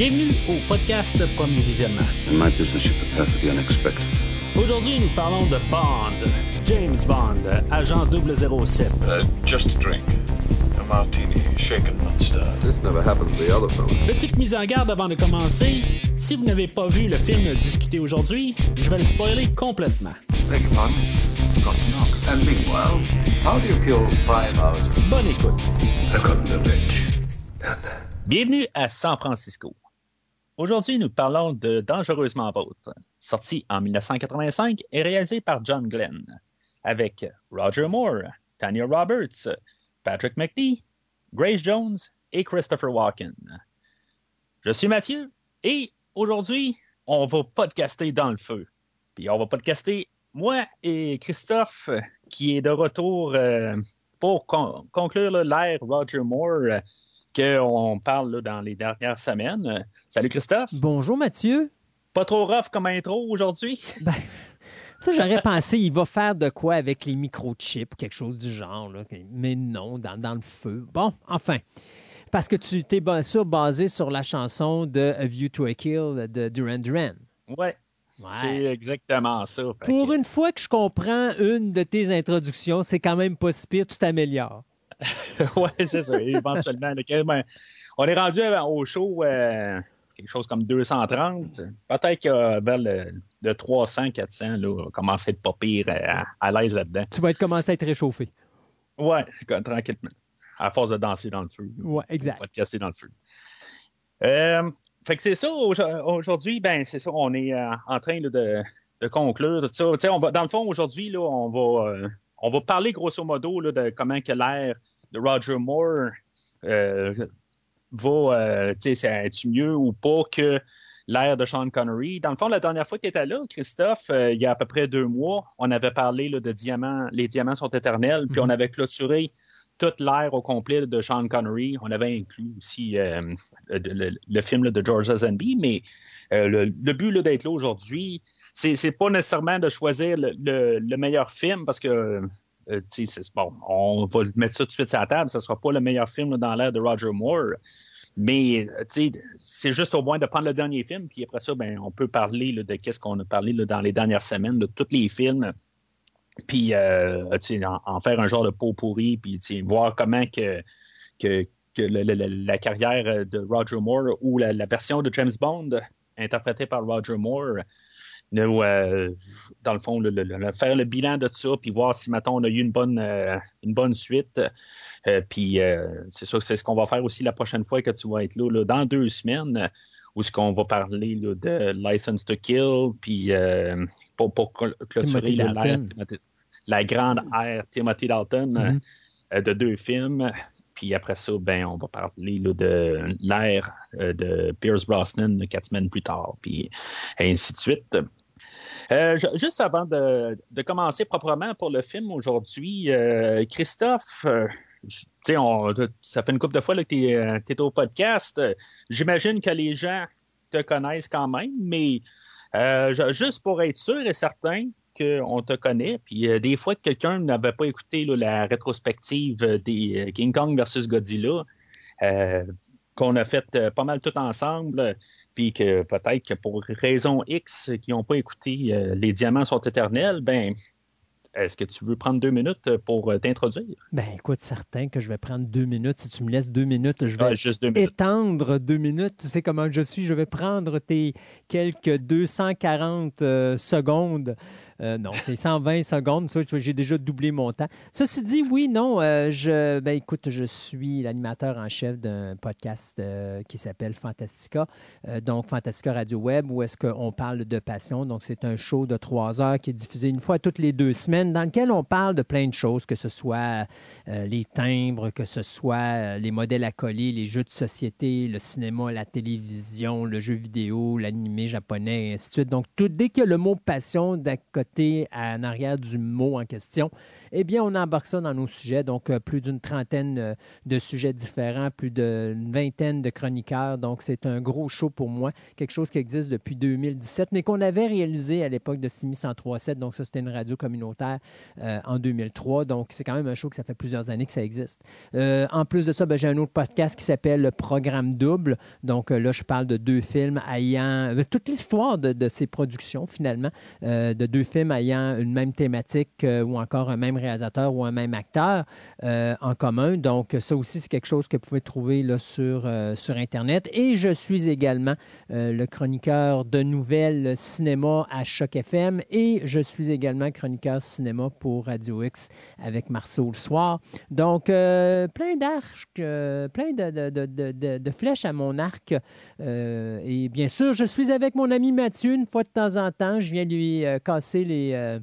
Bienvenue au podcast Premier Visionnement. In my business, you prepare for the unexpected. Aujourd'hui, nous parlons de Bond, James Bond, agent 007. Uh, just a drink. A martini, shaken, not stirred. This never happened to the other fellow. Petite mise en garde avant de commencer. Si vous n'avez pas vu le film discuté aujourd'hui, je vais le spoiler complètement. Beg your pardon? Forgot to knock. And meanwhile, how do you kill five hours? Bonne écoute. I've gotten the rich. Bienvenue à San Francisco. Aujourd'hui, nous parlons de Dangereusement Vôtre, sorti en 1985 et réalisé par John Glenn, avec Roger Moore, Tanya Roberts, Patrick McNee, Grace Jones et Christopher Walken. Je suis Mathieu et aujourd'hui, on va podcaster dans le feu. Puis on va podcaster moi et Christophe, qui est de retour euh, pour con- conclure l'ère Roger Moore qu'on parle là, dans les dernières semaines. Euh, Salut Christophe. Bonjour Mathieu. Pas trop rough comme intro aujourd'hui? Ben, ça, j'aurais pensé, il va faire de quoi avec les microchips, quelque chose du genre. là. Mais non, dans, dans le feu. Bon, enfin. Parce que tu t'es bien sûr basé sur la chanson de A View to a Kill de Duran Duran. Ouais, c'est exactement ça. Pour que- une fois que je comprends une de tes introductions, c'est quand même pas si pire, tu t'améliores. ouais, c'est ça. Éventuellement, là, on est rendu à- au show euh, quelque chose comme 230. Peut-être que vers le, le 300, 400, là, on commence à être pas pire euh, à, à l'aise là-dedans. Tu vas être commencé à être réchauffé. Ouais, tranquillement. À force de danser dans le feu. Ouais, exact. Podcaster dans le feu. Euh, fait que c'est ça, aujo- aujourd'hui, ben c'est ça, on est euh, en train là, de, de conclure tout ça. On va, dans le fond, aujourd'hui, là, on va euh, on va parler grosso modo là, de comment que l'ère de Roger Moore euh, va, euh, tu sais, est mieux ou pas que l'ère de Sean Connery? Dans le fond, la dernière fois que tu étais là, Christophe, euh, il y a à peu près deux mois, on avait parlé là, de diamants, les diamants sont éternels, puis Mhm. on avait clôturé toute l'ère au complet de Sean Connery. On avait inclus aussi euh, le, le- le film là, de George Lazenby, mais le, le but d'être là aujourd'hui, c'est, pas nécessairement de choisir le, le- le meilleur film parce que euh, bon, on va mettre ça tout de suite sur la table, ça sera pas le meilleur film dans l'ère de Roger Moore. Mais euh, c'est juste au moins de prendre le dernier film, puis après ça, ben, on peut parler de qu'est-ce qu'on a parlé dans les dernières semaines, de tous les films puis euh, en, en faire un genre de pot pourri, puis voir comment que, que, que la carrière de Roger Moore ou la version de James Bond interprétée par Roger Moore, nous, euh, dans le fond, le- le- le- faire le bilan de ça, puis voir si, maintenant on a eu une bonne, euh, une bonne suite. Euh, puis euh, c'est sûr que c'est ce qu'on va faire aussi la prochaine fois que tu vas être là, là, dans deux semaines, où ce qu'on va parler là, de License to Kill, puis euh, pour, pour cl- clôturer. Timothy- la grande ère Timothy Dalton euh, Mhm. euh, de deux films. Puis après ça, ben, on va parler là, de l'ère euh, de Pierce Brosnan quatre semaines plus tard, puis ainsi de suite. Euh, ju- juste avant de, commencer proprement pour le film aujourd'hui, euh, Christophe, euh, ça fait une couple de fois que tu es, au podcast. J'imagine que les gens te connaissent quand même, mais ju- juste pour être sûr et certain qu'on te connaît, puis des fois que quelqu'un n'avait pas écouté la rétrospective des King Kong versus Godzilla, qu'on a fait pas mal tout ensemble, puis que peut-être que pour raison X qui n'ont pas écouté euh, Les Diamants sont éternels, ben est-ce que tu veux prendre deux minutes pour euh, t'introduire? Ben écoute, certain que je vais prendre deux minutes. Si tu me laisses deux minutes, je vais Ah, juste deux minutes. étendre deux minutes. Tu sais comment je suis. Je vais prendre tes quelques 240 euh, secondes. Euh, non, tes 120 secondes. J'ai déjà doublé mon temps. Ceci dit, oui, non. euh, je, ben, écoute, je suis l'animateur en chef d'un podcast euh, qui s'appelle Fantastica. Donc, Fantastica Radio Web, où est-ce qu'on parle de passion. Donc, c'est un show de trois heures qui est diffusé une fois toutes les deux semaines, dans lequel on parle de plein de choses, que ce soit les timbres, que ce soit les modèles à coller, les jeux de société, le cinéma, la télévision, le jeu vidéo, l'animé japonais, et ainsi de suite. Donc, tout, dès a le mot passion d'un côté en arrière du mot en question, eh bien, on embarque ça dans nos sujets. Donc, plus d'une trentaine de sujets différents, plus d'une vingtaine de chroniqueurs. Donc, c'est un gros show pour moi, quelque chose qui existe depuis 2017, mais qu'on avait réalisé à l'époque de Simi 103.7. Donc, ça, c'était une radio communautaire en 2003. Donc, c'est quand même un show que ça fait plusieurs années que ça existe. en plus de ça, ben, j'ai un autre podcast qui s'appelle le Programme Double. Donc, là, je parle de deux films ayant toute l'histoire de, ces productions, finalement, de deux films ayant une même thématique ou encore un même réalisateur ou un même acteur en commun. Donc, ça aussi, c'est quelque chose que vous pouvez trouver là, sur, sur Internet. Et je suis également le chroniqueur de nouvelles cinéma à Choc FM et je suis également chroniqueur cinéma pour Radio X avec Marceau le soir. Donc, plein d'arcs, plein de, de, de, flèches à mon arc. et bien sûr, je suis avec mon ami Mathieu une fois de temps en temps. Je viens lui casser les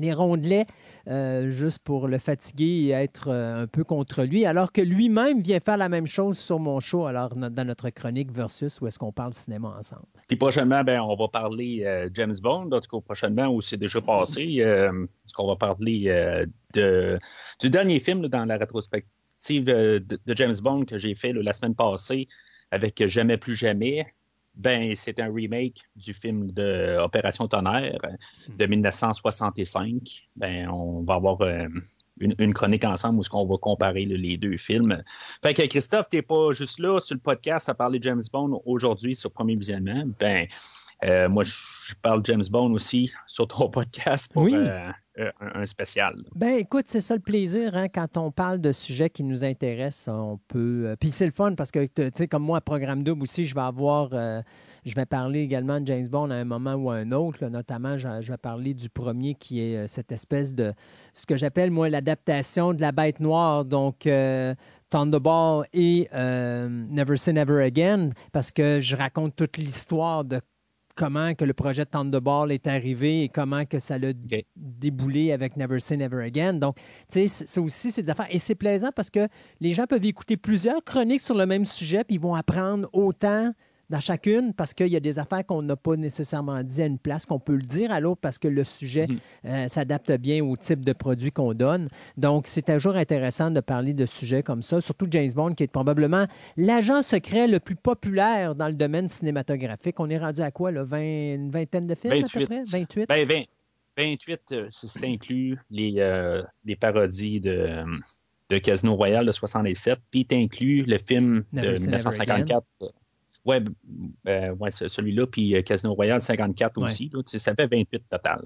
les rondelets euh, juste pour le fatiguer et être euh, un peu contre lui, alors que lui-même vient faire la même chose sur mon show, alors dans notre chronique Versus, où est-ce qu'on parle cinéma ensemble. Puis prochainement, ben, on va parler euh, James Bond, en tout cas prochainement, où c'est déjà passé, parce qu'on va parler du dernier film dans la rétrospective de, James Bond que j'ai fait la semaine passée avec Jamais plus jamais. Ben, c'est un remake du film de Opération Tonnerre de 1965. Hmm. Ben, on va avoir euh, une, chronique ensemble où ce qu'on va comparer les deux films. Fait que Christophe, t'es pas juste là sur le podcast à parler de James Bond aujourd'hui sur Premier Visionnement. Ben, euh, moi, je parle James Bond aussi sur ton podcast pour euh, un, spécial. Ben, écoute, c'est ça le plaisir. Hein, quand on parle de sujets qui nous intéressent, on peut. Euh, puis c'est le fun parce que, tu sais, comme moi, à Programme Double aussi, je vais avoir. je vais parler également de James Bond à un moment ou à un autre. notamment, je, vais parler du premier qui est cette espèce de. ce que j'appelle, moi, l'adaptation de la bête noire. Donc. Thunderball et Never Say Never Again, parce que je raconte toute l'histoire de comment que le projet de Thunderball est arrivé et comment que ça l'a déboulé avec Never Say Never Again. Donc, tu sais, c'est aussi ces affaires. Et c'est plaisant parce que les gens peuvent écouter plusieurs chroniques sur le même sujet, puis ils vont apprendre autant dans chacune parce qu'il y a des affaires qu'on n'a pas nécessairement dit à une place, qu'on peut le dire à l'autre parce que le sujet mhm. euh, s'adapte bien au type de produit qu'on donne. Donc, c'est toujours intéressant de parler de sujets comme ça, surtout James Bond, qui est probablement l'agent secret le plus populaire dans le domaine cinématographique. On est rendu à quoi, là? 20, une vingtaine de films 28. à peu près? 28? Ben, 20, 28, euh, c'est inclus les, euh, les parodies de de Casino Royale de 67, puis inclus le film de 1954 Ouais, euh, ouais celui-là, puis euh, Casino Royale 54 aussi. ça fait 28 total.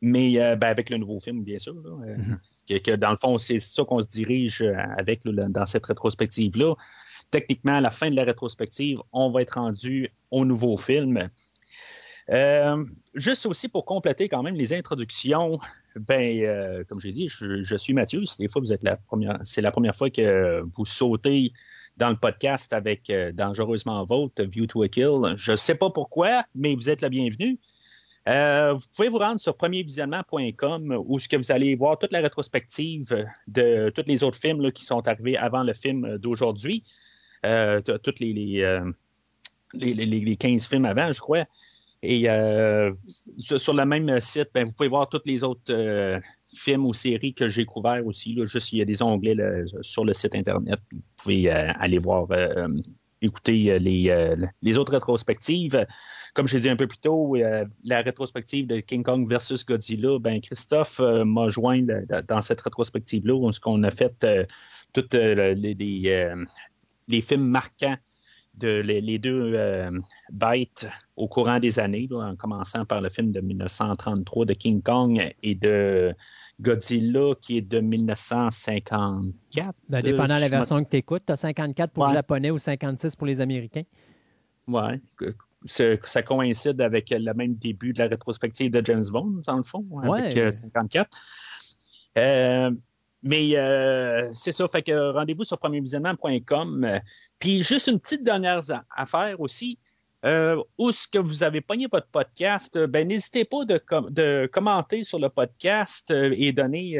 Mais euh, ben, avec le nouveau film, bien sûr. Mm-hmm. que, dans le fond, c'est ça qu'on se dirige avec dans cette rétrospective-là. Techniquement, à la fin de la rétrospective, on va être rendu au nouveau film. juste aussi pour compléter quand même les introductions, ben, comme j'ai dit, je, je, suis Mathieu. Des fois, vous êtes la première, c'est la première fois que vous sautez dans le podcast avec euh, Dangereusement Vôtre, View to a Kill. Je ne sais pas pourquoi, mais vous êtes la bienvenue. Euh, vous pouvez vous rendre sur premiervisionnement.com où ce que vous allez voir toute la rétrospective de tous les autres films qui sont arrivés avant le film d'aujourd'hui. Euh, tous les, les, les, 15 films avant, je crois. Et sur, le même site, ben, vous pouvez voir tous les autres films ou séries que j'ai couverts aussi. Là, juste, il y a des onglets sur le site Internet. Vous pouvez euh, aller voir, euh, écouter euh, les, les, autres rétrospectives. Comme je l'ai dit un peu plus tôt, la rétrospective de King Kong versus Godzilla, ben Christophe m'a joint dans cette rétrospective-là, où on a fait tous les, les, films marquants de les, deux bêtes au courant des années, en commençant par le film de 1933 de King Kong et de Godzilla qui est de 1954. Ben, dépendant de la version que tu écoutes, tu as 54 pour les Japonais ou 56 pour les Américains? Oui. Ça coïncide avec le même début de la rétrospective de James Bond, dans le fond, avec 54. Euh, euh, mais euh, c'est ça, fait que rendez-vous sur premiervisionnement.com. Puis juste une petite dernière affaire aussi. Euh, où est-ce que vous avez pogné votre podcast, euh, ben n'hésitez pas de, commenter sur le podcast euh, et donner,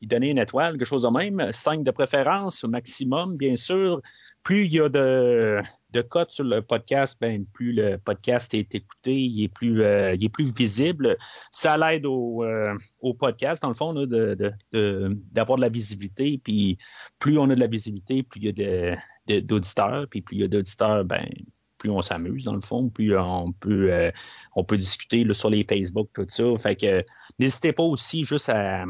une étoile, quelque chose de même, cinq de préférence au maximum, bien sûr. plus il y a de, de codes sur le podcast, ben, plus le podcast est écouté, il est plus, il est plus visible. Ça l'aide au, au podcast, dans le fond, là, de, de, d'avoir de la visibilité. Puis plus on a de la visibilité, plus il y a d'auditeurs. Puis plus il y a d'auditeurs, ben, plus on s'amuse, dans le fond, plus on peut, euh, on peut discuter sur les Facebook, tout ça. Fait que n'hésitez pas aussi juste à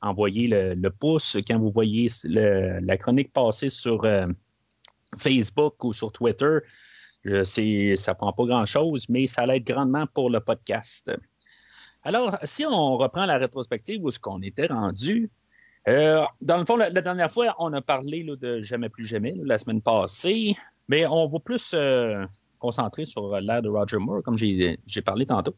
envoyer le, pouce quand vous voyez la chronique passer sur euh, Facebook ou sur Twitter. Je sais, ça prend pas grand-chose, mais ça l'aide grandement pour le podcast. Alors, si on reprend la rétrospective où ce qu'on était rendu, euh, dans le fond, la, dernière fois, on a parlé de Jamais plus jamais la semaine passée, mais on va plus euh, concentrer sur l'ère de Roger Moore, comme j'ai parlé tantôt.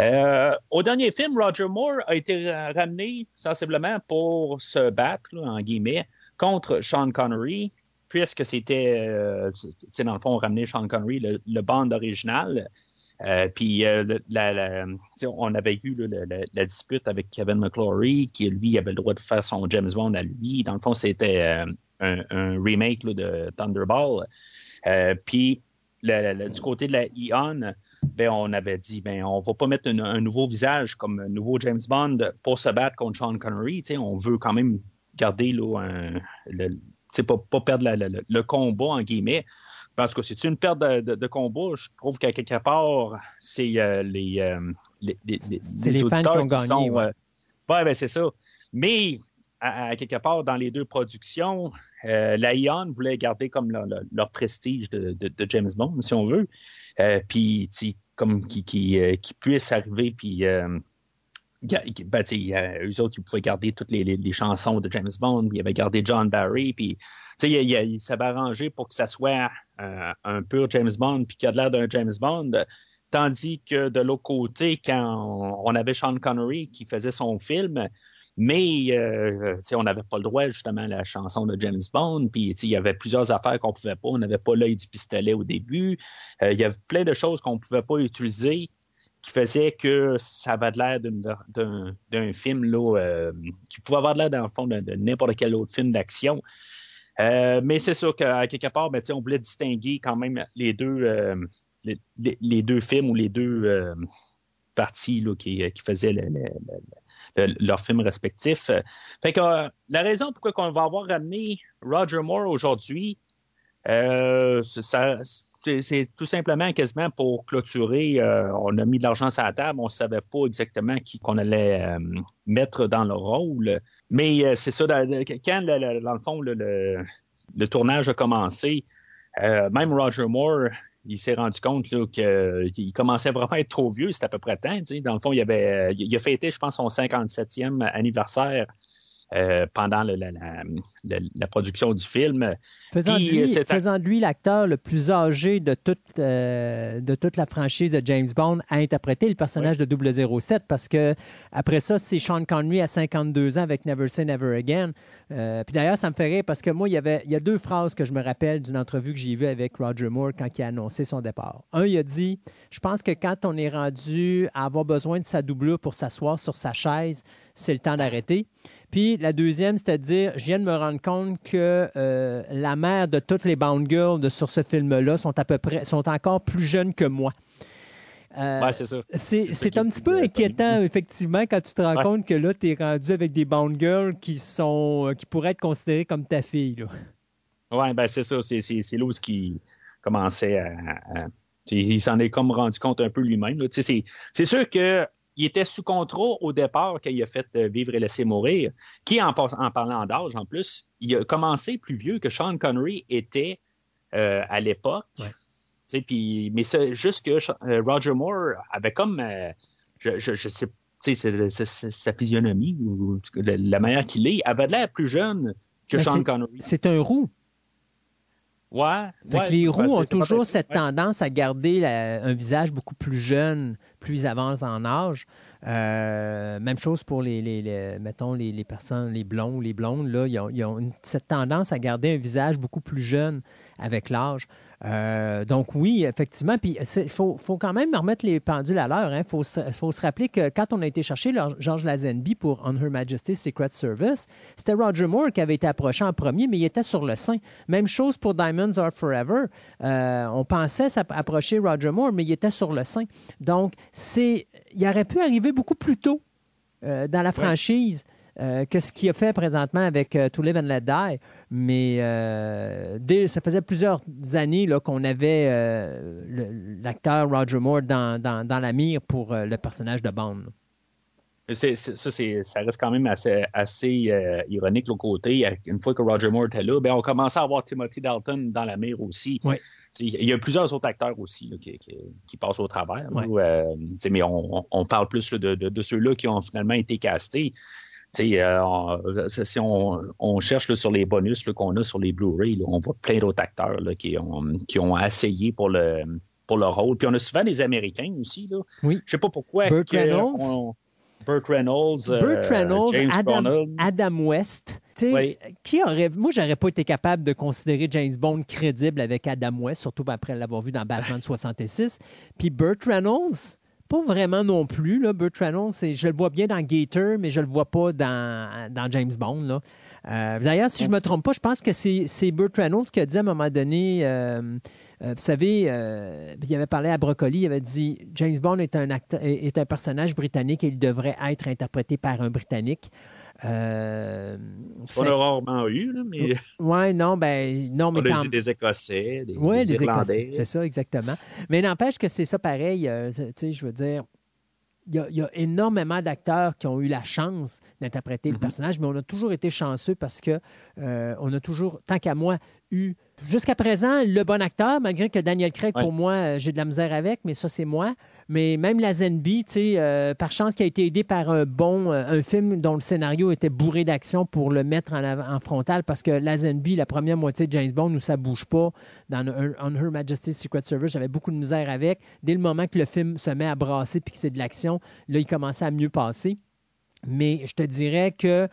Euh, au dernier film, Roger Moore a été ra- ramené sensiblement pour se battre, en guillemets, contre Sean Connery, puisque c'était, euh, dans le fond, ramener Sean Connery, le band original. Euh, puis euh, le- on avait eu la, dispute avec Kevin McClory, qui lui avait le droit de faire son James Bond à lui. Dans le fond, c'était euh, un, remake de Thunderball. Puis le- le- du côté de la Eon, ben, on avait dit ben on va pas mettre un, nouveau visage comme un nouveau James Bond pour se battre contre Sean Connery. On veut quand même garder le, pas, pas perdre la- le combat en guillemets. Parce que c'est une perte de, de- de combat. Je trouve qu'à quelque part, c'est euh, les, euh, les, les, les- les fans qui ont gagné, sont, ouais. euh, ouais, ben c'est ça. Mais à, à quelque part, dans les deux productions, euh, la Ion voulait garder comme leur, leur- leur prestige de, de- de James Bond, si on veut. Euh, puis, comme qui, qui, euh, qui puisse arriver, puis. euh, ben, tu sais, eux autres, ils pouvaient garder toutes les, chansons de James Bond, puis ils avaient gardé John Barry, puis sais, il, il, arrangé pour que ça soit euh, un pur James Bond, puis qu'il a de l'air d'un James Bond. Tandis que de l'autre côté, quand on, avait Sean Connery qui faisait son film, mais euh, on n'avait pas le droit justement à la chanson de James Bond, puis il y avait plusieurs affaires qu'on pouvait pas. On n'avait pas l'œil du pistolet au début. Euh, il y avait plein de choses qu'on pouvait pas utiliser qui faisait que ça avait l'air d'un film là, euh, qui pouvait avoir l'air dans le fond de n'importe quel autre film d'action. Euh, mais c'est sûr qu'à quelque part, ben, on voulait distinguer quand même les deux, euh, les, deux films ou les deux euh, parties qui, faisaient le- le- le- le- leurs films respectifs. Fait que la raison pourquoi on va avoir ramené Roger Moore aujourd'hui, ça- c'est tout simplement quasiment pour clôturer. euh, on a mis de l'argent sur la table, on ne savait pas exactement qui qu'on allait euh, mettre dans le rôle. Mais euh, c'est ça, quand dans le fond, le, tournage a commencé, même Roger Moore, il s'est rendu compte qu'il commençait vraiment à être trop vieux, c'était à peu près temps. tu sais. Dans le fond, il, avait, il a fêté, je pense, son 57e anniversaire euh, pendant le- la, la- la- la production du film. Faisant, de Puis, lui, c'est- faisant de lui l'acteur le plus âgé de toute, euh, de toute la franchise de James Bond à interpréter le personnage de 007 parce que après ça, c'est Sean Connery à 52 ans avec Never Say Never Again. Euh, puis d'ailleurs, ça me fait rire parce que moi, il y, avait, il y a deux phrases que je me rappelle d'une entrevue que j'ai vue avec Roger Moore quand il a annoncé son départ. Un, il a dit Je pense que quand on est rendu à avoir besoin de sa doublure pour s'asseoir sur sa chaise, c'est le temps d'arrêter. Puis la deuxième, c'est-à-dire, je viens de me rendre compte que euh, la mère de toutes les Bound Girls de- sur ce film-là sont à peu près, sont encore plus jeunes que moi. Euh, Ouais, c'est un petit peu inquiétant, effectivement, quand tu te rends Ouais. compte que là, tu es rendu avec des Bound Girls qui, sont, euh, qui pourraient être considérées comme ta fille. Oui, ben c'est ça. C'est, ce qui commençait à. à- il s'en est comme rendu compte un peu lui-même. C'est, c'est sûr qu'il était sous contrôle au départ quand il a fait euh, Vivre et laisser mourir, qui, en, parlant d'âge en plus, il a commencé plus vieux que Sean Connery était euh, à l'époque. Ouais. Mais c'est juste que euh, Roger Moore avait comme. euh, je, je, je sais sa physionomie, ou la, manière qu'il est, avait l'air plus jeune que Mais Sean Connery. C'est un roux. Ouais. Fait ouais, que les roux ont toujours cette ouais. tendance à garder la- un visage beaucoup plus jeune, plus avancent en âge. Euh, même chose pour les, les- les- mettons, les, les personnes, les blonds ou les blondes, là, ils ont, ils ont une- cette tendance à garder un visage beaucoup plus jeune avec l'âge. Euh, donc oui, effectivement. Puis il faut, faut, quand même remettre les pendules à l'heure. Il hein. faut, faut, se rappeler que quand on a été chercher George Lazenby pour On Her Majesty's Secret Service, c'était Roger Moore qui avait été approché en premier, mais il était sur le sein. Même chose pour Diamonds Are Forever. Euh, on pensait approcher Roger Moore, mais il était sur le sein. Donc, c'est, il aurait pu arriver beaucoup plus tôt euh, dans la franchise. Euh, que ce qu'il a fait présentement avec euh, To Live and Let Die? Mais euh, ça faisait plusieurs années qu'on avait l'acteur Roger Moore dans, la mire pour le personnage de Bond. ça, ça reste quand même assez, assez ironique l'autre côté. Une fois que Roger Moore était là, ben, on commençait à avoir Timothy Dalton dans la mire aussi. Il y a plusieurs autres acteurs aussi qui, passent au travers. mais on, parle plus de, de ceux-là qui ont finalement été castés. Euh, si on, cherche sur les bonus qu'on a sur les Blu-ray, on voit plein d'autres acteurs qui, ont, qui ont essayé pour le, pour le rôle. Puis on a souvent des Américains aussi. Là. Oui. Je sais pas pourquoi. Burt Reynolds. Burt Reynolds, euh, James Adam, Adam West. Qui aurait, moi, j'aurais pas été capable de considérer James Bond crédible avec Adam West, surtout après l'avoir vu dans Batman 66. Puis Burt Reynolds, pas vraiment non plus. Là, Burt Reynolds, je le vois bien dans Gator, mais je le vois pas dans, James Bond. Euh, d'ailleurs, si je me trompe pas, je pense que c'est Burt Reynolds qui a dit à un moment donné, euh, euh, vous savez, il avait parlé à Broccoli, il avait dit James Bond est un, est un personnage britannique et il devrait être interprété par un Britannique. Euh, on a rarement eu, là, mais. Oui, non, ben, non, mais. On a eu des Écossais, des, des, Irlandais. C'est ça, exactement. Mais n'empêche que c'est ça pareil. Euh, tu sais, je veux dire. Il y, a, énormément d'acteurs qui ont eu la chance d'interpréter le mm-hmm. personnage, mais on a toujours été chanceux parce que euh, on a toujours, tant qu'à moi, eu jusqu'à présent le bon acteur, malgré que Daniel Craig, pour moi, euh, j'ai de la misère avec, mais ça, c'est moi. Mais même la Zenby, tu euh, par chance, qui a été aidé par un bon, euh, film dont le scénario était bourré d'action pour le mettre en, en, frontal, parce que la Zenby, la première moitié de James Bond, où ça bouge pas, dans On Her Majesty's Secret Service, j'avais beaucoup de misère avec. Dès le moment que le film se met à brasser puis que c'est de l'action, là, il commençait à mieux passer. Mais je te dirais que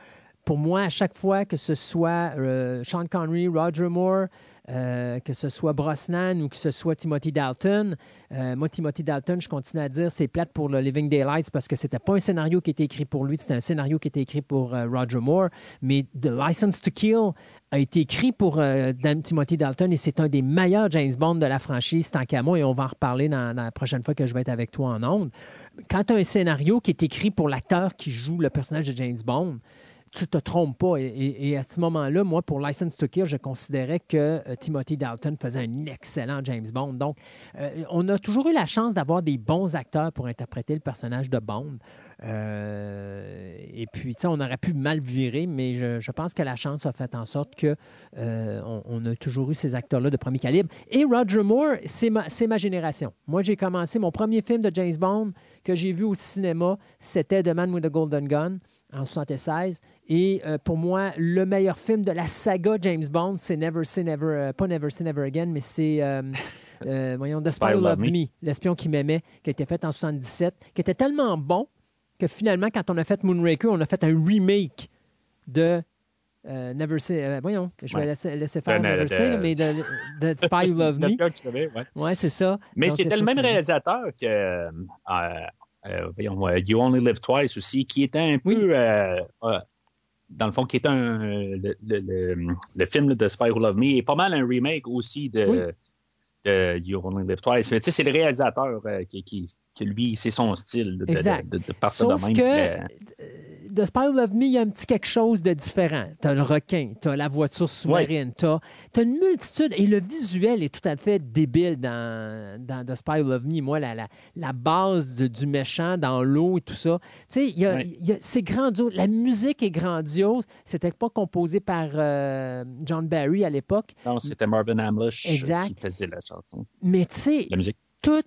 pour moi, à chaque fois que ce soit euh, Sean Connery, Roger Moore, euh, que ce soit Brosnan ou que ce soit Timothy Dalton. Euh, moi, Timothy Dalton, je continue à dire, c'est plate pour le Living Daylights parce que c'était pas un scénario qui était écrit pour lui, c'était un scénario qui était écrit pour euh, Roger Moore. Mais The License to Kill a été écrit pour Timothy Dalton et c'est un des meilleurs James Bond de la franchise, tant qu'à moi, et on va en reparler dans, la prochaine fois que je vais être avec toi en ondes. Quand tu as un scénario qui est écrit pour l'acteur qui joue le personnage de James Bond, tu te trompes pas. Et, à ce moment-là, moi, pour License to Kill, je considérais que euh, Timothy Dalton faisait un excellent James Bond. Donc, euh, on a toujours eu la chance d'avoir des bons acteurs pour interpréter le personnage de Bond. Euh, et puis, on aurait pu mal virer, mais je, pense que la chance a fait en sorte que on, a toujours eu ces acteurs-là de premier calibre. Et Roger Moore, c'est ma, ma, génération. Moi, j'ai commencé mon premier film de James Bond que j'ai vu au cinéma, c'était The Man with the Golden Gun en 76. Et euh, pour moi, le meilleur film de la saga James Bond, c'est Never Say Never, euh, pas Never Say Never Again, mais c'est, euh, voyons, The Spy Who Loved Me, l'espion qui m'aimait, qui a été fait en 77, qui était tellement bon que finalement, quand on a fait Moonraker, on a fait un remake de Never Say, voyons, je vais laisser, faire Never Say, mais de, de, Spy Who Loved Me. ouais, c'est ça. Mais c'était le même réalisateur que euh, voyons, euh, You Only Live Twice aussi, qui était un peu, euh, dans le fond, qui est un, le, le, film de Spy Who Love Me, est pas mal un remake aussi de, de You Only Live Twice. Mais tu sais, c'est le réalisateur qui, qui, qui, lui, c'est son style de, de, de, partir de même. Que, The Spy Who Loved Me, il y a un petit quelque chose de différent. Tu as le requin, tu as la voiture sous-marine, tu as, une multitude. Et le visuel est tout à fait débile dans, dans The Spy Who Loved Me. Moi, la, la, la base du méchant dans l'eau et tout ça. Tu sais, c'est grandiose. La musique est grandiose. C'était pas composé par euh, John Barry à l'époque. Non, c'était Marvin Hamlish qui faisait la chanson. Mais tu sais, tout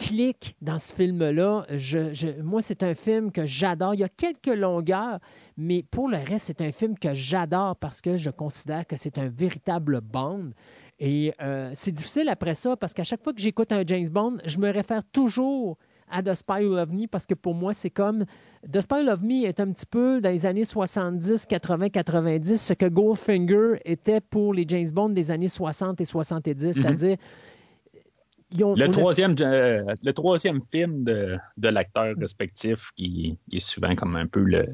clique dans ce film-là. Je, moi, c'est un film que j'adore. Il y a quelques longueurs, mais pour le reste, c'est un film que j'adore parce que je considère que c'est un véritable Bond. Et euh, c'est difficile après ça parce qu'à chaque fois que j'écoute un James Bond, je me réfère toujours à The Spy Who Loved Me parce que pour moi, c'est comme. The Spy Who Loved Me est un petit peu dans les années 70, 80, 90, ce que Goldfinger était pour les James Bond des années 60 et 70. Mm-hmm. C'est-à-dire ont- Le a- troisième, euh, le troisième film de, de l'acteur respectif qui, qui est souvent comme un peu le,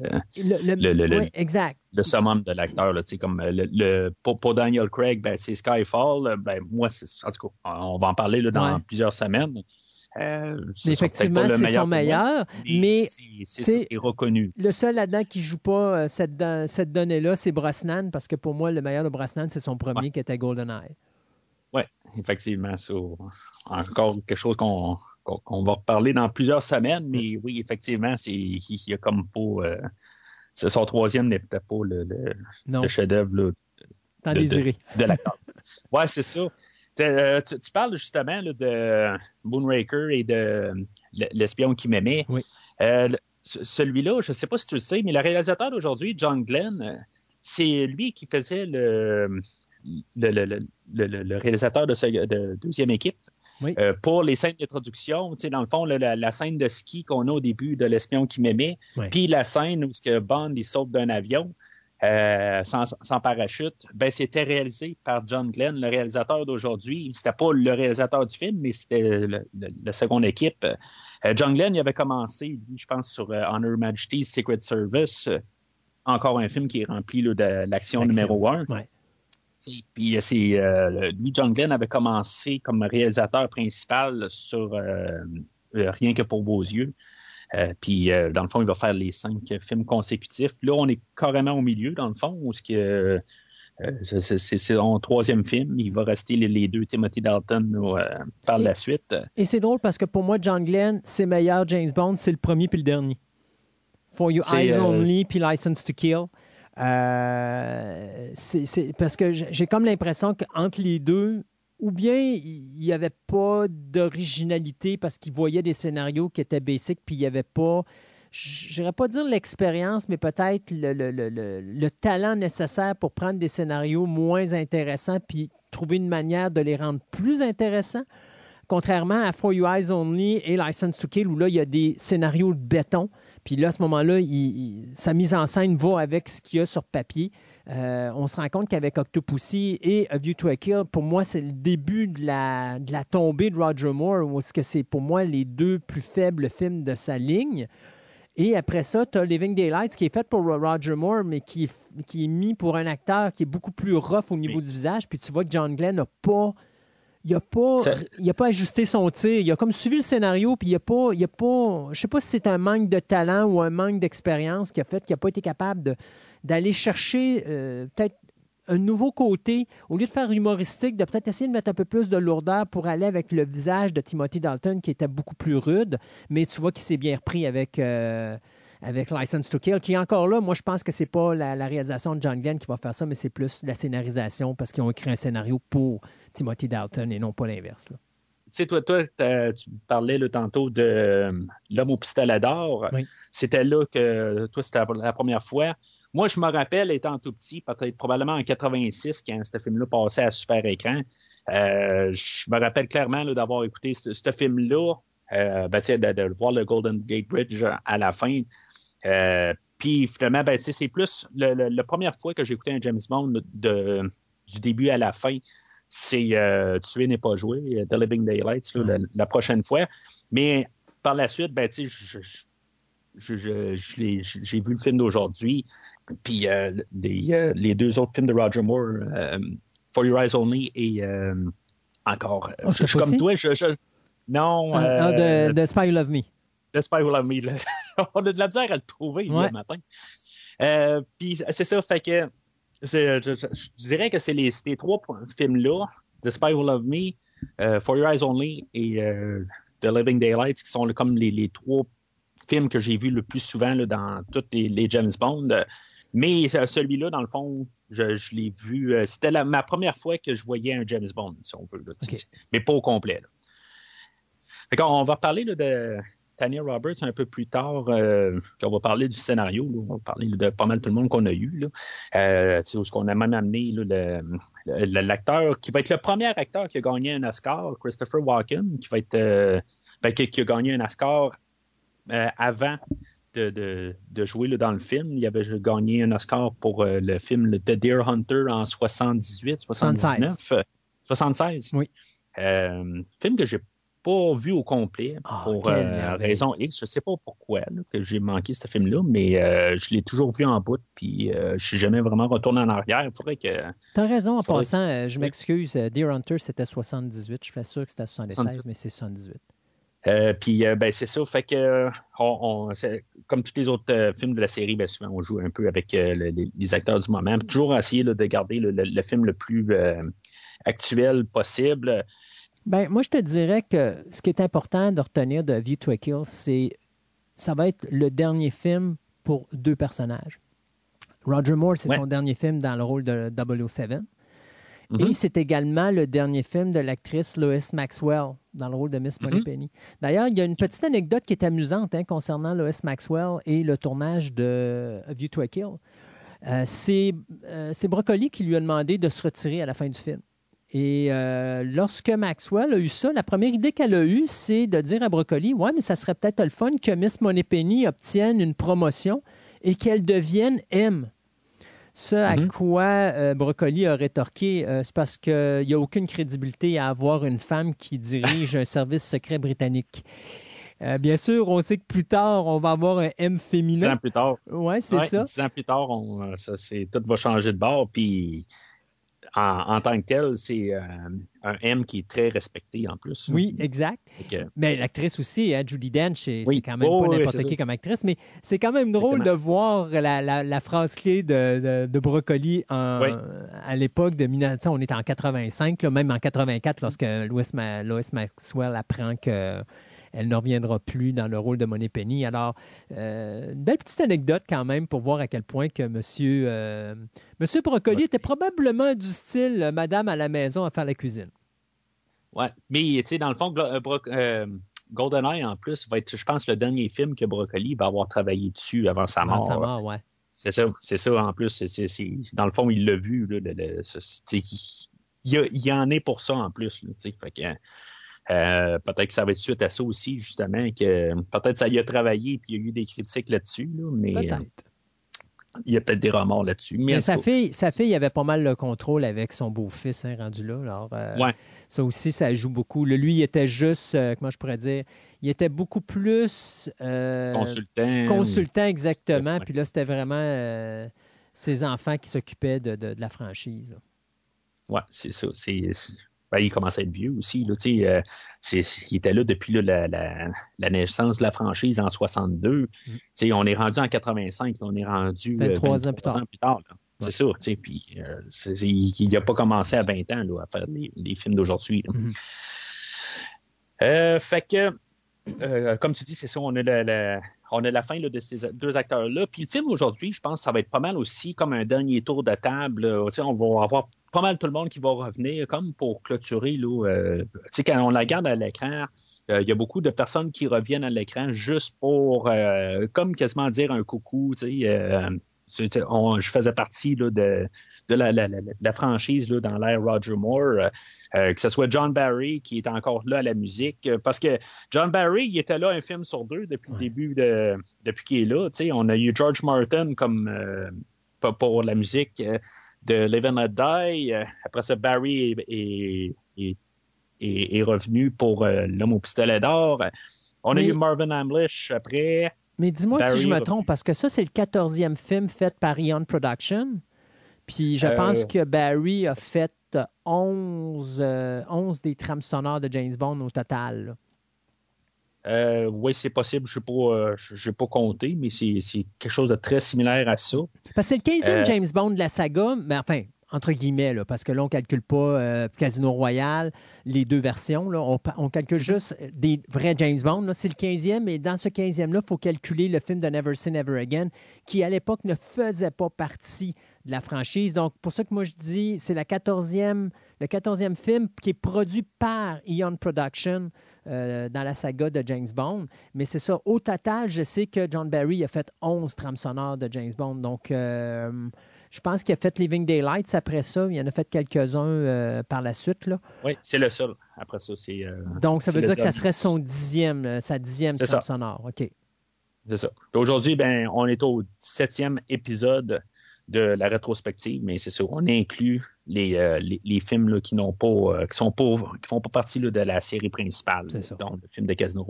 exact. le summum de l'acteur. Comme euh, le, pour, pour Daniel Craig, ben, c'est Skyfall. euh, Ben, moi, c'est- en tout cas, on va en parler là, dans Ouais. plusieurs semaines. Euh, effectivement, c'est son meilleur, mais c'est reconnu. le seul là-dedans qui joue pas euh, cette, cette donnée-là, c'est Brosnan, parce que pour moi, le meilleur de Brosnan, c'est son premier Ouais. qui était GoldenEye. Oui, effectivement. ça, encore quelque chose qu'on va reparler dans plusieurs semaines, mais oui, effectivement, c'est il y a comme pas. euh, c'est- son troisième n'est peut-être pas le, le- chef-d'œuvre de- de l'acteur. ouais, c'est ça. Tu, euh, tu- tu parles justement là, de Moonraker et de l'espion qui m'aimait. Oui. Euh, Celui-là, je ne sais pas si tu le sais, mais le réalisateur d'aujourd'hui, John Glenn, euh, c'est lui qui faisait le, le, le- le- le- le réalisateur de, ce- de deuxième équipe. Oui. Euh, pour les scènes d'introduction, dans le fond, la, scène de ski qu'on a au début de l'espion qui m'aimait, Oui. puis la scène où ce que Bond il saute d'un avion, euh, sans, sans parachute, ben, c'était réalisé par John Glenn, le réalisateur d'aujourd'hui. C'était pas le réalisateur du film, mais c'était la seconde équipe. Euh, John Glenn, il avait commencé, je pense, sur Honor Majesty's Secret Service. Encore un film qui est rempli là, de l'action L'action. numéro un. Ouais. Puis euh, c'est euh, John Glenn avait commencé comme réalisateur principal sur euh, euh, Rien que pour vos yeux. Euh, puis dans le fond, il va faire les cinq films consécutifs. Là, on est carrément au milieu, dans le fond, où ce que c'est- son troisième film. Il va rester les, les deux Timothy Dalton par Et- la suite. Et c'est drôle parce que pour moi, John Glenn, c'est meilleur James Bond, c'est le premier puis le dernier. For You Eyes Only puis License to Kill. Euh, c'est- parce que j'ai comme l'impression qu'entre les deux, ou bien il n'y avait pas d'originalité parce qu'il voyait des scénarios qui étaient basiques, puis il n'y avait pas, je n'irais pas dire l'expérience, mais peut-être le talent nécessaire pour prendre des scénarios moins intéressants, puis trouver une manière de les rendre plus intéressants. Contrairement à For You Eyes Only et License to Kill, où là, il y a des scénarios de béton. Puis là, à ce moment-là, il- il- sa mise en scène va avec ce qu'il y a sur papier. Euh, on se rend compte qu'avec Octopussy et A View to a Kill, pour moi, c'est le début de la, de la tombée de Roger Moore, où que c'est pour moi les deux plus faibles films de sa ligne. Et après ça, tu as Living Daylights qui est fait pour Roger Moore, mais qui est, qui est mis pour un acteur qui est beaucoup plus rough au niveau du visage. Puis tu vois que John Glenn n'a pas. Il n'a pas, il a pas ajusté son tir. Il a comme suivi le scénario, puis il a pas. Il a pas je sais pas si c'est un manque de talent ou un manque d'expérience qui a fait qu'il n'a pas été capable d'aller chercher euh, peut-être un nouveau côté, au lieu de faire humoristique, de peut-être essayer de mettre un peu plus de lourdeur pour aller avec le visage de Timothy Dalton qui était beaucoup plus rude, mais tu vois qu'il s'est bien repris avec, euh, avec License to Kill, qui est encore là. Moi, je pense que c'est pas la, la réalisation de John Glenn qui va faire ça, mais c'est plus la scénarisation parce qu'ils ont écrit un scénario pour Timothy Dalton et non pas l'inverse. Tu sais, toi, toi tu parlais là, tantôt de euh, L'homme au pistolet d'or. Oui. C'était là que toi, c'était la- première fois. Moi, je me rappelle, étant tout petit, peut-être probablement en 86, quand ce film-là passait à super écran, euh, je me rappelle clairement d'avoir écouté ce, ce film-là, euh, ben, de voir le Golden Gate Bridge à la fin. Euh, puis finalement, ben, c'est plus le- le- la première fois que j'ai écouté un James Bond de, du début à la fin c'est euh, Tuer n'est pas joué, euh, The Living Daylights, là, la, la prochaine fois. Mais par la suite, ben, tu sais, j'ai vu le film d'aujourd'hui, puis euh, les, les deux autres films de Roger Moore, For Your Eyes Only et encore, Oh, je, je suis comme toi, je, je- non, ah, euh, de, de Spy Love Me. The Spy Who Loved Me. là. On a de la misère à le trouver Ouais. le matin. Euh, Puis c'est ça, fait que je, je- je dirais que c'est les, ces trois films-là, The Spy Who Loved Me, euh, For Your Eyes Only et euh, The Living Daylights, qui sont le- comme les, les trois films que j'ai vus le plus souvent là, dans tous les, les James Bond. Mais euh, celui-là, dans le fond, je, je l'ai vu. C'était la- ma première fois que je voyais un James Bond, si on veut. là, Mais pas au complet. là. On va parler là, de Tanya Roberts un peu plus tard, euh, qu'on va parler du scénario. là. On va parler de pas mal tout le monde qu'on a eu. Là. Euh, tu sais, où ce qu'on a même amené l'acteur qui va être le premier acteur qui a gagné un Oscar, Christopher Walken, qui va être euh, ben, qui, qui a gagné un Oscar euh, avant de, de- de jouer là, dans le film. Il avait gagné un Oscar pour euh, le film The Deer Hunter en 78, 79. euh, 76. Oui. Film que j'ai pas vu au complet Ah, pour euh, raison X. Je sais pas pourquoi là, que j'ai manqué ce film-là, mais euh, je l'ai toujours vu en bout, puis euh, je suis jamais vraiment retourné en arrière. Il faudrait que. T'as raison, en Faudrait- passant, euh, je m'excuse, euh, Deer Hunter, c'était 78. Je suis pas sûr que c'était 76, 78. mais c'est 78. Euh, puis euh, ben c'est ça, fait que euh, on, comme tous les autres films de la série, ben souvent on joue un peu avec le- les, acteurs du moment, toujours essayer là, de garder le, le- le film le plus actuel possible. Ben, moi, je te dirais que ce qui est important de retenir de View to a Kill, c'est ça va être le dernier film pour deux personnages. Roger Moore, c'est Ouais. son dernier film dans le rôle de 007. Mhm. Et c'est également le dernier film de l'actrice Lois Maxwell dans le rôle de Miss Mhm. Moneypenny. D'ailleurs, il y a une petite anecdote qui est amusante hein, concernant Lois Maxwell et le tournage de A View to a Kill. Euh, c'est euh, c'est Broccoli qui lui a demandé de se retirer à la fin du film. Et euh, lorsque Maxwell a eu ça, la première idée qu'elle a eue, c'est de dire à Broccoli Ouais, mais ça serait peut-être le fun que Miss Moneypenny obtienne une promotion et qu'elle devienne M. Ce à Mhm. quoi euh, Broccoli a rétorqué, euh, c'est parce qu'il n'y a aucune crédibilité à avoir une femme qui dirige un service secret britannique. Euh, bien sûr, on sait que plus tard, on va avoir un M Dix féminin. ans plus tard, Ouais, c'est ouais, ça. dix ans plus tard, on, euh, ça, c'est, tout va changer de bord. Puis en, en tant que tel, c'est euh, un M qui est très respecté en plus. Oui, exact. Que- Mais l'actrice aussi, hein, Judy Dench, c'est Oui. quand même Oh, pas n'importe qui ça. comme actrice, mais c'est quand même drôle de voir la, la- la phrase clé de, de- de Broccoli en- Oui. à l'époque de 1900, on est en 85, là, même en 84, lorsque Lois, Ma- Lois Maxwell apprend que elle ne reviendra plus dans le rôle de Moneypenny. Alors, euh, une belle petite anecdote quand même pour voir à quel point que Monsieur, euh, Monsieur Broccoli était probablement du style euh, Madame à la maison à faire la cuisine. Ouais. Mais, tu sais, dans le fond, GoldenEye, en plus, va être, je pense, le dernier film que Broccoli va avoir travaillé dessus avant sa Avant mort. sa mort, ouais. C'est ça, c'est ça. En plus, c'est, c'est- c'est- dans le fond, il l'a vu. Là, le- le- il, il en est pour ça en plus. Là, tu sais. fait que, euh, peut-être que ça va être suite à ça aussi, justement, que peut-être ça y a travaillé puis il y a eu des critiques là-dessus, là, mais Peut-être. il y a peut-être des remords là-dessus. Mais, sa fille, sa fille avait pas mal le contrôle avec son beau-fils hein, rendu là. Alors, euh, Ouais. ça aussi, ça joue beaucoup. Le- lui, il était juste, euh, comment je pourrais dire, il était beaucoup plus consultant. consultant exactement. Puis là, c'était vraiment ses enfants qui s'occupaient de, de- de la franchise. Ouais, c'est ça. C'est- ben, il commence à être vieux aussi. Là, euh, c'est, c'est- il était là depuis là, la, la, la naissance de la franchise en 62. Mm. On est rendu en 85. là, on est rendu euh, 23 ans plus tard. là. Ouais. C'est ça. tu sais, Puis, euh, c'est- c'est- il n'a pas commencé à 20 ans là, à faire les, les films d'aujourd'hui. Mhm. Euh, fait que, euh, comme tu dis, c'est ça, on a la, la- on la fin de ces deux acteurs-là. Puis le film aujourd'hui, je pense que ça va être pas mal aussi comme un dernier tour de table. on va avoir pas mal tout le monde qui va revenir comme pour clôturer. Là, euh, quand on la regarde à l'écran, euh, il y a beaucoup de personnes qui reviennent à l'écran juste pour, comme quasiment dire un coucou. On- je faisais partie là, de, de la, la- la- la franchise là, dans l'ère Roger Moore. euh, euh, que ce soit John Barry qui est encore là à la musique, euh, parce que John Barry, il était là un film sur deux depuis le début de depuis qu'il est là. On a eu George Martin comme euh, pour- la musique de Live and Let Die. Après ça, Barry est, est, est- est- est revenu pour euh, L'homme au pistolet d'or. On Mais- a eu Marvin Hamlish après. Mais dis-moi si je me trompe, parce que ça, c'est le 14e film fait par Eon Production. Puis je Euh, pense que Barry a fait euh, 11, euh, 11 des trames sonores de James Bond au total. Euh, oui, c'est possible. Je n'ai pas compté, mais c'est c'est quelque chose de très similaire à ça. Parce que c'est le 15e Euh, James Bond de la saga, mais enfin, entre guillemets, parce que là, on ne calcule pas euh, Casino Royale, les deux versions. On, calcule juste des vrais James Bond. C'est le 15e, et dans ce 15e-là, il faut calculer le film de Never Say Never Again, qui à l'époque ne faisait pas partie de la franchise. Donc, pour ça que moi je dis, c'est la 14e, le 14e film qui est produit par Eon Production euh, dans la saga de James Bond. Mais c'est ça, au total, je sais que John Barry a fait 11 trames sonores de James Bond. Donc, euh, je pense qu'il a fait Living Daylights après ça. Il en a fait quelques-uns euh, par la suite. Là. Oui, c'est le seul. Après ça, c'est. euh, Donc, ça veut dire que ça serait son dixième, euh, sa dixième trame sonore. OK. C'est ça. Aujourd'hui, ben, on est au 17e épisode de la rétrospective, mais c'est sûr, on inclut les, euh, les, les, films là, qui n'ont pas, euh, qui sont pas, qui font pas partie là, de la série principale. C'est ça. Donc, le film de Casino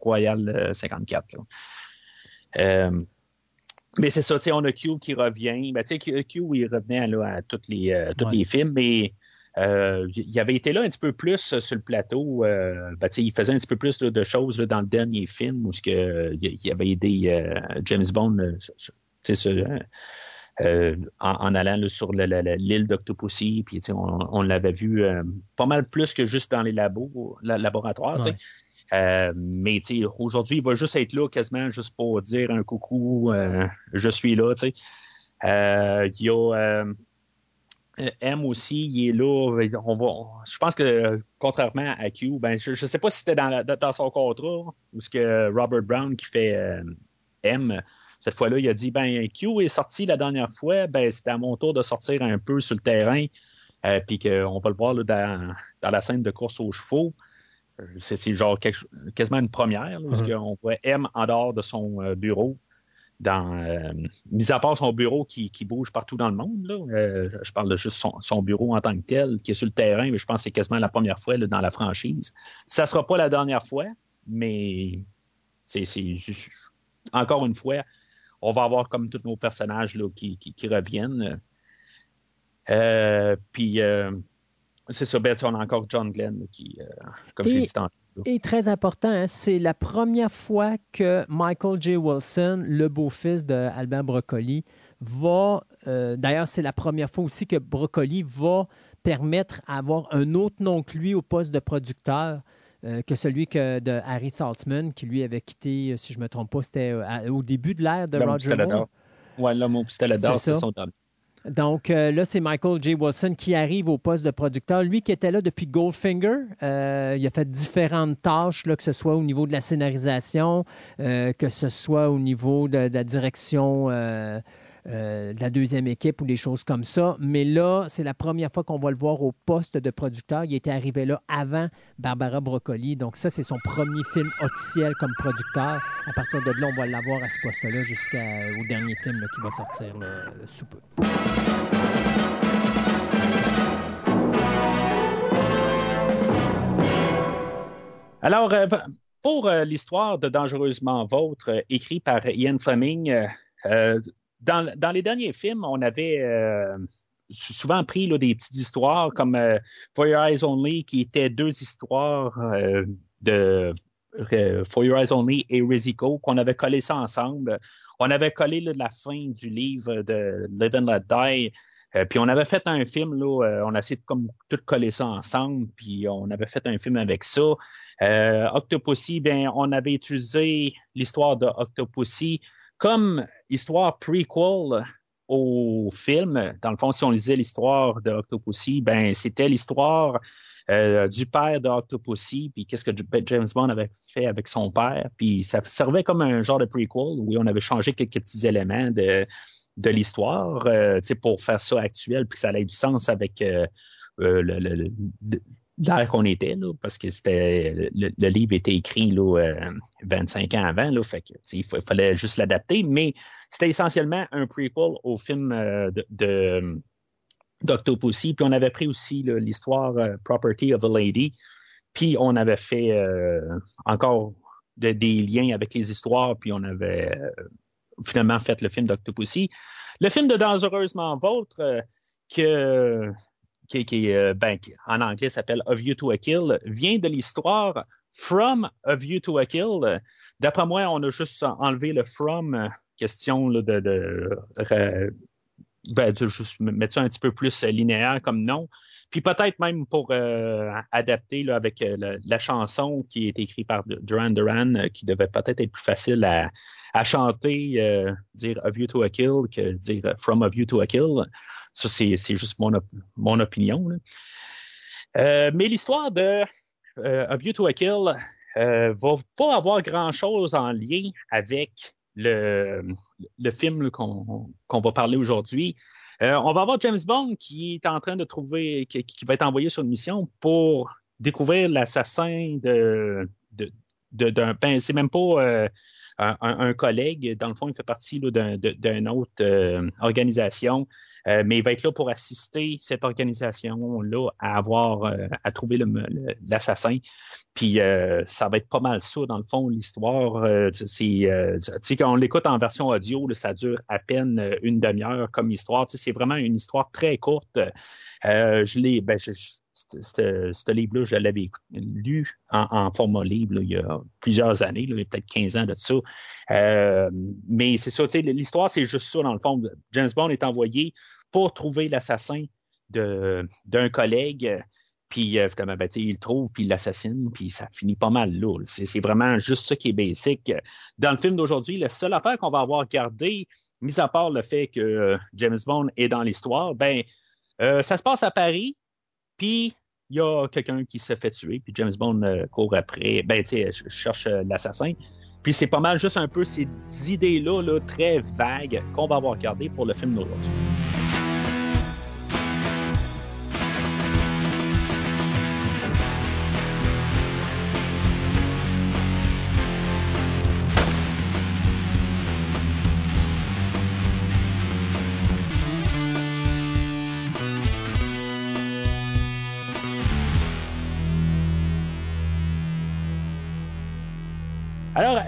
Royal euh, 54. Euh, mais c'est ça, tu sais, on a Q qui revient. Ben, tu sais, Q, Q, il revenait là, à tous les, euh, tous Ouais. les films, mais euh, il avait été là un petit peu plus sur le plateau. Euh, ben, tu sais, il faisait un petit peu plus là, de choses là, dans le dernier film où ce que, euh, il avait aidé euh, James Bond euh, sur- euh, euh, en, en allant sur le- le- le- l'île d'Octopussy. Puis, tu sais, on, on l'avait vu euh, pas mal plus que juste dans les labos, la- laboratoires. Ouais. Euh, mais aujourd'hui, il va juste être là quasiment juste pour dire un coucou, euh, je suis là. Euh, Il y a M aussi, il est là. On je pense que contrairement à Q, ben, je ne sais pas si c'était dans, dans son contrat ou ce que Robert Brown qui fait M. Cette fois-là, il a dit ben Q est sorti la dernière fois, ben c'était à mon tour de sortir un peu sur le terrain, puis qu'on va le voir là, dans, dans la scène de course aux chevaux. Euh, C'est genre quelque quasiment une première, là, parce Mhm. qu'on voit M en dehors de son euh, bureau. Dans, euh, mis à part son bureau qui, qui bouge partout dans le monde, là, euh, je parle de juste son, son bureau en tant que tel, qui est sur le terrain, mais je pense que c'est quasiment la première fois là, dans la franchise. Ça sera pas la dernière fois, mais c'est encore une fois, on va avoir comme tous nos personnages là, qui, qui, qui reviennent. Euh, puis euh, c'est ça, ben, on a encore John Glenn qui, euh, comme Et- j'ai dit tantôt. Et très important, hein, c'est la première fois que Michael J. Wilson, le beau-fils d'Albert Broccoli, va. euh, D'ailleurs, c'est la première fois aussi que Broccoli va permettre d'avoir un autre nom que lui au poste de producteur. euh, que celui que de Harry Saltzman, qui lui avait quitté, si je ne me trompe pas, c'était au début de l'ère de Roger Moore. Ouais, l'homme au pistolet d'or, C'est son homme. Donc euh, là, c'est Michael J. Wilson qui arrive au poste de producteur. Lui qui était là depuis Goldfinger, euh, il a fait différentes tâches, là, que ce soit au niveau de la scénarisation, euh, que ce soit au niveau de, de la direction euh, la deuxième équipe ou des choses comme ça. Mais là, c'est la première fois qu'on va le voir au poste de producteur. Il était arrivé là avant Barbara Broccoli. Donc ça, c'est son premier film officiel comme producteur. À partir de là, on va l'avoir à ce poste-là jusqu'au dernier film qui va sortir sous peu. Alors, euh, pour euh, l'histoire de Dangereusement Vôtre, écrit par Ian Fleming, dans, les derniers films, on avait euh, sou- souvent pris des petites histoires comme euh, For Your Eyes Only, qui étaient deux histoires euh, de euh, For Your Eyes Only et Riziko, qu'on avait collé ça ensemble. On avait collé la fin du livre de Live and Let Die. Puis on avait fait un film, on a essayé de tout coller ça ensemble, puis on avait fait un film avec ça. Octopussy, ben, on avait utilisé l'histoire de Octopussy comme histoire prequel au film. Dans le fond, si on lisait l'histoire de Octopussy, ben, c'était l'histoire euh, du père de Octopussy, puis qu'est-ce que James Bond avait fait avec son père, puis ça servait comme un genre de prequel où on avait changé quelques petits éléments de, de l'histoire euh, pour faire ça actuel, puis ça ait du sens avec euh, euh, le, le- le- l'ère qu'on était, là, parce que c'était le, livre était écrit là, euh, 25 ans avant, là, fait que, il fa- fallait juste l'adapter, mais c'était essentiellement un prequel au film euh, de, de d'Octopussy, puis on avait pris aussi l'histoire euh, Property of a Lady, puis on avait fait euh, encore de- des liens avec les histoires, puis on avait euh, finalement fait le film d'Octopussy. Le film de Dangereusement Vôtre, euh, que, euh, ben, qui, en anglais s'appelle Of You to a Kill, vient de l'histoire From Of You to a Kill. D'après moi, on a juste enlevé le From, euh, question euh, ben, de juste mettre ça un petit peu plus linéaire comme nom. Puis peut-être même pour euh, adapter là, avec euh, la, chanson qui est écrite par Duran Duran, euh, qui devait peut-être être plus facile à, chanter, euh, dire A View to a Kill que dire From a View to a Kill. Ça, c'est, juste mon, mon opinion. là. Euh, mais l'histoire de A View to a Kill euh, va pas avoir grand-chose en lien avec le, le film qu'on, va parler aujourd'hui. Euh, on va avoir James Bond qui est en train de trouver, qui, va être envoyé sur une mission pour découvrir l'assassin de, d'un. Ben, c'est même pas euh, un, un, collègue. Dans le fond, il fait partie d'une autre euh, organisation, euh, mais il va être là pour assister cette organisation-là à avoir euh, à trouver l'assassin. Puis ça va être pas mal ça, dans le fond, l'histoire. c'est quand on l'écoute en version audio, ça dure à peine une demi-heure comme histoire. C'est vraiment une histoire très courte. je l'ai. Ben, ce livre-là, je l'avais lu en, format livre il y a plusieurs années, il y a peut-être 15 ans de ça. Euh, mais c'est ça, l'histoire, c'est juste ça, dans le fond. James Bond est envoyé pour trouver l'assassin d'un collègue. Puis évidemment, ben, il le trouve, puis il l'assassine, puis ça finit pas mal là. C'est vraiment juste ça qui est basic. Dans le film d'aujourd'hui, la seule affaire qu'on va avoir gardée, mis à part le fait que euh, James Bond est dans l'histoire, ben euh, ça se passe à Paris, puis, il y a quelqu'un qui se fait tuer, puis James Bond euh, court après. Ben, tu sais, cherche euh, l'assassin. Puis c'est pas mal juste un peu ces idées-là, là, très vagues, qu'on va avoir gardées pour le film d'aujourd'hui.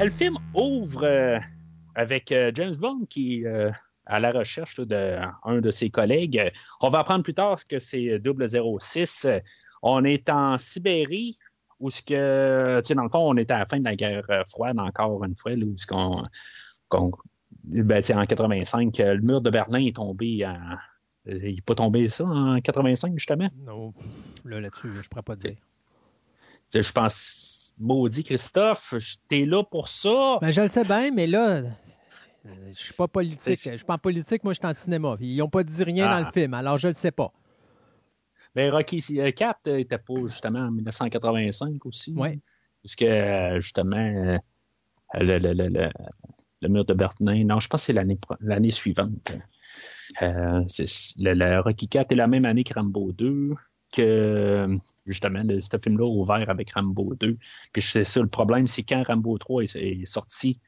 Le film ouvre euh, avec euh, James Bond qui est euh, à la recherche d'un de, ses collègues. On va apprendre plus tard que c'est 006. On est en Sibérie, où ce que, tu sais, dans le fond, on est à la fin de la guerre froide encore une fois, où ce qu'on, ben, en 85, le mur de Berlin est tombé en, il n'est pas tombé ça en 85, justement? Non, là, là-dessus, je ne pourrais pas dire. Je pense maudit Christophe, t'es là pour ça. Ben, je le sais bien, mais là, je suis pas politique. Je suis pas en politique, moi je suis en cinéma. Ils n'ont pas dit rien dans le ah. film, alors je le sais pas. Mais ben, Rocky 4 était pas justement en 1985 aussi. Oui. Parce que justement, euh, le, le, le, le, mur de Berlin, non, je pense que c'est l'année, l'année suivante. Euh, le, Rocky 4 est la même année que Rambo 2 que justement ce film-là ouvert avec Rambo 2. Puis c'est ça le problème, c'est quand Rambo 3 est, sorti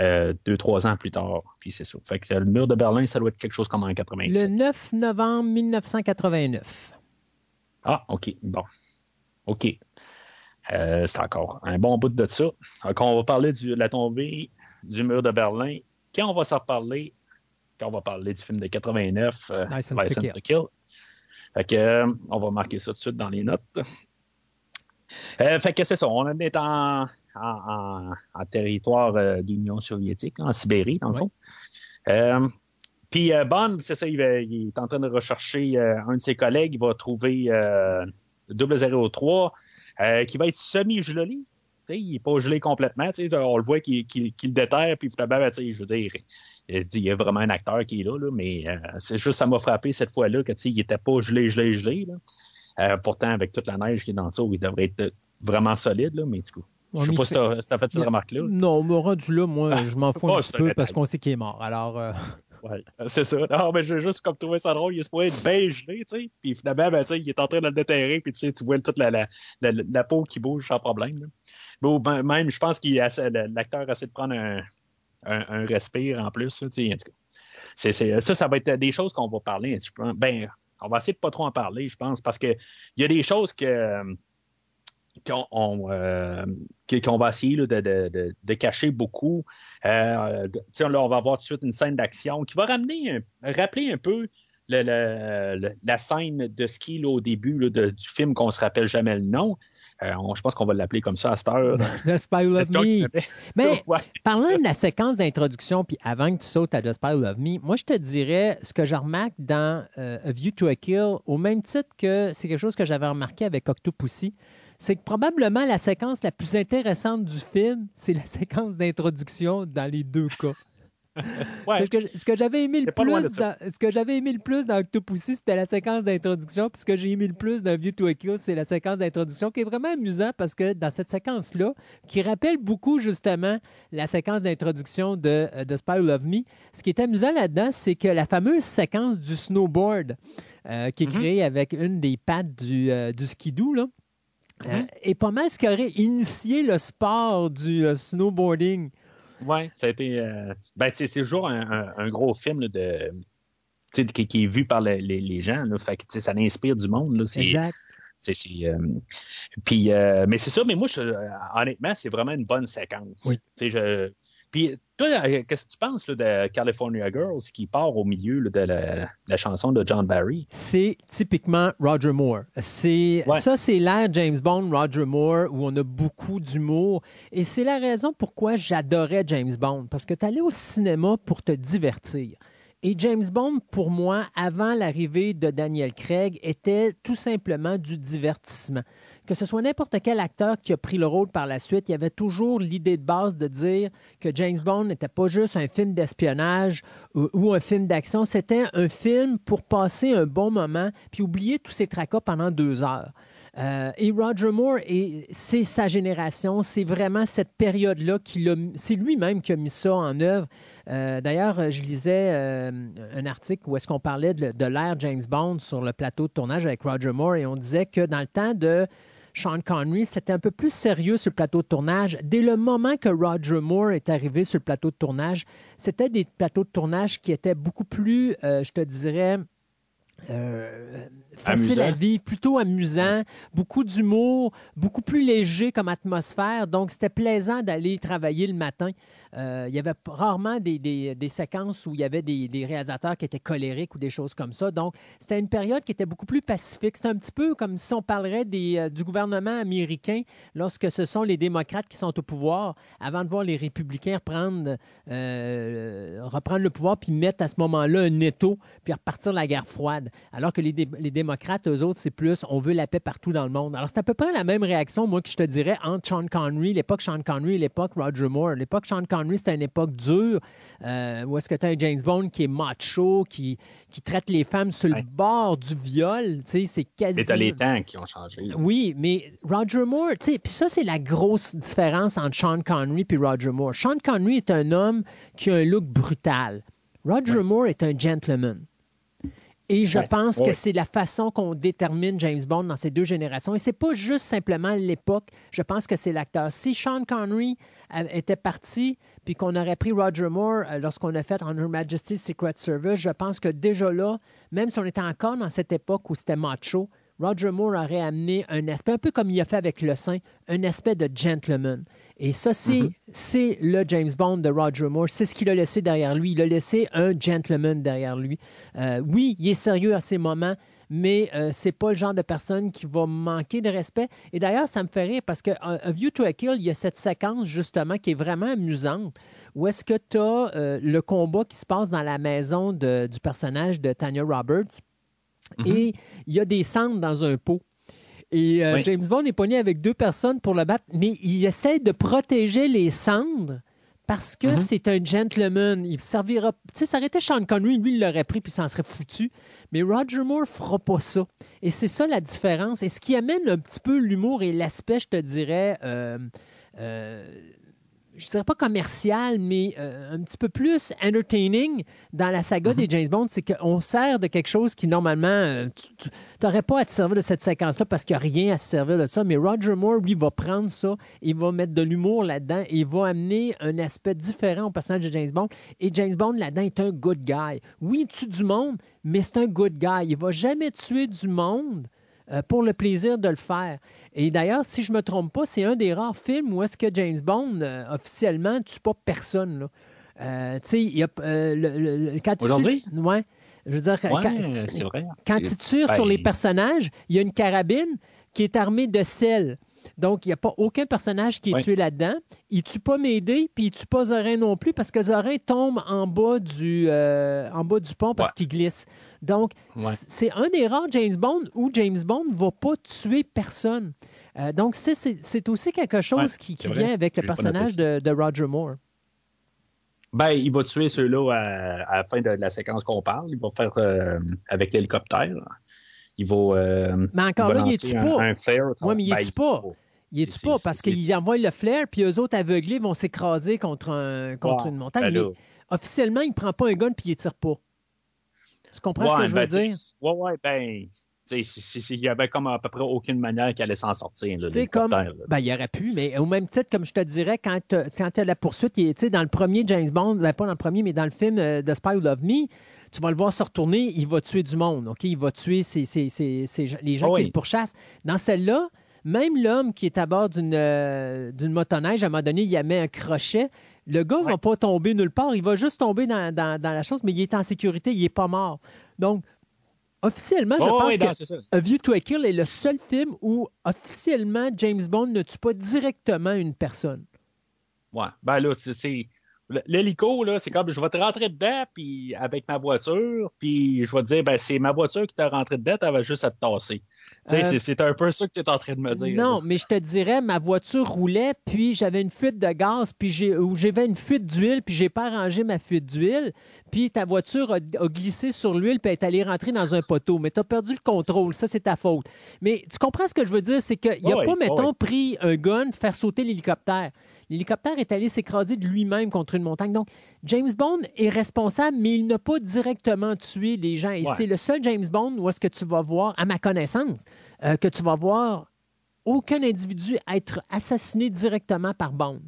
euh, deux, trois ans plus tard. Puis c'est ça. Fait que le mur de Berlin, ça doit être quelque chose comme en 87. Le 9 novembre 1989. Ah, OK. Bon. OK. Euh, c'est encore un bon bout de ça. Donc, on va parler de la tombée du mur de Berlin. Quand on va s'en reparler, quand on va parler du film de 89, euh, License, to Kill. Fait que, euh, on va marquer ça tout de suite dans les notes. Euh, fait que c'est ça, on est en, en, en, territoire euh, d'Union soviétique, en Sibérie, dans le fond. Puis Bond, c'est ça, il, est en train de rechercher un de ses collègues, il va trouver 003, qui va être semi-gelé. Il n'est pas gelé complètement. On le voit qu'il le déterre, puis finalement, je veux dire, il, y a vraiment un acteur qui est là, mais euh, c'est juste ça m'a frappé cette fois-là que il n'était pas gelé, gelé, gelé. Euh, pourtant, avec toute la neige qui est dans le dessous, il devrait être vraiment solide, là, mais du coup. Je sais pas si tu as, fait cette remarque-là. Non, me rendu là, moi, je m'en fous un petit peu parce qu'on sait qu'il est mort. Alors. Euh, ouais, c'est ça. Non, mais j'ai juste comme trouvé ça drôle. Il est supposé être bien gelé, tu sais. Puis finalement, ben, il est en train de le déterrer, puis tu vois toute la, la, la, peau qui bouge sans problème. Ben, même, je pense qu'il l'acteur essaie de prendre un, un, respire en plus. Ça, ça, ça va être des choses qu'on va parler. Ben, on va essayer de pas trop en parler, je pense, parce qu'il y a des choses que qu'on euh, va essayer de, cacher beaucoup. Euh, là, on va avoir tout de suite une scène d'action qui va ramener, rappeler un peu la scène de ski au début du film qu'on se rappelle jamais le nom. Euh, je pense qu'on va l'appeler comme ça à cette heure. The Spy Love Me. Mais parlant de la séquence d'introduction, puis avant que tu sautes à The Spy Love Me, moi, je te dirais ce que je remarque dans euh, A View to a Kill, au même titre que c'est quelque chose que j'avais remarqué avec Octopussy, c'est que probablement la séquence la plus intéressante du film, c'est la séquence d'introduction dans les deux cas. Ce que, j'avais aimé, le plus dans, ce que j'avais aimé le plus dans Octopussy, c'était la séquence d'introduction. Puis ce que j'ai aimé le plus dans View to a Kill, c'est la séquence d'introduction qui est vraiment amusant parce que dans cette séquence-là, qui rappelle beaucoup justement la séquence d'introduction de, euh, de Spy Love Me, ce qui est amusant là-dedans, c'est que la fameuse séquence du snowboard euh, qui est mm-hmm. créée avec une des pattes du, euh, du skidoo, là, euh, est pas mal ce qui aurait initié le sport du euh, snowboarding. Oui, ça a été. euh, ben, c'est toujours un, un- un gros film là, de, qui, qui est vu par le- les, les gens. Là, fait que, ça inspire du monde. Là, Exact. euh, puis, euh, mais c'est ça, mais moi, je, honnêtement, c'est vraiment une bonne séquence. Oui. Je, puis, toi, euh, qu'est-ce que tu penses là, de California Girls qui part au milieu là, de la, la chanson de John Barry? C'est typiquement Roger Moore. C'est Ouais. ça, c'est l'ère James Bond, Roger Moore, où on a beaucoup d'humour. Et c'est la raison pourquoi j'adorais James Bond, parce que tu allais au cinéma pour te divertir. Et James Bond, pour moi, avant l'arrivée de Daniel Craig, était tout simplement du divertissement. Que ce soit n'importe quel acteur qui a pris le rôle par la suite, il y avait toujours l'idée de base de dire que James Bond n'était pas juste un film d'espionnage ou, un film d'action, c'était un film pour passer un bon moment puis oublier tous ces tracas pendant deux heures. Euh, et Roger Moore, et c'est sa génération, c'est vraiment cette période-là qui l'a, c'est lui-même qui a mis ça en œuvre. Euh, D'ailleurs, je lisais euh, un article où est-ce qu'on parlait de, l'ère James Bond sur le plateau de tournage avec Roger Moore et on disait que dans le temps de Sean Connery, c'était un peu plus sérieux sur le plateau de tournage. Dès le moment que Roger Moore est arrivé sur le plateau de tournage, c'était des plateaux de tournage qui étaient beaucoup plus, je te dirais, euh, facile Amusant. à vivre, plutôt amusant, beaucoup d'humour, beaucoup plus léger comme atmosphère. Donc, c'était plaisant d'aller travailler le matin. Euh, il y avait rarement des, des- des séquences où il y avait des, des réalisateurs qui étaient colériques ou des choses comme ça. Donc, c'était une période qui était beaucoup plus pacifique. C'était un petit peu comme si on parlerait des, euh, du gouvernement américain lorsque ce sont les démocrates qui sont au pouvoir, avant de voir les républicains reprendre, euh, reprendre le pouvoir puis mettre à ce moment-là un étau puis repartir la guerre froide. Alors que les, dé- les démocrates, eux autres, c'est plus on veut la paix partout dans le monde. Alors, c'est à peu près la même réaction, moi, que je te dirais entre Sean Connery, l'époque Sean Connery et l'époque Roger Moore. L'époque Sean Connery, c'était une époque dure euh, où est-ce que tu as un James Bond qui est macho, qui, qui traite les femmes sur le Ouais. bord du viol. Tu sais, c'est quasi. Et t'as les temps qui ont changé. là. Oui, mais Roger Moore, tu sais, puis ça, c'est la grosse différence entre Sean Connery et Roger Moore. Sean Connery est un homme qui a un look brutal. Roger Moore est un gentleman. Et je Ouais, pense ouais. que c'est la façon qu'on détermine James Bond dans ces deux générations. Et c'est pas juste simplement l'époque. Je pense que c'est l'acteur. Si Sean Connery a- était parti, puis qu'on aurait pris Roger Moore euh, lorsqu'on a fait On Her Majesty's Secret Service, je pense que déjà là, même si on était encore dans cette époque où c'était macho, Roger Moore aurait amené un aspect, un peu comme il a fait avec Le Saint, un aspect de gentleman. Et ça, c'est Mm-hmm. c'est le James Bond de Roger Moore. C'est ce qu'il a laissé derrière lui. Il a laissé un gentleman derrière lui. Euh, oui, il est sérieux à ces moments, mais euh, c'est pas le genre de personne qui va manquer de respect. Et d'ailleurs, ça me fait rire parce que euh, A View to a Kill, il y a cette séquence justement qui est vraiment amusante où est-ce que tu as le combat qui se passe dans la maison de- du personnage de Tanya Roberts et il y a des cendres dans un pot. Et euh, Oui. James Bond est pogné avec deux personnes pour le battre, mais il essaie de protéger les cendres parce que Mhm. c'est un gentleman. Il servira. Tu sais, ça aurait été Sean Connery, lui, il l'aurait pris puis s'en serait foutu. Mais Roger Moore fera pas ça. Et c'est ça la différence. Et ce qui amène un petit peu l'humour et l'aspect, je te dirais, euh, euh, je dirais pas commercial, mais euh, un petit peu plus entertaining dans la saga des James Bond, c'est qu'on sert de quelque chose qui, normalement, euh, tu n'aurais pas à te servir de cette séquence-là parce qu'il n'y a rien à se servir de ça. Mais Roger Moore, lui, va prendre ça, il va mettre de l'humour là-dedans et il va amener un aspect différent au personnage de James Bond. Et James Bond, là-dedans, est un good guy. Oui, il tue du monde, mais c'est un good guy. Il va jamais tuer du monde euh, pour le plaisir de le faire. Et d'ailleurs, si je ne me trompe pas, c'est un des rares films où est-ce que James Bond, euh, officiellement, ne tue pas personne. là. Euh, tu sais, il y a, euh, le- le- le- quand tu Aujourd'hui? tues- ouais. Je veux dire, quand, Ouais, c'est vrai. quand C'est- il tire ben, sur les personnages, il y a une carabine qui est armée de sel. Donc, il n'y a pas aucun personnage qui est Ouais. tué là-dedans. Il ne tue pas Médée, puis il ne tue pas Zorin non plus, parce que Zorin tombe en bas du, euh, en bas du pont parce qu'il glisse. Donc, Ouais. c'est un des rares James Bond où James Bond ne va pas tuer personne. Euh, donc, c'est- aussi quelque chose Ouais, qui, vient avec le personnage de, de Roger Moore. Ben, il va tuer ceux-là à, à la fin de la séquence qu'on parle. Il va faire euh, avec l'hélicoptère. Il va. euh, Mais encore il va là, il un, pas? un flare. Ouais, mais il Ben, tue pas? Il est C'est- pas? parce qu'il envoie le flair, puis eux autres aveuglés vont s'écraser contre, un, contre Ouais, une montagne. ben mais officiellement, il ne prend pas un gun puis il ne tire pas. Tu comprends ce que je ben, veux dire? tu- Ouais, ouais, ben. Il y avait comme à peu près aucune manière qu'elle allait s'en sortir. Là, comme, là. ben, il aurait pu, mais au même titre, comme je te dirais, quand tu as la poursuite, est- dans le premier James Bond, ben, pas dans le premier, mais dans le film euh, The Spy Who Loved Me, tu vas le voir se retourner, il va tuer du monde, OK? Il va tuer ses- les gens Ah qui oui. le pourchassent. Dans celle-là, même l'homme qui est à bord d'une euh, d'une motoneige, à un moment donné, il y met un crochet. Le gars ne va pas tomber nulle part, il va juste tomber dans, dans- dans la chose, mais il est en sécurité, il n'est pas mort. Donc, officiellement, je Oh, pense oui, que non, c'est ça. a View to a Kill est le seul film où officiellement James Bond ne tue pas directement une personne. Ouais. Ben là, c'est. L'hélico, là, c'est comme je vais te rentrer dedans puis avec ma voiture, puis je vais te dire, ben c'est ma voiture qui t'a rentré dedans, t'avais juste à te tasser. Euh, c'est- un peu ça que tu es en train de me dire. Non, là. mais je te dirais, ma voiture roulait, puis j'avais une fuite de gaz, puis j'ai, ou j'avais une fuite d'huile, puis j'ai pas arrangé ma fuite d'huile, puis ta voiture a, a glissé sur l'huile, puis elle est allée rentrer dans un poteau. Mais tu as perdu le contrôle, ça c'est ta faute. Mais tu comprends ce que je veux dire, c'est qu'il n'a Ouais, pas, mettons, pris un gun, faire sauter l'hélicoptère. L'hélicoptère est allé s'écraser de lui-même contre une montagne. Donc, James Bond est responsable, mais il n'a pas directement tué les gens. Et Ouais. c'est le seul James Bond où est-ce que tu vas voir, à ma connaissance, euh, que tu vas voir aucun individu être assassiné directement par Bond.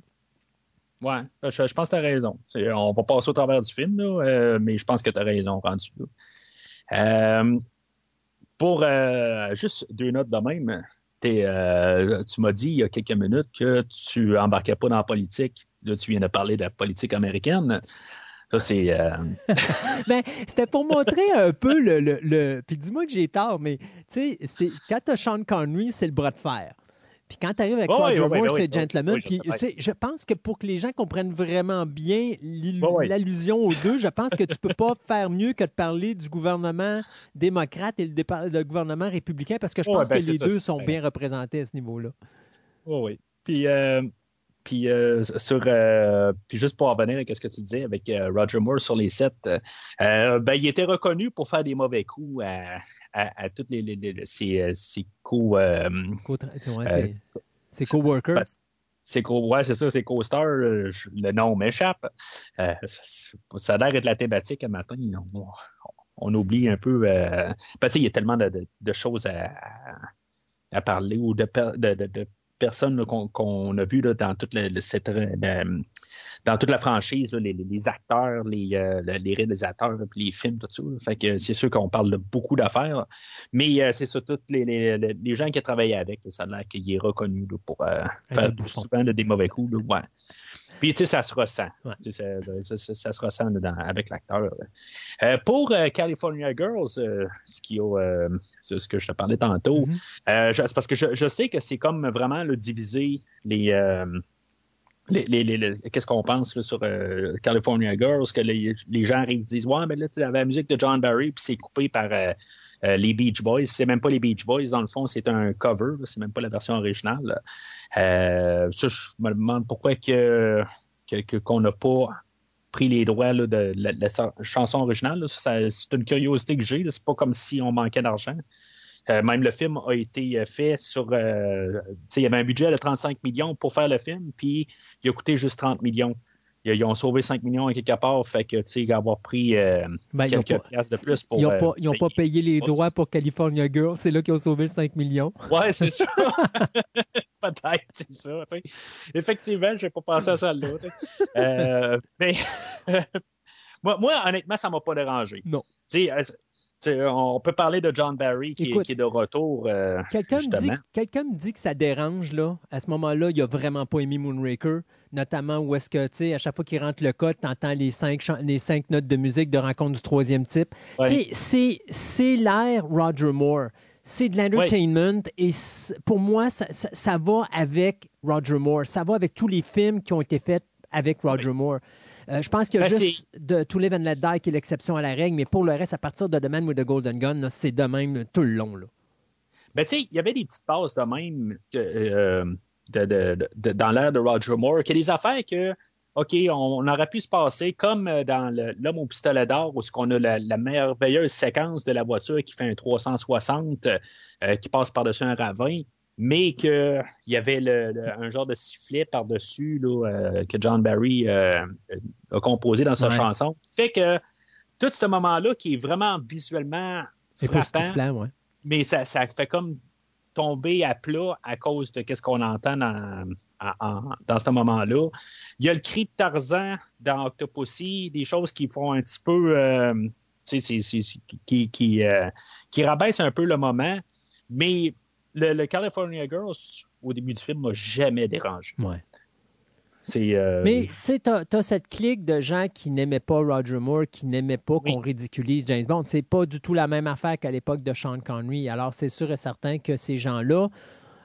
Ouais, je, je pense que tu as raison. On va passer au travers du film, là, euh, mais je pense que tu as raison rendu là. Euh, pour euh, juste deux notes de même, euh, tu m'as dit il y a quelques minutes que tu embarquais pas dans la politique. Là, tu viens de parler de la politique américaine. Ça, c'est. euh, Ben, c'était pour montrer un peu le. le, le- Puis dis-moi que j'ai tort, mais tu sais, quand tu as Sean Connery, c'est le bras de fer. Puis quand tu arrives avec Roger Moore, c'est gentleman. Puis je pense que pour que les gens comprennent vraiment bien l'allusion aux deux, je pense que tu peux pas faire mieux que de parler du gouvernement démocrate et le, gouvernement républicain parce que je pense ben, que les ça, deux sont bien représentés à ce niveau-là. Oui, oui. Puis, euh, puis, euh, sur, euh, puis juste pour en revenir à ce que tu disais avec euh, Roger Moore sur les sets, euh, ben, il était reconnu pour faire des mauvais coups à, à, à toutes les, les- les- ses, ses co, euh, Co- ouais, Euh, c'est- c'est coworker. ben, ses co- ouais, c'est ça, ses co-stars, euh, je- le nom m'échappe. Ça a l'air d'être la thématique un matin. On, on oublie un peu. Ben, il y a tellement de, de- de choses à, à- à parler ou de- de personnes qu'on a vues là, dans toute cette, dans la franchise, là, les, acteurs, les, euh, les réalisateurs, les films, tout ça. là. Fait que c'est sûr qu'on parle de beaucoup d'affaires. Mais euh, c'est ça, tous les, gens qui travaillent avec, ça a l'air qu'il est reconnu là, pour euh, Un faire bouffon. souvent des mauvais coups. Ouais. Puis, tu sais, ça se ressent. Ouais. Ça, ça- ça- ça se ressent dans- avec l'acteur. Euh, pour euh, California Girls, euh, ce, qui ce que je te parlais tantôt, je- c'est parce que je, je sais que c'est comme vraiment le diviser les. les, les- qu'est-ce qu'on pense là, sur California Girls, que les, les gens arrivent et disent Ouais, mais là, tu avais la musique de John Barry, puis c'est coupé par euh, les Beach Boys. C'est même pas les Beach Boys, dans le fond, c'est un cover, c'est même pas la version originale. Euh, ça, je me demande pourquoi que, qu'on n'a pas pris les droits de la, chanson originale. c'est une curiosité que j'ai. C'est pas comme si on manquait d'argent. Euh, même le film a été fait sur. il y avait un budget de 35 millions pour faire le film, puis il a coûté juste 30 millions. Ils, ont sauvé 5 millions à quelque part, fait que, tu sais, avoir pris euh, Ben, quelques piastres de plus pour. Ils n'ont euh, pas, ils ont pas payé les droits pour California Girl. C'est là qu'ils ont sauvé le 5 millions. Ouais, c'est ça. Peut-être, c'est ça. Effectivement, je n'ai pas pensé à ça là. Euh, mais moi, moi, honnêtement, ça ne m'a pas dérangé. Non. Tu on peut parler de John Barry qui, est, Écoute, qui est de retour. euh, Quelqu'un me, dit, me que ça dérange, là. À ce moment-là, il a vraiment pas aimé Moonraker, notamment où est-ce que, tu sais, à chaque fois qu'il rentre le code, tu entends les cinq, chan- les cinq notes de musique de rencontre du troisième type. Ouais. Tu sais, c'est- l'air Roger Moore. C'est de l'entertainment et pour moi, ça, ça- ça va avec Roger Moore. Ça va avec tous les films qui ont été faits avec Roger Moore. Euh, je pense qu'il y a Ben, juste de To Live and Let Die qui est l'exception à la règle, mais pour le reste, à partir de The Man with the Golden Gun, c'est de même tout le long. Là. Ben, tu sais, il y avait des petites passes de même que, euh, de, de- dans l'ère de Roger Moore, qu'il y a des affaires que, OK, on, on aurait pu se passer comme euh, dans L'homme au pistolet d'or, où qu'on a la, la merveilleuse séquence de la voiture qui fait un 360, euh, qui passe par-dessus un ravin, mais qu'il y avait le- le- un genre de sifflet par-dessus là, euh, que John Barry euh, a composé dans sa Ouais. chanson. Fait que tout ce moment-là qui est vraiment visuellement frappant, ouais. mais ça, ça fait comme tomber à plat à cause de ce qu'on entend dans, dans ce moment-là. Il y a le cri de Tarzan dans Octopussy, des choses qui font un petit peu. euh, tu sais, c'est- c'est- c'est- qui, qui, euh, qui rabaissent un peu le moment, mais le, le California Girls, au début du film, m'a jamais dérangé. Ouais. C'est. euh, Mais tu sais, t'as as cette clique de gens qui n'aimaient pas Roger Moore, qui n'aimaient pas Oui. qu'on ridiculise James Bond. C'est pas du tout la même affaire qu'à l'époque de Sean Connery. Alors, c'est sûr et certain que ces gens-là,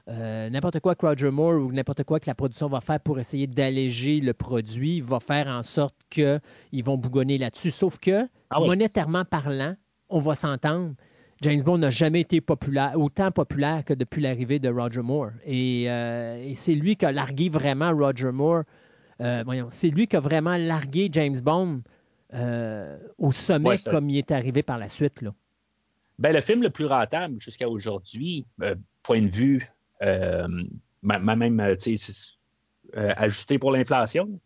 euh, n'importe quoi que Roger Moore ou n'importe quoi que la production va faire pour essayer d'alléger le produit va faire en sorte qu'ils vont bougonner là-dessus. Sauf que, Ah oui. monétairement parlant, on va s'entendre. James Bond n'a jamais été populaire, autant populaire que depuis l'arrivée de Roger Moore. Et, euh, et c'est lui qui a largué vraiment Roger Moore. Euh, voyons, c'est lui qui a vraiment largué James Bond euh, au sommet Ouais, ça- comme il est arrivé par la suite. Là. Ben, le film le plus rentable jusqu'à aujourd'hui, point de vue, même ajusté pour l'inflation,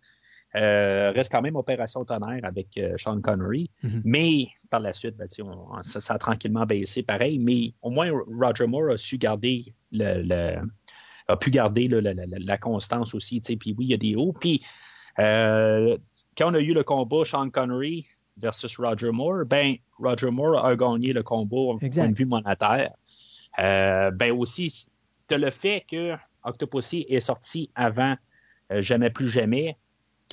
euh, reste quand même Opération Tonnerre avec euh, Sean Connery. Mhm. Mais par la suite, ben, on- ça, ça a tranquillement baissé pareil. Mais au moins, Roger Moore a su garder le. le- a pu garder la, la- la- la constance aussi. Puis oui, il y a des hauts. Puis euh, quand on a eu le combat Sean Connery versus Roger Moore, ben Roger Moore a gagné le combat Exact. point de vue monétaire. Ben aussi, de le fait que Octopussy est sorti avant Jamais plus jamais,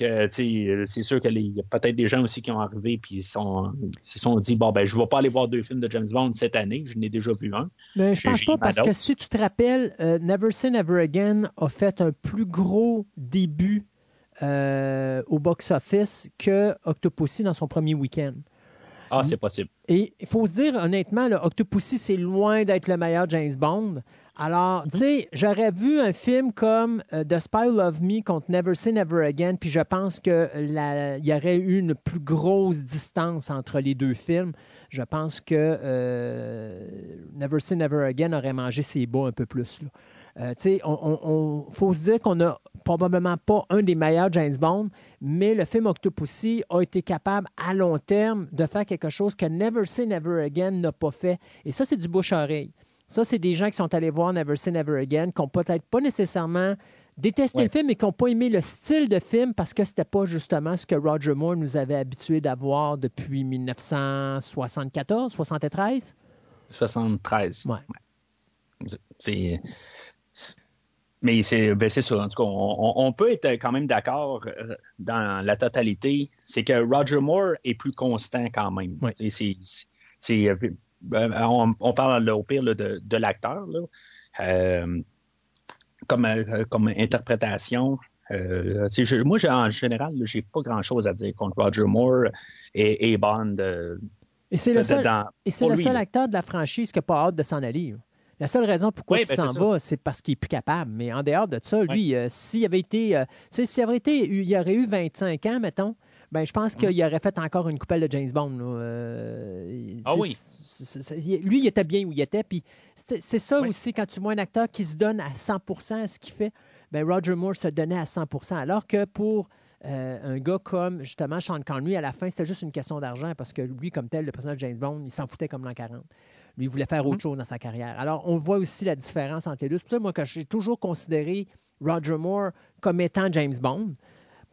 que euh, c'est sûr qu'il y a peut-être des gens aussi qui ont arrivé puis ils sont, se sont dit bon ben je vais pas aller voir deux films de James Bond cette année, je n'ai déjà vu un. Mais je J'ai- pense pas parce que si tu te rappelles, euh, Never Say Never Again a fait un plus gros début euh, au box-office que Octopussy dans son premier week-end. Ah c'est possible. Et il faut se dire, honnêtement, le Octopussy, c'est loin d'être le meilleur James Bond. Alors, tu sais, j'aurais vu un film comme euh, The Spy Who Loved Me contre Never Say Never Again, puis je pense qu'il y aurait eu une plus grosse distance entre les deux films. Je pense que euh, Never Say Never Again aurait mangé ses bas un peu plus. Là. Euh, tu sais, on, on- on- faut se dire qu'on n'a probablement pas un des meilleurs James Bond, mais le film Octopussy a été capable à long terme de faire quelque chose que Never Say Never Again n'a pas fait. Et ça, c'est du bouche-oreille. Ça, c'est des gens qui sont allés voir Never Say Never Again, qui n'ont peut-être pas nécessairement détesté Ouais. le film, mais qui n'ont pas aimé le style de film parce que c'était pas justement ce que Roger Moore nous avait habitués d'avoir depuis 1974, 73. 73. Ouais. C'est. Mais c'est ben sûr. En tout cas, on, peut être quand même d'accord euh, dans la totalité. C'est que Roger Moore est plus constant quand même. C'est- euh, ben, on, on parle là, au pire là, de, de l'acteur. Euh, comme, euh, comme interprétation. euh, je- moi, en général, j'ai pas grand-chose à dire contre Roger Moore et, et Bond. euh, Et c'est le seul, dans- et c'est le lui, seul acteur de la franchise qui n'a pas hâte de s'en aller. La seule raison pourquoi Oui, il ben, s'en va, c'est parce qu'il est plus capable. Mais en dehors de ça, lui, euh, s'il avait été, euh, s'il avait été, il aurait eu 25 ans, mettons, ben je pense qu'il aurait fait encore une coupelle de James Bond. Euh. Ah oui. lui, il était bien où il était. Puis c'est c'est ça Oui. aussi quand tu vois un acteur qui se donne à 100% à ce qu'il fait. Ben Roger Moore se donnait à 100% alors que pour euh, un gars comme justement Sean Connery, à la fin, c'était juste une question d'argent parce que lui, comme tel, le personnage de James Bond, il s'en foutait comme l'an 40. Lui, il voulait faire autre chose dans sa carrière. Alors, on voit aussi la différence entre les deux. C'est pour ça, moi, que j'ai toujours considéré Roger Moore comme étant James Bond.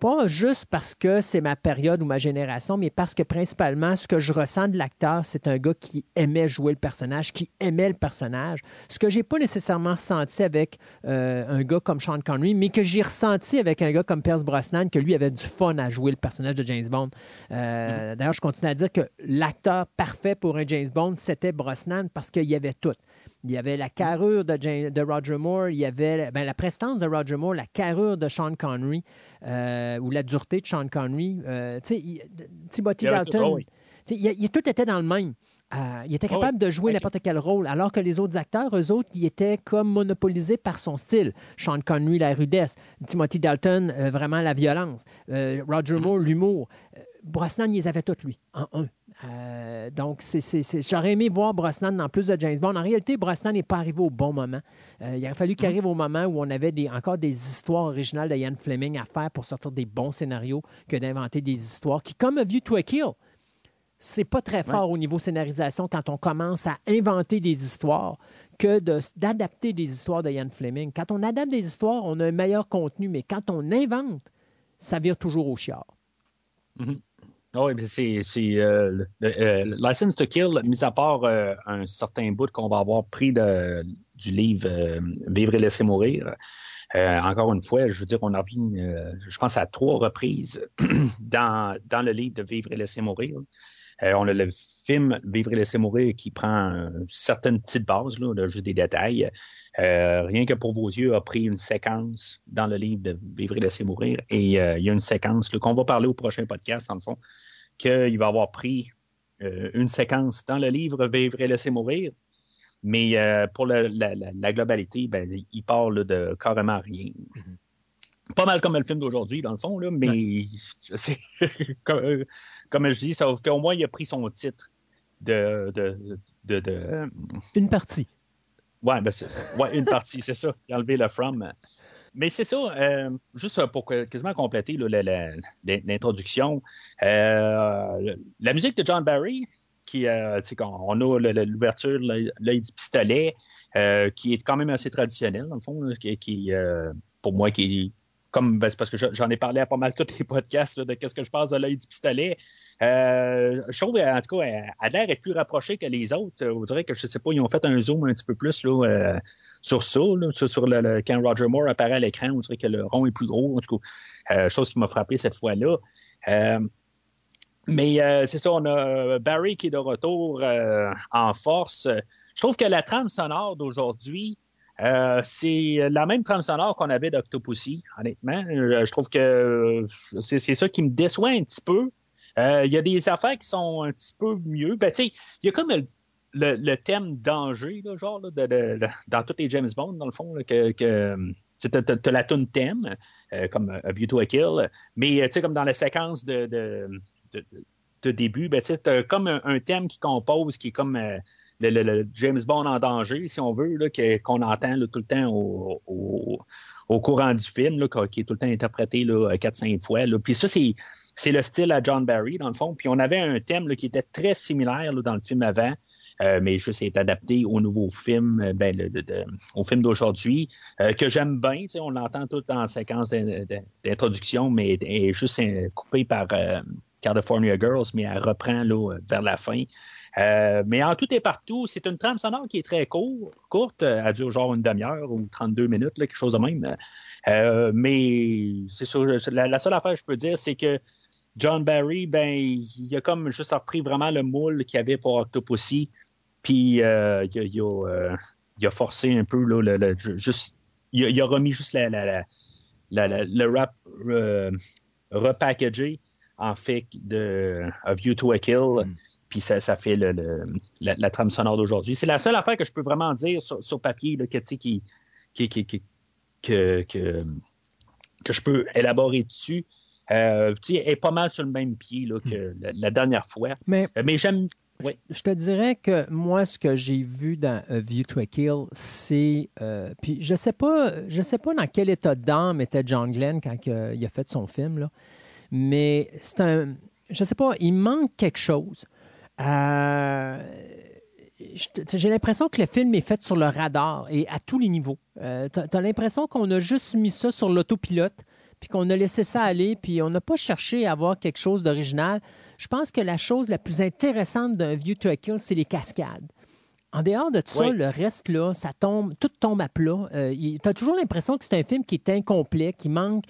Pas juste parce que c'est ma période ou ma génération, mais parce que principalement, ce que je ressens de l'acteur, c'est un gars qui aimait jouer le personnage, qui aimait le personnage. Ce que j'ai pas nécessairement ressenti avec euh, un gars comme Sean Connery, mais que j'ai ressenti avec un gars comme Pierce Brosnan, que lui avait du fun à jouer le personnage de James Bond. Euh, D'ailleurs, je continue à dire que l'acteur parfait pour un James Bond, c'était Brosnan parce qu'il y avait tout. Il y avait la carrure de, James- de Roger Moore, il y avait ben, la prestance de Roger Moore, la carrure de Sean Connery, euh, ou la dureté de Sean Connery. Euh, il- Timothy Il Dalton, oui. il, tout était dans le même. Euh, il était capable de jouer n'importe quel rôle, alors que les autres acteurs, eux autres, ils étaient comme monopolisés par son style. Sean Connery, la rudesse. Timothy Dalton, euh, vraiment la violence. Euh, Roger Mm-hmm. Moore, l'humour. Brosnan, il les avait tous, lui, en un. Euh, donc, j'aurais aimé voir Brosnan dans plus de James Bond. En réalité, Brosnan n'est pas arrivé au bon moment. Euh, il aurait fallu qu'il arrive au moment où on avait des, encore des histoires originales de Ian Fleming à faire pour sortir des bons scénarios que d'inventer des histoires qui, comme A View to a Kill, C'est pas très fort au niveau scénarisation quand on commence à inventer des histoires que d'adapter des histoires de Ian Fleming. Quand on adapte des histoires, on a un meilleur contenu, mais quand on invente, ça vire toujours au chiard. Mm-hmm. Ah oui, c'est euh, euh, License to Kill, mis à part euh, un certain bout qu'on va avoir pris de, du livre Vivre et laisser mourir. encore une fois, je veux dire, on a vu, je pense, à trois reprises dans, dans le livre de Vivre et laisser mourir. on a le film Vivre et laisser mourir qui prend certaines petites bases, là, juste des détails. rien que pour vos yeux a pris une séquence dans le livre de Vivre et laisser mourir. Et il y a une séquence qu'on va parler au prochain podcast, en le fond, qu'il va avoir pris euh, une séquence dans le livre Vivre et laisser mourir. Mais euh, pour la, globalité, ben, il parle de carrément rien. Mm-hmm. Pas mal comme le film d'aujourd'hui, dans le fond, là, mais c'est comme, comme, je dis, sauf qu'au moins il a pris son titre de. de, Une partie. Ouais, ben ouais, une partie, c'est ça. Il a enlevé le from. Mais c'est ça, euh, juste pour quasiment compléter l'introduction, euh, la musique de John Barry, qui, euh, on a l'ouverture, l'œil du pistolet, qui est quand même assez traditionnel, dans le fond, qui, pour moi, qui comme ben, c'est parce que j'en ai parlé à pas mal tous les podcasts de qu'est-ce que je pense de l'œil du pistolet. Euh, je trouve, en tout cas, Adler est plus rapproché que les autres. On dirait que, je sais pas, ils ont fait un zoom un petit peu plus là, euh, sur ça, sur, le, quand Roger Moore apparaît à l'écran, on dirait que le rond est plus gros, en tout cas, euh, chose qui m'a frappé cette fois-là. mais c'est ça, on a Barry qui est de retour en force. Je trouve que la trame sonore d'aujourd'hui, c'est la même trame sonore qu'on avait d'Octopussy, honnêtement. je trouve que c'est ça qui me déçoit un petit peu. Euh, il y a des affaires qui sont un petit peu mieux. Ben, il y a comme le, thème danger, genre, dans tous les James Bond, dans le fond, que, que tu la tune thème, euh, comme A View to a Kill, mais euh, comme dans la séquence de, de, début, ben, tu as comme un, thème qui compose, qui est comme le, James Bond en danger, si on veut, qu'on entend tout le temps au, au, courant du film, qui est tout le temps interprété 4-5 fois. Puis ça, c'est c'est le style à John Barry, dans le fond. Puis on avait un thème qui était très similaire dans le film avant, euh, mais juste est adapté au nouveau film, euh, ben, au film d'aujourd'hui, euh, que j'aime bien. On l'entend tout en séquence d'introduction, mais est juste coupé par California Girls, mais elle reprend là, vers la fin. mais en tout et partout, c'est une trame sonore qui est très courte, courte, elle dure genre une demi-heure ou 32 minutes, quelque chose de même. mais c'est sûr, la, seule affaire que je peux dire, c'est que John Barry, ben, il a comme juste repris vraiment le moule qu'il avait pour Octopussy, puis euh, euh, il, a, forcé un peu, là, juste, il a, remis juste le rap euh, repackagé, en fait, de A View to a Kill. Mm. Puis ça, ça fait le, la, trame sonore d'aujourd'hui. C'est la seule affaire que je peux vraiment dire sur, papier là, que, qui, qui, qui, que, que, que, je peux élaborer dessus. Euh, elle est pas mal sur le même pied là, que hmm. la, dernière fois. Mais, euh, mais j'aime. Oui. Je te dirais que moi, ce que j'ai vu dans A View to a Kill, c'est. Euh, puis je sais pas, je sais pas dans quel état d'âme était John Glenn quand il a fait son film, là, mais c'est un. Je sais pas, il manque quelque chose. j'ai l'impression que le film est fait sur le radar et à tous les niveaux. tu as l'impression qu'on a juste mis ça sur l'autopilote puis qu'on a laissé ça aller, puis on n'a pas cherché à avoir quelque chose d'original. Je pense que la chose la plus intéressante d'un View to a Kill, c'est les cascades. En dehors de tout ça, le reste, là, ça tombe, tout tombe à plat. Euh, tu as toujours l'impression que c'est un film qui est incomplet, qui manque,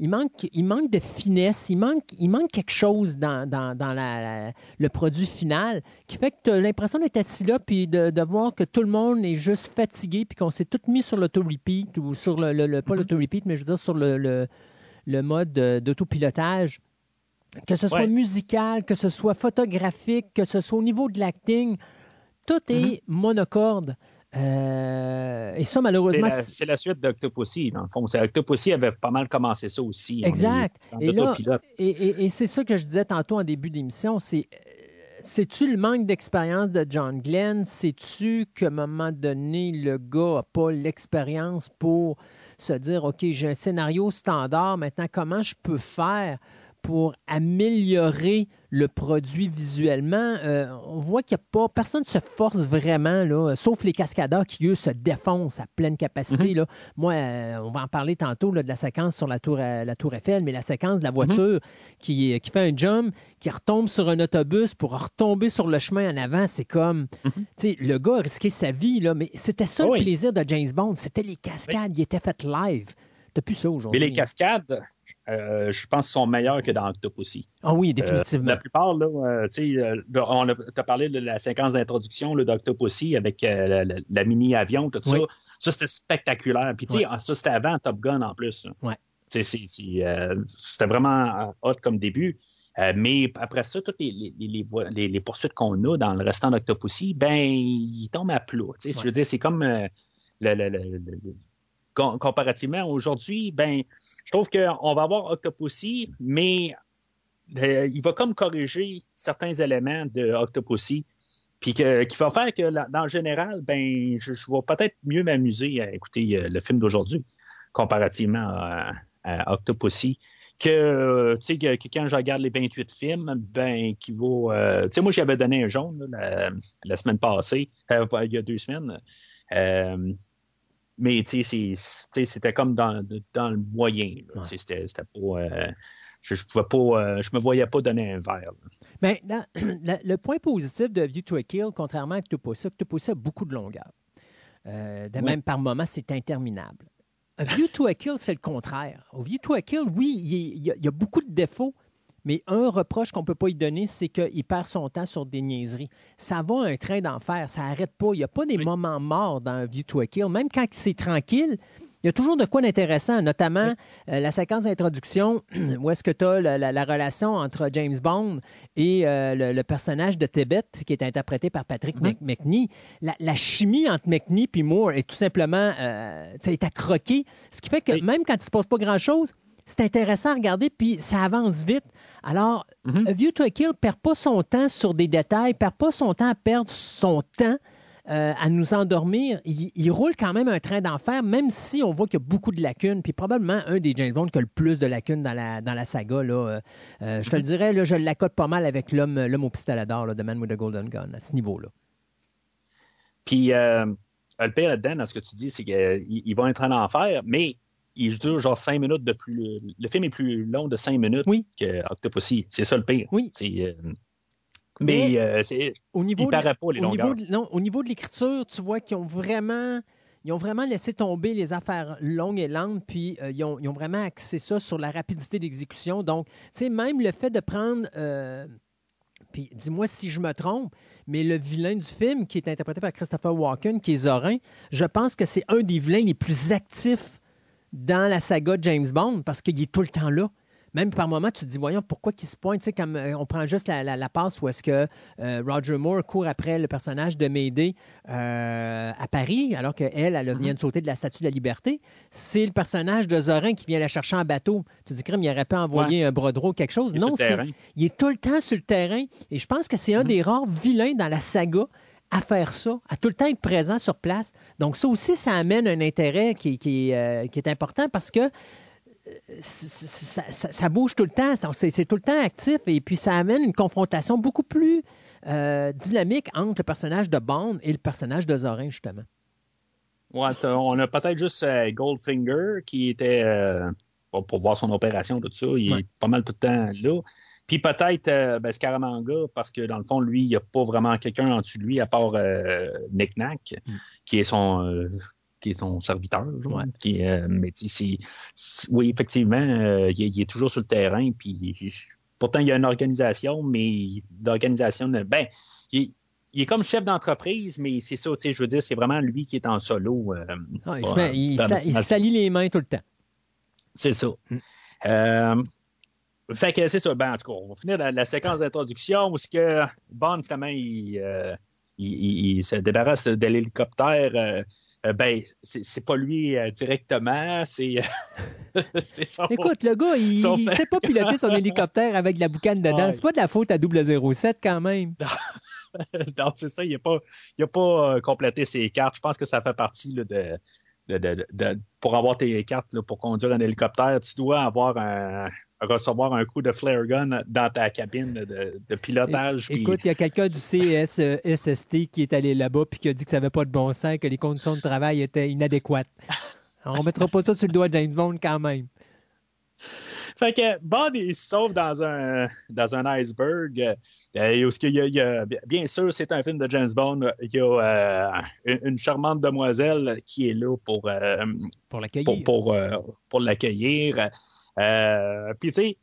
il manque, il manque de finesse, il manque, il manque quelque chose dans, dans, le produit final qui fait que tu as l'impression d'être assis là puis de, voir que tout le monde est juste fatigué puis qu'on s'est tout mis sur l'auto-repeat ou sur le, le, pas mm-hmm. l'auto-repeat, mais je veux dire sur le, le mode d'autopilotage, que ce soit musical, que ce soit photographique, que ce soit au niveau de l'acting, tout est mm-hmm. monocorde. Euh, et ça, malheureusement. C'est la, suite d'Octopussy, dans le fond. Octopussy avait pas mal commencé ça aussi. Exact. Et, et, c'est ça que je disais tantôt en début d'émission c'est. C'est-tu le manque d'expérience de John Glenn? Sais-tu qu'à un moment donné, le gars n'a pas l'expérience pour se dire, OK, j'ai un scénario standard, maintenant, comment je peux faire pour améliorer le produit visuellement, euh, on voit qu'il n'y a pas, personne ne se force vraiment, là, sauf les cascadeurs qui, eux, se défoncent à pleine capacité. Mhm. là. Moi, euh, on va en parler tantôt là, de la séquence sur la tour, euh, la tour Eiffel, mais la séquence de la voiture qui, qui fait un jump, qui retombe sur un autobus pour retomber sur le chemin en avant, c'est comme, Mhm. tu sais, le gars a risqué sa vie, là, mais c'était ça le Oui. plaisir de James Bond, c'était les cascades, il était fait live. T'as plus ça Mais aujourd'hui. les cascades, euh, je pense, sont meilleures que dans Octopussy. Ah oui, Euh, définitivement. la plupart, là, euh, tu sais, euh, on a parlé de la séquence d'introduction là, d'Octopussy avec euh, la, la- la mini-avion, tout Oui. ça. Ça, c'était spectaculaire. Puis, tu sais, ah, ça, c'était avant Top Gun en plus. euh, C'était vraiment euh, hot comme début. Euh, mais après ça, toutes les, les, les, poursuites qu'on a dans le restant d'Octopussy, ben, ils tombent à plat. Tu sais, Ouais. Je veux dire, c'est comme euh, le- comparativement aujourd'hui, ben, je trouve qu'on va avoir Octopussy, mais euh, il va comme corriger certains éléments de Octopussy, puis qui va faire que, dans le général, ben, je, vais peut-être mieux m'amuser à écouter euh, le film d'aujourd'hui, comparativement à, à Octopussy, que, euh, tu sais, que, quand je regarde les 28 films, ben, qui vaut... euh, tu sais, moi, j'avais donné un jaune la, semaine passée, pas- il y a deux semaines. Mais c'était comme dans, dans le moyen. Ouais. C'était pas. euh, je, je pouvais pas. euh, je me voyais pas donner un verre. Mais dans- la- le point positif de View to a Kill, contrairement à Octopussy, Octopussy a beaucoup de longueur. Euh, de Oui. même, par moment, c'est interminable. A View to a Kill, c'est le contraire. Au View to a Kill, oui, il, y a, il y a beaucoup de défauts, mais un reproche qu'on ne peut pas y donner, c'est qu'il perd son temps sur des niaiseries. Ça va un train d'enfer, ça n'arrête pas. Il n'y a pas des Oui. moments morts dans View to a Kill. Même quand c'est tranquille, il y a toujours de quoi d'intéressant, notamment euh, la séquence d'introduction où est-ce que tu as la, la- la relation entre James Bond et euh, le, le personnage de Tibet qui est interprété par Patrick Mhm. Mc- McNee. La, la chimie entre McNee et Moore est tout simplement euh, est à croquer, ce qui fait que Oui. même quand il ne se passe pas grand-chose, c'est intéressant à regarder, puis ça avance vite. Alors, Mhm. A View to a Kill ne perd pas son temps sur des détails, perd pas son temps à perdre son temps euh, à nous endormir. Il, il roule quand même un train d'enfer, même si on voit qu'il y a beaucoup de lacunes. Puis probablement un des James Bond qui a le plus de lacunes dans la, dans la saga. Là, euh, euh, je te le dirais, là, je l'accote pas mal avec l'homme l'homme au pistolet d'or, The Man with the Golden Gun, à ce niveau-là. Puis euh, le pire là-dedans, dans ce que tu dis, c'est qu'il il va être en enfer, mais il dure genre cinq minutes de plus. Le film est plus long de cinq minutes Oui. que Octopussy. C'est ça le pire. Oui. Euh, mais Mais- euh, c'est, Au niveau il de- pas les au niveau de, non, au niveau de l'écriture, tu vois qu'ils ont vraiment. Ils ont vraiment laissé tomber les affaires longues et lentes, puis euh, ils, ont, ils ont vraiment axé ça sur la rapidité d'exécution. Donc, tu sais, même le fait de prendre. puis dis-moi si je me trompe, mais le vilain du film, qui est interprété par Christopher Walken, qui est Zorin, je pense que c'est un des vilains les plus actifs dans la saga de James Bond parce qu'il est tout le temps là. Même par moment, tu te dis, voyons, pourquoi qu'il se pointe? Tu sais, comme euh, on prend juste la, la- la passe où est-ce que euh, Roger Moore court après le personnage de Mayday euh, à Paris, alors qu'elle, elle, elle vient de sauter de la Statue de la Liberté. C'est le personnage de Zorin qui vient la chercher en bateau. Tu te dis, crème, il aurait pu envoyer un droit ou quelque chose. Il non, c'est- il est tout le temps sur le terrain. Et je pense que c'est un Mhm. des rares vilains dans la saga à faire ça, à tout le temps être présent sur place. Donc, ça aussi, ça amène un intérêt qui, qui, euh, qui est important parce que euh, ça, ça- ça bouge tout le temps, c'est tout le temps actif et puis ça amène une confrontation beaucoup plus euh, dynamique entre le personnage de Bond et le personnage de Zorin, justement. Ouais, on a peut-être juste euh, Goldfinger qui était euh, pour, pour voir son opération, tout ça. Il Ouais. est pas mal tout le temps là. Puis peut-être euh, ben, Scaramanga, parce que dans le fond, lui, il n'y a pas vraiment quelqu'un en dessous de lui à part euh, Nick Nack, Mm. qui est son euh, qui est son serviteur. Ouais. qui, euh, mais c'est- oui, effectivement, euh, il, est- il est toujours sur le terrain. Puis il- pourtant, il y a une organisation, mais l'organisation, ben, il, il est comme chef d'entreprise, mais c'est ça, tu sais, je veux dire, c'est vraiment lui qui est en solo. euh, Ah, il, se il sa- il salit les mains tout le temps. c'est ça. Mm. Euh, fait que c'est ça. Ben, en tout cas, on va finir la, la séquence d'introduction où ce que Bond, finalement, il, euh, il, il- se débarrasse de l'hélicoptère. euh, euh, ben, c'est pas lui euh, directement, c'est c'est son... Écoute, le gars, il Son sait pas piloter son hélicoptère avec de la boucane dedans. Ouais. C'est pas de la faute à 007 quand même. non, c'est ça, il n'a pas, il a pas euh, complété ses cartes. Je pense que ça fait partie là, de, de, de- de- pour avoir tes cartes là, pour conduire un hélicoptère, tu dois avoir un, recevoir un coup de flare gun dans ta cabine de, de pilotage. Écoute, il y a quelqu'un du CSST qui est allé là-bas puis qui a dit que ça n'avait pas de bon sens, que les conditions de travail étaient inadéquates. On ne mettra pas ça sur le doigt de James Bond quand même. Fait que Bond, il se sauve dans un, dans un iceberg. Euh, et où ce qu'il y a- il y a- bien sûr, c'est un film de James Bond. Il y a euh, une, une charmante demoiselle qui est là pour, euh, Pour l'accueillir. pour, pour, euh, pour l'accueillir. Euh, Puis, tu sais,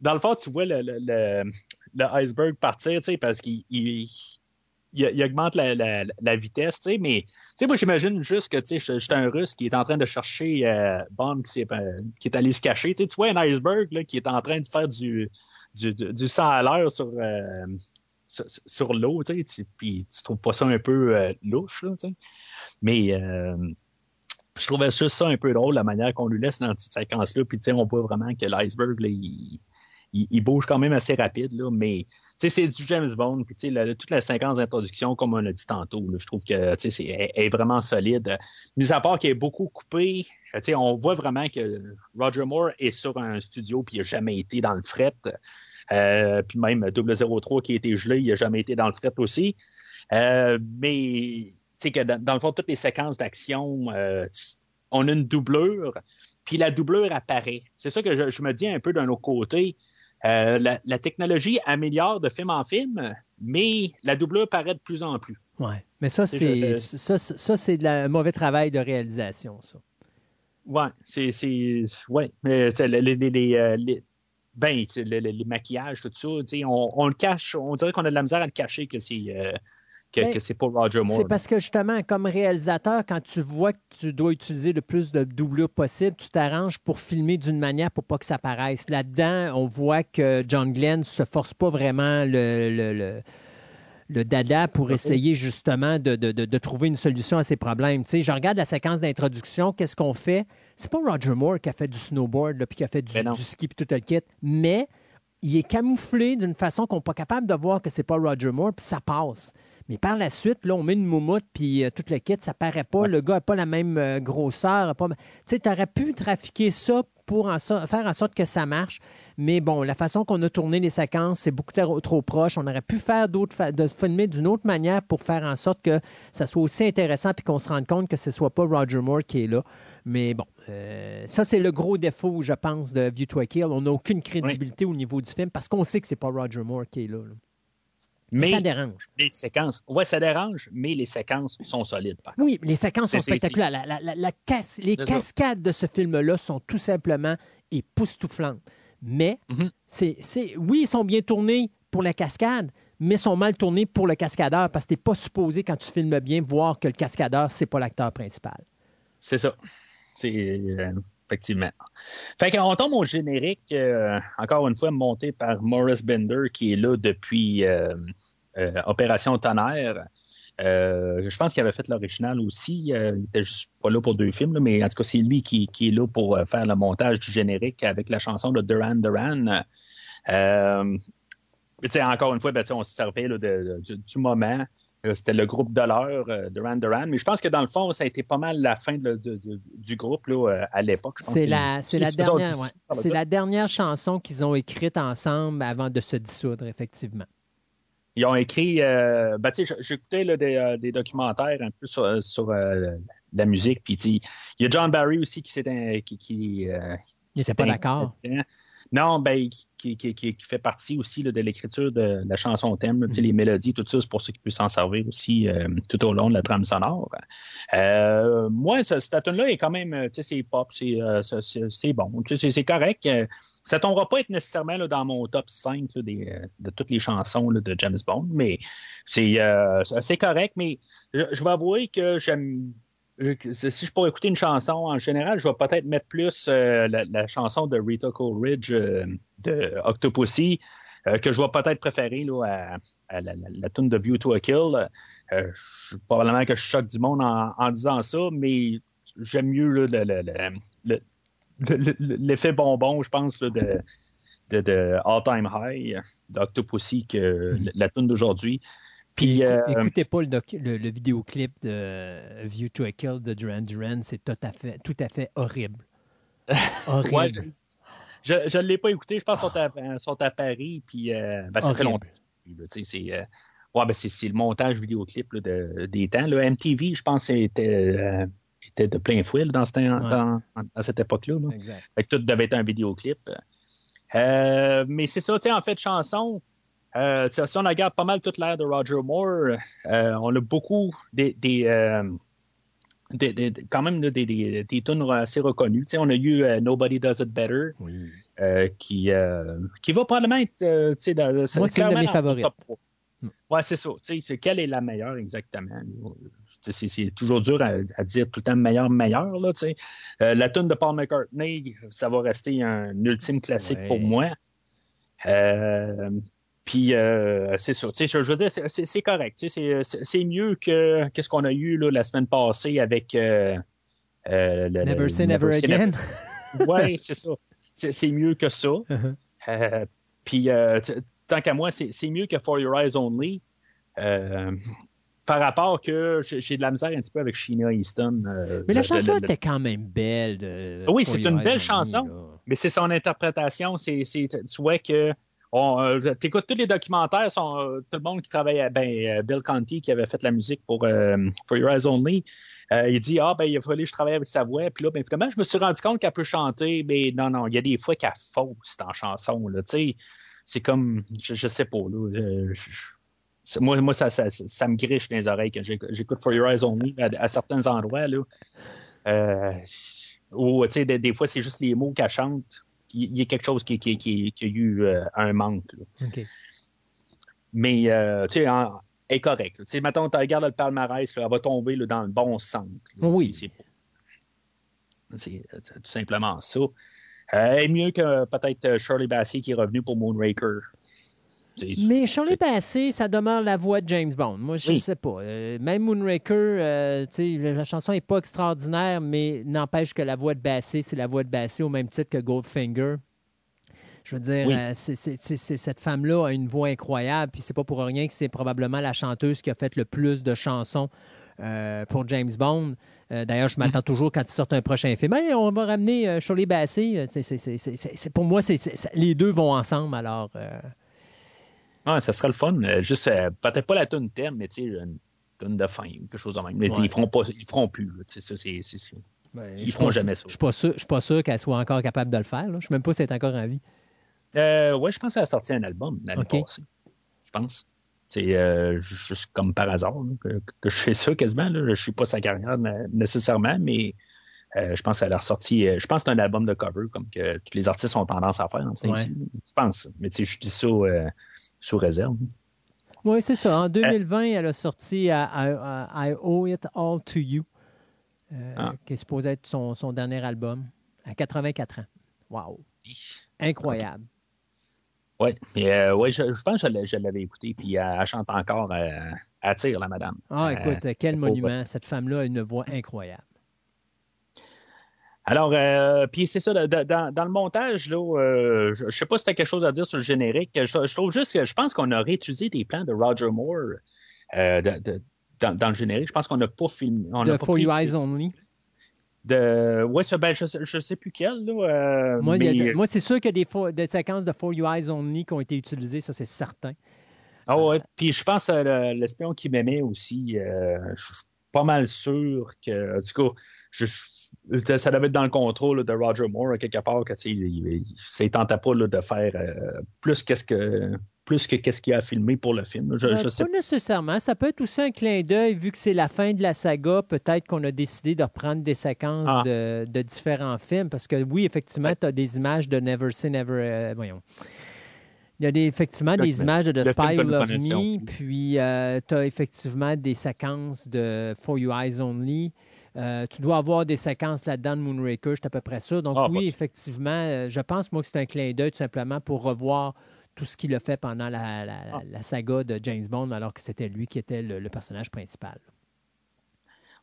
dans le fond, tu vois le, le, iceberg partir, tu sais, parce qu'il il, augmente la, la- vitesse, tu sais, mais, tu sais, moi, j'imagine juste que, tu sais, suis un Russe qui est en train de chercher euh, Bond qui, euh, qui est allé se cacher. Tu vois un iceberg là, qui est en train de faire du, du, du, du 100 à l'heure sur, sur, l'eau, tu sais, puis tu trouves pas ça un peu euh, louche, là, tu sais. Mais, euh, je trouvais juste ça un peu drôle, la manière qu'on lui laisse dans cette séquence-là. Puis, tu sais, on voit vraiment que l'iceberg, il, il- il bouge quand même assez rapide, là. Mais, tu sais, c'est du James Bond. Puis, tu sais, toute la séquence d'introduction, comme on l'a dit tantôt, là, je trouve que, tu sais, elle est vraiment solide. Mis à part qu'elle est beaucoup coupée, tu sais, on voit vraiment que Roger Moore est sur un studio puis il n'a jamais été dans le fret. Euh, puis même 003 qui a été gelé, il n'a jamais été dans le fret aussi. Euh, mais sais que dans, dans le fond, toutes les séquences d'action, euh, on a une doublure, puis la doublure apparaît. C'est ça que je, je me dis un peu d'un autre côté. Euh, la, la technologie améliore de film en film, mais la doublure paraît de plus en plus. Ouais. Mais ça, C'est- c'est ça, c'est- ça, c'est de la- mauvais travail de réalisation, ça. Ouais, c'est. c'est ouais, mais c'est les, les, les, les, euh, les- ben, c'est le- le- les maquillages, tout ça, on, on le cache, on dirait qu'on a de la misère à le cacher que c'est euh, que, Ben, que c'est Roger Moore. C'est parce que justement, comme réalisateur, quand tu vois que tu dois utiliser le plus de doublures possible, tu t'arranges pour filmer d'une manière pour pas que ça paraisse. Là-dedans, on voit que John Glenn se force pas vraiment le, le, le- le dada pour essayer justement de, de- de- de trouver une solution à ces problèmes. Tu sais, je regarde la séquence d'introduction, qu'est-ce qu'on fait? C'est pas Roger Moore qui a fait du snowboard, là, puis qui a fait du ski, puis tout le kit, mais il est camouflé d'une façon qu'on n'est pas capable de voir que c'est pas Roger Moore, puis ça passe. Mais par la suite, là, on met une moumoute, puis euh, tout le kit, ça paraît pas. Ouais. Le gars n'a pas la même euh, grosseur. Pas... Tu sais, tu aurais pu trafiquer ça pour en so- faire en sorte que ça marche. Mais bon, la façon qu'on a tourné les séquences, c'est beaucoup trop, trop proche. On aurait pu faire d'autres, fa- de filmer d'une autre manière pour faire en sorte que ça soit aussi intéressant puis qu'on se rende compte que ce soit pas Roger Moore qui est là. Mais bon, euh, ça, c'est le gros défaut, je pense, de View to a Kill. On n'a aucune crédibilité au niveau du film parce qu'on sait que c'est pas Roger Moore qui est là. là. Mais Ça dérange. les séquences, ouais, ça dérange, mais les séquences sont solides, par. Oui, les séquences sont spectaculaires. La- la- la- la les ça. cascades de ce film-là sont tout simplement époustouflantes. Mais, Mhm. c'est, c'est- oui, ils sont bien tournés pour la cascade, mais sont mal tournés pour le cascadeur parce que tu n'es pas supposé, quand tu filmes bien, voir que le cascadeur, c'est pas l'acteur principal. C'est ça. C'est euh, effectivement. Fait qu'on tombe au générique, euh, encore une fois monté par Morris Bender, qui est là depuis euh, euh, Opération Tonnerre. Je pense qu'il avait fait l'original aussi. Il était juste pas là pour deux films, là, mais en tout cas, c'est lui qui, qui est là pour faire le montage du générique avec la chanson de Duran Duran. Encore une fois, ben, on se servait de- du moment. Euh, C'était le groupe de l'heure, euh, Duran Duran. Mais je pense que dans le fond, ça a été pas mal la fin de- de- de- du groupe là, euh, à l'époque. C'est la, c'est la dernière, ouais. la c'est suite. la dernière chanson qu'ils ont écrite ensemble avant de se dissoudre, effectivement. Ils ont écrit. Euh, ben, tu sais, j'écoutais des, euh, des documentaires un peu sur, sur euh, la musique. Puis, il y a John Barry aussi qui s'est. Qui, qui, Il pas d'accord. Non, ben, qui, qui, qui, qui fait partie aussi là, de l'écriture de la chanson thème, là, tu sais, Mhm. les mélodies, tout ça, c'est pour ça qu'il peut s'en servir aussi euh, tout au long de la trame sonore. Euh, moi, ce- cette tune-là est quand même, tu sais, c'est pop, c'est, euh, c'est- c'est c'est bon, tu sais, c'est- c'est correct. Euh, Ça tombera pas être nécessairement là, dans mon top 5 là, des, euh, de toutes les chansons là, de James Bond, mais c'est euh, c'est correct. Mais je, je vais avouer que j'aime si je pourrais écouter une chanson, en général, je vais peut-être mettre plus euh, la, la chanson de Rita Coleridge euh, de Octopussy, euh, que je vais peut-être préférer là, à, à la, la, la tune de View to a Kill. Euh, je- probablement que je choque du monde en, en disant ça, mais j'aime mieux là, le- le- le- le- le- le- l'effet bonbon, je pense, là, de, de, de All Time High d'Octopussy que Mhm. la, la tune d'aujourd'hui. Puis euh, écoutez pas le, doc- le- le vidéoclip de View to a Kill de Duran Duran, c'est tout à fait, tout à fait horrible. Ouais, Horrible. je ne l'ai pas écouté. Je pense qu'ils sont, à, sont à Paris. Puis, euh, ben, ça fait longtemps. C'est, euh, ouais, ben, le montage vidéoclip là, de, des temps. Là. MTV, je pense, était, euh, était de plein fouet là, dans, ce temps- Ouais. dans- à cette époque-là. tout devait être un vidéoclip. Euh, mais c'est ça, tu sais, en fait, chanson, euh, tu sais, si on regarde pas mal toute l'ère de Roger Moore, euh, on a beaucoup des, des, euh, des- des- des- quand même des, des, des tunes assez reconnues. Tu sais, on a eu euh, Nobody Does It Better, Oui. euh, qui, euh, qui va probablement être, euh, tu sais, dans, Moi, c'est une de clairement mes favorites. top trois. Ouais, c'est ça. Tu sais, c'est quelle est la meilleure exactement? C'est, c'est toujours dur à, à dire tout le temps meilleur, meilleur. Là, tu sais. Euh, la tune de Paul McCartney, ça va rester un ultime classique Ouais. pour moi. Euh, puis euh, c'est ça. Tu sais, je, veux dire, c'est, correct. Tu sais, c'est, mieux que qu'est-ce qu'on a eu là, la semaine passée avec euh, euh, le- Never say never again. Ouais, c'est ça. C'est, mieux que ça. Uh-huh. Euh, puis, tant qu'à moi, c'est mieux que For Your Eyes Only. Par rapport que j'ai de la misère un petit peu avec Sheena Easton. Mais la chanson était quand même belle. De, Oui, c'est une belle Only, chanson. là. Mais c'est son interprétation. C'est- tu vois que. Euh, t'écoutes tous les documentaires, sont, euh, tout le monde qui travaille, ben, euh, Bill Conti qui avait fait la musique pour For Your Eyes Only, il dit ah ben il a fallu que je travaille avec sa voix, puis là ben finalement je me suis rendu compte qu'elle peut chanter, mais non non il y a des fois qu'elle fausse en chanson là, c'est comme je, sais pas là, moi moi ça, ça, me griche dans les oreilles quand j'éc- j'écoute For Your Eyes Only à, certains endroits là, sais des, des fois c'est juste les mots qu'elle chante, il y a quelque chose qui, qui, qui, qui a eu euh, un manque. Mais, euh, tu sais, est correcte. là. Tu sais, mettons, tu regardes le palmarès, là, elle va tomber là, dans le bon là. Oui. C'est- euh, tout simplement ça. Euh, est mieux que peut-être Shirley Bassey qui est revenu pour Moonraker. Mais Shirley Bassey, ça demeure la voix de James Bond. Moi, je Oui. sais pas. Euh, même Moonraker, euh, la chanson n'est pas extraordinaire, mais n'empêche que la voix de Bassey, c'est la voix de Bassey au même titre que Goldfinger. Je veux dire, Oui. euh, cette femme-là a une voix incroyable, puis c'est pas pour rien que c'est probablement la chanteuse qui a fait le plus de chansons euh, pour James Bond. Euh, D'ailleurs, je m'attends toujours quand il sort un prochain film. Hey, on va ramener euh, Shirley Bassey. Euh, pour moi, les deux vont ensemble. Alors, Ouais, ça serait le fun. euh, juste, euh, peut-être pas la tune thème, mais tu sais, une tune de fin quelque chose de même. Mais Ouais. ils feront pas, ils feront plus. ça, c'est- Ben, Ils je feront jamais ça. Je suis pas sûr, je suis pas sûr qu'elle soit encore capable de le faire. là. Je ne sais même pas si elle est encore en vie. Euh, ouais, je pense qu'elle a sorti un album l'année passée. Je pense. C'est euh, juste comme par hasard là, que, que je fais ça quasiment. Là. Je ne suis pas sa carrière né- nécessairement, mais euh, je pense qu'elle a ressorti. je pense que c'est un album de cover, comme que tous les artistes ont tendance à faire Ouais. Je pense. Mais tu sais, je dis ça sous réserve. Oui, c'est ça. Euh. En 2020, elle a sorti I Owe It All to You, euh, Ah. qui est supposé être son, son dernier album, à 84 ans. Wow. Incroyable. Oui, mais euh, ouais, je, je pense que je l'avais écouté, puis elle, elle chante encore. euh, elle tire, la madame. Ah, Euh, écoute, quel monument. Cette femme-là a une voix incroyable. Alors, euh, puis c'est ça, dans, le montage, là, euh, je, je sais pas si tu as quelque chose à dire sur le générique. Je, je trouve juste que je pense qu'on aurait utilisé des plans de Roger Moore euh, de- de- dans, dans le générique. Je pense qu'on n'a pas filmé. On De pas For pris You Eyes Only. De, ouais, ça, ben, je, sais- je sais plus quel. Là, euh, Moi, a moi, c'est sûr qu'il y a des, des séquences de For You Eyes Only qui ont été utilisées, ça, c'est certain. Ah ouais, puis je pense à le- l'espion qui m'aimait aussi. je pas mal sûr que, du coup, je, je- ça devait être dans le contrôle là, de Roger Moore, à quelque part, que il, il, tentait pas là, de faire euh, plus qu'est-ce que plus que qu'est-ce qu'il a filmé pour le film. Je, Euh, je sais pas nécessairement. Ça peut être aussi un clin d'œil, vu que c'est la fin de la saga. Peut-être qu'on a décidé de reprendre des séquences Ah. de, de différents films. Parce que oui, effectivement, tu as des images de Never Say Never. euh, voyons. Il y a des, effectivement des images de The le Spy Who. Me, puis tu as effectivement des séquences de For You Eyes Only. Euh, tu dois avoir des séquences là-dedans de Moonraker, c'est à peu près ça. Donc Ah, oui, effectivement, euh, je pense moi que c'est un clin d'œil tout simplement pour revoir tout ce qu'il a fait pendant la, la- Ah. la saga de James Bond, alors que c'était lui qui était le, le personnage principal.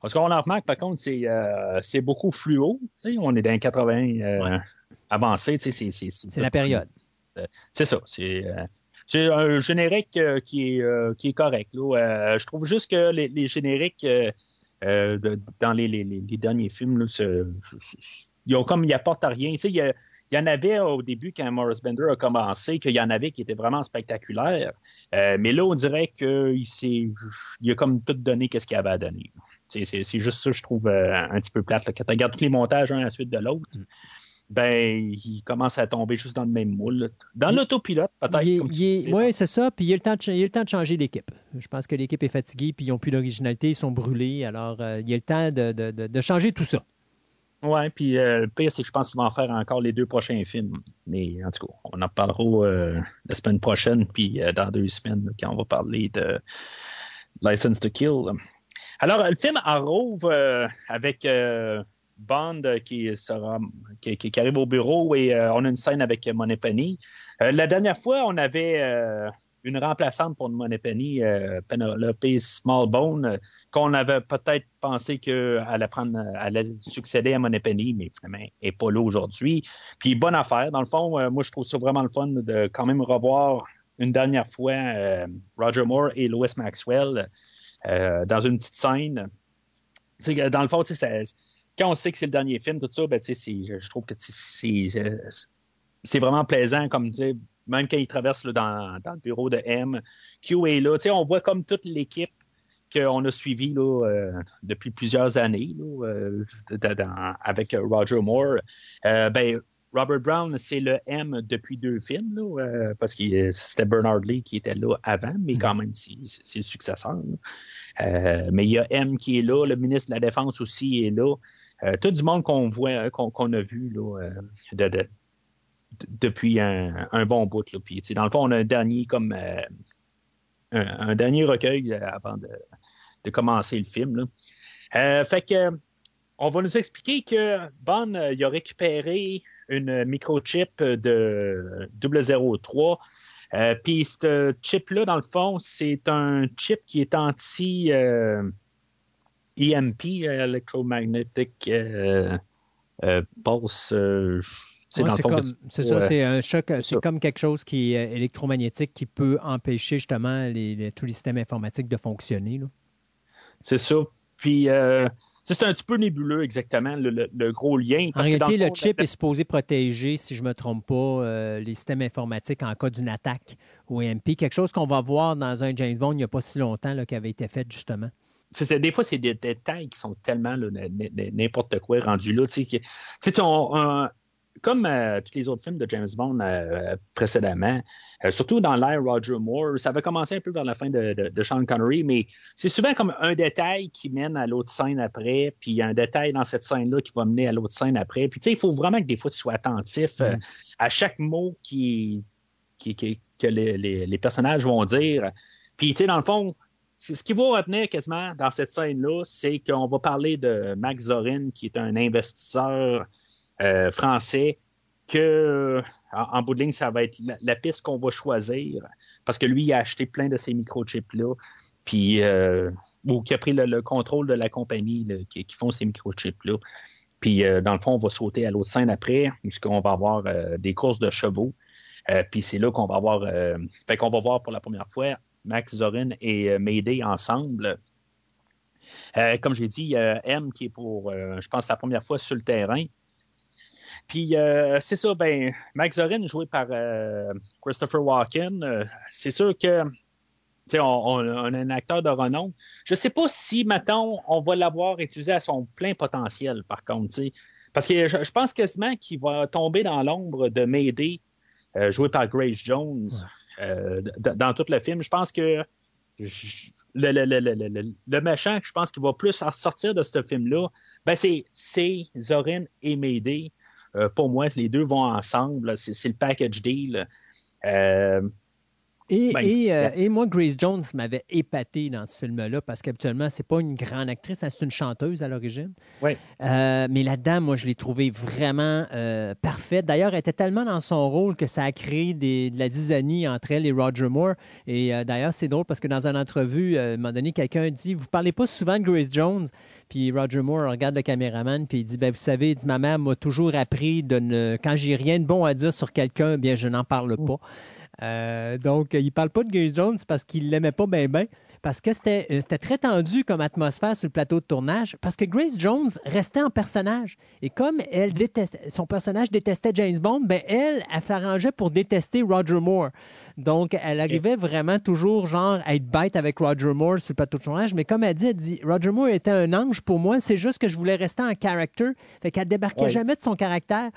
Parce qu'on en remarque, par contre, c'est euh, c'est beaucoup fluo. On est dans les 80 euh, avancés. sais, C'est C'est la période. Euh, C'est ça. C'est euh, un générique euh, qui, est, correct. je trouve juste que les, génériques dans les, derniers films, ils ont comme ils à rien. Il y en avait au début quand Morris Bender a commencé, qu'il y en avait qui étaient vraiment spectaculaires. Mais là, on dirait qu'il il a comme tout donné qu'est-ce qu'il avait à donner. C'est, juste ça, je trouve, un petit peu plate. Quand tu regardes tous les montages un à la suite de l'autre. Ben, il commence à tomber juste dans le même moule. Dans Il- l'autopilote, peut-être. Ouais, c'est ça. Puis il y a le temps de, ch- il y a le temps de changer l'équipe. Je pense que l'équipe est fatiguée, puis ils n'ont plus d'originalité, ils sont brûlés. Alors, euh, il y a le temps de, de- de- de changer tout ça. Ouais, puis euh, le pire, c'est que je pense qu'ils vont en faire encore les deux prochains films. Mais en tout cas, on en parlera euh, la semaine prochaine, puis dans deux semaines, quand on va parler de License to Kill. Alors, le film arrive euh, avec Bond euh, qui, sera, qui, arrive au bureau et euh, on a une scène avec Money Penny. Euh, la dernière fois, on avait euh, une remplaçante pour Money Penny, euh, Penelope Smallbone, qu'on avait peut-être pensé qu'elle allait, succéder à Money Penny, mais finalement, elle n'est pas là aujourd'hui. Puis, bonne affaire. Dans le fond, moi, je trouve ça vraiment le fun de quand même revoir une dernière fois Roger Moore et Lois Maxwell dans une petite scène. Dans le fond, ça- quand on sait que c'est le dernier film, tout ça, ben, je trouve que c'est c'est vraiment plaisant, comme même quand il traverse là, dans, dans le bureau de M, Q est là, on voit comme toute l'équipe qu'on a suivie là, euh, depuis plusieurs années là, euh, dans- avec Roger Moore. Euh, ben, Robert Brown, c'est le M depuis deux films, là, euh, parce que c'était Bernard Lee qui était là avant, mais quand même, c'est le successeur. Euh, mais il y a M qui est là, le ministre de la Défense aussi est là. Euh, tout du monde qu'on voit, euh, qu'on a vu là, euh, de- de- de- depuis un, bon bout. Là. Puis, dans le fond, on a un dernier comme euh, un, dernier recueil avant de, commencer le film. fait que on va nous expliquer que Bond il a récupéré une microchip de 003. Euh, Puis ce chip-là, dans le fond, c'est un chip qui est anti EMP, euh, Electromagnetic euh, euh, Pulse. euh, c'est Ouais, comme, tu- ça, c'est un choc, c'est comme quelque chose qui est euh, électromagnétique qui peut empêcher justement les, les- tous les systèmes informatiques de fonctionner. C'est ça. Puis, euh, c'est un petit peu nébuleux exactement, le, le- le gros lien. En que réalité, le chip est supposé protéger, si je ne me trompe pas, euh, les systèmes informatiques en cas d'une attaque au MP. Quelque chose qu'on va voir dans un James Bond il n'y a pas si longtemps là, qui avait été fait justement. C'est- des fois, c'est des détails qui sont tellement n'importe quoi rendu là. Tu sais, comme euh, tous les autres films de James Bond euh, précédemment, euh, surtout dans l'ère Roger Moore, ça avait commencé un peu vers la fin de, de- de Sean Connery, mais c'est souvent comme un détail qui mène à l'autre scène après, puis il y a un détail dans cette scène-là qui va mener à l'autre scène après. Puis tu sais, il faut vraiment que des fois tu sois attentif Mm. à chaque mot qui, qui- qui- que les, les- les personnages vont dire. Puis tu sais, dans le fond, ce qui va retenir quasiment dans cette scène-là, c'est qu'on va parler de Max Zorin, qui est un investisseur euh, français, que en, bout de ligne, ça va être la, piste qu'on va choisir, parce que lui, il a acheté plein de ces microchips-là, puis euh, ou qui a pris le, le contrôle de la compagnie là, qui, font ces microchips-là. Puis, euh, dans le fond, on va sauter à l'autre scène après, puisqu'on va avoir euh, des courses de chevaux. Euh, puis c'est là qu'on va avoir, fait qu'on va voir pour la première fois Max Zorin et euh, Mayday ensemble. Euh, comme j'ai dit, a M qui est pour, euh, je pense, la première fois sur le terrain. Puis euh, c'est ça, ben, Max Zorin, joué par euh, Christopher Walken, euh, c'est sûr que on, un acteur de renom. Je sais pas si, maintenant, on va l'avoir utilisé à son plein potentiel, par contre. Parce que je, pense quasiment qu'il va tomber dans l'ombre de Mayday, euh, joué par Grace Jones, euh, dans tout le film. Je pense que je- le, le, le, le, méchant, je pense qu'il va plus en sortir de ce film-là, ben c'est, Zorin et Mayday. Euh, pour moi, les deux vont ensemble. C'est, c'est le package deal. Euh, Et, Ben, et, euh, et moi, Grace Jones m'avait épaté dans ce film-là parce qu'habituellement, c'est pas une grande actrice, c'est une chanteuse à l'origine. Ouais. Euh, mais la dame, moi, je l'ai trouvée vraiment euh, parfaite. D'ailleurs, elle était tellement dans son rôle que ça a créé des- de la zizanie entre elle et Roger Moore. Et d'ailleurs, c'est drôle parce que dans une entrevue, à un moment donné, quelqu'un dit Vous parlez pas souvent de Grace Jones? Puis Roger Moore regarde le caméraman puis il dit ben, Vous savez, il dit, ma mère m'a toujours appris de ne. Quand j'ai rien de bon à dire sur quelqu'un, bien, je n'en parle pas. Euh, donc, il parle pas de Grace Jones parce qu'il l'aimait pas bien, bien, parce que c'était euh, c'était très tendu comme atmosphère sur le plateau de tournage, parce que Grace Jones restait en personnage. Et comme elle détestait, son personnage détestait James Bond, ben elle, elle s'arrangeait pour détester Roger Moore. Donc, elle arrivait vraiment toujours, genre, à être bête avec Roger Moore sur le plateau de tournage. Mais comme elle dit, elle dit Roger Moore était un ange pour moi. C'est juste que je voulais rester en character. Fait qu'elle débarquait Ouais. jamais de son caractère,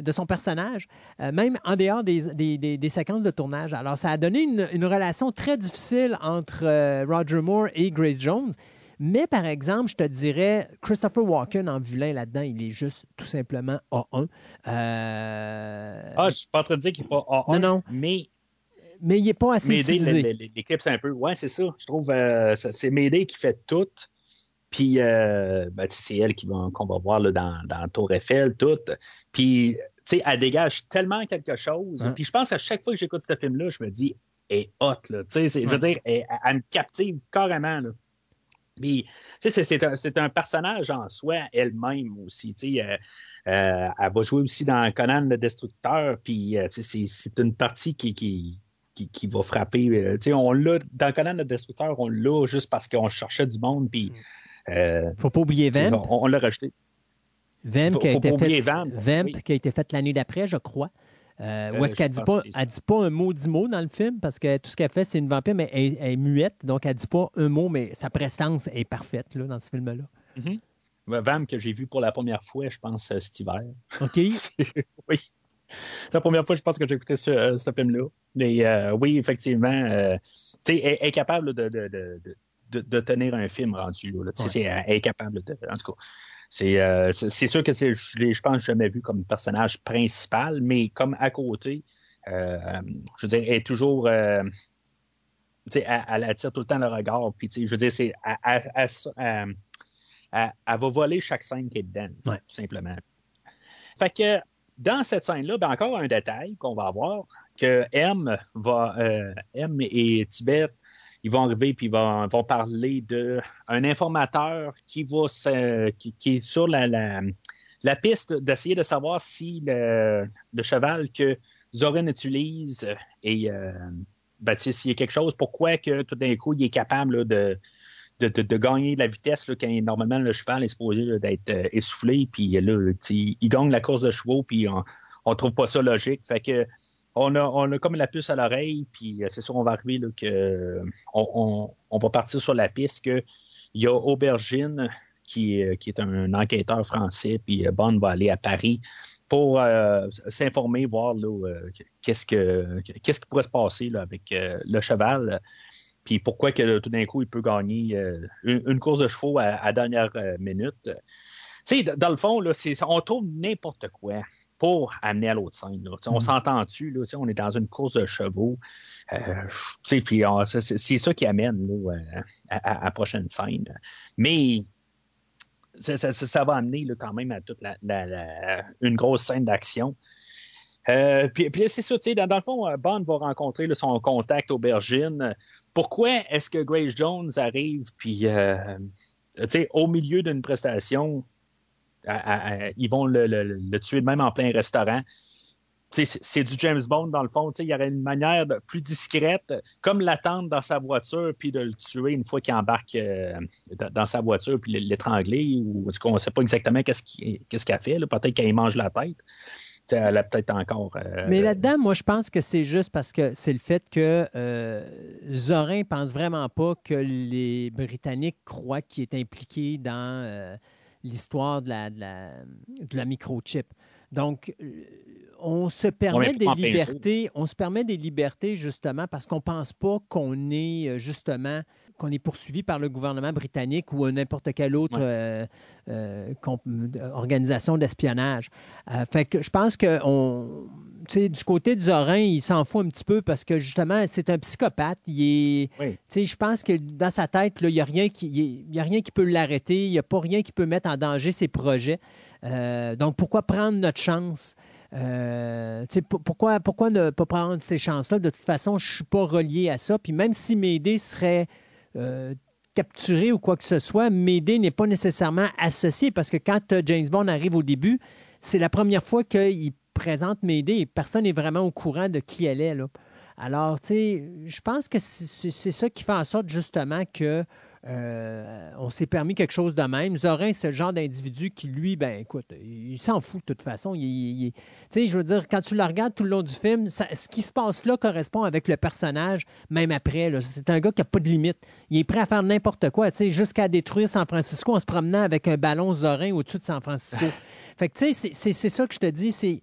de son personnage, euh, même en dehors des, des- des- des séquences de tournage. Alors, ça a donné une, une relation très difficile entre euh, Roger Moore et Grace Jones. Mais par exemple, je te dirais, Christopher Walken en vilain là-dedans, il est juste tout simplement A1. Euh, Ah, je suis pas en train de dire qu'il n'est pas A1, Non, non. mais mais il n'est pas assez Mayday, utilisé. le- le- l'éclipse un peu. Ouais, c'est ça. Je trouve euh, c'est Mayday qui fait tout. Puis euh, ben, c'est elle qui va- qu'on va voir là, dans, dans Tour Eiffel, tout. Puis, tu sais, elle dégage tellement quelque chose. Ouais. Puis je pense à chaque fois que j'écoute ce film-là, je me dis, elle est hot, là. Tu sais, c'est- je veux dire, elle, elle me captive carrément, là. Puis, tu sais, c'est- c'est un, c'est un personnage en soi, elle-même aussi. Tu sais, euh, euh, elle va jouer aussi dans Conan le Destructeur. Puis, euh, tu sais, c'est c'est une partie qui, qui, qui, qui va frapper. euh, sais, on l'a dans Conan le Destructeur, on l'a juste parce qu'on cherchait du monde. Puis, euh, faut pas oublier Vamp. on, on l'a rejeté. Vamp Faut- qui a faut été fait, Vamp, Vamp oui. qui a été faite l'année d'après, je crois. Euh, où Euh, est-ce qu'elle dit pas, elle dit pas un mot dix mots dans le film parce que tout ce qu'elle fait, c'est une vampire, mais elle, elle est muette, donc elle dit pas un mot, mais sa prestance est parfaite là, dans ce film-là. Ouais, Vam que j'ai vu pour la première fois, je pense, cet hiver. OK? oui. C'est la première fois, je pense, que j'ai écouté ce, euh, ce film-là. Mais euh, oui, effectivement, euh, tu sais, est capable de, de, de, de, de tenir un film rendu là. Ouais. c'est- Elle est capable de. En tout cas, c'est euh, sûr que c'est, je l'ai, je pense, jamais vu comme personnage principal, mais comme à côté, euh, je veux dire, elle est toujours. euh, tu sais, elle, elle attire tout le temps le regard. Puis, tu sais, je veux dire, c'est. Elle, elle- elle- elle- elle- elle va voler chaque scène qui est dedans, Ouais. tout simplement. Fait que dans cette scène-là, ben encore un détail qu'on va avoir, que M va euh, M et Tibet, ils vont arriver puis ils vont, vont parler de un informateur qui va se- qui, qui est sur la, la, piste d'essayer de savoir si le, cheval que Zorin utilise est euh, ben, s'il y a quelque chose, pourquoi que tout d'un coup il est capable là, de, de, de, gagner de la vitesse là, quand normalement le cheval est supposé d'être euh, essoufflé, puis là, il gagne la course de chevaux, puis on, on trouve pas ça logique. Fait que on a, on a comme la puce à l'oreille, puis euh, c'est sûr, on va arriver là, on, va partir sur la piste que il y a Aubergine qui, est- qui est un, enquêteur français, puis euh, Bond va aller à Paris pour euh, s'informer, voir euh, qu'est-ce que qu'est-ce qui pourrait se passer là, avec euh, le cheval. Puis pourquoi que tout d'un coup, il peut gagner euh, une, une course de chevaux à, à dernière euh, minute? Tu sais, dans le fond, là, on trouve n'importe quoi pour amener à l'autre scène. là. On Mhm. s'entend-tu, là, on est dans une course de chevaux. Euh, puis on- c'est ça qui amène là, à, la prochaine scène. Mais ça, ça- ça- ça va amener là, quand même à toute la, la- la- une grosse scène d'action. Euh, puis, puis c'est ça, dans, dans le fond, Bond va rencontrer là, son contact aubergine. Pourquoi est-ce que Grace Jones arrive, puis, euh, sais, au milieu d'une prestation, ils vont le, tuer même en plein restaurant? C'est du James Bond, dans le fond. Il y aurait une manière plus discrète, comme l'attendre dans sa voiture, puis de le tuer une fois qu'il embarque euh, dans, sa voiture, puis l'étrangler, ou en tout on ne sait pas exactement qu'est-ce qu'il- qu'elle fait. Peut-être qu'elle mange la tête. Elle a peut-être encore. euh, Mais là-dedans, moi, je pense que c'est juste parce que c'est le fait que euh, Zorin pense vraiment pas que les Britanniques croient qu'il est impliqué dans euh, l'histoire de la, de la, de la microchip. Donc, euh, on se permet des libertés, on se permet des libertés justement parce qu'on pense pas qu'on est justement qu'on est poursuivi par le gouvernement britannique ou n'importe quelle autre Ouais. euh, euh, organisation d'espionnage. Euh, fait que je pense que on, du côté de Zorin, il s'en fout un petit peu parce que justement, c'est un psychopathe. Il est, Oui. je pense que dans sa tête, là, il n'y a, rien qui- il y a rien qui peut l'arrêter. Il n'y a pas rien qui peut mettre en danger ses projets. Donc, pourquoi prendre notre chance? Euh, pourquoi, pourquoi ne pas prendre ces chances-là? De toute façon, je ne suis pas relié à ça. Puis même si Médée serait euh, capturé ou quoi que ce soit, Médée n'est pas nécessairement associé parce que quand euh, James Bond arrive au début, c'est la première fois qu'il présente Médée et personne n'est vraiment au courant de qui elle est. Alors, tu sais, je pense que c'est ça qui fait en sorte justement que euh, on s'est permis quelque chose de même. Zorin, c'est le genre d'individu qui, lui, ben écoute, il s'en fout de toute façon. Il, il- il- tu sais, je veux dire, quand tu le regardes tout le long du film, ça- ce qui se passe là correspond avec le personnage, même après. C'est un gars qui n'a pas de limite. Il est prêt à faire n'importe quoi, tu sais, jusqu'à détruire San Francisco en se promenant avec un ballon Zorin au-dessus de San Francisco. fait que, tu sais, c'est- c'est c'est ça que je te dis, c'est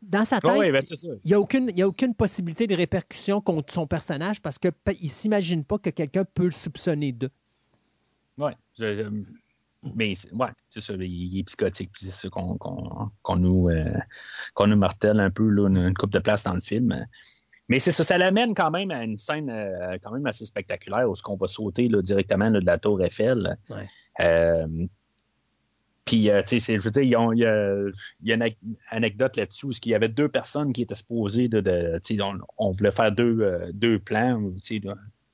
dans sa tête. Oui, ben. Il n'y a, aucune- il y a aucune possibilité de répercussion contre son personnage parce qu'il ne s'imagine pas que quelqu'un peut le soupçonner d'eux. Je- je- mais c'est- ouais, c'est ça, il, est psychotique, puis c'est ça qu'on nous, euh, qu'on nous martèle un peu, là, une, coupe de place dans le film. Mais c'est ça, ça l'amène quand même à une scène euh, quand même assez spectaculaire où ce qu'on va sauter là, directement là, de la tour Eiffel. Ouais. Euh, puis, euh, tu sais, je veux dire, il y a, une anecdote là-dessus où il y avait deux personnes qui étaient supposées de, de tu sais, on, on voulait faire deux, euh, deux plans où,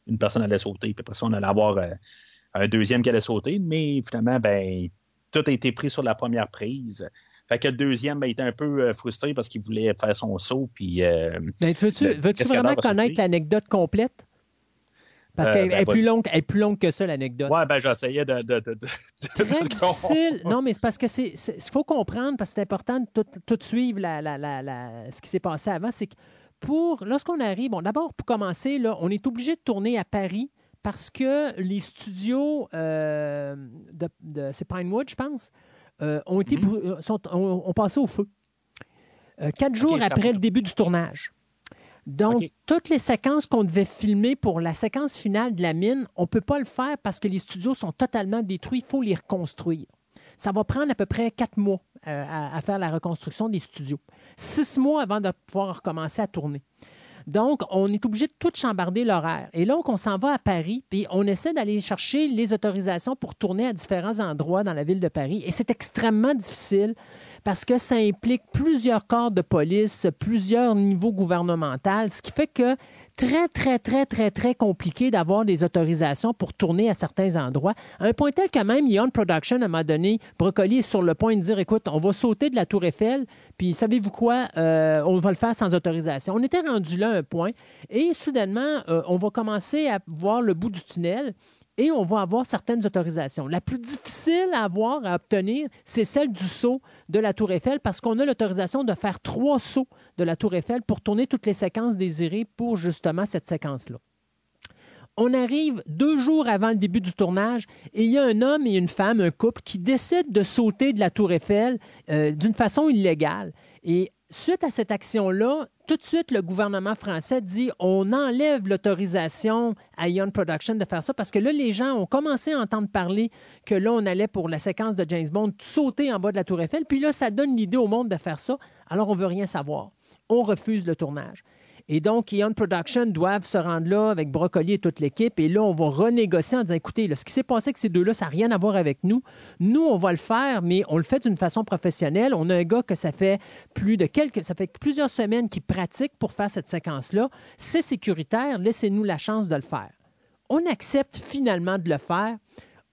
une personne allait sauter, puis après ça, on allait avoir euh, un deuxième qui allait sauter, mais finalement, ben, tout a été pris sur la première prise. Fait que le deuxième, ben, il était un peu euh, frustré parce qu'il voulait faire son saut, puis euh, Ben, tu veux-tu, cascadeur vraiment connaître l'anecdote complète? Parce Euh, qu'elle ben, est, plus longue, elle est plus longue que ça, l'anecdote. ouais, ben, j'essayais de. de, de, de- Très difficile. Non, mais c'est parce que c'est. Faut comprendre, parce que c'est important de tout, tout suivre la, la- la- la- ce qui s'est passé avant. C'est que pour. Lorsqu'on arrive, bon, d'abord, pour commencer, là, on est obligé de tourner à Paris parce que les studios euh, de, de- c'est Pinewood, je pense, euh, ont été Mhm. euh, sont, ont, ont passé au feu. Euh, quatre jours après le début du tournage. Donc, toutes les séquences qu'on devait filmer pour la séquence finale de la mine, on ne peut pas le faire parce que les studios sont totalement détruits. Il faut les reconstruire. Ça va prendre à peu près quatre mois à, à faire la reconstruction des studios. Six mois avant de pouvoir recommencer à tourner. Donc, on est obligé de tout chambarder l'horaire. Et là, on s'en va à Paris, puis on essaie d'aller chercher les autorisations pour tourner à différents endroits dans la ville de Paris. Et c'est extrêmement difficile parce que ça implique plusieurs corps de police, plusieurs niveaux gouvernementaux, ce qui fait que très, très, très, très, très compliqué d'avoir des autorisations pour tourner à certains endroits. Un point tel que même Ion Production, à un moment donné, Brocoli sur le point de dire, écoute, on va sauter de la Tour Eiffel, puis savez-vous quoi, Euh, on va le faire sans autorisation. On était rendu là à un point, et soudainement, euh, on va commencer à voir le bout du tunnel et on va avoir certaines autorisations. La plus difficile à avoir, à obtenir, c'est celle du saut de la Tour Eiffel parce qu'on a l'autorisation de faire trois sauts de la Tour Eiffel pour tourner toutes les séquences désirées pour justement cette séquence-là. On arrive deux jours avant le début du tournage et il y a un homme et une femme, un couple, qui décident de sauter de la Tour Eiffel euh, d'une façon illégale. Et suite à cette action-là, tout de suite, le gouvernement français dit on enlève l'autorisation à Ion Production de faire ça parce que là, les gens ont commencé à entendre parler que là, on allait pour la séquence de James Bond sauter en bas de la Tour Eiffel. Puis là, ça donne l'idée au monde de faire ça. Alors, on veut rien savoir. On refuse le tournage. Et donc, Ion Production doivent se rendre là avec Brocoli et toute l'équipe. Et là, on va renégocier en disant, écoutez, ce qui s'est passé avec ces deux-là, ça n'a rien à voir avec nous. Nous, on va le faire, mais on le fait d'une façon professionnelle. On a un gars que ça fait plus de quelques, ça fait plusieurs semaines qui pratique pour faire cette séquence-là. C'est sécuritaire. Laissez-nous la chance de le faire. On accepte finalement de le faire.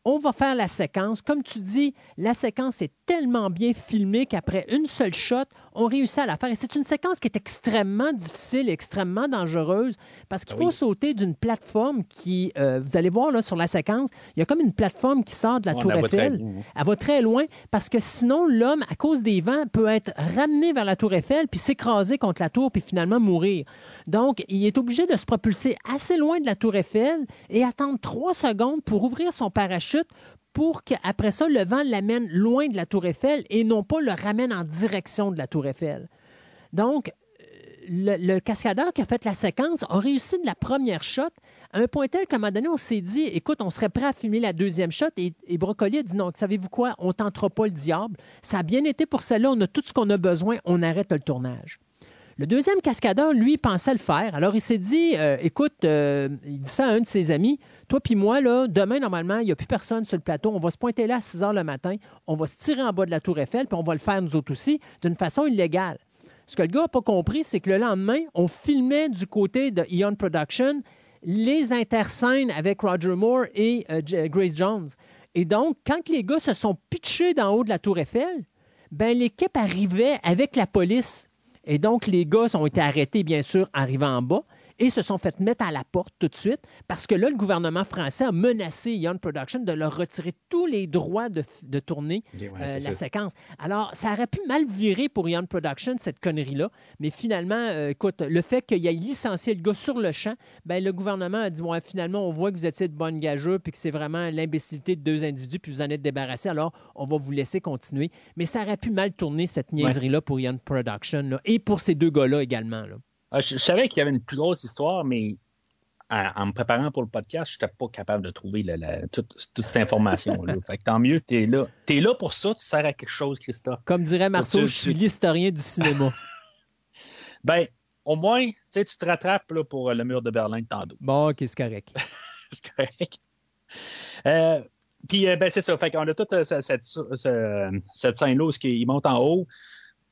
On va faire la séquence. Comme tu dis, la séquence est tellement bien filmée qu'après une seule shot, on réussit à la faire. Et c'est une séquence qui est extrêmement difficile et extrêmement dangereuse parce qu'il faut Oui. sauter d'une plateforme qui, euh, vous allez voir là sur la séquence, il y a comme une plateforme qui sort de la On tour Eiffel. Elle va très loin parce que sinon, l'homme, à cause des vents, peut être ramené vers la tour Eiffel puis s'écraser contre la tour puis finalement mourir. Donc, il est obligé de se propulser assez loin de la tour Eiffel et attendre trois secondes pour ouvrir son parachute pour qu'après ça, le vent l'amène loin de la tour Eiffel et non pas le ramène en direction de la tour Eiffel. Donc, euh, le, cascadeur qui a fait la séquence a réussi de la première shot à un point tel qu'à un moment donné, on s'est dit, écoute, on serait prêt à filmer la deuxième shot et, et Brocoli a dit non, savez-vous quoi, on tentera pas le diable. Ça a bien été pour celle-là, on a tout ce qu'on a besoin, on arrête le tournage. Le deuxième cascadeur, lui, pensait le faire. Alors, il s'est dit, euh, écoute, euh, il dit ça à un de ses amis, toi puis moi, là, demain, normalement, il n'y a plus personne sur le plateau. On va se pointer là à 6 heures le matin. On va se tirer en bas de la tour Eiffel, puis on va le faire nous autres aussi, d'une façon illégale. Ce que le gars n'a pas compris, c'est que le lendemain, on filmait du côté de Eon Production les interscènes avec Roger Moore et euh, Grace Jones. Et donc, quand les gars se sont pitchés d'en haut de la tour Eiffel, ben, l'équipe arrivait avec la police. Et donc, les gars ont été arrêtés, bien sûr, arrivant en bas. Et se sont fait mettre à la porte tout de suite parce que là, le gouvernement français a menacé Young Production de leur retirer tous les droits de, de tourner Ouais, euh, la ça. séquence. Alors, ça aurait pu mal virer pour Young Production, cette connerie-là, mais finalement, euh, écoute, le fait qu'il ait licencié le gars sur le champ, ben, le gouvernement a dit, ouais, finalement, on voit que vous étiez de bonnes gageux, puis que c'est vraiment l'imbécilité de deux individus, puis vous en êtes débarrassé, alors on va vous laisser continuer. Mais ça aurait pu mal tourner, cette niaiserie-là, pour Young Production, là, et pour ces deux gars-là également. là. Ah, je, je savais qu'il y avait une plus grosse histoire, mais en, en me préparant pour le podcast, je n'étais pas capable de trouver la- la- toute, toute cette information-là. fait que tant mieux, tu es là. Tu es là pour ça, tu sers à quelque chose, Christophe. Comme dirait Marceau, je suis l'historien du cinéma. Ben, au moins, tu te rattrapes là, pour le mur de Berlin de tantôt. bon, OK, c'est correct. c'est correct. Euh, puis, euh, ben, c'est ça. Fait qu'on a toute euh, cette, cette, ce- cette scène-là où il monte en haut.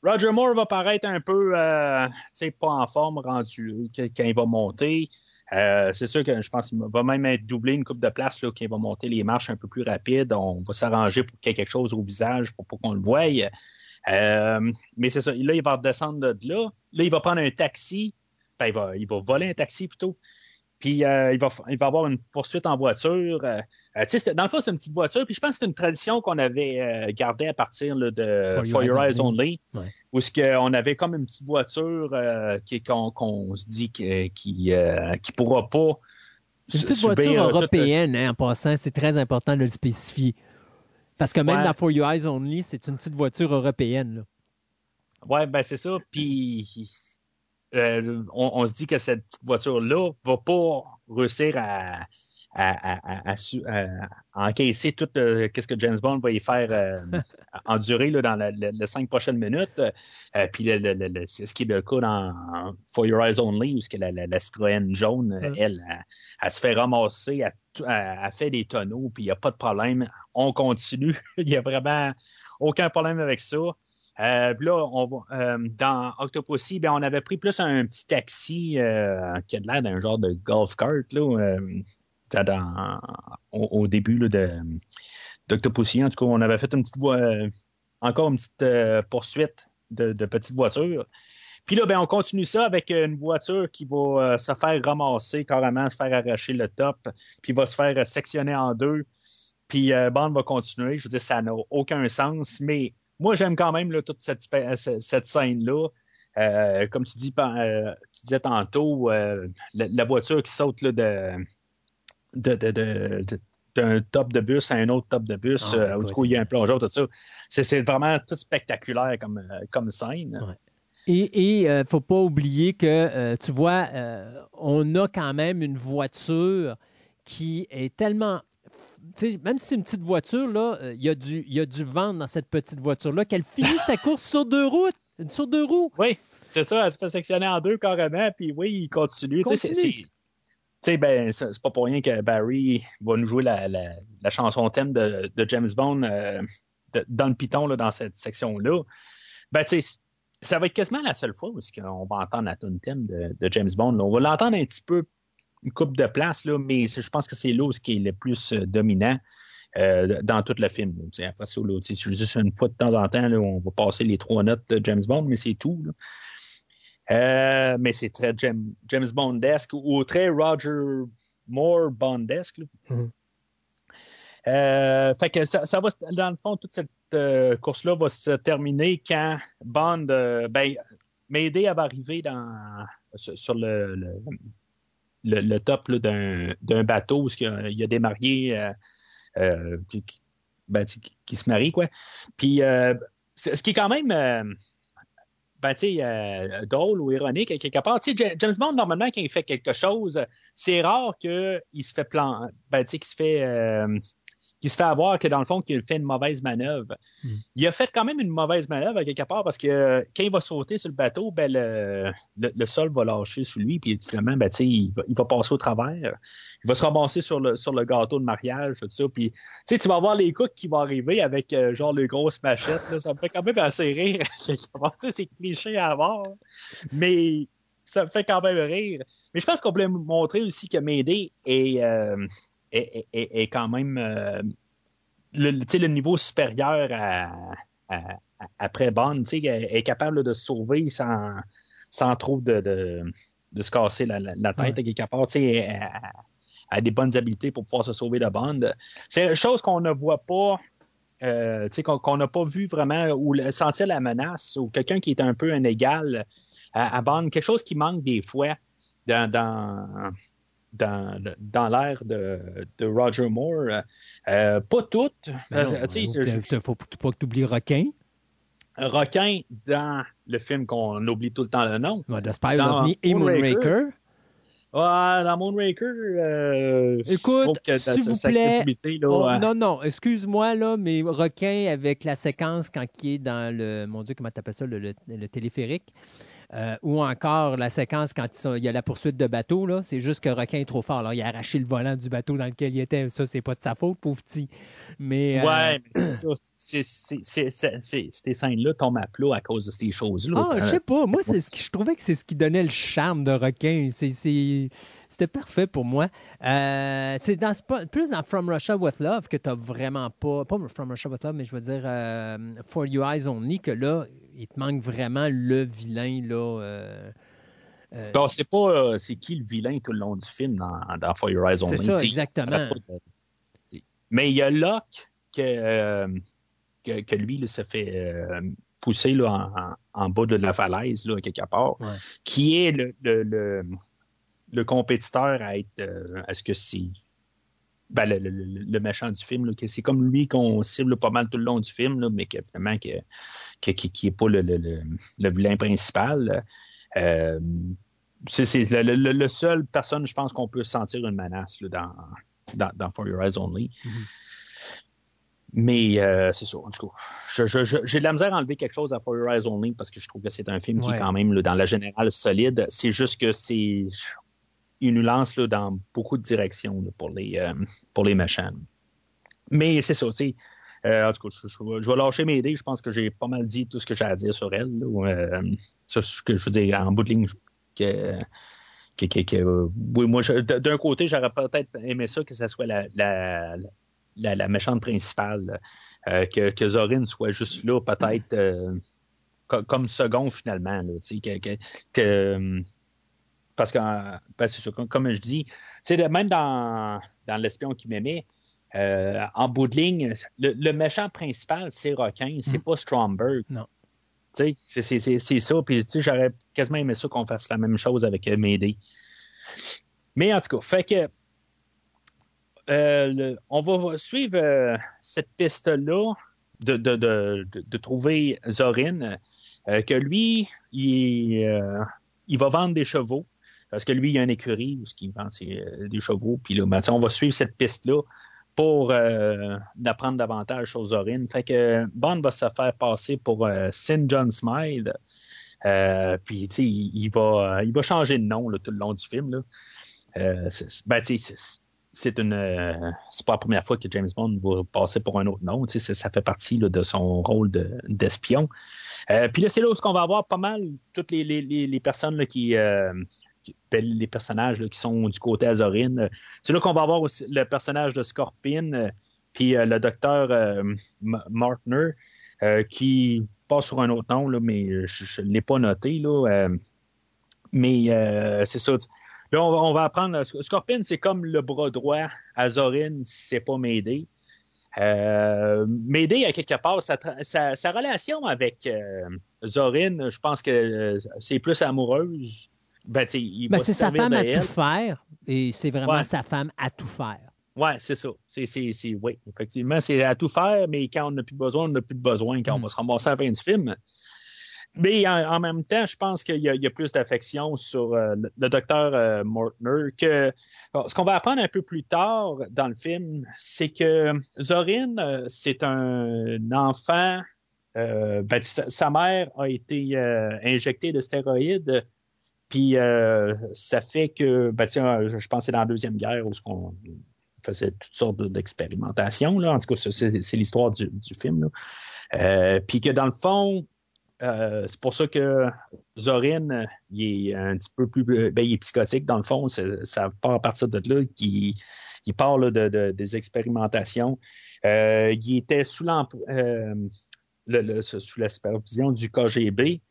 Roger Moore va paraître un peu, euh, pas en forme rendu quand il va monter. Euh, c'est sûr que je pense qu'il va même être doublé une coupe de place là, quand il va monter les marches un peu plus rapide. On va s'arranger pour qu'il y ait quelque chose au visage pour pas qu'on le voie. Euh, mais c'est ça. Là, il va redescendre de là. Là, il va prendre un taxi. Ben, il, va, il va voler un taxi plutôt. Puis euh, il, va, il va avoir une poursuite en voiture. Euh, euh, dans le fond, c'est une petite voiture. Puis je pense que c'est une tradition qu'on avait euh, gardée à partir là, de For Your, Eyes Only. Ouais. Où ce que on avait comme une petite voiture qui qu'on qu'on se dit qui qui pourra pas Une su- petite voiture européenne, hein, en passant, c'est très important de le spécifier. Parce que même Ouais. dans For Your Eyes Only, c'est une petite voiture européenne. là. Ouais, ben c'est ça. Puis euh, on, on se dit que cette voiture-là va pas réussir à, encaisser tout euh, qu'est-ce que James Bond va y faire euh, endurer là, dans les cinq prochaines minutes. Euh, puis c'est ce qui est le cas dans For Your Eyes Only, où ce que la, la, la Citroën jaune, Mm. elle, elle, elle se fait ramasser, elle- elle fait des tonneaux, puis il n'y a pas de problème. On continue. Il n'y a vraiment aucun problème avec ça. Euh, là, on va, euh, dans Octopussy, ben, on avait pris plus un petit taxi euh, qui a l'air d'un genre de golf cart là, euh, au, début là, de d'Octopussy. En tout cas, on avait fait une petite voie, encore une petite poursuite de, petites voitures. Puis là, ben, on continue ça avec une voiture qui va se faire ramasser carrément, se faire arracher le top, puis va se faire sectionner en deux. Puis euh, Bond va continuer. Je veux dire, ça n'a aucun sens, mais moi, j'aime quand même là, toute cette, spé- cette- scène-là. Euh, comme tu dis, euh, tu disais tantôt, euh, la, la voiture qui saute là, de, de, de- d'un top de bus à un autre top de bus, Ah, euh, où du coup, il y a un plongeur, tout ça. C'est, c'est vraiment tout spectaculaire comme, euh, comme scène. Ouais. Et il ne faut pas oublier que, euh, tu vois, euh, on a quand même une voiture qui est tellement. Même si c'est une petite voiture, là, euh, il y, a du- il y a du vent dans cette petite voiture-là, qu'elle finit sa course sur deux routes, sur deux roues. Oui, c'est ça, elle se fait sectionner en deux carrément, puis oui, il continue. Continue. c'est- ben, c'est pas pour rien que Barry va nous jouer la, la- la chanson thème de, de James Bond euh, de- dans le piton, là, dans cette section-là. Ben, tu sais, ça va être quasiment la seule fois où qu'on va entendre la tune thème de, de James Bond. là. On va l'entendre un petit peu, une coupe de place, là, mais c'est- je pense que c'est là ce qui est le plus euh, dominant. euh, dans tout le film. sais, Après ça, là, sais, c'est juste une fois de temps en temps, là, on va passer les trois notes de James Bond, mais c'est tout. Euh, mais c'est très James, James Bondesque ou très Roger Moore Bondesque. Mhm. Euh, fait que ça, ça va, dans le fond, toute cette course-là va se terminer quand Bond, ben, Mayday va arriver dans, sur, sur le, le, le- le top d'un, bateau où il y a, des mariés euh, euh, ben, qui- se marient, quoi. Puis, euh, ce qui est quand même, ben, euh, drôle ou ironique, quelque part. James Bond, normalement, quand il fait quelque chose, c'est rare qu'il se fait plan, ben, qu'il se fait, qu'il se fait avoir que dans le fond, qu'il fait une mauvaise manœuvre. Mm. Il a fait quand même une mauvaise manœuvre à quelque part parce que euh, quand il va sauter sur le bateau, ben, le, le, le sol va lâcher sur lui, puis finalement, ben, il va, il va passer au travers. Il va se ramasser sur le, sur le gâteau de mariage, tout ça. Puis, tu vas voir les cooks qui vont arriver avec euh, genre les grosses machettes. là. Ça me fait quand même assez rire. quelque part. C'est cliché à avoir. Mais ça me fait quand même rire. Mais je pense qu'on voulait montrer aussi que Médée est, euh, est, est- est- est quand même euh, le, niveau supérieur à, à- à- après Bond. Tu sais, elle est capable de se sauver sans, sans trop de, de, de se casser la, la- la tête Ouais. à part. tu sais, Elle a, a des bonnes habiletés pour pouvoir se sauver de Bond. C'est une chose qu'on ne voit pas. euh, qu'on n'a pas vu vraiment ou sentir la menace ou quelqu'un qui est un peu un égal à, à Bond, quelque chose qui manque des fois dans, dans, dans, dans l'ère de, de Roger Moore. Euh, pas toutes. Ben non, Euh, euh, je- faut, pas que tu oublies Requin. requin dans le film qu'on oublie tout le temps le nom. Ouais, Dans et Moonraker. Moonraker. Ouais, dans Moonraker, euh, Écoute, s'il vous plaît, là, Oh, euh, non, non, excuse-moi, là, mais Requin avec la séquence quand il est dans le. Mon Dieu, comment t'appelles ça, le, le- le téléphérique? Euh, ou encore la séquence quand il y a la poursuite de bateau, là, c'est juste que Requin est trop fort. Alors, il a arraché le volant du bateau dans lequel il était. Ça, c'est pas de sa faute, pauvre petit. Mais. euh, Ouais, mais c'est ça. Ces scènes-là tombent à plat à cause de ces choses-là. Ah, je sais pas. Moi, c'est ce qui, je trouvais que c'est ce qui donnait le charme de requin. C'est- C'était parfait pour moi. Euh, c'est dans, c'est plus dans From Russia with Love que tu as vraiment pas. Pas From Russia with Love, mais je veux dire euh, For You Eyes Only, que là, il te manque vraiment le vilain. là. euh, sait pas c'est qui le vilain tout le long du film dans, dans For Your Eyes Only. c'est ça, exactement. Mais il y a Locke que, que, que lui là, se fait pousser là, en, en- en bas de la falaise, là, quelque part, Ouais. qui est le, le, le, le compétiteur à être. euh, Est-ce que c'est. Ben, le, le- le- le méchant du film, que c'est comme lui qu'on cible pas mal tout le long du film, là, mais que finalement, que, que- qui qui est pas le, le, le, le vilain principal. Euh, c'est c'est le, le- le seul personne, je pense, qu'on peut sentir une menace là, dans, dans, dans For Your Eyes Only. Mais euh, c'est ça, en tout cas. je- je- je- J'ai de la misère à enlever quelque chose à For Your Eyes Only parce que je trouve que c'est un film qui est quand même, là, dans la générale, solide. C'est juste que c'est. Il nous lance là, dans beaucoup de directions pour, les, euh, pour les méchants. Mais c'est ça, tu sais. Euh, en tout cas, je, vais lâcher mes idées. Je pense que j'ai pas mal dit tout ce que j'ai à dire sur elle. là. Euh, ça, ce que je veux dire, en bout de ligne, que, oui, moi, d'un côté, j'aurais peut-être aimé ça que ça soit la, la, la, méchante principale, euh, que, Zorin soit juste là, peut-être co- comme second finalement. Que- parce que, ben, comme, je dis, même dans, dans L'espion qui m'aimait, euh, en bout de ligne, le, le méchant principal, c'est Requin, c'est pas Stromberg. Non. C'est- c'est c'est- c'est ça. Puis, j'aurais quasiment aimé ça qu'on fasse la même chose avec euh, Mayday. Mais en tout cas, fait que euh, le- on va suivre euh, cette piste-là de, de, de, de- trouver Zorin, que lui, il, il va vendre des chevaux. Parce que lui, il y a une écurie où il vend euh, des chevaux. Puis là, on va suivre cette piste-là pour euh, apprendre davantage sur Zorin. Fait que Bond va se faire passer pour euh, St. John Smile. Euh, puis, tu sais, il, va, il va changer de nom tout le long du film. Euh, ben, tu sais, c'est- une, euh, c'est pas la première fois que James Bond va passer pour un autre nom. Ça, fait partie de son rôle de- d'espion. Euh, puis là, c'est là où on va avoir pas mal toutes les, personnes qui, euh, les personnages qui sont du côté Azorine. C'est là qu'on va avoir aussi le personnage de Scorpion, euh, puis euh, le docteur euh, Martner, qui passe sur un autre nom, là, mais je ne l'ai pas noté. Là, mais c'est ça. Là, on va, apprendre. Scorpion, c'est comme le bras droit. Azorine, c'est pas. Euh, Mayday, à quelque part, sa, relation avec euh, je pense que c'est plus amoureuse. Ben, il Ben, c'est sa femme à tout faire. Et c'est vraiment Ouais. sa femme à tout faire. Ouais, c'est ça. C'est, c'est, c'est, oui, effectivement, c'est à tout faire, mais quand on n'a plus besoin, on n'a plus de besoin quand on Mm. va se ramasser à la fin du film. Mais en, en même temps, je pense qu'il y a, il y a plus d'affection sur euh, le, docteur euh, Mortner que ce qu'on va apprendre un peu plus tard dans le film, c'est que Zorin, euh, c'est un enfant. ben, sa, sa mère a été injectée de stéroïdes. Puis euh, ça fait que, ben, tiens, je pense que c'est dans la Deuxième Guerre où ce qu'on faisait toutes sortes de- d'expérimentations. En tout cas, c'est l'histoire du, du film. Euh, puis que dans le fond, euh, c'est pour ça que Zorin, euh, il est un petit peu plus. Ben, il est psychotique, dans le fond. Ça part à partir de là qu'il il part là, de, de- des expérimentations. Euh, il était sous, euh, le- le- sous la supervision du KGB.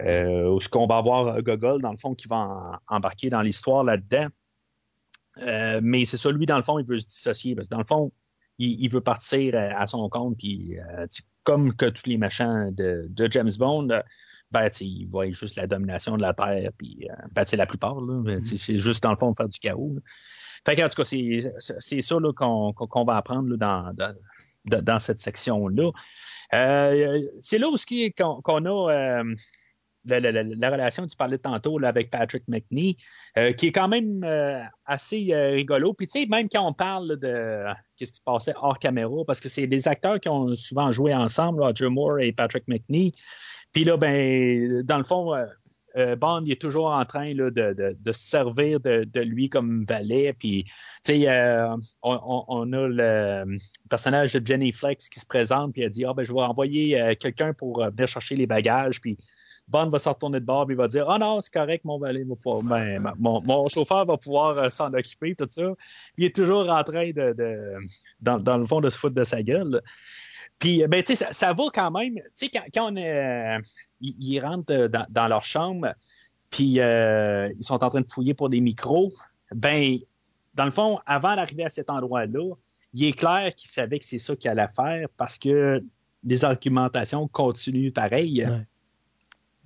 Euh, où ce qu'on va avoir Gogol, dans le fond, qui va en- embarquer dans l'histoire là-dedans. Euh, mais c'est ça, lui, dans le fond, il veut se dissocier. Parce que dans le fond, il, il veut partir à, à son compte. Puis, euh, comme que tous les méchants de, de James Bond, euh, ben, il voit juste la domination de la Terre. Puis, euh, ben, la plupart, ben, c'est juste, dans le fond, faire du chaos. là. Fait qu'en tout cas, c'est ça qu'on qu'on va apprendre là, dans, dans, dans- cette section-là. Euh, c'est là aussi qu'on qu'on a euh, la, la- la- la relation, tu parlais tantôt là, avec Patrick McNee, euh, qui est quand même euh, assez euh, rigolo. Puis tu sais, même quand on parle de qu'est-ce qui se passait hors caméra, parce que c'est des acteurs qui ont souvent joué ensemble, Roger Moore et Patrick McNee. Puis là, ben, dans le fond, Bond, il est toujours en train de, de- se servir de, lui comme valet. Puis, tu sais, on, a le personnage de Jenny Flex qui se présente, puis elle dit Ah, ben, je vais envoyer quelqu'un pour venir chercher les bagages. Puis, Bond va se retourner de bord, puis il va dire Ah non, c'est correct, mon valet va mon, chauffeur va pouvoir euh, s'en occuper, tout ça. Puis, il est toujours en train de, dans, le fond, de se foutre de sa gueule. Puis, ben, tu sais, ça, ça va quand même. Tu sais, quand, quand on euh, ils, rentrent euh, dans, leur chambre, puis euh, ils sont en train de fouiller pour des micros. Ben, dans le fond, avant d'arriver à cet endroit-là, il est clair qu'il savait que c'est ça qu'il allait faire parce que les argumentations continuent pareil.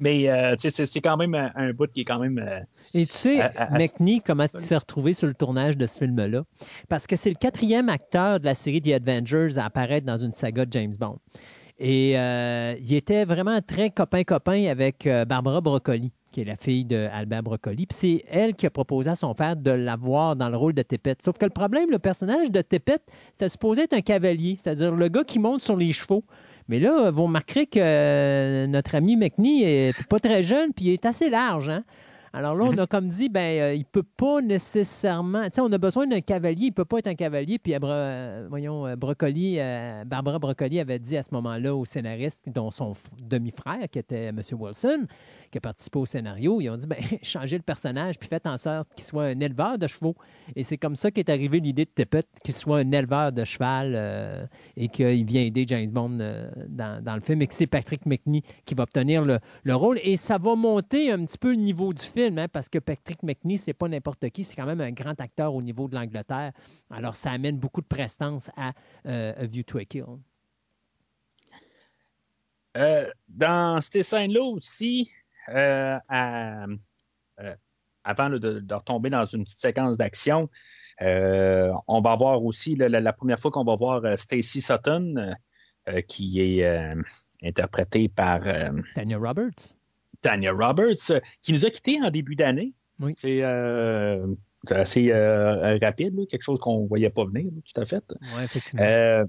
Mais, euh, c'est- quand même un, un bout qui est quand même. euh, Et tu sais, À- à- à- McNee, comment tu t'es retrouvé sur le tournage de ce film-là? Parce que c'est le quatrième acteur de la série The Avengers à apparaître dans une saga de James Bond. Et euh, il était vraiment très copain-copain avec euh, Barbara Broccoli, qui est la fille de Albert Broccoli. Puis c'est elle qui a proposé à son père de l'avoir dans le rôle de Tippett. Sauf que le problème, le personnage de Tippett, c'était supposé être un cavalier, c'est-à-dire le gars qui monte sur les chevaux. Mais là, vous remarquerez que euh, notre ami McNee est pas très jeune, puis il est assez large. Hein? Alors là, on a comme dit, ben, euh, il peut pas nécessairement. Tu sais, on a besoin d'un cavalier, il peut pas être un cavalier. Puis, Abra- euh, voyons, euh, Barbara Broccoli avait dit à ce moment-là au scénariste, dont son demi-frère, qui était M. Wilson, qui a participé au scénario, ils ont dit, ben, changez le personnage, puis faites en sorte qu'il soit un éleveur de chevaux. Et c'est comme ça qu'est arrivée l'idée de Tippett, qu'il soit un éleveur de cheval euh, et qu'il vient aider James Bond euh, dans, le film et que c'est Patrick McNee qui va obtenir le, le rôle. Et ça va monter un petit peu le niveau du film, hein, parce que Patrick McNee, c'est pas n'importe qui, c'est quand même un grand acteur au niveau de l'Angleterre. Alors, ça amène beaucoup de prestance à euh, A View to a Kill. Dans ces scènes-là aussi, à- euh, avant là, de, de retomber dans une petite séquence d'action, euh, on va voir aussi la, la- la première fois qu'on va voir euh, Stacy Sutton, euh, euh, qui est euh, interprétée par euh, Tanya Roberts. Tanya Roberts, euh, qui nous a quittés en début d'année. Oui. C'est euh, assez euh, rapide, là, quelque chose qu'on ne voyait pas venir, là, tout à fait. Oui, effectivement. Euh,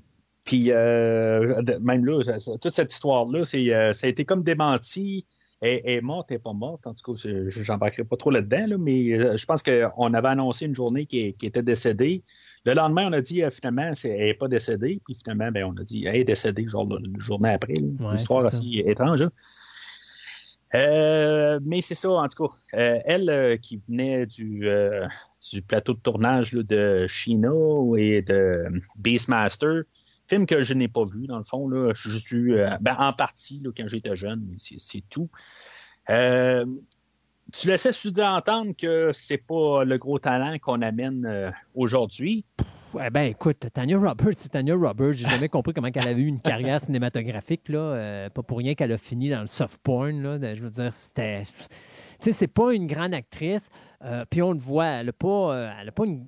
puis euh, même là, toute cette histoire-là, euh, ça a été comme démenti. Elle elle est morte, elle n'est pas morte. En tout cas, je n'embarquerai pas trop là-dedans, là, mais euh, je pense qu'on avait annoncé une journée qui, qui était décédée. Le lendemain, on a dit euh, finalement, c'est- elle n'est pas décédée. Puis finalement, ben, on a dit elle est décédée genre, une journée après. Ouais, Une histoire c'est ça. assez étrange. là. Euh, mais c'est ça, en tout cas. Euh, elle euh, qui venait du, euh, du plateau de tournage là, de Chino et de Beastmaster, film que je n'ai pas vu, dans le fond. Là. Je suis euh, ben, en partie là, quand j'étais jeune, mais c'est, tout. Euh, tu laissais sous-entendre que c'est pas le gros talent qu'on amène euh, aujourd'hui. Ouais, ben écoute, Tanya Roberts, c'est Tanya Roberts. J'ai jamais compris comment elle avait eu une carrière cinématographique. Là. Pas pour rien qu'elle a fini dans le soft porn. Là. De- Je veux dire, c'était. Tu sais, c'est pas une grande actrice. Puis on le voit, elle a pas. elle a pas une.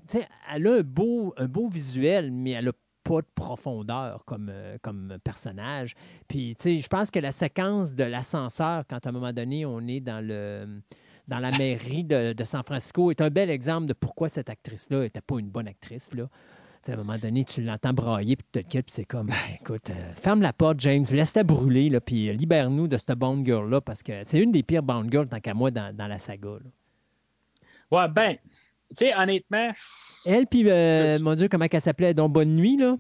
Elle a un beau, un beau visuel, mais elle a pas de profondeur comme, euh, comme personnage. Puis, tu sais, je pense que la séquence de l'ascenseur, quand à un moment donné, on est dans le dans la mairie de, de San Francisco, est un bel exemple de pourquoi cette actrice-là n'était pas une bonne actrice. Là. Tu sais, à un moment donné, tu l'entends brailler, puis tu te quittes, puis c'est comme, Ben, écoute, euh, ferme la porte, James, laisse-la brûler, là, puis euh, libère-nous de cette Bond Girl-là, parce que c'est une des pires Bond Girls, tant qu'à moi, dans, dans la saga. là. Ouais, ben, tu sais, honnêtement, Elle, puis, euh, mon Dieu, comment elle s'appelait? Donc, Bonne Nuit, là,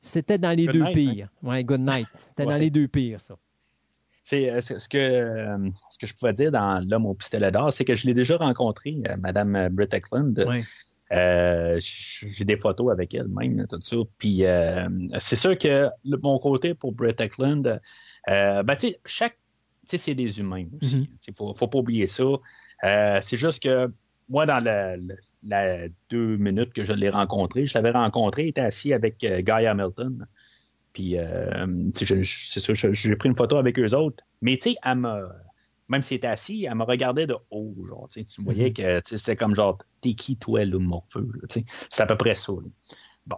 c'était dans les Good deux night, pires. Ouais, Good Night. C'était dans les deux pires, ça. c'est euh, ce que, euh, ce que je pouvais dire dans L'homme au pistolet d'or, c'est que je l'ai déjà rencontré, Madame Britt Eklund. Ouais. Euh, j'ai des photos avec elle même, tout ça. Puis euh, c'est sûr que le- mon côté pour Brett Eklund, euh, ben, tu sais, chaque sais, c'est des humains aussi. Il faut, faut pas oublier ça. C'est juste que moi, dans la, la- la deux minutes que je l'ai rencontré, je l'avais rencontré, il était assis avec euh, Guy Hamilton. Puis, euh, c'est ça, je- j'ai pris une photo avec eux autres. Mais, tu sais, elle même s'il était assis, elle me regardait de haut, genre, tu voyais que tu sais, c'était comme genre, t'es qui, toi, là, tu sais. C'est à peu près ça, là. Bon.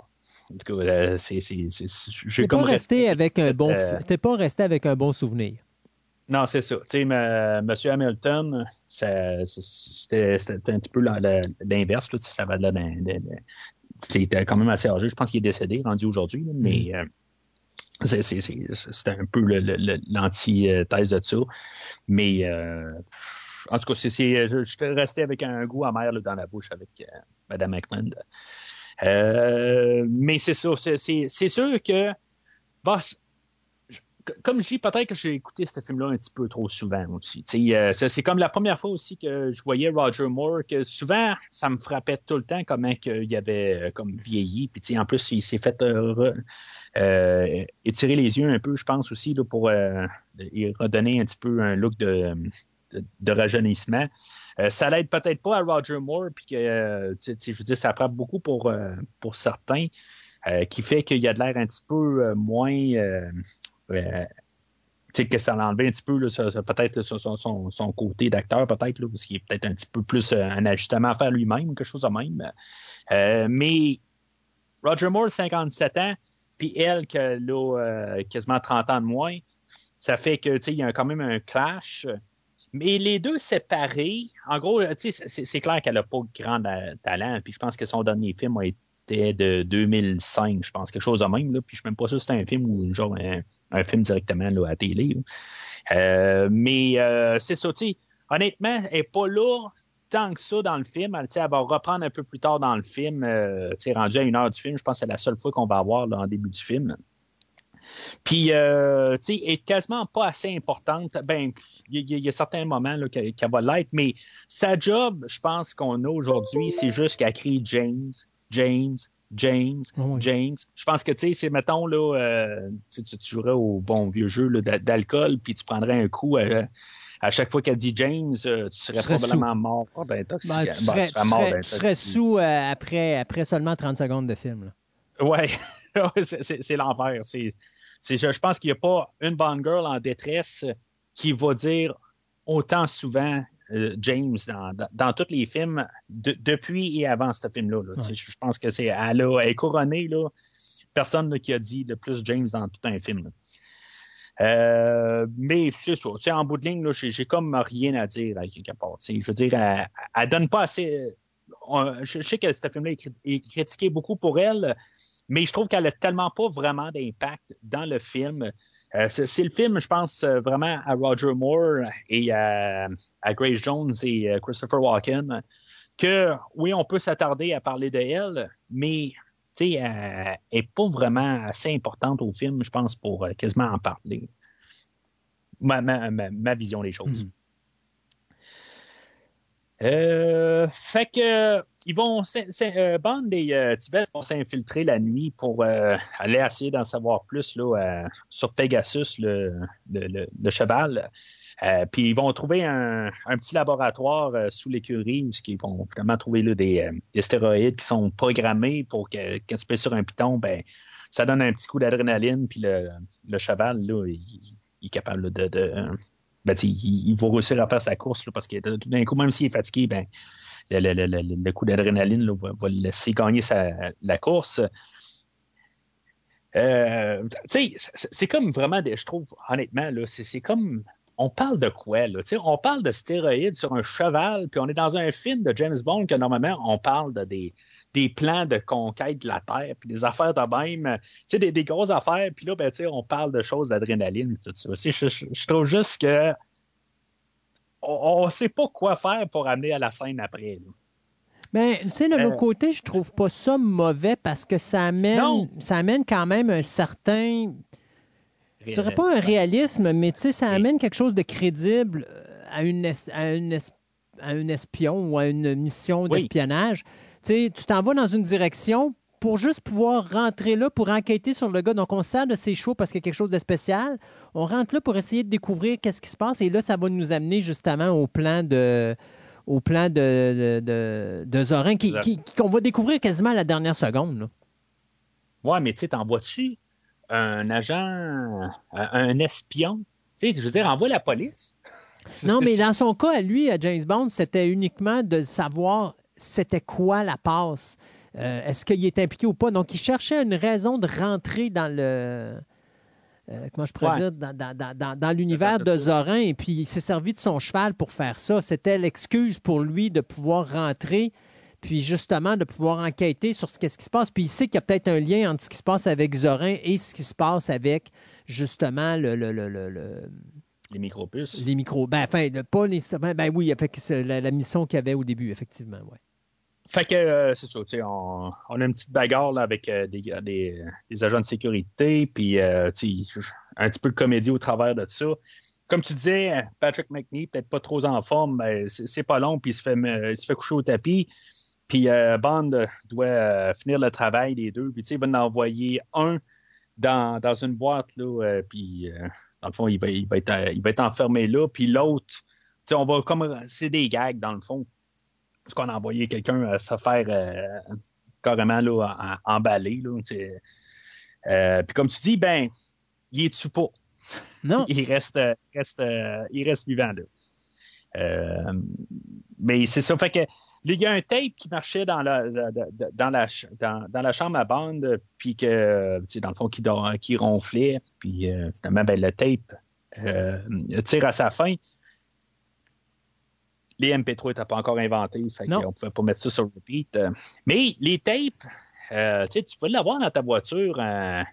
En tout cas, euh, c'est, T'es comme pas resté avec un bon, t'es pas resté avec un bon souvenir. Non, c'est ça. Tu sais, M. Monsieur Hamilton, c'était un petit peu l'inverse. Ça va de C'était quand même assez âgé. Je pense qu'il est décédé, rendu aujourd'hui. Mais euh, c'est- c'est- c'était un peu l'anti-thèse de ça. Mais euh, en tout cas, c'est, je, je resté avec un goût amer là, dans la bouche avec euh, Mme McMahon. Euh, mais c'est ça. C'est sûr que. Bah, comme je dis, peut-être que j'ai écouté ce film-là un petit peu trop souvent aussi. Euh, c'est comme la première fois aussi que je voyais Roger Moore, que souvent, ça me frappait tout le temps comment il avait euh, comme vieilli. Puis en plus, il s'est fait euh, re- étirer les yeux un peu, je pense aussi, pour redonner un petit peu un look de, rajeunissement. Ça l'aide peut-être pas à Roger Moore, puis que, je veux dire, ça frappe beaucoup pour, pour certains, qui fait qu'il y a de l'air un petit peu moins... euh, que ça l'enlevait un petit peu, peut-être son, côté d'acteur, peut-être, parce qu'il est peut-être un petit peu plus euh, un ajustement à faire lui-même, quelque chose de même. Euh, mais Roger Moore, 57 ans, puis elle, quasiment 30 ans de moins, ça fait que, tu sais, il y a quand même un clash. Mais les deux séparés, en gros, c'est clair qu'elle n'a pas grand talent, puis je pense que son dernier film a été de 2005, je pense, quelque chose de même, puis je suis même pas sûr si c'était un film ou genre un, film directement à la télé. Euh, mais euh, c'est ça, honnêtement, elle n'est pas là tant que ça dans le film. Elle, va reprendre un peu plus tard dans le film, euh, rendu à une heure du film, je pense que c'est la seule fois qu'on va avoir en début du film. Puis, euh, tu sais, est quasiment pas assez importante. Ben, il y, a- certains moments qu'elle va l'être, mais sa job, je pense qu'on a aujourd'hui, c'est juste qu'elle crie James, James, James, Oui. James. Je pense que, tu sais, c'est, mettons, là, euh, tu, jouerais au bon vieux jeu d'alcool, puis tu prendrais un coup euh, à chaque fois qu'elle dit James, euh, tu serais, serais probablement mort oh, d'intoxication. Ben, tu, Ben, serais, tu serais tu mort serais- tu serais d'intoxication. sous euh, après, après seulement 30 secondes de film. Ouais, c'est- l'enfer. C'est, je, je pense qu'il n'y a pas une bonne girl en détresse qui va dire autant souvent James dans, dans, dans tous les films de- depuis et avant ce film-là. là. Je pense que c'est elle, elle est couronnée. Là, personne là, qui a dit le plus James dans tout un film. Euh, mais c'est ça. En bout de ligne, là, j'ai, comme rien à dire à quelque part. Je veux dire, elle, elle donne pas assez. on- je, je sais que ce film-là est critiqué beaucoup pour elle, mais je trouve qu'elle a tellement pas vraiment d'impact dans le film. Euh, c'est, le film, je pense, euh, vraiment à Roger Moore et à, Grace Jones et euh, Christopher Walken, que oui, on peut s'attarder à parler de elle, mais elle n'est pas vraiment assez importante au film, je pense, pour quasiment en parler. Ma, ma, ma, vision des choses. Mhm. Euh, fait que ils vont euh, Bond et euh, Tibet vont s'infiltrer la nuit pour euh, aller essayer d'en savoir plus là, euh, sur Pegasus, le, le, le- cheval. Euh, puis ils vont trouver un, un petit laboratoire sous l'écurie où ils vont finalement trouver là, des, des stéroïdes qui sont programmés pour que quand tu pèses sur un piton, ben ça donne un petit coup d'adrénaline, puis le, cheval, là, il, il est capable de, de ben, il, il va réussir à faire sa course parce que tout d'un coup, même s'il est fatigué, ben, le, le- le- le- coup d'adrénaline va, le laisser gagner sa, la course. Euh, c'est- comme vraiment, je trouve, honnêtement, c'est comme. On parle de quoi, là? On parle de stéroïdes sur un cheval, puis on est dans un film de James Bond que normalement, on parle de des, des plans de conquête de la Terre, puis des affaires de même, tu sais, des, des grosses affaires, puis là, ben, tu sais, on parle de choses d'adrénaline, tout ça. Tu sais, Je, je- je trouve juste que on ne sait pas quoi faire pour amener à la scène après. là. Ben, tu sais, de l'autre Euh, côté, je trouve pas ça mauvais parce que ça amène, Non. ça amène quand même un certain, je dirais pas un réalisme, mais tu sais, ça amène quelque chose de crédible euh, à une, à une, à un espion ou à une mission d'espionnage. Sais, tu t'en vas dans une direction, pour juste pouvoir rentrer là pour enquêter sur le gars. Donc, on sert de ses choix parce qu'il y a quelque chose de spécial. On rentre là pour essayer de découvrir qu'est-ce qui se passe. Et là, ça va nous amener justement au plan de au plan de, de, de, Zorin qu'on va découvrir quasiment à la dernière seconde. Là. Ouais, mais tu sais, t'en vois-tu un agent, un espion? Tu sais, je veux dire, envoie la police. Non, mais dans son cas, à lui, à James Bond, c'était uniquement de savoir c'était quoi la passe? Euh, est-ce qu'il est impliqué ou pas? Donc, il cherchait une raison de rentrer dans le. Euh, comment je pourrais dire? Dans, l'univers de Zorin, et puis il s'est servi de son cheval pour faire ça. C'était l'excuse pour lui de pouvoir rentrer, puis justement de pouvoir enquêter sur ce, ce qui se passe. Puis il sait qu'il y a peut-être un lien entre ce qui se passe avec Zorin et ce qui se passe avec justement le, le, le les micro-puces. Les micro. Ben, enfin, pas nécessairement. Ben oui, la, la mission qu'il y avait au début, effectivement, ouais. Fait que euh, c'est ça, on, on a une petite bagarre là, avec euh, des, des, des, agents de sécurité, puis euh, un petit peu de comédie au travers de ça. Comme tu disais, Patrick McNee, peut-être pas trop en forme, mais c'est pas long, puis il se fait, il se fait coucher au tapis. Puis Bond doit finir le travail des deux, puis il va en envoyer un dans, dans une boîte, là, puis dans le fond, il va, il va, être, il va être enfermé là, puis l'autre, on va comme. C'est des gags, dans le fond parce qu'on a envoyé quelqu'un à se faire euh, carrément là, emballer. Là, euh, puis comme tu dis, ben, il est tue pas? Non. il reste, reste, euh, il reste vivant là. mais c'est ça. Fait que il y a un tape qui marchait dans la, dans la, dans, la chambre à bande, puis que, dans le fond, qui, qui ronflait, puis finalement, ben, le tape tire à sa fin les MP3 n'étaient pas encore inventés, fait qu'on ne pouvait pas mettre ça sur repeat. Euh. Mais les tapes, euh, tu peux l'avoir dans ta voiture, un,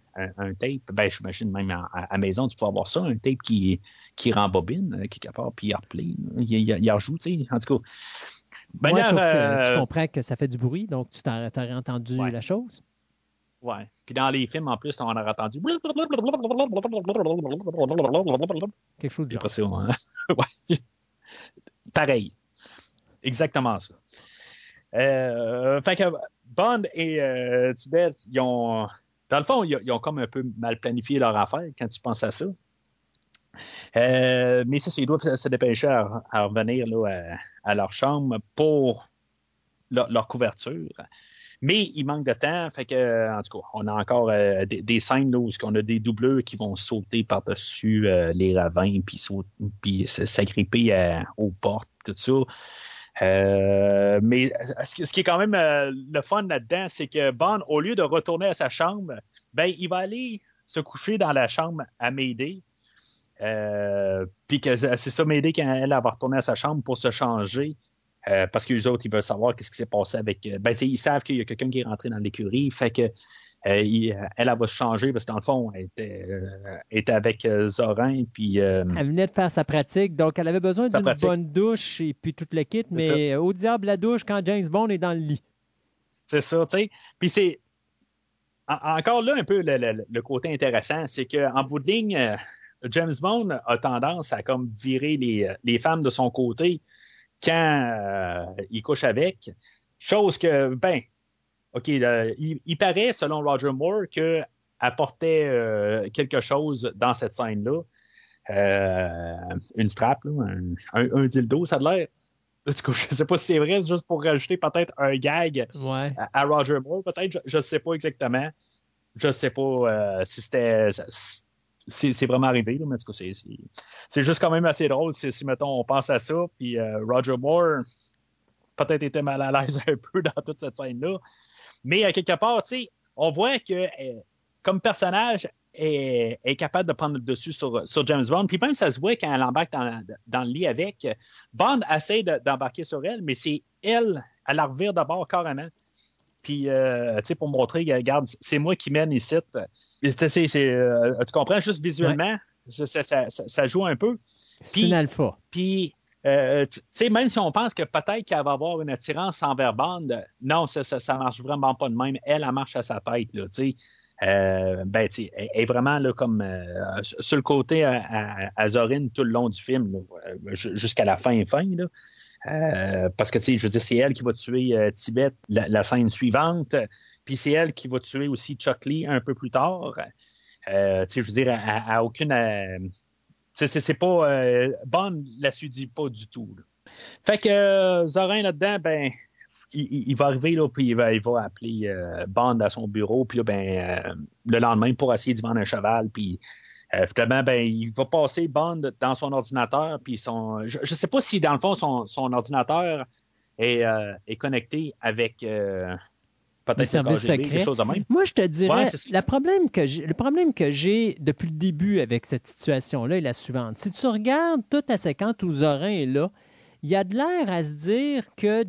tape. Ben, j'imagine même à, la maison, tu peux avoir ça, un tape qui, qui rembobine, euh, qui est capable, puis il replay. Il, il, il rejoue, tu sais. En tout cas. Ben que tu comprends que ça fait du bruit, donc tu aurais entendu la chose. Ouais. Puis dans les films, en plus, on aurait entendu. Quelque chose de genre. Hein? ouais pareil. Exactement ça. Euh, fait que Bond et euh, Tibet, ils ont. Dans le fond, ils, ont comme un peu mal planifié leur affaire quand tu penses à ça. Euh, mais ça, ils doivent se dépêcher à, revenir là, à, leur chambre pour leur couverture. Mais il manque de temps, fait que, en tout cas, on a encore euh, des, scènes où on a des doubleurs qui vont sauter par-dessus euh, les ravins, puis, puis s'agripper euh, aux portes, tout ça. mais ce qui est quand même le fun là-dedans, c'est que Bond, au lieu de retourner à sa chambre, ben, il va aller se coucher dans la chambre à Mayday. puis que c'est ça, Mayday, quand elle, va retourner à sa chambre pour se changer, euh, parce que les autres, ils veulent savoir qu'est-ce qui s'est passé avec. Euh, ben, ils savent qu'il y a quelqu'un qui est rentré dans l'écurie, fait que euh, elle, elle, va se changer parce que dans le fond, elle était, avec Zorin. Puis, elle venait de faire sa pratique, donc elle avait besoin d'une bonne douche et puis toute l'équipe, mais au diable la douche quand James Bond est dans le lit. C'est ça, tu sais. Puis c'est. encore là, un peu le, côté intéressant, c'est qu'en bout de ligne, James Bond a tendance à comme virer les, les femmes de son côté quand euh, il couche avec. Chose que, ben, OK, il, paraît, selon Roger Moore, qu'elle apportait euh, quelque chose dans cette scène-là. Euh, une strap, un, dildo, ça a l'air. je ne sais pas si c'est vrai, c'est juste pour rajouter peut-être un gag à, Roger Moore, peut-être, je ne sais pas exactement. Je ne sais pas si c'était c'est vraiment arrivé, mais c'est juste quand même assez drôle si, mettons, on pense à ça, puis euh, Roger Moore peut-être était mal à l'aise un peu dans toute cette scène-là. Mais à quelque part, on voit que euh, comme personnage, est, est, capable de prendre le dessus sur, sur James Bond. Puis même, ça se voit quand elle embarque dans, dans le lit avec. Bond essaie d'embarquer sur elle, mais c'est elle, elle la revire d'abord carrément. Puis, euh, tu sais, pour montrer, regarde, c'est moi qui mène ici. Euh, tu comprends, juste visuellement, ça, joue un peu. C'est une alpha. Puis, euh, tu sais, même si on pense que peut-être qu'elle va avoir une attirance envers bande, non, ça, ça, marche vraiment pas de même. Elle, elle marche à sa tête, là, tu sais. ben, tu elle est vraiment là, comme sur le côté à, à, Zorine tout le long du film, jusqu'à la fin fin. Là. Euh, parce que, tu sais, je veux dire, c'est elle qui va tuer euh, Tibet la, scène suivante. Puis c'est elle qui va tuer aussi Chuck Lee un peu plus tard. Euh, tu sais, je veux dire, à, aucune. C'est pas. Bond la suit pas du tout. Fait que Zorin là-dedans, ben. Il, va arriver, là, puis il va, il va appeler Bond à son bureau, puis là, ben, le lendemain, pour essayer de vendre un cheval, puis euh, finalement, ben, il va passer Bond dans son ordinateur, puis son. Je ne sais pas si, dans le fond, son, son ordinateur est, euh, est, connecté avec. Euh, peut-être service secret. Chose de même. Moi, je te dirais, ouais, le problème que j'ai, le problème que j'ai depuis le début avec cette situation-là est la suivante. Si tu regardes toute la séquence où Zorin est là, il y a de l'air à se dire que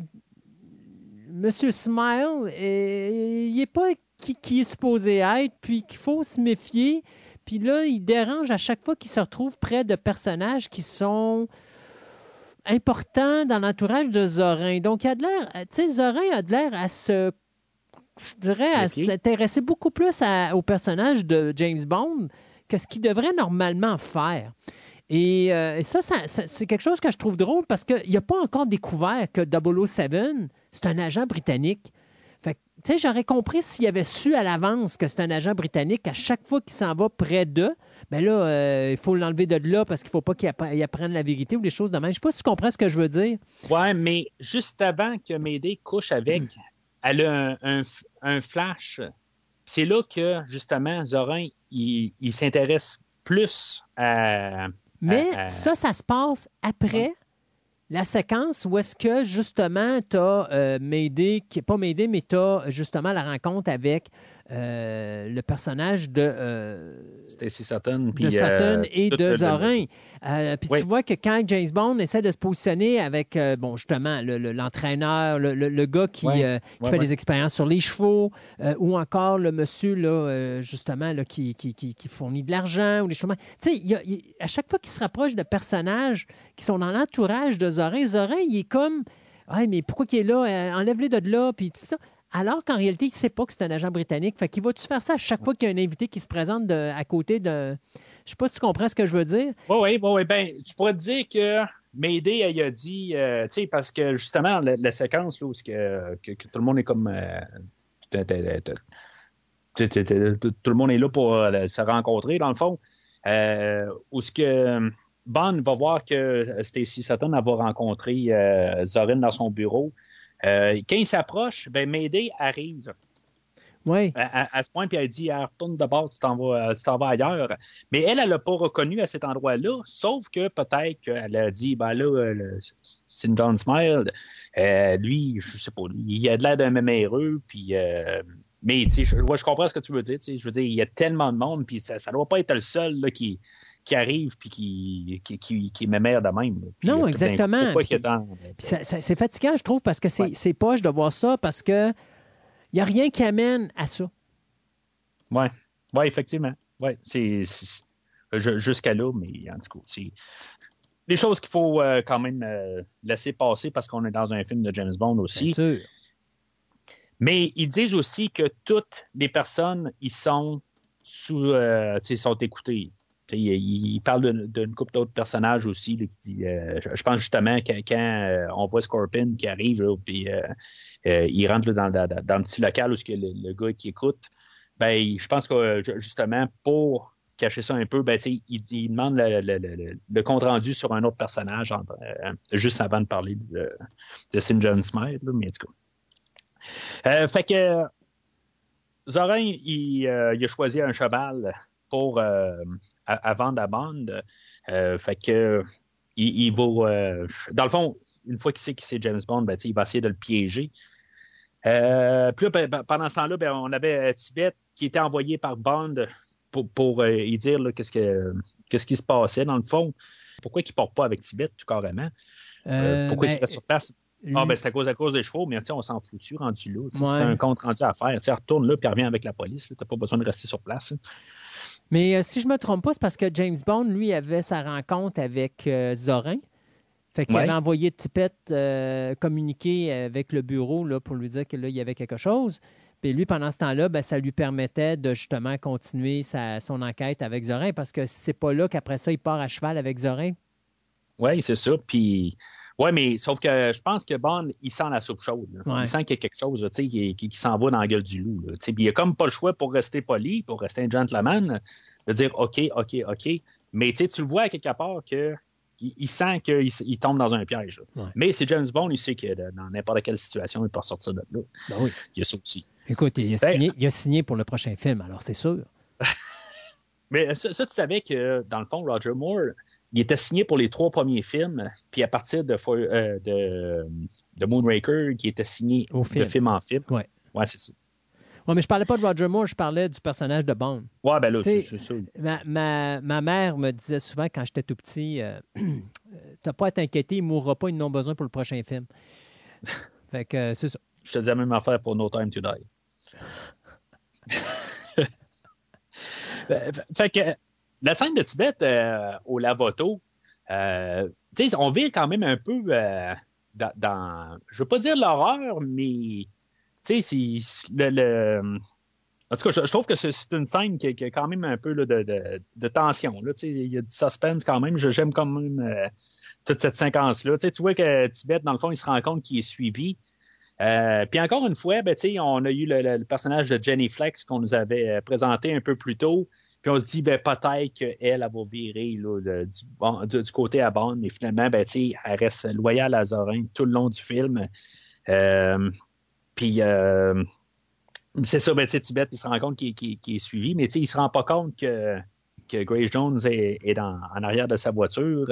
M. Smile, est, il n'est pas qui, qui, est supposé être, puis qu'il faut se méfier. Puis là, il dérange à chaque fois qu'il se retrouve près de personnages qui sont importants dans l'entourage de Zorin. Donc, il a de l'air, tu sais, Zorin a de l'air à se, je dirais, à okay. s'intéresser beaucoup plus à, au personnage de James Bond que ce qu'il devrait normalement faire. Et, euh, et ça, ça, ça c'est quelque chose que je trouve drôle parce qu'il n'a pas encore découvert que 007, c'est un agent britannique. Tu sais, j'aurais compris s'il avait su à l'avance que c'est un agent britannique, à chaque fois qu'il s'en va près d'eux, ben là, euh, il faut l'enlever de là parce qu'il ne faut pas qu'il apprenne la vérité ou des choses de même. Je ne sais pas si tu comprends ce que je veux dire. Ouais, mais juste avant que Médée couche avec, hmm. elle a un, un, un flash. C'est là que, justement, Zorin, il, il s'intéresse plus à. Mais à, à... ça, ça se passe après. Ouais la séquence où est-ce que justement tu as euh, pas Médée, mais tu as justement la rencontre avec euh, le personnage de euh, Stacy Sutton, de Sutton et de Zorin. puis oui. tu vois que quand James Bond essaie de se positionner avec, bon, justement, l'entraîneur, le, le, le, gars qui, oui. qui oui, fait des expériences sur les chevaux, ou encore le monsieur, là, justement, là, qui, qui, qui, qui, fournit de l'argent, ou des choses. Tu sais, à chaque fois qu'il se rapproche de personnages qui sont dans l'entourage de Zorin, Zorin, il est comme. Ah, mais pourquoi il est là? Enlève-les de là, puis tout ça alors qu'en réalité, il ne sait pas que c'est un agent britannique. Fait qu'il va-tu faire ça à chaque fois qu'il y a un invité qui se présente à côté de. Je sais pas si tu comprends ce que je veux dire. Oui, oui, oui. Ben, tu pourrais te dire que Mayday, elle a dit, euh, tu sais, parce que justement, la, séquence là, où que, que, tout le monde est comme. Euh, tout le monde est là pour euh, se rencontrer, dans le fond. Euh, où ce que Bond va voir que Stacy Sutton va rencontrer Zorin dans son bureau. Euh, quand il s'approche, ben Mayday arrive. Oui. À, ce point, puis elle dit retourne de bord, tu t'en vas, t'en vas ailleurs. Mais elle, elle l'a pas reconnu à cet endroit-là, sauf que peut-être qu'elle a dit ben là, c'est John Smile. Euh, lui, je sais pas, il a de l'air d'un méméreux, puis. Euh, mais je, je, comprends ce que tu veux dire. Je veux dire, il y a tellement de monde, puis ça, ça doit pas être le seul là, qui, qui arrive puis qui, qui, qui, qui m'émère de même. Puis, non, exactement. Puis, dans... c'est fatigant, je trouve, parce que c'est ouais. poche de voir ça, parce que il n'y a rien qui amène à ça. Oui, ouais, effectivement. Ouais, c'est jusqu'à là, mais en tout cas, c'est des choses qu'il faut euh, quand même euh, laisser passer parce qu'on est dans un film de James Bond aussi. Bien sûr. Mais ils disent aussi que toutes les personnes, ils sont sous, euh, sont écoutées. Il, parle d'une couple d'autres personnages aussi. Qui dit, euh, je, pense justement que quand euh, on voit Scorpion qui arrive, puis euh, il rentre dans, dans, le petit local où le, le, gars qui écoute, ben, je pense que justement, pour cacher ça un peu, ben, il, il, demande le, le, le, compte rendu sur un autre personnage juste avant de parler de, de St. John Smith, fait que Zorin, il, a choisi un cheval pour à vendre à bande. Euh, fait que il, il va. Euh, dans le fond, une fois qu'il sait que c'est James Bond, ben, il va essayer de le piéger. Euh, puis là, ben, pendant ce temps-là, ben, on avait Tibet qui était envoyé par Bond pour, pour euh, y dire qu'est-ce, que, qu'est-ce qui se passait dans le fond. Pourquoi il ne porte pas avec Tibet tout carrément? Euh, pourquoi ben, il reste sur place? Lui... Ah, ben, c'est à cause, à cause des chevaux, mais on s'en fout rendu là. Ouais. C'est un compte rendu à faire. T'sais, retourne là puis revient avec la police. Tu n'as pas besoin de rester sur place. Mais euh, si je ne me trompe pas, c'est parce que James Bond, lui, avait sa rencontre avec euh, Zorin. Fait qu'il ouais. avait envoyé Tippett euh, communiquer avec le bureau là, pour lui dire qu'il y avait quelque chose. Puis lui, pendant ce temps-là, ben, ça lui permettait de justement continuer sa, son enquête avec Zorin parce que c'est pas là qu'après ça, il part à cheval avec Zorin. Oui, c'est ça. Puis Ouais, mais sauf que je pense que Bond, il sent la soupe chaude. Ouais. Il sent qu'il y a quelque chose là, qui, qui, qui s'en va dans la gueule du loup. là, il a comme pas le choix pour rester poli, pour rester un gentleman, de dire OK, OK, OK. Mais tu le vois à quelque part que il, il sent qu'il il tombe dans un piège. Ouais. Mais c'est James Bond, il sait que dans n'importe quelle situation, il peut sortir de là. Ben oui. Il y a ça aussi. Écoute, il a, Ben- signé, il a signé pour le prochain film, alors c'est sûr. Mais ça, ça, tu savais que, dans le fond, Roger Moore, il était signé pour les trois premiers films, puis à partir de, euh, de, de Moonraker, qui était signé Au film. de film en film. Ouais. Ouais, c'est ça. Ouais, mais je parlais pas de Roger Moore, je parlais du personnage de Bond. Ouais, ben là, c'est ça. Ma, ma, ma mère me disait souvent quand j'étais tout petit euh, T'as pas à t'inquiéter, il mourra pas, ils n'ont besoin pour le prochain film. fait que euh, c'est ça. Je te dis la même affaire pour No Time to Die. Fait que la scène de Tibet euh, au Lavoto, euh, on vit quand même un peu euh, dans, dans- je veux pas dire l'horreur, mais le, en tout cas, je, trouve que c'est une scène qui, qui a quand même un peu de, tension. Il y a du suspense quand même. J'aime quand même toute cette séquence-là. Tu vois que Tibet, dans le fond, il se rend compte qu'il est suivi. Puis encore une fois, ben, on a eu le, personnage de Jenny Flex qu'on nous avait présenté un peu plus tôt. Puis on se dit, ben, peut-être qu'elle, elle va virer du, côté à Bond, mais finalement, ben, elle reste loyale à Zorin tout le long du film. Euh, puis, euh, c'est ça, ben, Tibet, il se rend compte qu'il est suivi, mais il se rend pas compte que, que Grace Jones est, dans- en arrière de sa voiture.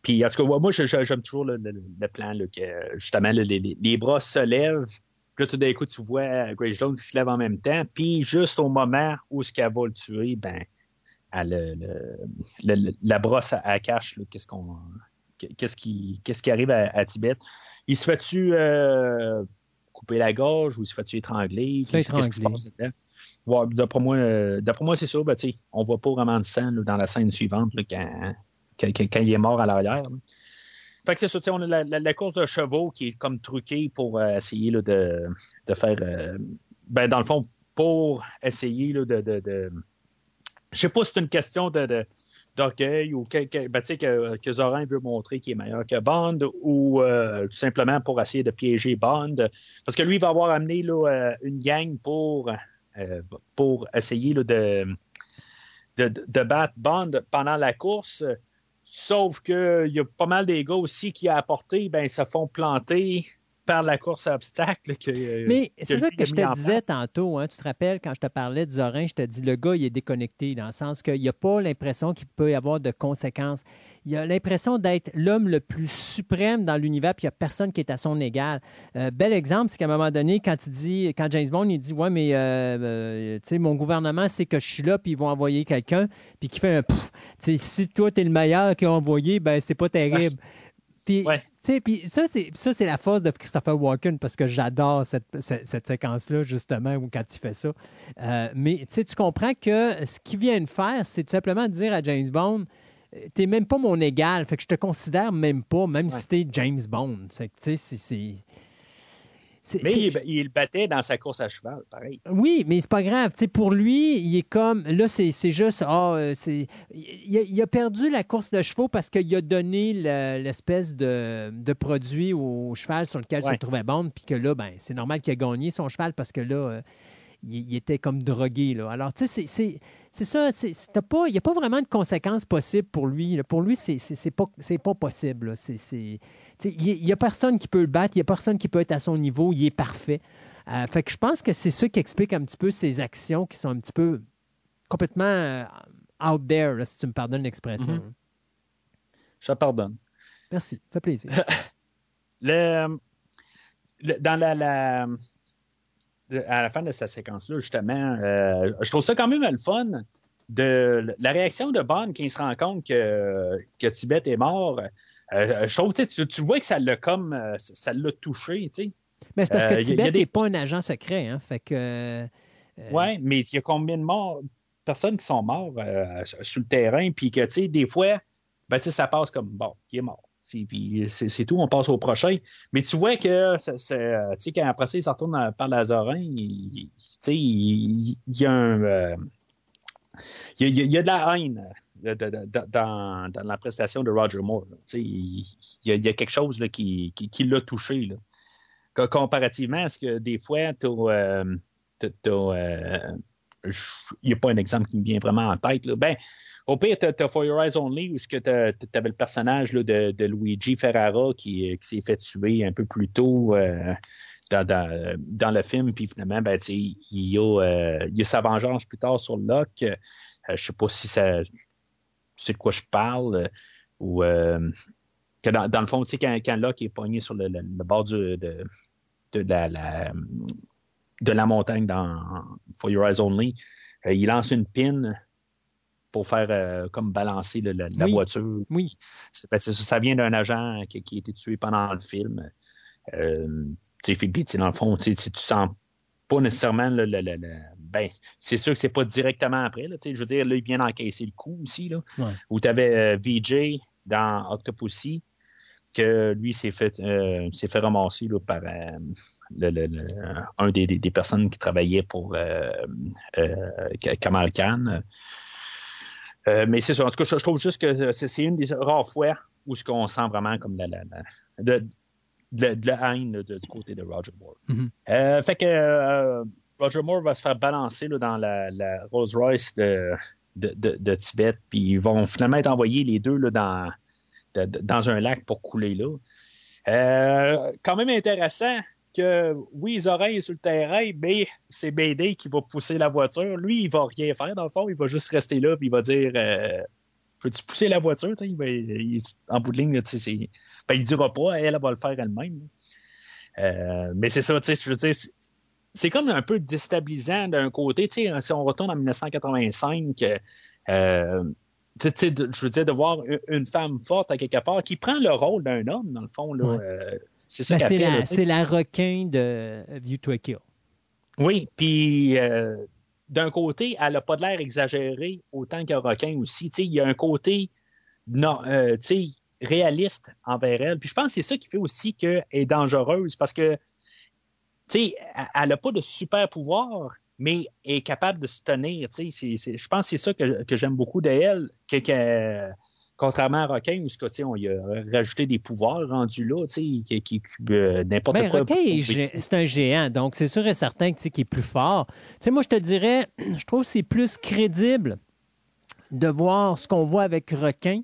Puis, en tout cas, moi, j'aime toujours le, le- le plan, que justement, les- les bras se lèvent. Puis là, tout d'un coup, tu vois Grace Jones qui se lève en même temps. Puis, juste au moment où ce qu'elle va le tuer, ben, elle, le- le- le- la brosse à, cache, qu'est-ce qu'on. Qu'est-ce qui, qu'est-ce qui arrive à, à Tibet? Il se fait-tu euh, couper la gorge ou il se fait-tu étrangler? Qu'est-ce qui se passe? Ouais, d'après moi, euh, d'après moi, c'est ça. Ben, on voit pas vraiment de sang là, dans la scène suivante là, quand, quand, quand- quand il est mort à l'arrière. Fait que c'est ça, on a la, course de chevaux qui est comme truquée pour euh, essayer de, faire. euh, ben, dans le fond, pour essayer de. je sais pas si c'est une question de. d'orgueil ou que, que, ben, que, Zorin veut montrer qu'il est meilleur que Bond ou euh, tout simplement pour essayer de piéger Bond. Parce que lui, il va avoir amené une gang pour, pour essayer de, de, de battre Bond pendant la course. Sauf qu'il y a pas mal des gars aussi qui a apporté, ben, se font planter par la course à obstacles. Que, Mais c'est ça que je te disais tantôt. Hein, tu te rappelles, quand je te parlais de Zorin, je te dis le gars, il est déconnecté, dans le sens qu'il n'a pas l'impression qu'il peut y avoir de conséquences. Il a l'impression d'être l'homme le plus suprême dans l'univers, puis il n'y a personne qui est à son égal. Euh, bel exemple, c'est qu'à un moment donné, quand il dit, quand James Bond, il dit Ouais, mais euh, euh, mon gouvernement sait que je suis là, puis ils vont envoyer quelqu'un, puis qui fait un Pff, tu sais, si toi, tu es le meilleur qui a envoyé, ben c'est pas terrible. Puis, Ouais. Tu sais, puis ça, c'est ça, c'est la force de Christopher Walken parce que j'adore cette, cette, cette séquence-là, justement, où quand il fait ça. Euh, mais tu sais, tu comprends que ce qu'il vient de faire, c'est tout simplement de dire à James Bond T'es même pas mon égal, fait que je te considère même pas, même si t'es James Bond. C'est que, tu sais, c'est- c'est. Mais il, il battait dans sa course à cheval, pareil. oui, mais c'est pas grave. Pour lui, il est comme. Là, c'est c'est juste. C'est. Il, a- il a perdu la course de chevaux parce qu'il a donné le- l'espèce de, de produit au cheval sur lequel se Ouais. trouvait Bond, puis que là, ben, c'est normal qu'il a gagné son cheval parce que là, euh, il, il était comme drogué. Là. Alors, tu sais, c'est- ça. Il n'y a pas vraiment de conséquences possibles pour lui. là. Pour lui, c'est pas, pas possible. Il n'y a personne qui peut le battre, il n'y a personne qui peut être à son niveau, il est parfait. Euh, fait que je pense que c'est ça qui explique un petit peu ses actions qui sont un petit peu complètement euh, out there, là, si tu me pardonnes l'expression. Mhm. Je te pardonne. Merci, ça fait plaisir. Le, le- dans la, à la fin de cette séquence-là, justement, euh, je trouve ça quand même le fun de la réaction de Bond quand il se rend compte que, que Tibet est mort. Euh, je trouve, tu, tu- vois que ça l'a comme euh, ça l'a touché, tu sais. Mais c'est parce que Euh, Tibet n'est pas un agent secret, hein, fait que... euh, Ouais, mais il y a combien de morts, personnes qui sont morts euh, sur le terrain, puis que, tu sais, des fois, ben, tu sais, ça passe comme, bon, il est mort. Puis- c'est tout, on passe au prochain. Mais tu vois que, ça- ça- tu quand après ça, il se retourne par la Zorin, il, il- tu il, il y a un... euh, il y, a, il y a de la haine euh, dans, la prestation de Roger Moore. Tu Il, y a, il y a quelque chose qui, qui, l'a touché. Comparativement à ce que des fois, t'as- t'as, euh, il n'y a pas un exemple qui me vient vraiment en tête. Là. Ben, au pire, tu as, For Your Eyes Only, où tu avais le personnage là, de, Luigi Ferrara qui, qui s'est fait tuer un peu plus tôt euh, dans, dans, le film, puis finalement, ben, il, y a, euh, il a sa vengeance plus tard sur Locke. Euh, je sais pas si c'est de quoi je parle, euh, ou euh, que dans, le fond, quand, quand Locke est pogné sur le, bord de, la- de la montagne dans For Your Eyes Only, euh, il lance une pin pour faire euh, comme balancer le- le- la Oui. voiture. Oui. Ben, ça, ça vient d'un agent qui, qui a été tué pendant le film. Euh, tu sais, puis, dans le fond, tu sens pas nécessairement le, le- ben, c'est sûr que c'est pas directement après. Là, je veux dire, là, il vient d'encaisser le coup aussi. Là, Ouais. Où tu avais VJ dans Octopussy, que lui s'est fait, euh, s'est fait ramasser là, par euh, le- le- le- un des, des- des personnes qui travaillait pour euh, euh, Kamal Khan. Euh, mais c'est ça. En tout cas, je, je trouve juste que c'est, une des rares fois où ce qu'on sent vraiment comme la, la, la- de, de, de la haine de- du côté de Roger Moore. Mhm. Euh, fait que Roger Moore va se faire balancer là, dans la, la Rolls Royce de, de, de, de Tibet, puis ils vont finalement être envoyés les deux là, dans, dans un lac pour couler là. Euh, quand même intéressant que oui, ils oreilles sur le terrain, mais c'est BD qui va pousser la voiture. Lui, il va rien faire dans le fond, il va juste rester là, puis il va dire euh, Peux-tu pousser la voiture? Tu sais, Il va- il- en bout de ligne, c'est- ben, il dira pas, elle, elle va le faire elle-même. Euh, mais c'est ça, je veux dire, c'est- comme un peu déstabilisant d'un côté. Si on retourne en 1985, euh, de- je veux dire, de voir une- femme forte à quelque part qui prend le rôle d'un homme, dans le fond. Là, Ouais. euh, c'est ça Ben, qu'elle c'est, fait. c'est la requin de View to a Kill. Oui, puis euh, d'un côté, elle n'a pas de l'air exagérée autant qu'un requin aussi. Il y a un côté non, euh, réaliste envers elle. Puis je pense que c'est ça qui fait aussi qu'elle est dangereuse parce que elle n'a pas de super pouvoir, mais elle est capable de se tenir. Tu sais, je pense que c'est ça que, que j'aime beaucoup d'elle. Que, que- contrairement à Requin, où ce on a rajouté des pouvoirs rendus là, tu sais, qui, euh, n'importe Ben, quoi. gé- c'est un géant, donc c'est sûr et certain qu'il est plus fort. Tu sais, moi, je te dirais, je trouve que c'est plus crédible de voir ce qu'on voit avec requin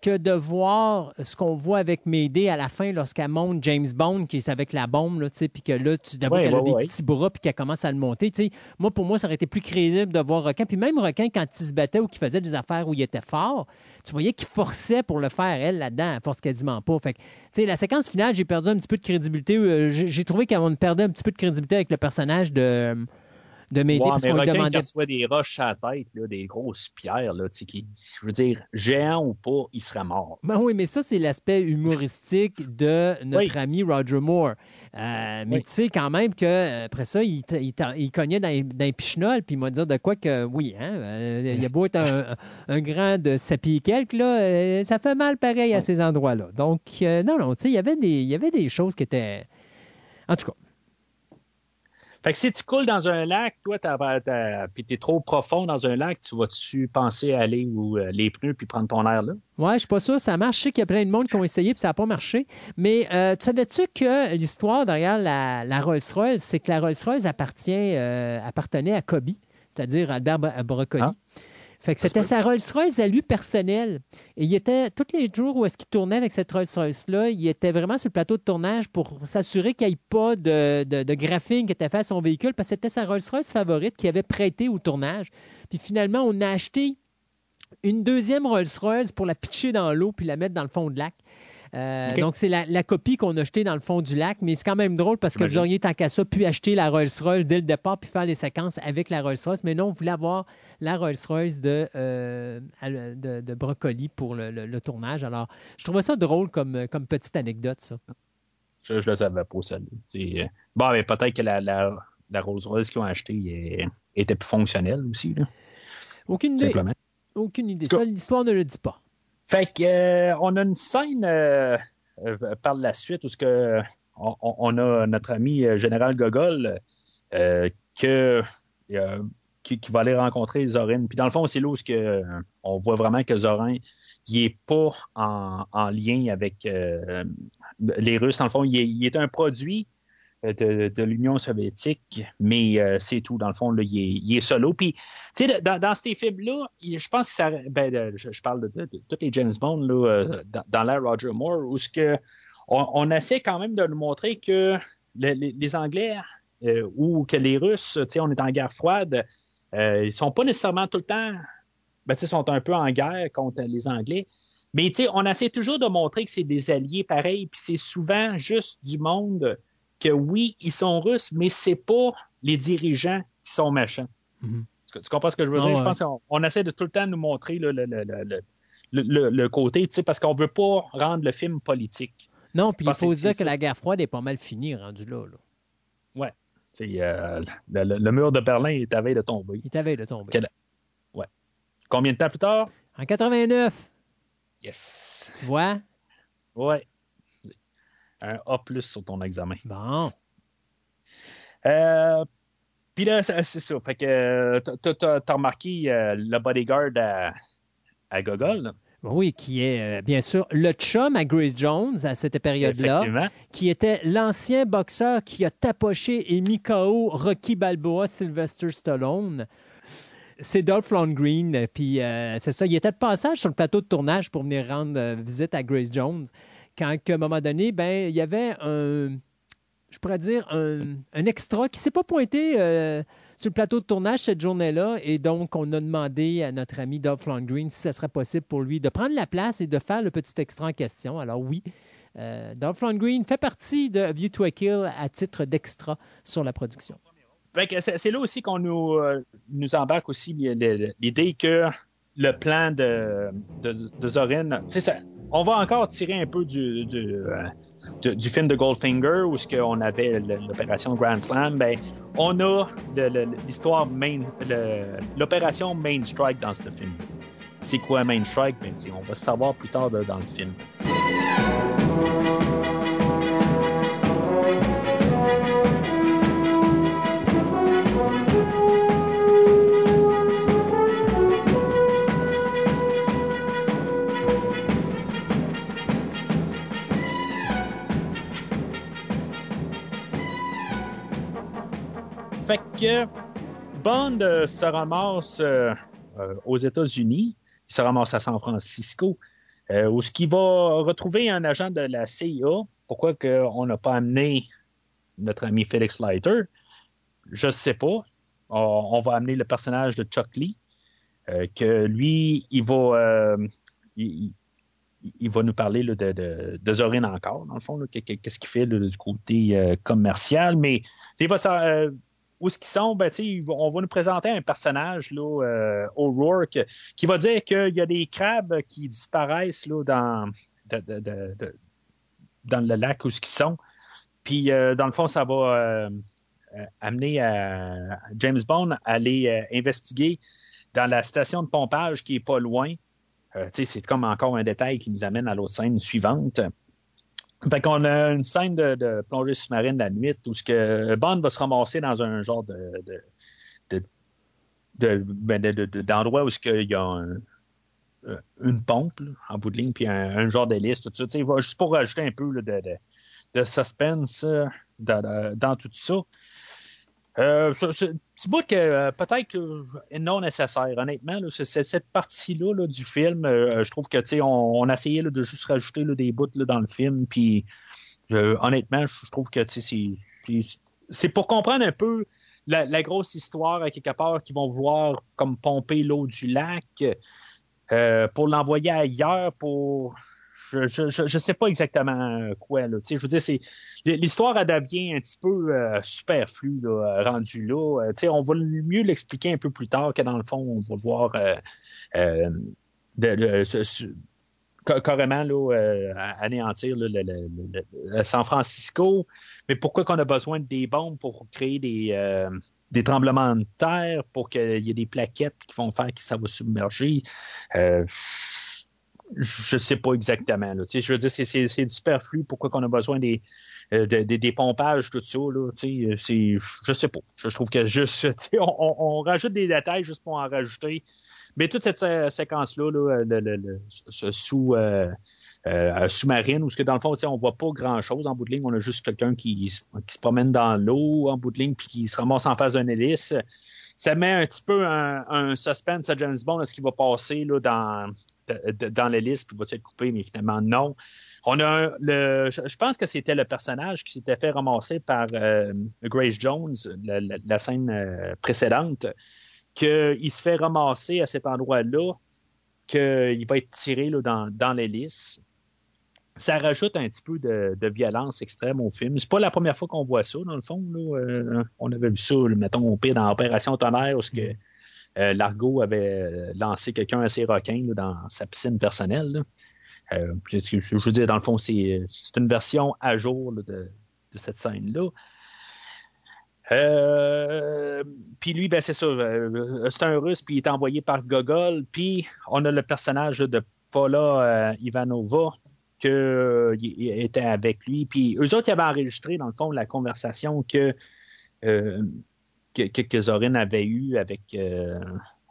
que de voir ce qu'on voit avec Médée à la fin lorsqu'elle monte James Bond, qui est avec la bombe, puis que là, tu d'abord Ouais, qu'elle a des petits bras, puis qu'elle commence à le monter. Moi, pour moi, ça aurait été plus crédible de voir Requin. Puis même Requin, quand il se battait ou qu'il faisait des affaires où il était fort, tu voyais qu'il forçait pour le faire, elle, là-dedans. Elle force quasiment pas. Fait que, tu sais, la séquence finale, j'ai perdu un petit peu de crédibilité. Euh, J'ai j'ai trouvé qu'on perdait un petit peu de crédibilité avec le personnage de, de Ouais, parce qu'on demandait reçoit des roches à la tête, là, des grosses pierres, là, qui, je veux dire, géant ou pas, il serait mort. Ben oui, mais ça, c'est l'aspect humoristique de notre Oui. ami Roger Moore. Euh, mais Oui. tu sais, quand même qu'après ça, il, il il cognait dans, dans les pichenols, puis il m'a dit de quoi que, oui, hein, euh, il a beau être un, un grand de 7 pieds et quelques, là, euh, ça fait mal pareil à ces endroits-là. Donc, euh, non, non, tu sais, il y avait des choses qui étaient... En tout cas, Fait que si tu coules dans un lac, toi, puis t'es trop profond dans un lac, tu vas-tu penser à aller où euh, les pneus puis prendre ton air là? Ouais, je suis pas sûr, ça marche. Je sais qu'il y a plein de monde qui ont essayé puis ça n'a pas marché. Mais euh, tu savais-tu que l'histoire derrière la, la Rolls-Royce, c'est que la Rolls-Royce appartient, euh, appartenait à Kobe, c'est-à-dire Albert Bro- Broccoli. Ah. Fait que c'était sa Rolls-Royce à lui personnelle. Et il était, tous les jours où est-ce qu'il tournait avec cette Rolls-Royce-là, il était vraiment sur le plateau de tournage pour s'assurer qu'il n'y ait pas de, de, de graphing qui était fait à son véhicule parce que c'était sa Rolls-Royce favorite qu'il avait prêté au tournage. Puis finalement, on a acheté une deuxième Rolls-Royce pour la pitcher dans l'eau puis la mettre dans le fond de lac. Euh. Donc, c'est la, la copie qu'on a jetée dans le fond du lac, mais c'est quand même drôle parce que vous auriez, tant qu'à ça, pu acheter la Rolls-Royce dès le départ puis faire les séquences avec la Rolls-Royce. Mais non, on voulait avoir la Rolls-Royce de, euh, de, de Brocoli pour le, le- le tournage. Alors, je trouvais ça drôle comme, comme petite anecdote, ça. Je, je le savais pas, celle là Bon, mais peut-être que la, la, la Rolls-Royce qu'ils ont achetée euh, était plus fonctionnelle aussi, là, Aucune idée. simplement. Aucune idée. Ça, l'histoire ne le dit pas. Fait que euh, on a une scène euh, euh, par la suite où ce que on, a notre ami général Gogol qui, va aller rencontrer Zorin. Puis dans le fond, c'est là où que, on voit vraiment que Zorin, il n'est pas en, en, lien avec les Russes. Dans le fond, il est, un produit de, de l'Union soviétique, mais euh, c'est tout. Dans le fond, là, il, est, solo. Puis, tu sais, dans, ces films-là, je pense que ça. Ben, je, parle de, tous les James Bond là, euh, dans, l'ère Roger Moore, où que on, essaie quand même de nous montrer que le, les, Anglais ou que les Russes, tu sais, on est en guerre froide, ils sont pas nécessairement tout le temps. Ben, tu sais, sont un peu en guerre contre les Anglais. Mais tu sais, on essaie toujours de montrer que c'est des alliés pareils, puis c'est souvent juste du monde que oui, ils sont russes, mais c'est pas les dirigeants qui sont méchants. Mm-hmm. Tu, tu, comprends ce que je veux dire? Oh, je pense qu'on on essaie de tout le temps nous montrer le, le, le, le, le côté, parce qu'on veut pas rendre le film politique. Non, puis il faut se dire que la guerre froide est pas mal finie, rendu là. là. Ouais. Euh, le, mur de Berlin est à veille de tomber. Il est à veille de tomber. Quel... Ouais. Combien de temps plus tard? En 89. Yes. Tu vois? Ouais un A plus sur ton examen. Bon. Euh, Puis là, c'est ça. Fait que t'as remarqué euh, le bodyguard à, à Gogol. Là? Oui, qui est euh, bien sûr le chum à Grace Jones à cette période-là, qui était l'ancien boxeur qui a tapoché et mis KO Rocky Balboa, Sylvester Stallone. C'est Dolph Lundgren, puis euh, c'est ça, il était de passage sur le plateau de tournage pour venir rendre euh, visite à Grace Jones quand, à un moment donné, ben, il y avait un, je pourrais dire, un, un extra qui ne s'est pas pointé euh, sur le plateau de tournage cette journée-là. Et donc, on a demandé à notre ami Dolph Lundgren si ce serait possible pour lui de prendre la place et de faire le petit extra en question. Alors oui, euh, Dolph Lundgren fait partie de View to a Kill à titre d'extra sur la production. C'est là aussi qu'on nous, euh, nous embarque aussi l'idée que le plan de, de, Zorin, ça, on va encore tirer un peu du, euh, film de Goldfinger où qu'on avait l'opération Grand Slam, ben on a l'histoire main, l'opération Main Strike dans ce film. C'est quoi Main Strike? Ben on va savoir plus tard dans le film. Fait que Bond euh, se ramasse euh, euh, aux États-Unis, il se ramasse à San Francisco, où ce qui va retrouver un agent de la CIA. Pourquoi on n'a pas amené notre ami Felix Leiter? Je ne sais pas. On, va amener le personnage de Chuck Lee, que lui, il va, il, va nous parler de, Zorin encore, dans le fond, qu'est-ce qu'il fait du côté commercial, mais il va ça où ce qu'ils sont, ben, on va nous présenter un personnage, là, euh, O'Rourke, qui va dire qu'il y a des crabes qui disparaissent là, dans, le lac où ce qu'ils sont. Puis, euh, dans le fond, ça va euh, amener à James Bond à aller investiguer dans la station de pompage qui est pas loin. c'est comme encore un détail qui nous amène à l'autre scène suivante. Fait qu'on a une scène de, plongée sous-marine la nuit où ce que Bond va se ramasser dans un genre de, de, de ben d'endroit où il y a euh, une pompe là, en bout de ligne, puis un, genre d'hélice, tout ça. Juste pour rajouter un peu de, suspense euh, dans, tout ça. Euh, un petit bout que euh, peut-être non nécessaire, honnêtement. Cette partie-là là, du film, euh, je trouve que on, on a essayé de juste rajouter des bouts dans le film. Puis honnêtement, je, trouve que c'est, pour comprendre un peu la, grosse histoire à quelque part qui vont vouloir comme pomper l'eau du lac pour l'envoyer ailleurs pour je, je, sais pas exactement quoi. Là. Je veux dire, c'est l'histoire a devient un petit peu euh, superflue là, rendu là. Euh, on va mieux l'expliquer un peu plus tard que dans le fond, on va voir euh, euh, carrément là, euh, anéantir San Francisco. Mais pourquoi qu'on a besoin de des bombes pour créer des, euh, tremblements de terre, pour qu'il y ait des plaquettes qui vont faire que ça va submerger? Euh, je sais pas exactement. Là. Je veux dire, c'est du superflu. Pourquoi qu'on a besoin des, euh, des pompages, tout ça. Là, c'est, je sais pas. Je, trouve que juste, on, on, rajoute des détails juste pour en rajouter. Mais toute cette séquence-là, là, le, le, sous euh, euh, sous-marine, où ce que dans le fond, on voit pas grand-chose en bout de ligne. On a juste quelqu'un qui, qui, se promène dans l'eau en bout de ligne puis qui se ramasse en face d'un hélice ça met un petit peu un, suspense à James Bond, est-ce qu'il va passer là, dans, dans l'hélice, puis va être coupé, mais finalement non. On a le, je pense que c'était le personnage qui s'était fait ramasser par euh, Grace Jones, la, scène euh, précédente, qu'il se fait ramasser à cet endroit-là, qu'il va être tiré là, dans, dans l'hélice ça rajoute un petit peu de, violence extrême au film. C'est pas la première fois qu'on voit ça, dans le fond. Euh, on avait vu ça, mettons, au pire, dans Opération Tonnerre, où que, euh, Largo avait lancé quelqu'un assez requin dans sa piscine personnelle. Euh, je veux dire, dans le fond, c'est une version à jour de, cette scène-là. puis lui, ben c'est ça, c'est un russe, puis il est envoyé par Gogol, puis on a le personnage de Paula Ivanova, euh, était avec lui. Puis eux autres, ils avaient enregistré, dans le fond, la conversation que, euh, que, Zorin avait eue avec, euh,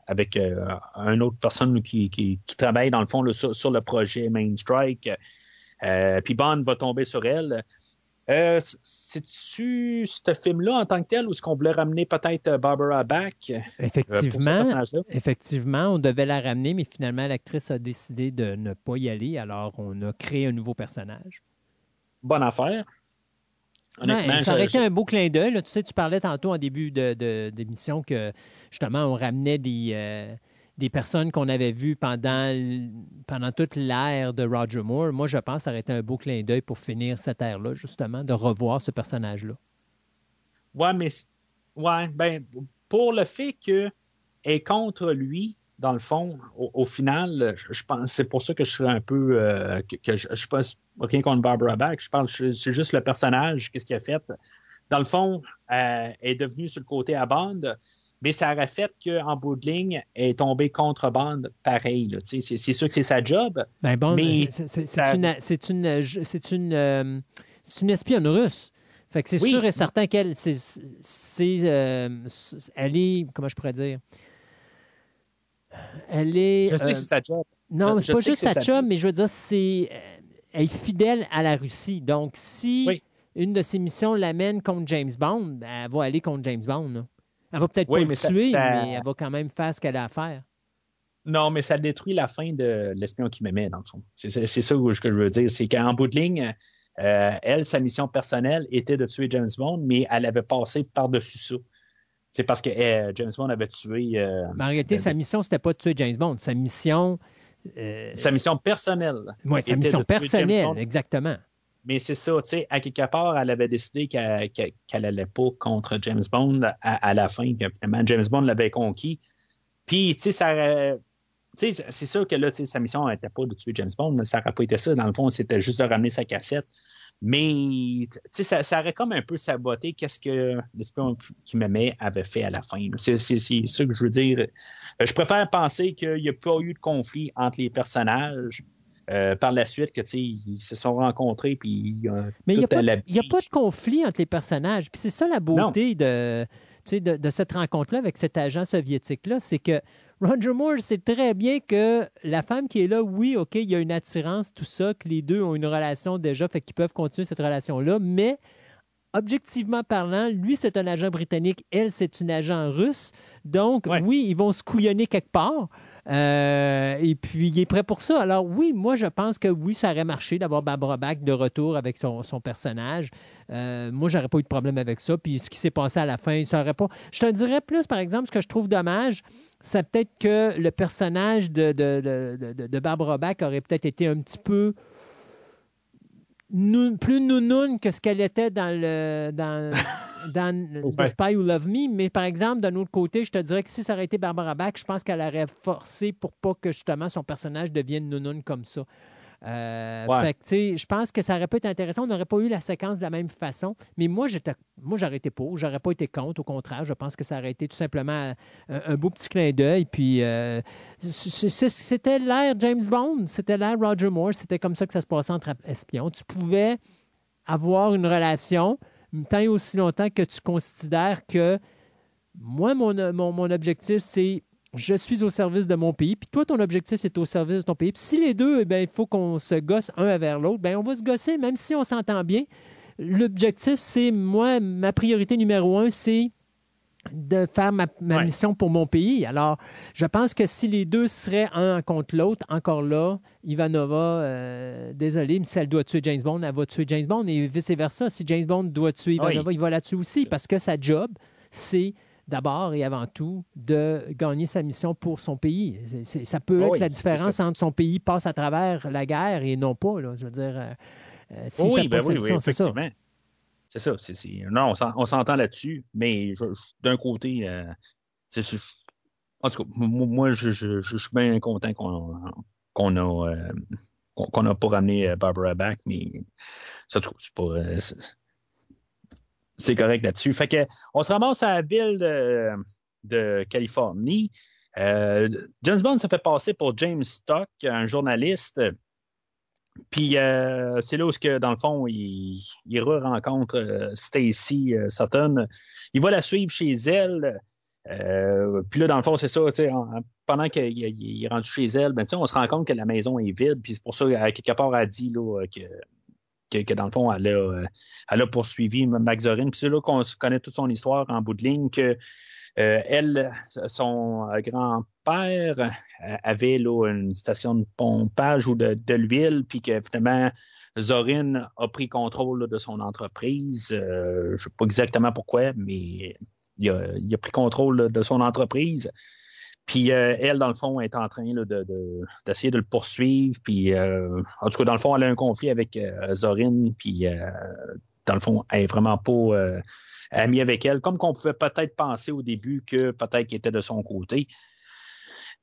avec une autre personne qui, qui, travaille, dans le fond, sur, le projet Main Strike. puis Bond va tomber sur elle. Euh, C'est-tu ce film-là en tant que tel ou est-ce qu'on voulait ramener peut-être euh, Barbara? Euh, effectivement, effectivement, on devait la ramener, mais finalement, l'actrice a décidé de ne pas y aller, alors on a créé un nouveau personnage. Bonne affaire. Ça aurait été un beau clin d'œil. Tu sais, tu parlais tantôt en début d'émission que justement, on ramenait des, euh, des personnes qu'on avait vues pendant, pendant toute l'ère de Roger Moore, moi, je pense que ça aurait été un beau clin d'œil pour finir cette ère-là, justement, de revoir ce personnage-là. Ouais, mais ouais, ben, pour le fait qu'elle est contre lui, dans le fond, au, final, je, pense c'est pour ça que je serais un peu euh, que, je, je pense rien contre Barbara Bach, je pense c'est juste le personnage, qu'est-ce qu'il a fait. Dans le fond, euh, elle est devenue sur le côté à bande mais ça aurait fait qu'en bout de ligne, elle est tombée contre bande pareil. C'est, sûr que c'est sa job. Ben mais c'est, une, c'est une, c'est une, euh, une espionne russe. Fait que c'est sûr et certain qu'elle, c'est, euh, elle est, comment je pourrais dire, elle est. Je sais que c'est sa job. Non, c'est pas juste sa job, mais je veux dire, c'est, elle est fidèle à la Russie. Donc, si une de ses missions l'amène contre James Bond, elle va aller contre James Bond. Là. Elle va peut-être pas le tuer, mais elle va quand même faire ce qu'elle a à faire. Non, mais ça détruit la fin de l'espion qui m'aimait, dans le fond. C'est ça que je veux dire. C'est qu'en bout de ligne, euh, elle, sa mission personnelle était de tuer James Bond, mais elle avait passé par-dessus ça. C'est parce que eh, James Bond avait tué. Euh, mais en réalité, sa mission, c'était pas de tuer James Bond. Sa mission. Euh, sa mission personnelle. Oui, sa mission personnelle, exactement. Mais c'est ça, tu sais, à quelque part, elle avait décidé qu'elle n'allait pas contre James Bond à, la fin, que finalement James Bond l'avait conquis. Puis, tu sais, ça c'est sûr que là, sa mission n'était pas de tuer James Bond, mais ça n'aurait pas été ça. Dans le fond, c'était juste de ramener sa cassette. Mais ça, ça aurait comme un peu saboté qu'est-ce que l'espion qui m'aimait avait fait à la fin. C'est ça que je veux dire. Je préfère penser qu'il n'y a pas eu de conflit entre les personnages euh, par la suite, que ils se sont rencontrés puis Mais il n'y a, pas de conflit entre les personnages. Puis c'est ça la beauté de, de, cette rencontre-là avec cet agent soviétique-là, c'est que Roger Moore sait très bien que la femme qui est là, oui, OK, il y a une attirance, tout ça, que les deux ont une relation déjà, fait qu'ils peuvent continuer cette relation-là, mais objectivement parlant, lui, c'est un agent britannique, elle, c'est une agent russe. Donc, oui, ils vont se couillonner quelque part. Euh, et puis, il est prêt pour ça. Alors, oui, moi, je pense que oui, ça aurait marché d'avoir Barbara Bach de retour avec son, personnage. Euh, moi, j'aurais pas eu de problème avec ça. Puis, ce qui s'est passé à la fin, ça aurait pas. Je te dirais plus, par exemple, ce que je trouve dommage, c'est peut-être que le personnage de, de, Barbara Bach aurait peut-être été un petit peu plus nounoun que ce qu'elle était dans le dans, dans The Spy Who Love Me. Mais par exemple, d'un autre côté, je te dirais que si ça aurait été Barbara Bach, je pense qu'elle aurait forcé pour pas que justement son personnage devienne nounoun comme ça. Euh, Ouais. Fait que, je pense que ça aurait pu être intéressant. On n'aurait pas eu la séquence de la même façon. Mais moi, j'étais, moi, j'aurais été pour. J'aurais pas été contre. Au contraire, je pense que ça aurait été tout simplement un, un beau petit clin d'œil. Puis, euh, c'était l'ère James Bond. C'était l'ère Roger Moore. C'était comme ça que ça se passait entre espions. Tu pouvais avoir une relation tant et aussi longtemps que tu considères que moi, mon, mon, mon objectif, c'est je suis au service de mon pays, puis toi, ton objectif, c'est au service de ton pays. Puis si les deux, eh il faut qu'on se gosse un vers l'autre, bien, on va se gosser, même si on s'entend bien. L'objectif, c'est, moi, ma priorité numéro un, c'est de faire ma, ma Ouais. mission pour mon pays. Alors, je pense que si les deux seraient un contre l'autre, encore là, Ivanova, euh, désolé, mais si elle doit tuer James Bond, elle va tuer James Bond et vice-versa. Si James Bond doit tuer Ivanova, Oui. il va la tuer aussi parce que sa job, c'est d'abord et avant tout de gagner sa mission pour son pays. Ça peut Oui, être la différence entre son pays passe à travers la guerre et non pas. Là, je veux dire, euh, euh, s'il oui, fait ben pas sa oui, mission, c'est ça. effectivement. C'est ça. c'est- c'est- Non, on s'en- on s'entend là-dessus, mais d'un côté, euh, en tout cas, moi, je, je- je suis bien content qu'on qu'on a, euh, qu'on pas ramené euh, Barbara back, mais ça, c'est pas. C'est- correct là-dessus. Fait que on se ramasse à la ville de, Californie. Euh, James Bond se fait passer pour James Stock, un journaliste. Puis euh, c'est là où, que, dans le fond, il, il rencontre euh, Stacy euh, Sutton. Il va la suivre chez elle. Puis là, dans le fond, c'est ça, pendant qu'il il- est rendu chez elle, ben, on se rend compte que la maison est vide. Puis c'est pour ça, à quelque dit là, que, que, dans le fond, elle a, euh, poursuivi Max Zorin. Puis c'est là qu'on connaît toute son histoire en bout de ligne, que euh, elle, son euh, grand-père avait là, une station de pompage ou de, l'huile, puis que finalement, Zorin a pris contrôle de son entreprise. Je ne sais pas exactement pourquoi, mais il a, pris contrôle de son entreprise. Puis euh, elle, dans le fond, est en train de, de- d'essayer de le poursuivre. Puis, euh, en tout cas, dans le fond, elle a un conflit avec euh, Zorin. Puis, dans le fond, elle est vraiment pas amie avec elle, comme qu'on pouvait peut-être penser au début que peut-être qu'elle était de son côté.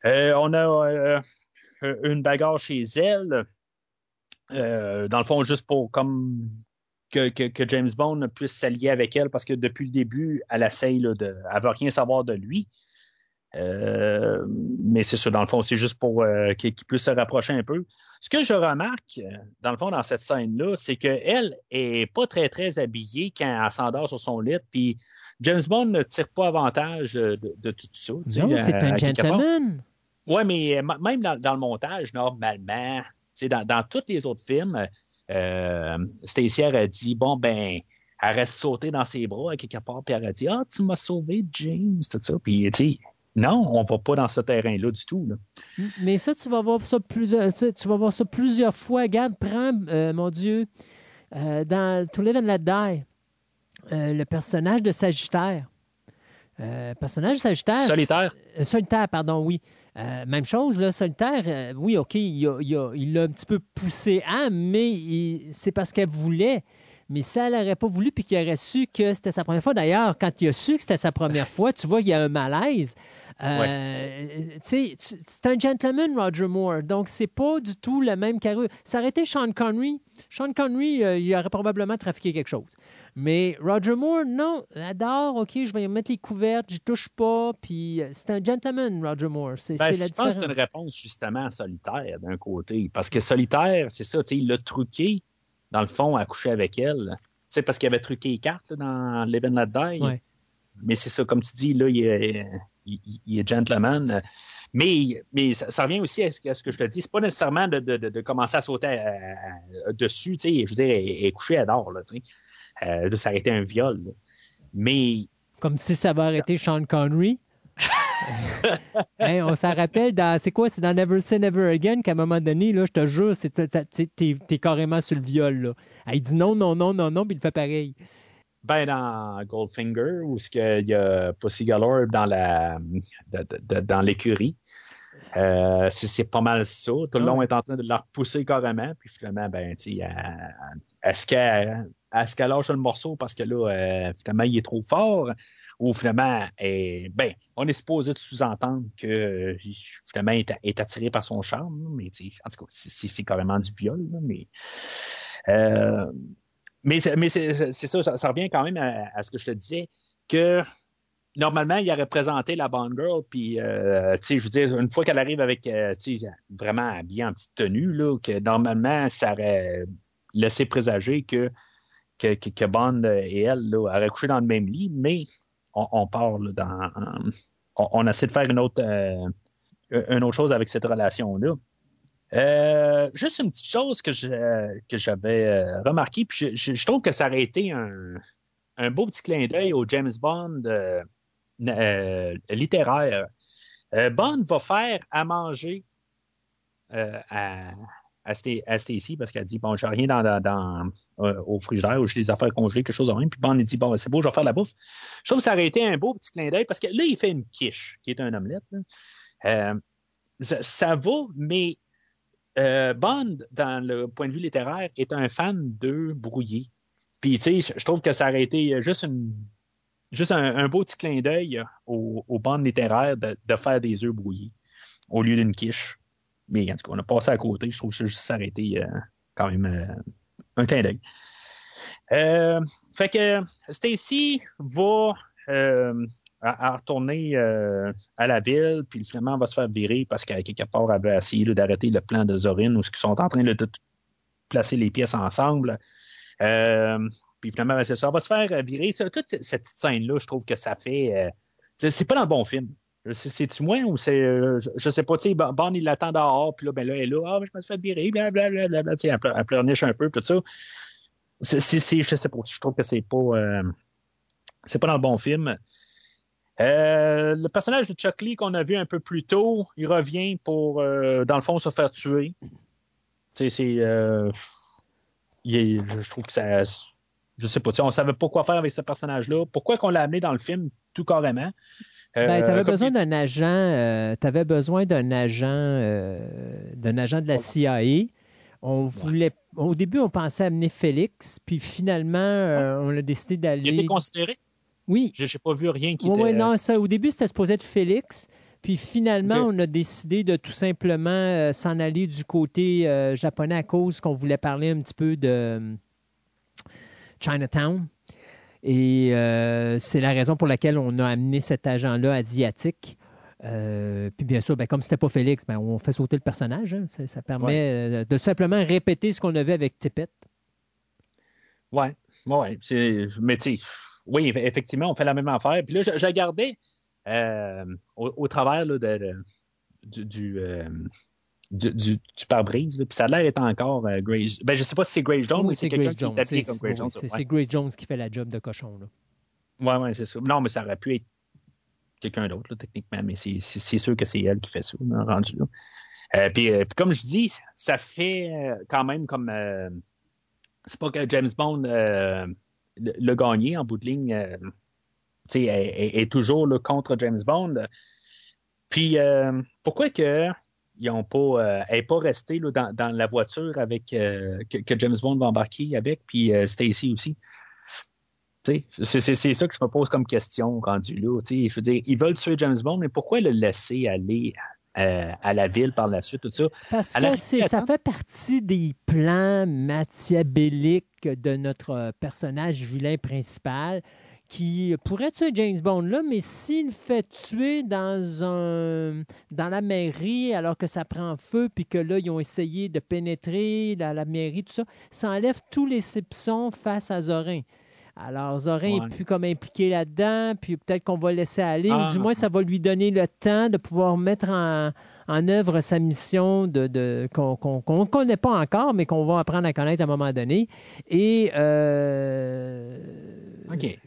On a une bagarre chez elle. Dans le fond, juste pour comme que, James Bond puisse s'allier avec elle, parce que depuis le début, elle essaye de. Elle veut rien savoir de lui. Euh, mais c'est ça, dans le fond, c'est juste pour euh, qu'il qu'il puisse se rapprocher un peu. Ce que je remarque, euh, dans le fond, dans cette scène-là, c'est qu'elle est pas très, très habillée quand elle s'endort sur son lit, puis James Bond ne tire pas avantage euh, de, de tout ça. Non, c'est un gentleman. Oui, mais même dans, dans le montage, normalement, dans, dans tous les autres films, euh, Stacy a dit bon, ben, elle reste sautée dans ses bras à quelque part, puis elle a dit Ah, tu m'as sauvé, James, tout ça. Puis, tu sais, non, on va pas dans ce terrain-là du tout. là. Mais ça, tu vas voir ça plusieurs, tu vas voir ça plusieurs fois. Regarde, prends, euh, mon Dieu, euh, dans To Live and Let Die, euh, le personnage de Sagittaire. Personnage de Sagittaire. Solitaire. Solitaire, pardon, oui. Euh, même chose, là, solitaire, euh, oui, OK, il a- il a- il l'a un petit peu poussé à, mais c'est parce qu'elle voulait. Mais si elle n'aurait pas voulu, puis qu'il aurait su que c'était sa première fois, d'ailleurs, quand il a su que c'était sa première fois, tu vois, il y a un malaise. Euh, tu sais, tu- C'est un gentleman, Roger Moore. Donc, c'est pas du tout la même carrure. Ça aurait été Sean Connery. Sean Connery, euh, il aurait probablement trafiqué quelque chose. Mais Roger Moore, non, adore, OK, je vais mettre les couvertes, je touche pas, puis euh, c'est un gentleman, Roger Moore. C'est Ben, c'est la je pense que c'est une réponse justement à solitaire d'un côté. Parce que solitaire, c'est ça, tu sais, il l'a truqué, dans le fond, à coucher avec elle. Tu sais, parce qu'il avait truqué les cartes là, dans Live and Let Die. Ouais. Mais c'est ça, comme tu dis, là, il est, il, il est gentleman. Mais, mais ça, ça revient aussi à ce, que, à ce que je te dis. C'est pas nécessairement de, de- de- de commencer à sauter à- à- dessus. Tu sais, je veux dire, elle, est couchée, tu sais. Euh, de s'arrêter un viol. là. Mais Comme si ça avait arrêté Sean Connery. On s'en rappelle, dans, c'est quoi? C'est dans Never Say Never Again qu'à un moment donné, là, je te jure, c'est, t'es, t'es- t'es- t'es carrément sur le viol. Là. Elle dit non, non, non, non, non, puis il fait pareil. Ben, dans Goldfinger, où ce qu'il y a Pussy Galore dans la de- de- de- dans l'écurie. Euh, c'est, c'est pas mal ça. Tout le long, Ouais. elle est en train de la repousser carrément. Puis finalement, ben, tu est-ce qu'elle lâche le morceau parce que là, euh, finalement, il est trop fort, ou finalement, eh, ben, on est supposé sous-entendre que finalement, il est, est, attiré par son charme, mais en tout cas, c'est carrément du viol, mais. Euh, mais c'est ça, ça, revient quand même à, ce que je te disais, que normalement, il aurait présenté la Bond Girl, puis, euh, tu sais, je veux dire, une fois qu'elle arrive avec, euh, tu sais, vraiment habillée en petite tenue, là, que normalement, ça aurait laissé présager que, que, que, Bond et elle là, auraient couché dans le même lit, mais on, on parle dans. On, essaie de faire une autre, euh, une autre chose avec cette relation-là. Euh, juste une petite chose que, j'avais euh, remarqué, puis je, je, trouve que ça aurait été un, un beau petit clin d'œil au James Bond littéraire. Bond va faire à manger à, à, Stacy parce qu'elle dit Bon, j'ai rien dans, dans, au frigidaire ou j'ai des affaires congelées, quelque chose de même. Puis Bond, il dit Bon, c'est beau, je vais faire la bouffe. Je trouve que ça aurait été un beau petit clin d'œil parce que là, il fait une quiche, qui est un omelette. Ça, ça, va, mais euh, Bond, dans le point de vue littéraire, est un fan d'œufs brouillés. Puis, tu sais, je trouve que ça aurait été juste, juste un, beau petit clin d'œil au, au Bond littéraire de, faire des œufs brouillés au lieu d'une quiche. Mais en tout cas, on a passé à côté. Je trouve que ça juste s'arrêter euh, quand même euh, un clin d'œil. fait que Stacy va à, retourner euh, à la ville, puis finalement, va se faire virer parce qu'à quelque part, elle veut essayer d'arrêter le plan de Zorin où ils sont en train de placer les pièces ensemble. Euh, puis finalement, c'est ça. On va se faire virer. Toute cette petite scène-là, je trouve que ça fait. Euh, c'est pas dans le bon film. C'est-tu moi ou c'est. je, sais pas, tu sais, il l'attend dehors, puis là, ben là, elle est là, ah, je me suis fait virer, blablabla, bla, bla, tu sais, elle, pleurniche un peu, tout ça. C'est, je sais pas, je trouve que c'est pas. c'est pas dans le bon film. Euh, le personnage de Chuck Lee qu'on a vu un peu plus tôt, il revient pour, euh, dans le fond, se faire tuer. C'est. Euh, je trouve que ça. Je sais pas, on savait pas quoi faire avec ce personnage-là. Pourquoi qu'on l'a amené dans le film tout carrément? Ben, tu avais besoin d'un agent, avais besoin d'un agent, d'un agent de la CIA. On voulait, au début, on pensait amener Félix, puis finalement, on a décidé d'aller. Il était considéré? Oui. Je n'ai pas vu rien qui était... Oui, non, ça, au début, c'était supposé être Félix. Puis finalement, on a décidé de tout simplement euh, s'en aller du côté euh, japonais à cause qu'on voulait parler un petit peu de euh, Chinatown. Et c'est la raison pour laquelle on a amené cet agent-là asiatique. puis bien sûr, ben, comme c'était pas Félix, ben, on fait sauter le personnage. Hein. Ça, permet de simplement répéter ce qu'on avait avec Tippett. Oui, ouais. Mais tu oui, effectivement, on fait la même affaire. Puis là, je, regardais euh, au, travers de, du, euh, du, du, pare-brise, puis ça a l'air d'être encore euh, Grace. Ben, je ne sais pas si c'est Grace Jones ou c'est quelqu'un qui est comme Grace Jones. C'est Grace Jones qui fait la job de cochon. Là. Oui, oui, c'est ça. Non, mais ça aurait pu être quelqu'un d'autre, techniquement, mais c'est sûr que c'est elle qui fait ça, rendu là. Euh, puis, comme je dis, ça fait quand même comme. c'est pas que James Bond le, gagner en bout de ligne euh, est, est, toujours le contre James Bond. Puis euh, pourquoi que ils ont pas, euh, elle n'est pas restée dans, dans, la voiture avec que, James Bond va embarquer avec, puis Stacy aussi. C'est ça que je me pose comme question rendu là. Je veux dire, ils veulent tuer James Bond, mais pourquoi le laisser aller à la ville par la suite, tout ça? Parce que ça fait partie des plans machiavéliques de notre personnage vilain principal qui pourrait tuer James Bond là, mais s'il fait tuer dans un dans la mairie alors que ça prend feu, puis que là, ils ont essayé de pénétrer dans la mairie, tout ça, ça enlève tous les soupçons face à Zorin. Alors, Zorin est plus comme impliqué là-dedans, puis peut-être qu'on va laisser aller, ou du ah. moins, ça va lui donner le temps de pouvoir mettre en, œuvre sa mission de, qu'on ne connaît pas encore, mais qu'on va apprendre à connaître à un moment donné. Et. Euh, OK.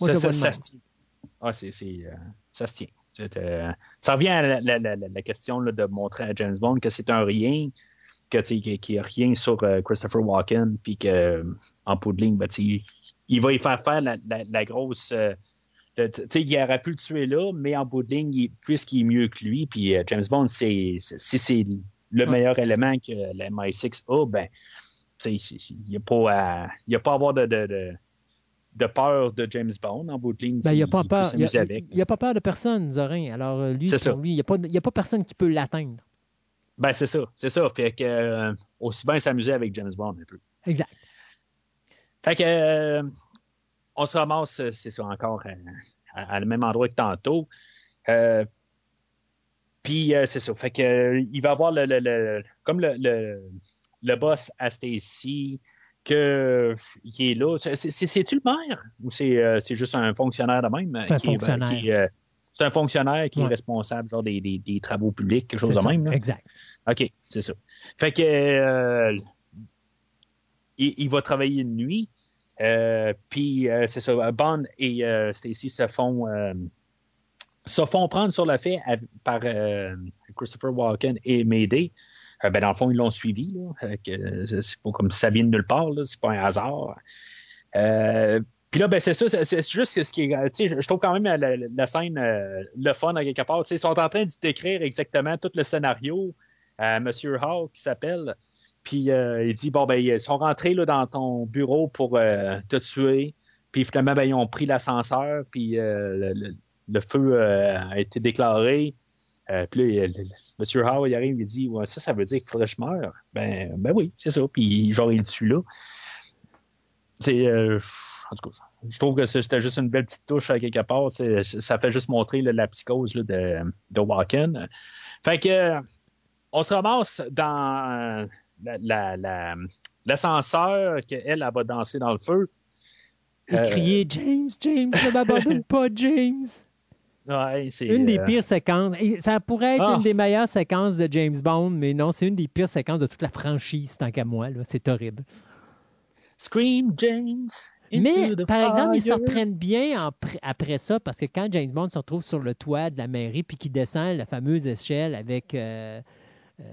Ça, ça, se tient. Ah, c'est, euh, ça se tient. Euh, ça revient à la, question de montrer à James Bond que c'est un rien, qu'il n'y a rien sur Christopher Walken, puis qu'en peau de ligne, ben, il va y faire faire la, grosse. Euh, il aurait pu le tuer là, mais en bout de ligne, puisqu'il est mieux que lui, puis euh, James Bond, si c'est le meilleur élément que la MI6 a, ben, il n'y a, pas à, y a pas à avoir de, de, de, peur de James Bond en bout de ligne. Ben, il n'y a, pas peur- il y s'amuser a- avec. il y a pas peur de personne, Zorin. Alors, euh, lui, pour lui, il n'y a, pas- a personne qui peut l'atteindre. Ben, c'est ça, c'est ça. Fait que, euh, aussi bien s'amuser avec James Bond un peu. Exact. Fait que, euh, on se ramasse, c'est ça, encore à, à- à le même endroit que tantôt. Euh, Puis, euh, c'est ça. Fait que, euh, il va avoir le, le- le- comme le, le, le boss à Stacy, que qui est là. C'est- c'est- C'est-tu le maire? Ou c'est euh, c'est juste un fonctionnaire de même? C'est un qui est- fonctionnaire. qui est, euh, c'est un fonctionnaire qui Ouais. est responsable genre des, des- des travaux publics, quelque chose de ça. même. là? Exact. OK, c'est ça. Fait que euh, il, il va travailler de nuit. euh, puis euh, c'est ça. Bond et euh, Stacy se font euh, se font prendre sur le fait par euh, Christopher Walken et Mayday. Euh, ben, dans le fond, ils l'ont suivi. Que, c'est pas comme ça vient de nulle part. C'est pas un hasard. Euh, puis là, ben, c'est ça, c'est- juste ce qui est. Je trouve quand même la, scène euh, le fun à quelque part. Tu sais, Ils sont en train de décrire exactement tout le scénario à Monsieur Hall qui s'appelle. Puis euh, il dit bon ben ils sont rentrés là, dans ton bureau pour euh, te tuer. Puis finalement ben, ils ont pris l'ascenseur. Puis euh, le, feu euh, a été déclaré. Euh, puis là, Monsieur Howe, il arrive, il dit ouais, ça, ça veut dire qu'il faudrait que je meure. Ben, ben oui, c'est ça. Puis genre, il le tue là. C'est. euh, en tout cas, je trouve que c'était juste une belle petite touche à quelque part. Ça fait juste montrer là, la psychose là, de, de Walken. Fait que on se ramasse dans la- la- la- l'ascenseur qu'elle, elle, va danser dans le feu. Et Euh, crier James, James, ne m'abandonne pas, James. Ouais, c'est, Une des euh, pires séquences. Et ça pourrait être Ah. une des meilleures séquences de James Bond, mais non, c'est une des pires séquences de toute la franchise, tant qu'à moi. là. C'est horrible. Scream, James. into Mais, the par exemple, ils se reprennent bien en pr- après ça, parce que quand James Bond se retrouve sur le toit de la mairie, puis qu'il descend la fameuse échelle avec euh, euh,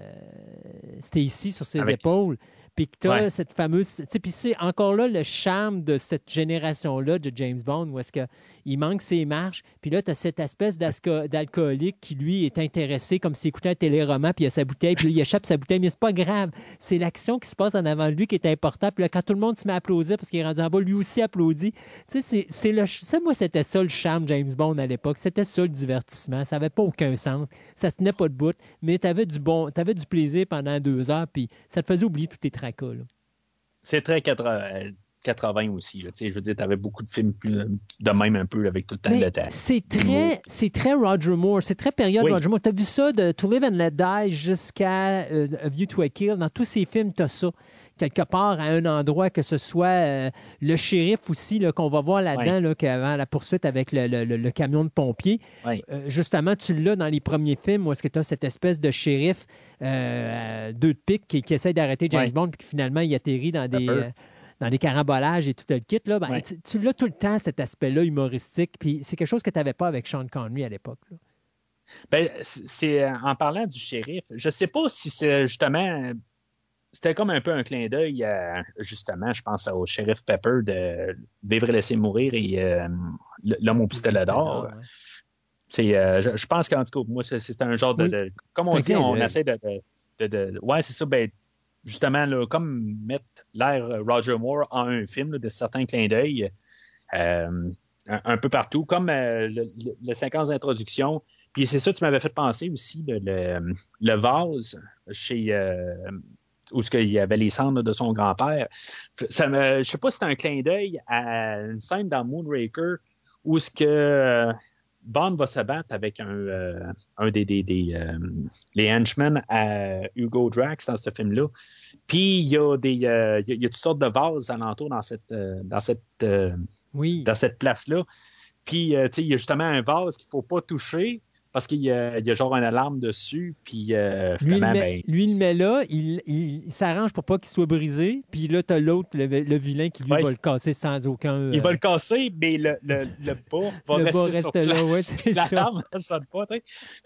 Stacy sur ses Avec- épaules, puis que tu as Ouais. cette fameuse... tu sais, Puis c'est encore là le charme de cette génération-là de James Bond, où est-ce qu'il manque ses marches, puis là, tu as cette espèce d'alcoolique qui, lui, est intéressé comme s'il écoutait un téléroman, puis il a sa bouteille, puis il échappe sa bouteille, mais c'est pas grave. C'est l'action qui se passe en avant de lui qui est importante. Puis là, quand tout le monde se met à applaudir parce qu'il est rendu en bas, lui aussi applaudit. Tu sais, c'est- le, ça, moi, c'était ça le charme James Bond à l'époque. C'était ça le divertissement. Ça n'avait pas aucun sens. Ça tenait pas de bout, mais tu avais du bon, tu du plaisir pendant deux heures, puis ça te faisait oublier tous tes tracas. C'est très 80, 80 aussi. Là. Tu sais, Je veux dire, tu avais beaucoup de films plus, de même un peu avec tout le temps Mais de temps. c'est très, c'est très Roger Moore. C'est très période Oui. Roger Moore. Tu as vu ça de To Live and Let Die jusqu'à euh, A View to a Kill. Dans tous ces films, tu as ça. Quelque part, à un endroit, que ce soit euh, le shérif aussi, là, qu'on va voir là-dedans, là, qu'avant la poursuite avec le, le- le- le camion de pompiers. Oui. Euh, justement, tu l'as dans les premiers films où est-ce que tu as cette espèce de shérif euh, deux de pique qui, qui essaie d'arrêter James Ouais. Bond puis qui finalement il atterrit dans des, Pepper. Dans des carambolages et tout le kit. Là, ben, Ouais. tu, tu l'as tout le temps, cet aspect-là humoristique. Puis c'est quelque chose que tu n'avais pas avec Sean Connery à l'époque. Ben, c'est euh, en parlant du shérif, je sais pas si c'est justement. C'était comme un peu un clin d'œil, à, justement, je pense au shérif Pepper de Vivre et laisser mourir et euh, L'homme au pistolet d'or. Ouais. C'est, euh, je, je pense qu'en tout cas, moi, c'est, un genre de, Oui. de- Comme on dit, on essaie de. de, de- de- ouais, c'est ça. Ben, justement, comme mettre l'air Roger Moore en un film de certains clins d'œil euh, un, peu partout, comme euh, le, le, le séquence d'introduction. Puis c'est ça, tu m'avais fait penser aussi, le, le, le vase chez. euh, où ce qu'il y avait les cendres de son grand-père. Ça me, sais pas si c'est un clin d'œil à une scène dans Moonraker où ce que euh, Bond va se battre avec un, euh, un des, des, des euh, les henchmen à Hugo Drax dans ce film-là. Puis il y a des euh, il y a, toutes sortes de vases alentour dans cette dans cette Oui. dans cette place-là. Puis il y a justement un vase qu'il faut pas toucher parce qu'il y, a- il y a genre une alarme dessus. Puis euh, Lui, il finalement, le ben, met, lui, il le met là, il, il- s'arrange pour pas qu'il soit brisé, puis là, tu as l'autre, le, le vilain, qui lui Ouais. va le casser sans aucun. il euh, va le casser, mais le, le, le bas va Le bas rester reste sur place. là, ouais, c'est la ça. sonne pas, tu sais.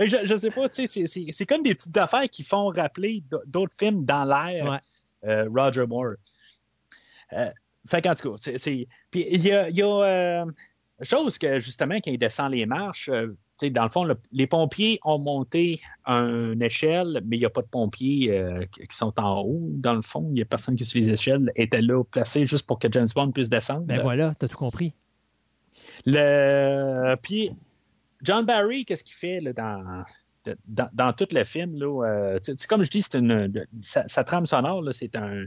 Je, je sais pas, tu sais, c'est- c'est c'est comme des petites affaires qui font rappeler d'autres films dans l'air Ouais. euh, Roger Moore. Euh, fait qu'en tout cas, c'est- c'est... Puis il y a, y a euh, chose que, justement, quand il descend les marches, dans le fond, le- les pompiers ont monté une échelle, mais il n'y a pas de pompiers euh, qui qui sont en haut. Dans le fond, il n'y a personne qui utilise l'échelle. était là placée juste pour que James Bond puisse descendre. Ben voilà, t'as tout compris. Le... Puis, John Barry, qu'est-ce qu'il fait là, dans, dans, dans tout le film? Là, euh, comme je dis, c'est une, sa, sa trame sonore, c'est un.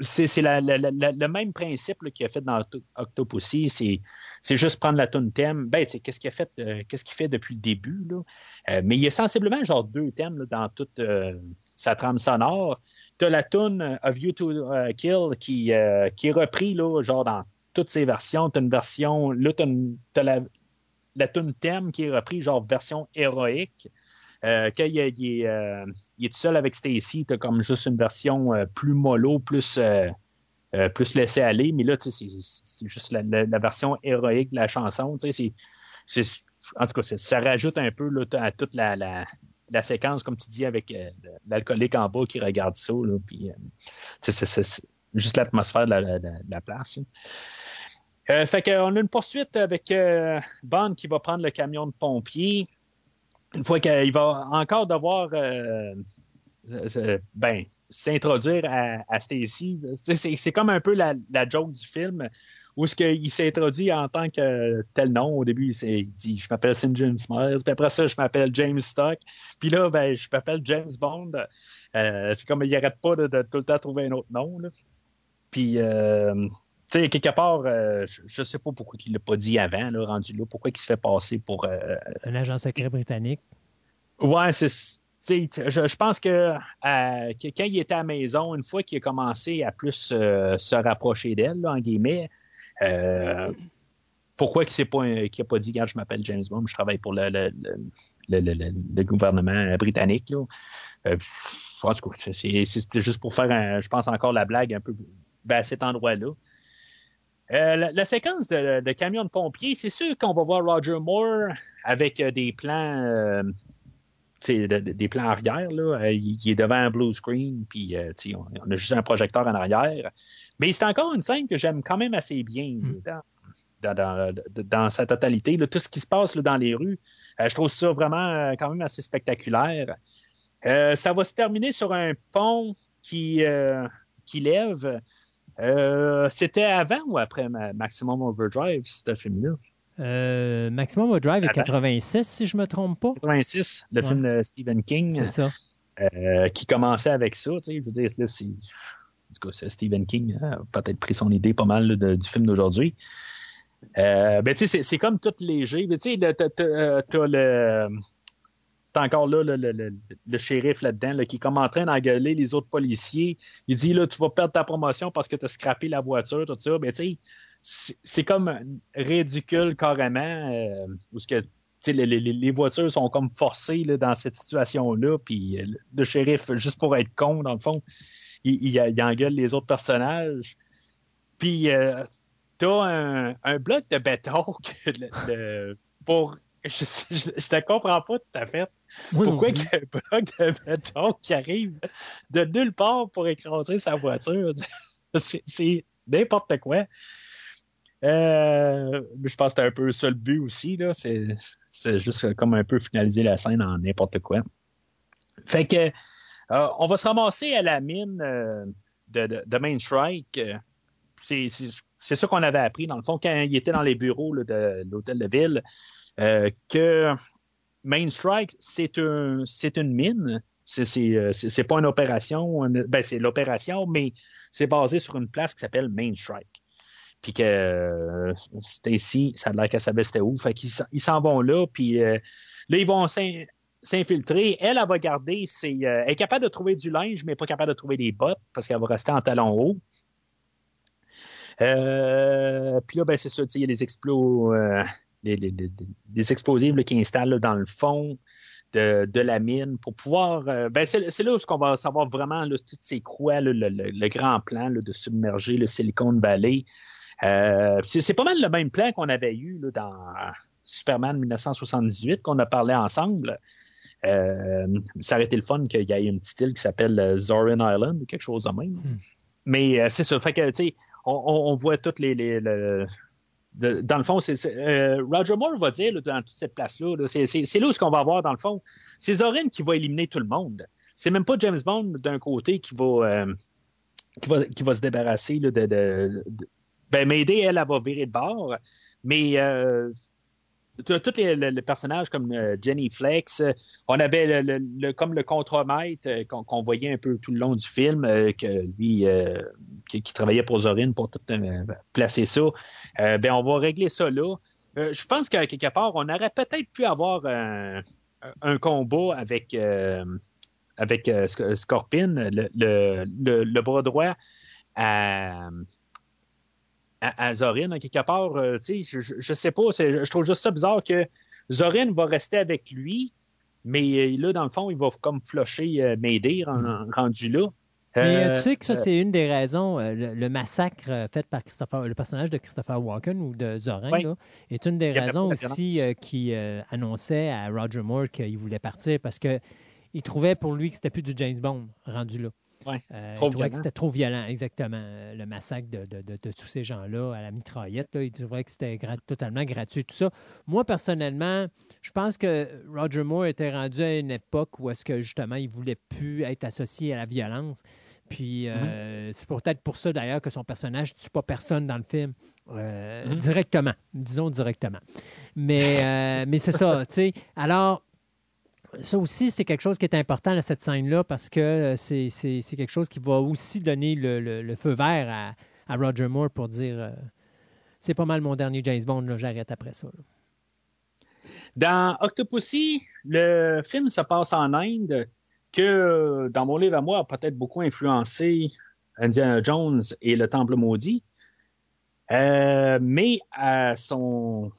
C'est, le même principe qu'il a fait dans Octo- Octopussy. C'est, juste prendre la tune thème. Ben, qu'est-ce qu'il a fait, euh, depuis le début? Euh, mais il y a sensiblement genre deux thèmes dans toute euh, sa trame sonore. Tu as la tune Of You to Kill qui, qui est repris là, dans toutes ses versions. Tu as une version. Là, tu as, la, la tune thème qui est repris, genre version héroïque. Euh, quand euh, il est tout seul avec Stacy, tu as comme juste une version euh, plus mollo, plus, plus laissé aller. Mais là, c'est- juste la, version héroïque de la chanson. C'est- en tout cas, ça rajoute un peu à toute la, la, séquence, comme tu dis, avec l'alcoolique en bas qui regarde ça. Là, puis, c'est- juste l'atmosphère de la, place. Euh, fait qu'on a une poursuite avec Bond qui va prendre le camion de pompiers. Une fois qu'il va encore devoir euh, ben, s'introduire à, Stacy. C'est- comme un peu la, joke du film où est-ce qu'il s'est introduit en tant que tel nom. Au début, il, il dit Je m'appelle St. James Myers, puis après ça, je m'appelle James Stock. Puis là, ben, je m'appelle James Bond. Euh, c'est comme il n'arrête pas de, tout le temps trouver un autre nom. là. Puis, euh, sais, quelque part, euh, je ne sais pas pourquoi il ne l'a pas dit avant, là, rendu là, pourquoi il se fait passer pour. euh, Un agent secret britannique. Ouais, c'est. Je, je pense que, euh, que quand il était à la maison, une fois qu'il a commencé à plus euh, se rapprocher d'elle, en guillemets, pourquoi qu'il n'a pas dit, regarde, je m'appelle James Bond, je travaille pour le, le, le, le- gouvernement britannique. Là. En tout cas, c'était juste pour faire, un- je pense, encore la blague un peu ben, à cet endroit-là. Euh, la, la séquence de, de camion de pompiers, c'est sûr qu'on va voir Roger Moore avec euh, des plans, euh, de- de- des plans arrière. Là. Il, il est devant un blue screen, puis euh, on, on a juste un projecteur en arrière. Mais c'est encore une scène que j'aime quand même assez bien là, dans, dans, dans- dans sa totalité. là. tout ce qui se passe là, dans les rues, je trouve ça vraiment quand même assez spectaculaire. Ça va se terminer sur un pont qui, qui lève. Euh, C'était avant ou après Ma- Maximum Overdrive, ce film-là? Euh, Maximum Overdrive est Attends. 86, si je me trompe pas. 86, le Ouais. film de Stephen King, C'est ça. euh, qui commençait avec ça. Tu sais, je veux dire, là, c'est. En tout cas, c'est Stephen King hein, a peut-être pris son idée pas mal là, de- du film d'aujourd'hui. Ben, tu sais, c'est- c'est comme tout léger. Tu sais, le- t'as- t'as t'as le. T'as encore là le, le- le- le shérif là-dedans là, qui est comme en train d'engueuler les autres policiers. Il dit là, tu vas perdre ta promotion parce que tu as scrappé la voiture, tout ça. Ben, tu sais, c'est- comme ridicule carrément. Euh, où ce que les, les- les voitures sont comme forcées là, dans cette situation-là. Puis euh, le shérif, juste pour être con, dans le fond, il, il, engueule les autres personnages. Puis euh, t'as un, bloc de béton pour. Je, je, je te comprends pas tout à fait. Pourquoi qu'il y a un bloc de béton qui arrive de nulle part pour écraser sa voiture? C'est n'importe quoi. Euh, je pense que c'était un peu ça le but aussi. là. C'est juste comme un peu finaliser la scène en n'importe quoi. Fait que euh, on va se ramasser à la mine euh, de, de, de Main Strike. C'est ça qu'on avait appris, dans le fond, quand il était dans les bureaux là, de l'hôtel de ville, euh, que Main Strike, c'est un, c'est une mine. Euh, c'est- pas une opération. ben, c'est l'opération, mais c'est basé sur une place qui s'appelle Main Strike. Puis que euh, Stacy, ça a l'air qu'elle savait c'était où. Fait qu'ils s'en- vont là, puis euh, là, ils vont s'in- s'infiltrer. Elle, elle va garder ses. elle est capable de trouver du linge, mais pas capable de trouver des bottes parce qu'elle va rester en talons hauts. Puis là, ben, c'est ça, il y a des explos, les, les- les- des explosifs là, qui installent là, dans le fond de, de la mine pour pouvoir. euh, ben, c'est là où on va savoir vraiment là, toutes ces croix, le, le- le grand plan de submerger le Silicon Valley. Euh, c'est pas mal le même plan qu'on avait eu là, dans Superman 1978 qu'on a parlé ensemble. Euh, ça aurait été le fun qu'il y ait une petite île qui s'appelle Zorin Island ou quelque chose de même. Mais euh, c'est ça. Fait que, on, on- voit toutes les, les- le- dans le fond, c'est, euh, Roger Moore va dire dans toute cette place-là, là, c'est, là où ce qu'on va avoir, dans le fond. C'est Zorin qui va éliminer tout le monde. C'est même pas James Bond d'un côté qui va, euh, qui va, qui va se débarrasser de, Ben, Mayday, elle, elle va virer de bord. Mais euh, tous les, les- personnages comme euh, Jenny Flex, euh, on avait le, le- le- comme le contremaître euh, qu'on voyait un peu tout le long du film, qui, travaillait pour Zorin pour tout placer ça. Euh, ben, on va régler ça là. Je pense qu'à quelque part, on aurait peut-être pu avoir un, un combat avec, avec Sc- Scorpion, le, le- bras droit à, à Zorin, à quelque part. euh, tu sais, je, je, sais pas, je trouve juste ça bizarre que Zorin va rester avec lui, mais euh, là, dans le fond, il va comme flusher euh, Mayday ren- rendu là. Mais euh, tu sais que ça, c'est une des raisons, le, le massacre fait par Christopher, le personnage de Christopher Walken ou de Zorin, Oui. là, est une des raisons aussi euh, qui euh, annonçait à Roger Moore qu'il voulait partir parce que il trouvait pour lui que c'était plus du James Bond rendu là. Ouais, Euh, trop il trouvait que c'était trop violent, exactement. euh, Le massacre de, de- de- de tous ces gens-là à la mitraillette, là, il trouvait que c'était totalement gratuit, tout ça. Moi, personnellement, je pense que Roger Moore était rendu à une époque où est-ce que justement il voulait plus être associé à la violence. Puis euh, c'est peut-être pour ça d'ailleurs que son personnage ne tue pas personne dans le film. Euh, Mhm. Directement, disons directement. Mais, euh, mais c'est ça, tu sais. Alors, ça aussi, c'est quelque chose qui est important à cette scène-là parce que euh, c'est quelque chose qui va aussi donner le, le- feu vert à, à Roger Moore pour dire euh, c'est pas mal mon dernier James Bond, là, j'arrête après ça. Dans Octopussy, le film se passe en Inde, que dans mon livre à moi a peut-être beaucoup influencé Indiana Jones et le Temple maudit. Euh, mais à son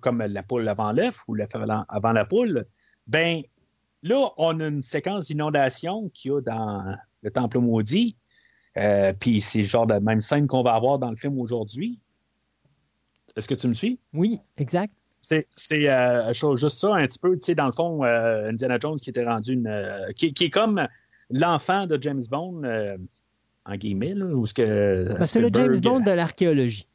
comme la poule avant l'œuf ou l'œuf avant la poule, ben là, on a une séquence d'inondation qu'il y a dans le Temple maudit. Euh, Puis c'est le genre de même scène qu'on va avoir dans le film aujourd'hui. Est-ce que tu me suis? Oui, exact. C'est, c'est euh, juste ça un petit peu, tu sais, dans le fond, euh, Indiana Jones qui était rendu une. qui, qui est comme l'enfant de James Bond, en guillemets, là, où ce que. Ben, c'est le James Bond de l'archéologie.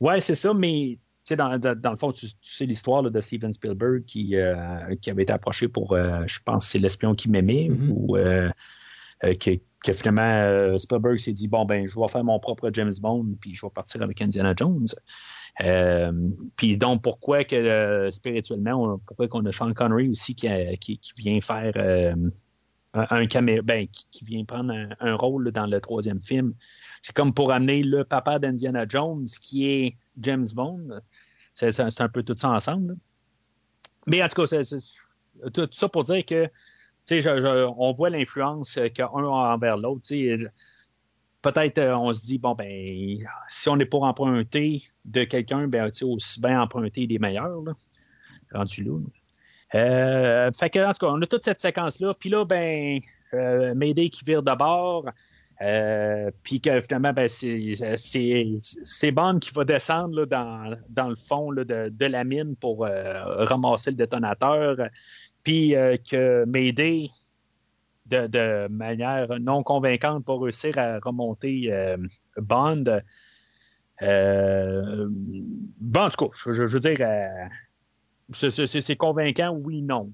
Ouais, c'est ça, mais sais, dans, dans, le fond, tu, tu sais l'histoire de Steven Spielberg qui, euh, qui avait été approché pour, euh, je pense, c'est l'espion qui m'aimait, Mhm. ou euh, que, que finalement Spielberg s'est dit bon ben, je vais faire mon propre James Bond, puis je vais partir avec Indiana Jones. Puis donc pourquoi que spirituellement, on- pourquoi qu'on a Sean Connery aussi qui, a- qui, qui vient faire un, ben, qui, vient prendre un, rôle dans le troisième film. C'est comme pour amener le papa d'Indiana Jones, qui est James Bond. C'est un peu tout ça ensemble. Mais en tout cas, tout ça pour dire que je- je- on voit l'influence euh, qu'un a envers l'autre. Peut-être euh, on se dit, bon, ben, si on est pour emprunter de quelqu'un, ben, aussi bien emprunter des meilleurs, là, rendu là. Euh, fait que, en tout cas, on a toute cette séquence-là. Puis là, ben, euh, qui vire de bord. Euh, puis que finalement, ben, c'est, Bond qui va descendre là, dans, dans le fond là, de, de la mine pour euh, ramasser le détonateur. Puis euh, que Mayday, de, manière non convaincante, va réussir à remonter Bond. Bon, en tout cas, je, veux dire, c'est, convaincant, oui, non.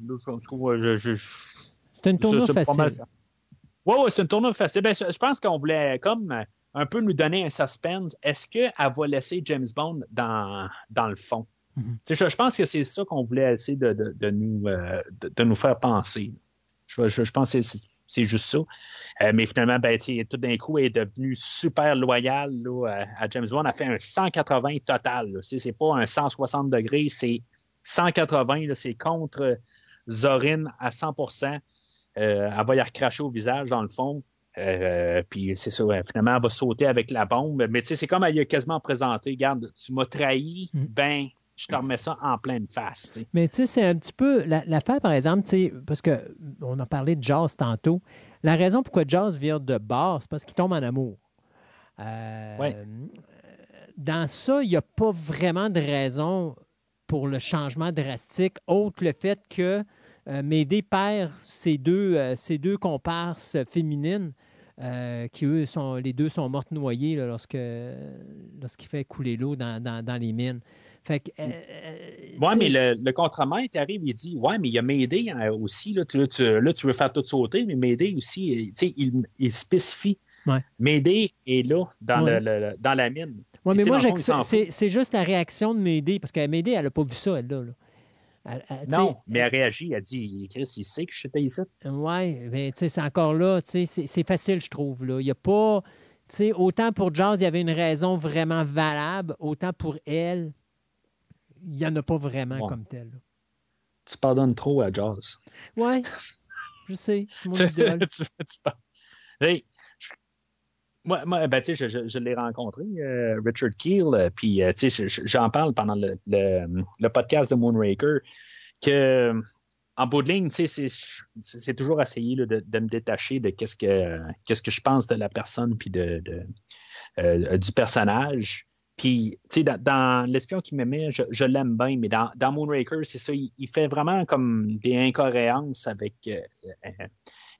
C'est une tournure facile. Oui, oui, c'est une tournure facile. Ben, je pense qu'on voulait comme euh, un peu nous donner un suspense. Est-ce qu'elle va laisser James Bond dans, dans le fond? Mhm. Sais, Je, je pense que c'est ça qu'on voulait essayer de, de- de nous, euh, de, de nous faire penser. Je, je- je pense que c'est- juste ça. Euh, mais finalement, ben, tout d'un coup, elle est devenue super loyale là, à, James Bond. Elle a fait un 180 total. C'est pas un 160 degrés, c'est 180. là, C'est contre Zorin à 100% euh, elle va y recracher au visage, dans le fond. Euh, puis c'est ça, ouais, finalement, elle va sauter avec la bombe. Mais tu sais, c'est comme elle y a quasiment présenté. Regarde, tu m'as trahi, Mm. ben, je te remets ça en pleine face. Mais tu sais, c'est un petit peu la- l'affaire, par exemple, parce qu'on a parlé de Jazz tantôt. La raison pourquoi Jazz vient de bord, c'est parce qu'il tombe en amour. Euh, Ouais. Dans ça, il n'y a pas vraiment de raison pour le changement drastique, autre le fait que euh, Médée perd ses deux, euh, ses deux comparses féminines euh, qui eux, sont, les deux sont mortes noyées là, lorsque, lorsqu'il fait couler l'eau dans, dans- dans les mines. Fait que, euh, Ouais, mais le, le contremaître arrive, il dit Ouais, mais il y a Mayday hein, aussi. Là tu, là, tu- veux faire tout sauter, mais Mayday aussi, tu sais, il, il spécifie. Ouais. Mayday est là, dans, Ouais. le, le- dans la mine. Puis, mais moi, c'est, juste la réaction de Médée, parce que Médée, elle n'a pas vu ça, elle, là. là. Elle- elle- Non, mais elle réagit, elle dit Chris, il sait que je suis ici. Oui, mais tu sais, c'est encore là, tu sais, c'est, facile, je trouve. Là. Il n'y a pas. Tu sais, autant pour Jazz, il y avait une raison vraiment valable, autant pour elle, il n'y en a pas vraiment Ouais. comme tel. Tu pardonnes trop à Jazz. Oui, je sais, c'est mon tu, idole. tu- tu Hey, moi, moi, ben, tu sais, je, je- je l'ai rencontré, euh, Richard Keel, euh, puis euh, j'en parle pendant le, le- podcast de Moonraker, que en bout de ligne, c'est- toujours essayer là, de, de me détacher de qu'est-ce que qu'est-ce que je pense de la personne puis de, de, euh, du personnage. Puis, tu sais, dans, dans L'espion qui m'aimait, je, je l'aime bien, mais dans, dans Moonraker, c'est ça, il, il fait vraiment comme des incohérences avec euh, euh,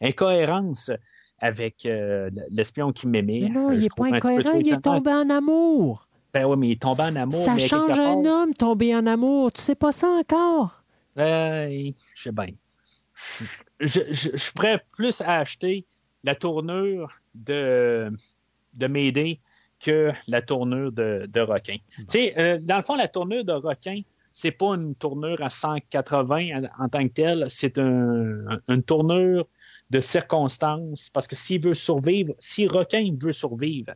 incohérence avec euh, l'espion qui m'aimait. Mais non, Euh, il n'est pas incohérent, il est tombé en amour. Ben oui, mais il est tombé en amour. Ça mais change un part, homme tomber en amour. Tu sais pas ça encore? euh, je sais bien. Je, je, je ferais plus à acheter la tournure de, de Mayday que la tournure de, de Requin. Tu sais, euh, dans le fond, la tournure de Requin, c'est pas une tournure à 180 en, en tant que telle, c'est un- une tournure de circonstances, parce que s'il veut survivre, si Requin veut survivre,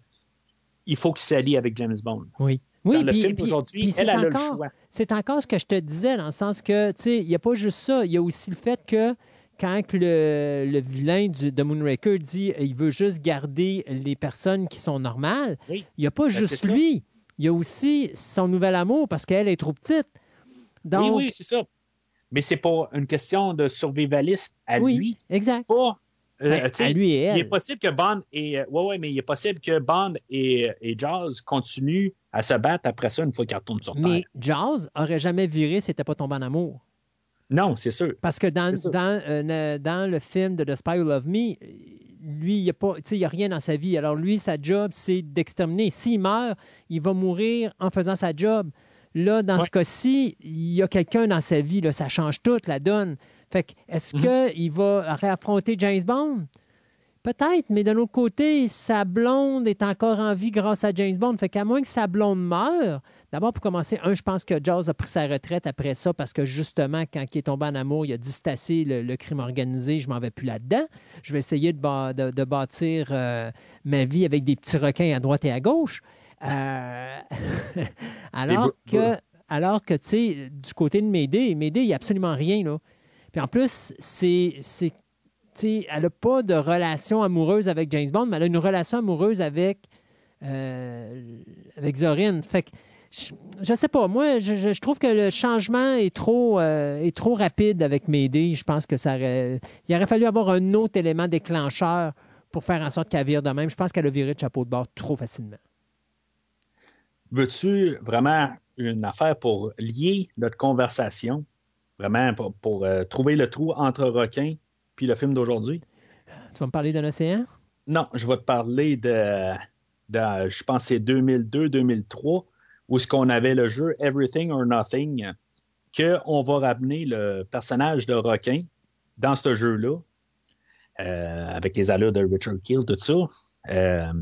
il faut qu'il s'allie avec James Bond. Oui. Oui, le puis- film elle, elle a le encore- choix. C'est encore ce que je te disais, dans le sens que, tu sais, il n'y a pas juste ça, il y a aussi le fait que quand le, le vilain du, de Moonraker dit il veut juste garder les personnes qui sont normales, Oui. il n'y a pas Ben, juste lui, il y a aussi son nouvel amour parce qu'elle est trop petite. Donc, Oui, oui, c'est ça. Mais c'est pas une question de survivalisme à oui, lui, exact. pas. euh, à lui et Il est elle. possible que Bond et euh, ouais, ouais, mais il est possible que Bond et, et Jazz continuent à se battre après ça une fois qu'ils retournent sur Mais Terre. Jazz aurait jamais viré s'il n'était pas tombé en amour. Non, c'est sûr. Parce que dans, dans, euh, dans le film de The Spy Who Loved Me, lui, il n'y a, pas- il a rien dans sa vie. Alors lui, sa job, c'est d'exterminer. S'il meurt, il va mourir en faisant sa job. Là, dans Ouais. ce cas-ci, il y a quelqu'un dans sa vie. Là, ça change tout, la donne. Fait que, est-ce Mhm. qu'il va réaffronter James Bond? Peut-être, mais de l'autre côté, sa blonde est encore en vie grâce à James Bond. Fait qu'à moins que sa blonde meure, d'abord pour commencer, un, je pense que Jaws a pris sa retraite après ça parce que justement, quand il est tombé en amour, il a dit le, le crime organisé, je m'en vais plus là-dedans. Je vais essayer de, ba- de- de bâtir euh, ma vie avec des petits requins à droite et à gauche. Euh, alors que, alors que tu sais, du côté de Médée, Médée, il n'y a absolument rien. Là. Puis en plus, c'est. c'est tu sais, elle n'a pas de relation amoureuse avec James Bond, mais elle a une relation amoureuse avec, euh, avec Zorin. Fait que, je, je sais pas, moi, je, trouve que le changement est trop, euh, est trop rapide avec Médée. Je pense que ça aurait, il aurait fallu avoir un autre élément déclencheur pour faire en sorte qu'elle vire de même. Je pense qu'elle a viré de chapeau de bord trop facilement. Veux-tu vraiment une affaire pour lier notre conversation, vraiment pour, pour, euh, trouver le trou entre requin puis le film d'aujourd'hui? Tu vas me parler d'un océan? Non, je vais te parler de, de je pense que c'est 2002-2003, où ce qu'on avait le jeu Everything or Nothing, qu'on va ramener le personnage de requin dans ce jeu-là, euh, avec les allures de Richard Kill, tout ça. Euh,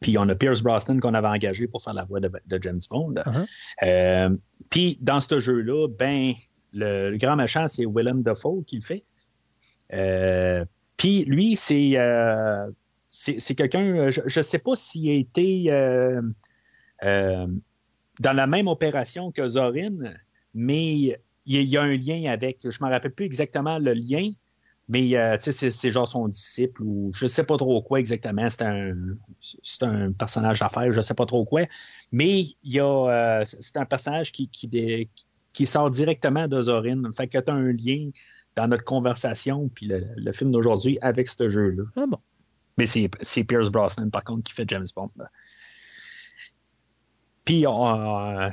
puis on a Pierce Brosnan qu'on avait engagé pour faire la voix de, de James Bond. Uh-huh. Euh, puis dans ce jeu-là, ben, le, le grand méchant, c'est Willem Dafoe qui le fait. Euh, puis lui, c'est euh, c'est c'est quelqu'un, je ne sais pas s'il a été dans la même opération que Zorin, mais il y, a- il y a un lien avec, je ne me rappelle plus exactement le lien, mais euh, c'est- genre son disciple ou je ne sais pas trop quoi exactement, c'est un, un personnage d'affaires, je ne sais pas trop quoi, mais il y a, euh, c'est un personnage qui, qui, dé- qui sort directement de Zorin, fait que tu as un lien dans notre conversation puis le, le film d'aujourd'hui avec ce jeu-là. Ah bon. Mais c'est c'est Pierce Brosnan, par contre, qui fait James Bond. là. Puis, euh,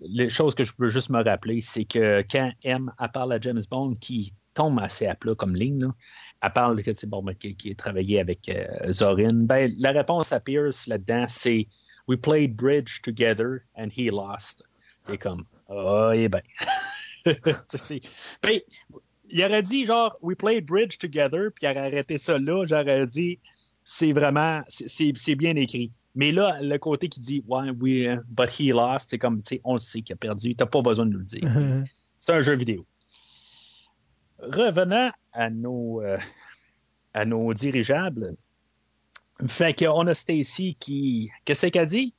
les choses que je peux juste me rappeler, c'est que quand M, à la James Bond, qui tombe assez à plat comme ligne, là, elle parle que c'est bon, ben, qui, qui travaillé avec euh, Zorin. Ben, la réponse à Pierce là-dedans, c'est We played bridge together and he lost. C'est comme, oh, eh ben. ben, il aurait dit genre We played bridge together, puis il aurait arrêté ça là. J'aurais dit c'est vraiment, c'est bien écrit. Mais là, le côté qui dit, ouais, uh, but he lost, c'est comme, tu sais, on le sait qu'il a perdu, t'as pas besoin de nous le dire. c'est un jeu vidéo. Revenant à nos, euh, à nos dirigeables, fait qu'on a Stacy qui, qu'est-ce qu'elle dit?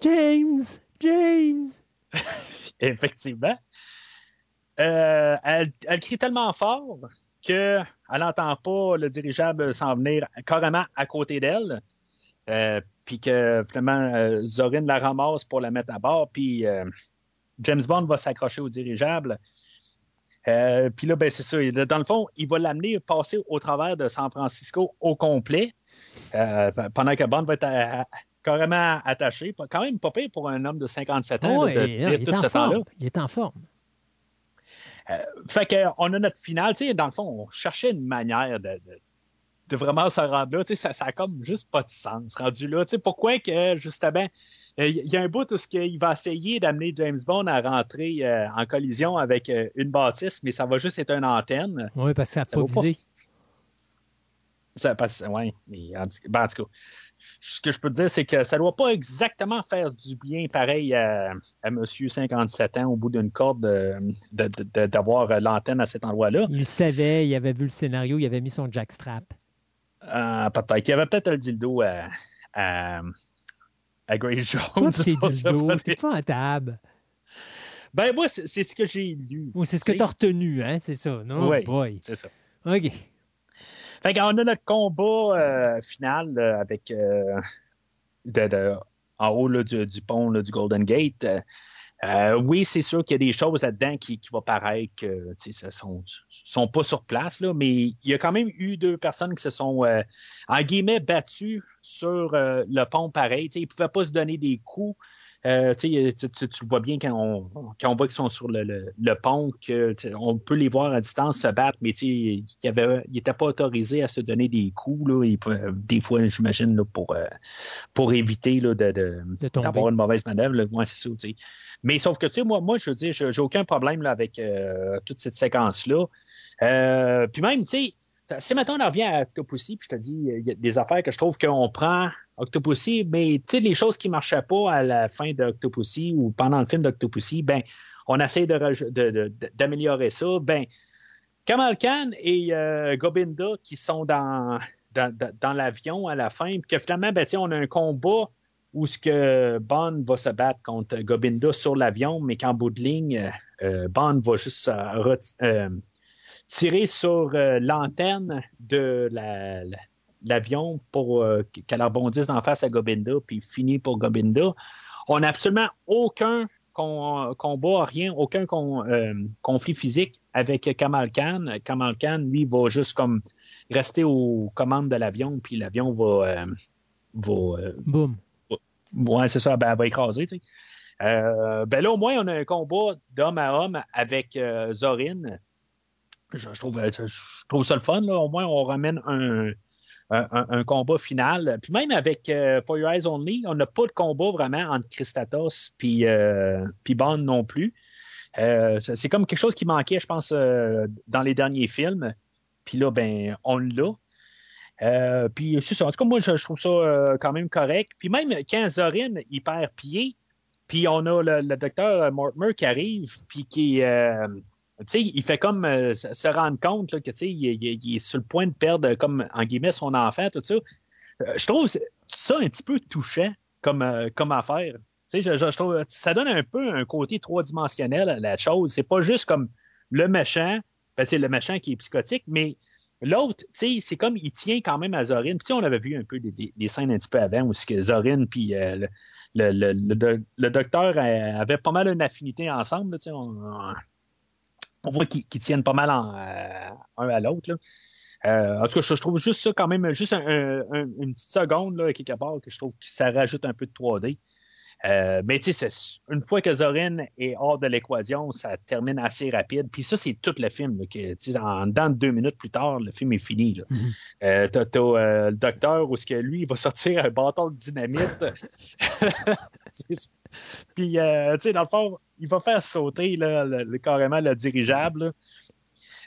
James, James. Effectivement. Euh, elle, elle crie tellement fort qu'elle n'entend pas le dirigeable s'en venir carrément à côté d'elle. Euh, puis que finalement, euh, Zorin la ramasse pour la mettre à bord. Puis James Bond va s'accrocher au dirigeable. Euh, puis là, ben, c'est ça. Dans le fond, il va l'amener passer au travers de San Francisco au complet. Euh, pendant que Bond va être à- à- carrément attaché. Quand même pas pire pour un homme de 57 ans Oh, là, de il, est tout en ce temps-là. forme. Il est en forme. Fait qu'on a notre finale, tu sais, dans le fond, on cherchait une manière de, de, de vraiment se rendre là, tu sais, ça, ça a comme juste pas de sens rendu là, tu sais, pourquoi que, justement, euh, il y a un bout où ce qu'il va essayer d'amener James Bond à rentrer euh, en collision avec euh, une bâtisse, mais ça va juste être une antenne. Oui, parce que ça n'a pas visé. Ça, ouais, mais en, tout- ben, en tout cas, ce que je peux te dire, c'est que ça doit pas exactement faire du bien pareil à, à Monsieur 57 ans au bout d'une corde euh, de- de- de- d'avoir euh, l'antenne à cet endroit-là. Il le savait, il avait vu le scénario, il avait mis son jackstrap. Euh, peut-être. Il y avait peut-être le dildo à, à, à Grace Jones. Toi, tes pas à table. Ben, moi, c'est c'est ce que j'ai lu. Ou c'est ce que Tu t'as retenu, hein, c'est ça, non? Oui. Boy. C'est ça. OK. Fait qu'on a notre combat euh, final avec euh, de- de- en haut là, du, du pont là, du Golden Gate. Euh, oui, c'est sûr qu'il y a des choses là-dedans qui, qui vont paraître que ça sont, sont pas sur place, là, mais il y a quand même eu deux personnes qui se sont euh, en guillemets battues sur euh, le pont pareil. Tu sais, ils ne pouvaient pas se donner des coups. Euh, tu, tu, tu- vois bien quand on, quand on voit qu'ils sont sur le, le- le pont, que, tu sais, on peut les voir à distance se battre, mais ils n'étaient pas autorisés à se donner des coups. Là, pouvaient- des fois, j'imagine, pour, euh, pour éviter là, de, d'avoir une mauvaise manœuvre. Là. Ouais, c'est ça. Mais sauf que, tu sais, moi, moi, je veux dire, j'ai aucun problème là, avec euh, toute cette séquence-là. Puis même, tu sais, si maintenant on en revient à Octopussy, puis je te dis, il y a des affaires que je trouve qu'on prend Octopussy, mais tu les choses qui marchaient pas à la fin d'Octopussy ou pendant le film d'Octopussy, ben, on essaie raj- de- d'améliorer ça. Ben, Kamal Khan et euh, Gobinda qui sont dans, l'avion à la fin, puis que finalement, ben, on a un combat où ce que Bond va se battre contre Gobinda sur l'avion, mais qu'en bout de ligne, euh, Bond va juste euh, euh, tirer sur euh, l'antenne de la- la- l'avion pour euh, qu'elle rebondisse d'en face à Gobinda, puis finit pour Gobinda. On n'a absolument aucun combat, rien, aucun con- euh, conflit physique avec Kamal Khan. Kamal Khan, lui, va juste comme rester aux commandes de l'avion, puis l'avion va, euh, va euh, Boum. Ouais, c'est ça, ben, elle va écraser, tu sais. Ben là, au moins, on a un combat d'homme à homme avec Zorin. Je, trouve, je trouve ça le fun, là. Au moins, on ramène un, un, combat final. Puis même avec euh, For Your Eyes Only, on n'a pas de combat vraiment entre Christatos puis, euh, puis Bond non plus. Euh, c'est comme quelque chose qui manquait, je pense, euh, dans les derniers films. Puis là, ben, on l'a. Euh, puis c'est ça. En tout cas, moi, je, trouve ça euh, quand même correct. Puis même quand Zorin, il perd pied, puis on a le, le docteur Mortimer qui arrive, puis qui, euh, tu sais, il fait comme euh, se rendre compte là, que, il, il- il est sur le point de perdre, comme, en guillemets, son enfant, tout ça. Euh, je trouve ça un petit peu touchant comme, euh, comme affaire. Je, je- je trouve, ça donne un peu un côté trois-dimensionnel à la chose. C'est pas juste comme le méchant, ben, le méchant qui est psychotique, mais L'autre, c'est comme il tient quand même à Zorin. Puis, on avait vu un peu des, scènes un petit peu avant où que Zorin puis euh, le, le, le, le do- le docteur euh, avaient pas mal une affinité ensemble. là, on, on voit qu'ils tiennent pas mal en, euh, un à l'autre. Euh, en tout cas, je, je trouve juste ça quand même, juste un- un- un- une petite seconde là, quelque part que je trouve que ça rajoute un peu de 3D. Euh, mais tu sais, une fois que Zorin est hors de l'équation, ça termine assez rapide. Puis ça, c'est tout le film. Là, que, en dedans de deux minutes plus tard, le film est fini. Là. Euh, t'as, t'as, euh, le docteur où ce que lui, il va sortir un bâton de dynamite. Puis, euh, tu sais, dans le fond, il va faire sauter là, le, le- carrément le dirigeable. là.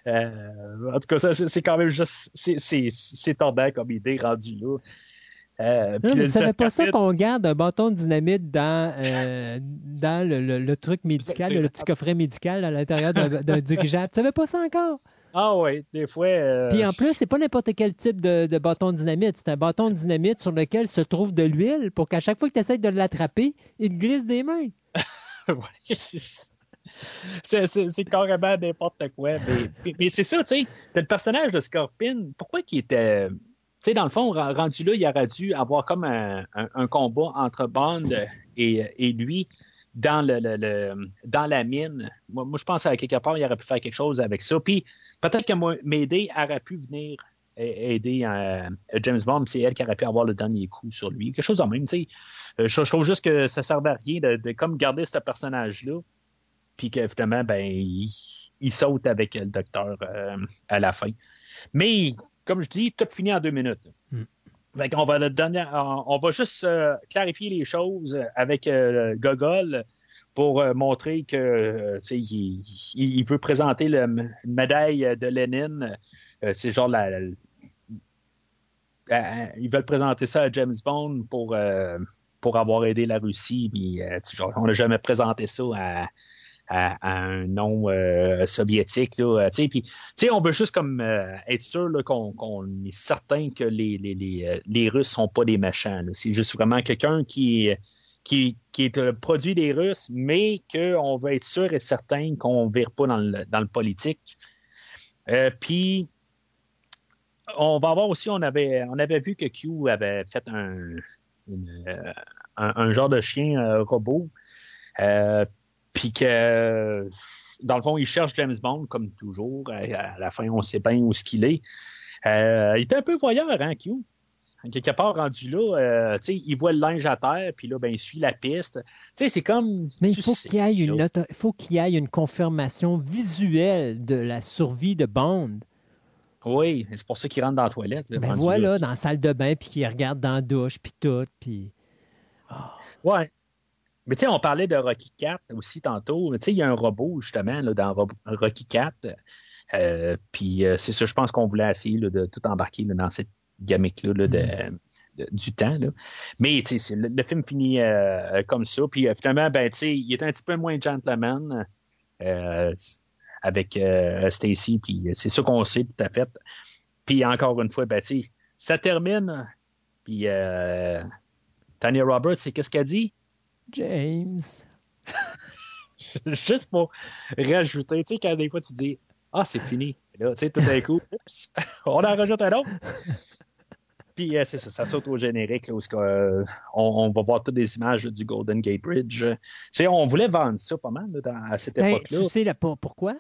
Euh, en tout cas, ça, c'est, quand même juste. C'est, tordant comme idée rendu là. Euh, Non, mais pas ça qu'on garde un bâton de dynamite dans, euh, dans le, le- le truc médical, le petit coffret médical à l'intérieur d'un d'un dirigeable. Tu savais pas ça encore? Ah oui, des fois. euh, Puis en plus, c'est pas n'importe quel type de, de bâton de dynamite. C'est un bâton de dynamite sur lequel se trouve de l'huile pour qu'à chaque fois que tu essaies de l'attraper, il te glisse des mains. C'est- carrément n'importe quoi. Mais, c'est ça, tu sais. t'as Le personnage de Scorpion, pourquoi qu'il était. Tu sais, dans le fond, rendu là, il aurait dû avoir comme un, un- un combat entre Bond et, et lui dans, le, dans la mine. Moi, je pense à quelque part, il aurait pu faire quelque chose avec ça. Puis peut-être que Mayday aurait pu venir aider euh, James Bond, c'est elle qui aurait pu avoir le dernier coup sur lui. Quelque chose de même, tu sais. Euh, Je, trouve juste que ça servait à rien de, comme garder ce personnage-là, puis que finalement, ben, il, saute avec le docteur euh, à la fin. Mais, comme je dis, tout finit en deux minutes. Mm. Dernier, on, va juste euh, clarifier les choses avec euh, Gogol pour euh, montrer que il, il- veut présenter une médaille de Lénine. C'est genre la, la- euh, ils veulent présenter ça à James Bond pour, pour avoir aidé la Russie. Genre, on n'a jamais présenté ça à, à- un nom euh, soviétique. Là, euh, on veut juste comme euh, être sûr qu'on, est certain que les, les, les, les Russes sont pas des méchants. là. C'est juste vraiment quelqu'un qui, qui, qui est le produit des Russes, mais qu'on veut être sûr et certain qu'on ne vire pas dans le, dans le politique. Puis, on va voir aussi, on avait, on avait vu que Q avait fait un, un, genre de chien robot. Puis que, dans le fond, il cherche James Bond, comme toujours. À, la fin, on sait bien où ce qu'il est. Euh, il était un peu voyeur, hein, Q? Quelque part rendu là, euh, il voit le linge à terre, puis là, ben, il suit la piste. Tu sais, c'est comme. Mais il faut sais, qu'il y ait une auto- il faut qu'il y ait une confirmation visuelle de la survie de Bond. Oui, c'est pour ça qu'il rentre dans la toilette. là, Ben voilà, là. dans la salle de bain, puis qu'il regarde dans la douche, puis tout, puis... Ouais. Mais tu sais, on parlait de Rocky 4 aussi tantôt. Tu sais, il y a un robot, justement, là, dans Ro- Rocky 4. Euh, puis euh, c'est ça, je pense qu'on voulait essayer là, de tout embarquer là, dans cette gamique-là là, de, de- du temps. Là. Mais tu sais, c'est- le, le film finit euh, comme ça. Puis euh, finalement, ben, tu sais, il est un petit peu moins gentleman euh, avec euh, Stacy. Puis c'est ça qu'on sait tout à fait. Puis encore une fois, ben, tu sais, ça termine. Puis euh, Tanya Roberts, c'est qu'est-ce qu'elle dit? James... Juste pour rajouter, tu sais, quand des fois tu dis Ah, c'est fini. Là, tu sais, tout d'un coup, oups, on en rajoute un autre. Puis euh, c'est ça, ça saute au générique, là, où euh, on, on va voir toutes des images là, du Golden Gate Bridge. Tu sais, on voulait vendre ça pas mal là, dans- à cette Ben, époque-là. tu sais là, pourquoi?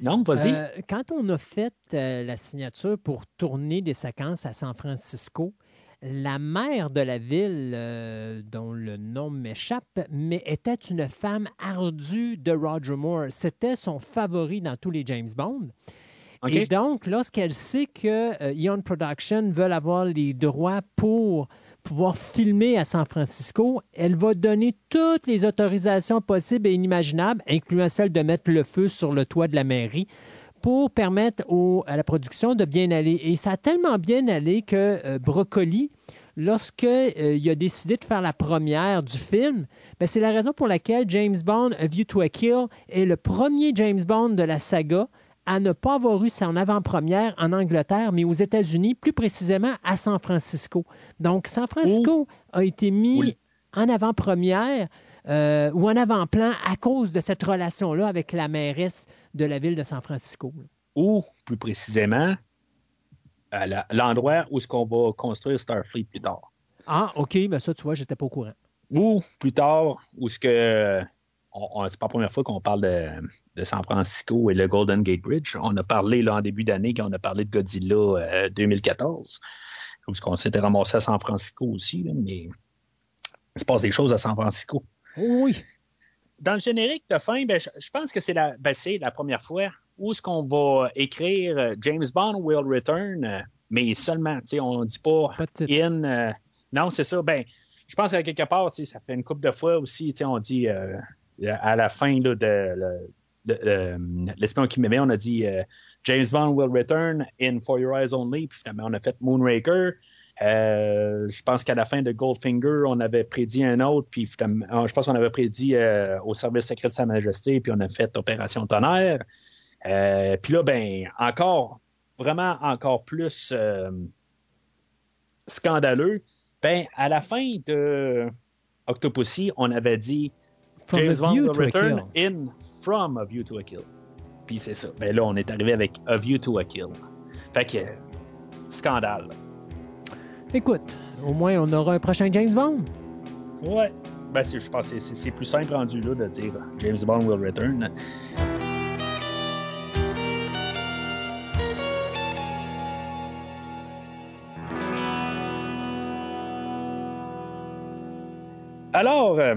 Non, vas-y. Euh, quand on a fait euh, la signature pour tourner des séquences à San Francisco, la maire de la ville, euh, dont le nom m'échappe, mais était une femme ardue de Roger Moore. C'était son favori dans tous les James Bond. Et donc, lorsqu'elle sait que euh, Eon Production veulent avoir les droits pour pouvoir filmer à San Francisco, elle va donner toutes les autorisations possibles et inimaginables, incluant celle de mettre le feu sur le toit de la mairie, pour permettre au- à la production de bien aller. Et ça a tellement bien allé que euh, Broccoli, lorsqu'il a décidé de faire la première du film, ben, c'est la raison pour laquelle James Bond, A View to a Kill, est le premier James Bond de la saga à ne pas avoir eu son avant-première en Angleterre, mais aux États-Unis, plus précisément à San Francisco. Donc, San Francisco a été mis Oui. en avant-première euh, ou en avant-plan à cause de cette relation-là avec la mairesse de la ville de San Francisco. Ou, plus précisément, à l'endroit où est-ce qu'on va construire Starfleet plus tard. Ah, OK, mais ça, tu vois, j'étais pas au courant. Ou plus tard, où ce que c'est pas la première fois qu'on parle de, de San Francisco et le Golden Gate Bridge. On a parlé là en début d'année quand on a parlé de Godzilla euh, 2014, où ce qu'on s'était ramassé à San Francisco aussi, là, mais il se passe des choses à San Francisco. Oui. Dans le générique de fin, ben, je, je pense que c'est la, ben, la première fois où est-ce qu'on va écrire euh, James Bond will return, euh, mais seulement, tu sais, on dit pas in. euh, non, c'est ça. Ben, je pense qu'à quelque part, ça fait une couple de fois aussi, tu sais, on dit euh, à la fin là, de, le- de, l'espion qui m'aimait, on a dit euh, James Bond will return in For Your Eyes Only, puis finalement on a fait Moonraker. Euh, je pense qu'à la fin de Goldfinger, on avait prédit un autre, puis finalement, je pense qu'on avait prédit euh, au service secret de Sa Majesté, puis on a fait Opération Tonnerre. Euh, puis là, ben, encore, vraiment encore plus scandaleux. Ben, à la fin de Octopussy, on avait dit From James Bond will return Kill. in from A View to a Kill. Puis c'est ça. Ben là, on est arrivé avec A View to a Kill. Fait que, scandale. Écoute, au moins, on aura un prochain James Bond. Ouais. Ben, je pense que c'est- plus simple rendu là de dire James Bond will return. Alors, euh,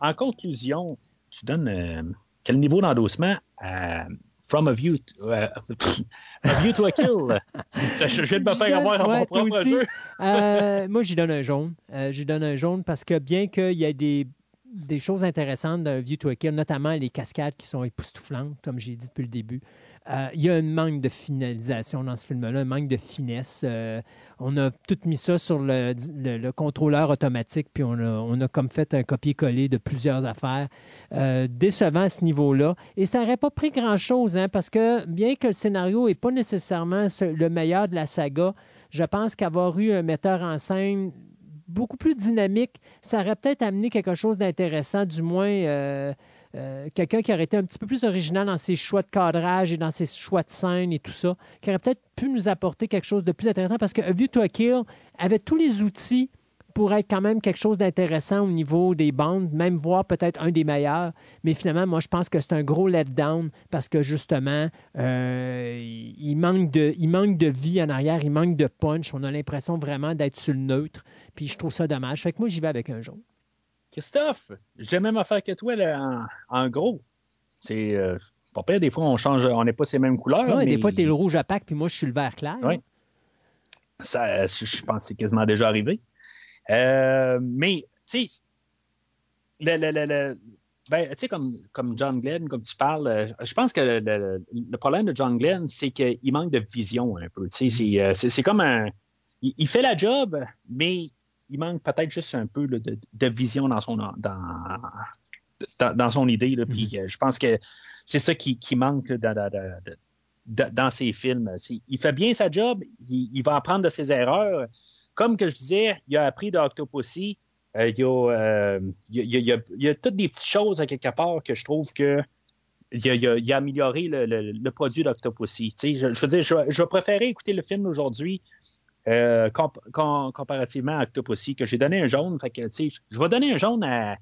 en conclusion, tu donnes euh, quel niveau d'endossement à From a View, to- euh, a view to a Kill? je, je viens de me faire avoir ouais, mon propre aussi. jeu. Euh, moi, j'y donne un jaune. Euh, j'y donne un jaune parce que bien qu'il y ait des, des choses intéressantes dans View to a Kill, notamment les cascades qui sont époustouflantes, comme j'ai dit depuis le début, euh, il y a un manque de finalisation dans ce film-là, un manque de finesse. Euh, on a tout mis ça sur le, le- le contrôleur automatique, puis on a, comme fait un copier-coller de plusieurs affaires. Euh, décevant à ce niveau-là. Et ça n'aurait pas pris grand-chose, hein, parce que bien que le scénario n'est pas nécessairement ce- le meilleur de la saga, je pense qu'avoir eu un metteur en scène beaucoup plus dynamique, ça aurait peut-être amené quelque chose d'intéressant, du moins euh, quelqu'un qui aurait été un petit peu plus original dans ses choix de cadrage et dans ses choix de scène et tout ça, qui aurait peut-être pu nous apporter quelque chose de plus intéressant parce que A View to a Kill avait tous les outils pour être quand même quelque chose d'intéressant au niveau des bandes, même voir peut-être un des meilleurs. Mais finalement, moi, je pense que c'est un gros letdown parce que justement, euh, il, manque de, il manque de vie en arrière, il manque de punch. On a l'impression vraiment d'être sur le neutre. Puis je trouve ça dommage. Fait que moi, j'y vais avec un jaune. Christophe, j'ai même affaire que toi, là, en, en gros. C'est euh, pas pire, des fois, on change, on n'est pas ces mêmes couleurs. Ouais, mais Des fois, t'es le rouge opaque, puis moi, je suis le vert clair. Ouais. ça, je pense que c'est quasiment déjà arrivé. Euh, mais, tu sais, le, le, le, le- ben, tu sais, comme, comme John Glenn, comme tu parles, euh, je pense que le, problème de John Glenn, c'est qu'il manque de vision un peu. Tu sais, c'est, c'est, c'est comme un. Il, il fait la job, mais il manque peut-être juste un peu là, de, de vision dans son, dans, dans, dans son idée. Là, Puis euh, je pense que c'est ça qui, qui manque là, dans, dans- ses films. Il fait bien sa job, il, il va apprendre de ses erreurs. Comme que je disais, il a appris de Octopussy. Euh, il, y a, euh, il, il toutes des petites choses à quelque part que je trouve que il a, il a- il a amélioré le, le- le produit d'Octopussy. Je, je veux dire, je, je préférer écouter le film aujourd'hui euh, comp- com- comparativement à Octopussy, que j'ai donné un jaune. Je vais donner un jaune à,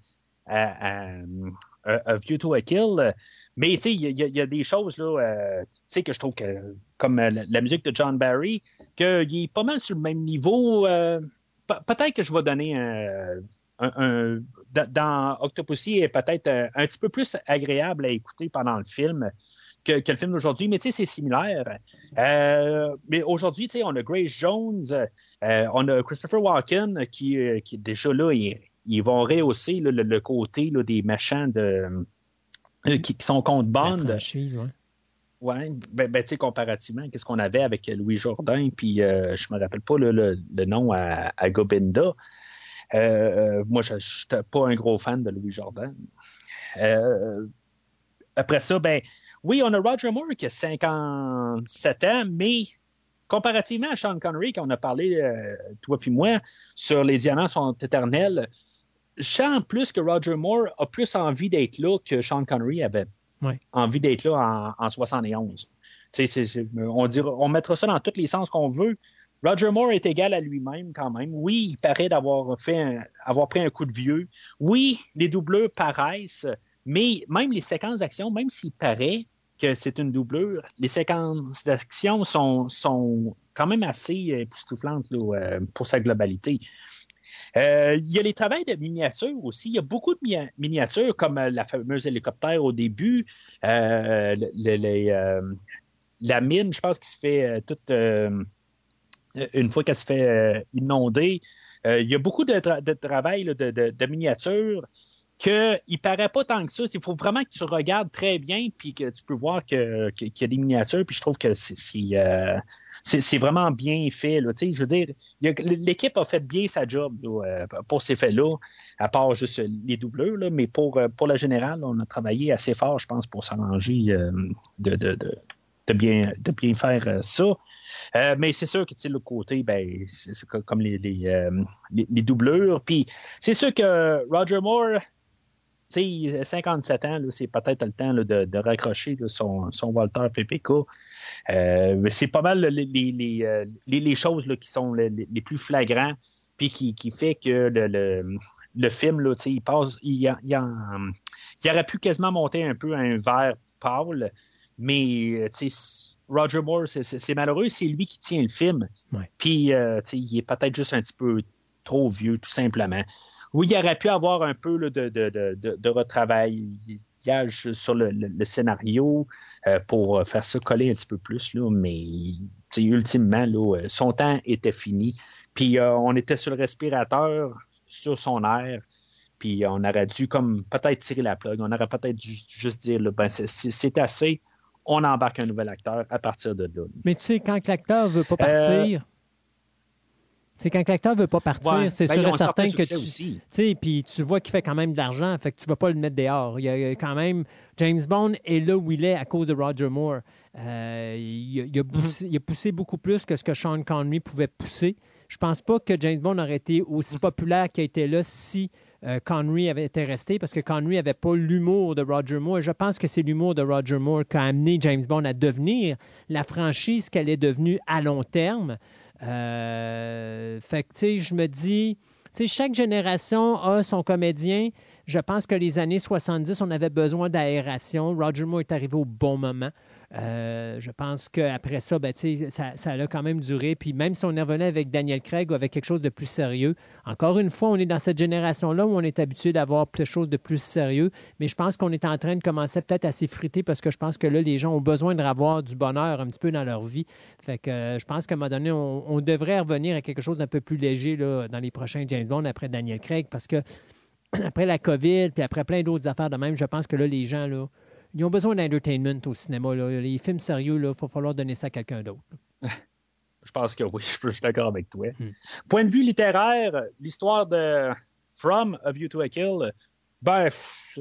View to a Kill. Mais tu il y, a- des choses là, euh, que je trouve que, comme euh, la, musique de John Barry, qu'il est pas mal sur le même niveau. pe- peut-être que je vais donner un, dans- Octopussy est peut-être un petit peu plus agréable à écouter pendant le film que, que le film d'aujourd'hui, mais tu sais, c'est similaire. Euh, mais aujourd'hui, tu sais, on a Grace Jones, euh, on a Christopher Walken qui, euh, qui est déjà là, ils, ils vont rehausser là, le, le côté là, des machins de, qui, qui sont contre Bond. franchise, ouais. Ouais, ben, ben, tu sais, comparativement, qu'est-ce qu'on avait avec Louis Jourdain, puis euh, je me rappelle pas le, le- le nom à, à Gobinda. Euh, moi, je n'étais pas un gros fan de Louis Jourdain. Euh, après ça, ben, oui, on a Roger Moore qui a 57 ans, mais comparativement à Sean Connery, qu'on a parlé, euh, toi puis moi, sur Les Diamants sont éternels, je sens plus que Roger Moore a plus envie d'être là que Sean Connery avait Ouais. envie d'être là en, en 71. Tu sais, c'est- c'est- on, dira, on mettra ça dans tous les sens qu'on veut. Roger Moore est égal à lui-même quand même. Oui, il paraît d'avoir fait un- avoir pris un coup de vieux. Oui, les doubleurs paraissent, mais même les séquences d'action, même s'il paraît que c'est une doublure, les séquences d'action sont, sont quand même assez époustouflantes euh, pour sa globalité. Euh, il y a les travails de miniatures aussi. Il y a beaucoup de miniatures, comme euh, la fameuse hélicoptère au début, la mine, je pense, qui se fait toute une fois qu'elle se fait inonder. il y a beaucoup de, travail de, de, miniatures qu'il paraît pas tant que ça. Il faut vraiment que tu regardes très bien puis que tu peux voir qu'il y a des miniatures. Puis je trouve que c'est c'est vraiment bien fait. Là, je veux dire, l'équipe a fait bien sa job euh, pour ces faits-là, à part juste les doubleurs, mais pour, euh, pour la générale, on a travaillé assez fort, je pense, pour s'arranger euh, de, de, de, bien, de bien faire ça. mais c'est sûr que le côté, ben, c'est comme les, les, les, doubleurs. Puis c'est sûr que Roger Moore, 57 ans, c'est peut-être le temps de, de, raccrocher son, son Walter PPK. Euh, c'est pas mal les, les, euh, les, choses là, qui sont les, plus flagrants, puis qui, qui fait que le, le, film, là, il passe, il, il, il, aurait pu quasiment monter un peu un verre pâle, mais Roger Moore, c'est malheureux, c'est lui qui tient le film. Puis, euh, il est peut-être juste un petit peu trop vieux, tout simplement. Oui, il aurait pu avoir un peu de, de, de, de, retravail sur le, scénario euh, pour faire ça coller un petit peu plus, là, mais ultimement, là, euh, son temps était fini. Puis euh, on était sur le respirateur, sur son air, puis on aurait dû comme peut-être tirer la plug, on aurait peut-être juste dire ben, c'est assez, on embarque un nouvel acteur à partir de là. Mais tu sais, quand l'acteur veut pas partir, c'est quand l'acteur ne veut pas partir, c'est ben, sûr et certain que tu. sais, Puis tu vois qu'il fait quand même de l'argent, fait que tu ne vas pas le mettre dehors. Il y a quand même. James Bond est là où il est à cause de Roger Moore. Euh, il, a, mhm. poussé, beaucoup plus que ce que Sean Connery pouvait pousser. Je pense pas que James Bond aurait été aussi mhm. populaire qu'il était là si euh, Connery avait été resté, parce que Connery n'avait pas l'humour de Roger Moore. je pense que c'est l'humour de Roger Moore qui a amené James Bond à devenir la franchise qu'elle est devenue à long terme. Euh, fait que, tu sais, je me dis, tu sais, chaque génération a son comédien. Je pense que les années 70, on avait besoin d'aération. Roger Moore est arrivé au bon moment. Euh, je pense qu'après ça, ben, ça, ça a quand même duré. Puis même si on est revenu avec Daniel Craig ou avec quelque chose de plus sérieux, encore une fois, on est dans cette génération-là où on est habitué d'avoir quelque chose de plus sérieux. Mais je pense qu'on est en train de commencer peut-être à s'effriter parce que je pense que là, les gens ont besoin de avoir du bonheur un petit peu dans leur vie. Fait que euh, je pense qu'à un moment donné, on, devrait revenir à quelque chose d'un peu plus léger dans les prochains James Bond après Daniel Craig parce que après la COVID, puis après plein d'autres affaires de même, je pense que là, les gens, là, ils ont besoin d'entertainment au cinéma. Les films sérieux, il va falloir donner ça à quelqu'un d'autre. Je pense que oui, je suis d'accord avec toi. Hmm. Point de vue littéraire, l'histoire de From A View to a Kill, ben,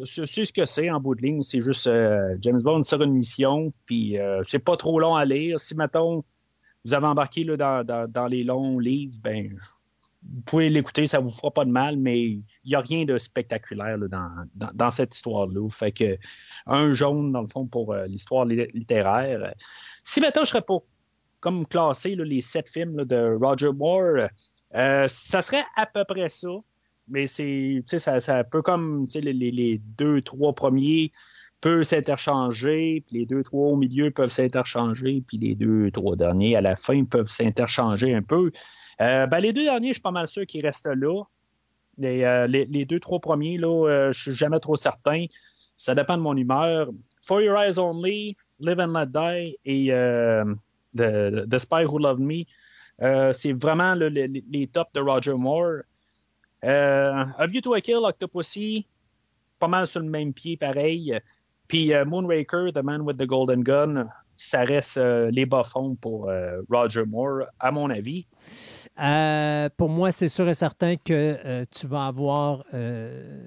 c'est ce que c'est en bout de ligne. C'est juste euh, James Bond sur une mission, puis euh, c'est pas trop long à lire. Si, mettons, vous avez embarqué là, dans, dans, les longs livres, ben, vous pouvez l'écouter, ça vous fera pas de mal, mais il n'y a rien de spectaculaire dans, cette histoire-là. Fait que un jaune, dans le fond, pour euh, l'histoire littéraire. Si maintenant je serais pas comme classé les sept films de Roger Moore, euh, ça serait à peu près ça. Mais c'est ça, ça peut comme les, les, deux, trois premiers peuvent s'interchanger, puis les deux, trois au milieu peuvent s'interchanger, puis les deux, trois derniers à la fin peuvent s'interchanger un peu. Euh, ben, les deux derniers, je suis pas mal sûr qu'ils restent là. Les, euh, les, deux, trois premiers, là, euh, je suis jamais trop certain. Ça dépend de mon humeur. For Your Eyes Only, Live and Let Die et the, the, Spy Who Loved Me, c'est vraiment les tops de Roger Moore. A View to a Kill, Octopussy, pas mal sur le même pied, pareil. Puis Moonraker, The Man with the Golden Gun, ça reste les bas-fonds pour Roger Moore, à mon avis. Euh, pour moi, c'est sûr et certain que euh, tu vas avoir euh,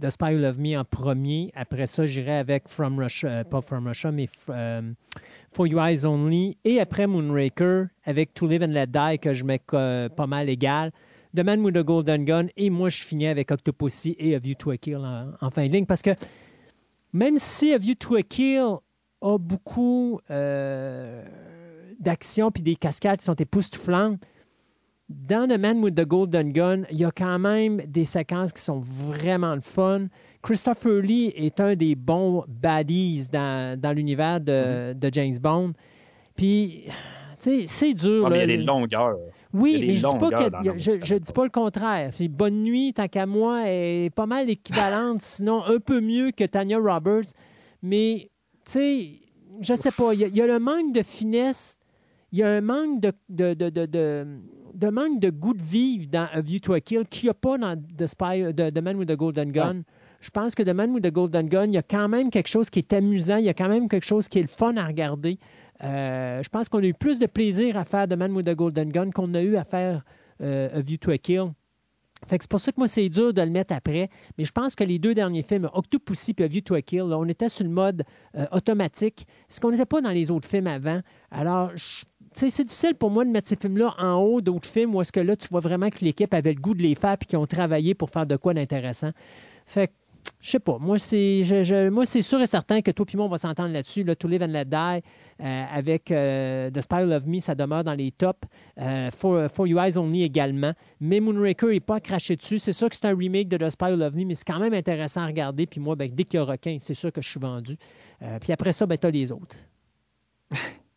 The Spy Who Loved Me en premier. Après ça, j'irai avec From Russia, pas From Russia, mais For Your Eyes Only. Et après Moonraker, avec To Live and Let Die, que je mets pas mal égal. The Man with Golden Gun. Et moi, je finis avec Octopussy et A View to a Kill en, fin de ligne. Parce que même si A View to a Kill a beaucoup d'action puis des cascades qui sont époustouflantes, dans The Man with the Golden Gun, il y a quand même des séquences qui sont vraiment le fun. Christopher Lee est un des bons baddies dans, dans l'univers de, de, James Bond. Puis, tu sais, c'est dur. Ah, il y a des longueurs. Oui, des mais je dis pas que je, dis pas le contraire. Puis Bonne nuit, tant qu'à moi, est pas mal équivalente, sinon un peu mieux que Tanya Roberts. Mais, tu sais, je sais pas, il y, a- il y a le manque de finesse, il y a un manque de, de, de, de, de- manque de goût de vivre dans A View to a Kill qu'il n'y a pas dans The, Spy, The, The Man with the Golden Gun. Je pense que The Man with the Golden Gun, il y a quand même quelque chose qui est amusant, il y a quand même quelque chose qui est le fun à regarder. Euh, je pense qu'on a eu plus de plaisir à faire The Man with the Golden Gun qu'on a eu à faire euh, A View to a Kill. Fait que c'est pour ça que moi, c'est dur de le mettre après. Mais je pense que les deux derniers films, Octopussy et A View to a Kill, là, on était sur le mode euh, automatique, ce qu'on n'était pas dans les autres films avant. Alors, je- c'est difficile pour moi de mettre ces films-là en haut d'autres films où est-ce que là, tu vois vraiment que l'équipe avait le goût de les faire et qu'ils ont travaillé pour faire de quoi d'intéressant. Fait que, je sais pas. Moi, c'est je- moi, c'est sûr et certain que toi et moi, on va s'entendre là-dessus. Là, To Live and Let Die, euh, avec euh, The Spy Loved Me, ça demeure dans les tops. Euh, For, You Eyes Only également. Mais Moonraker n'est pas craché dessus. C'est sûr que c'est un remake de The Spy Loved Me, mais c'est quand même intéressant à regarder. Puis moi, ben, dès qu'il y a requin, c'est sûr que je suis vendu. Puis après ça, ben, tu as les autres.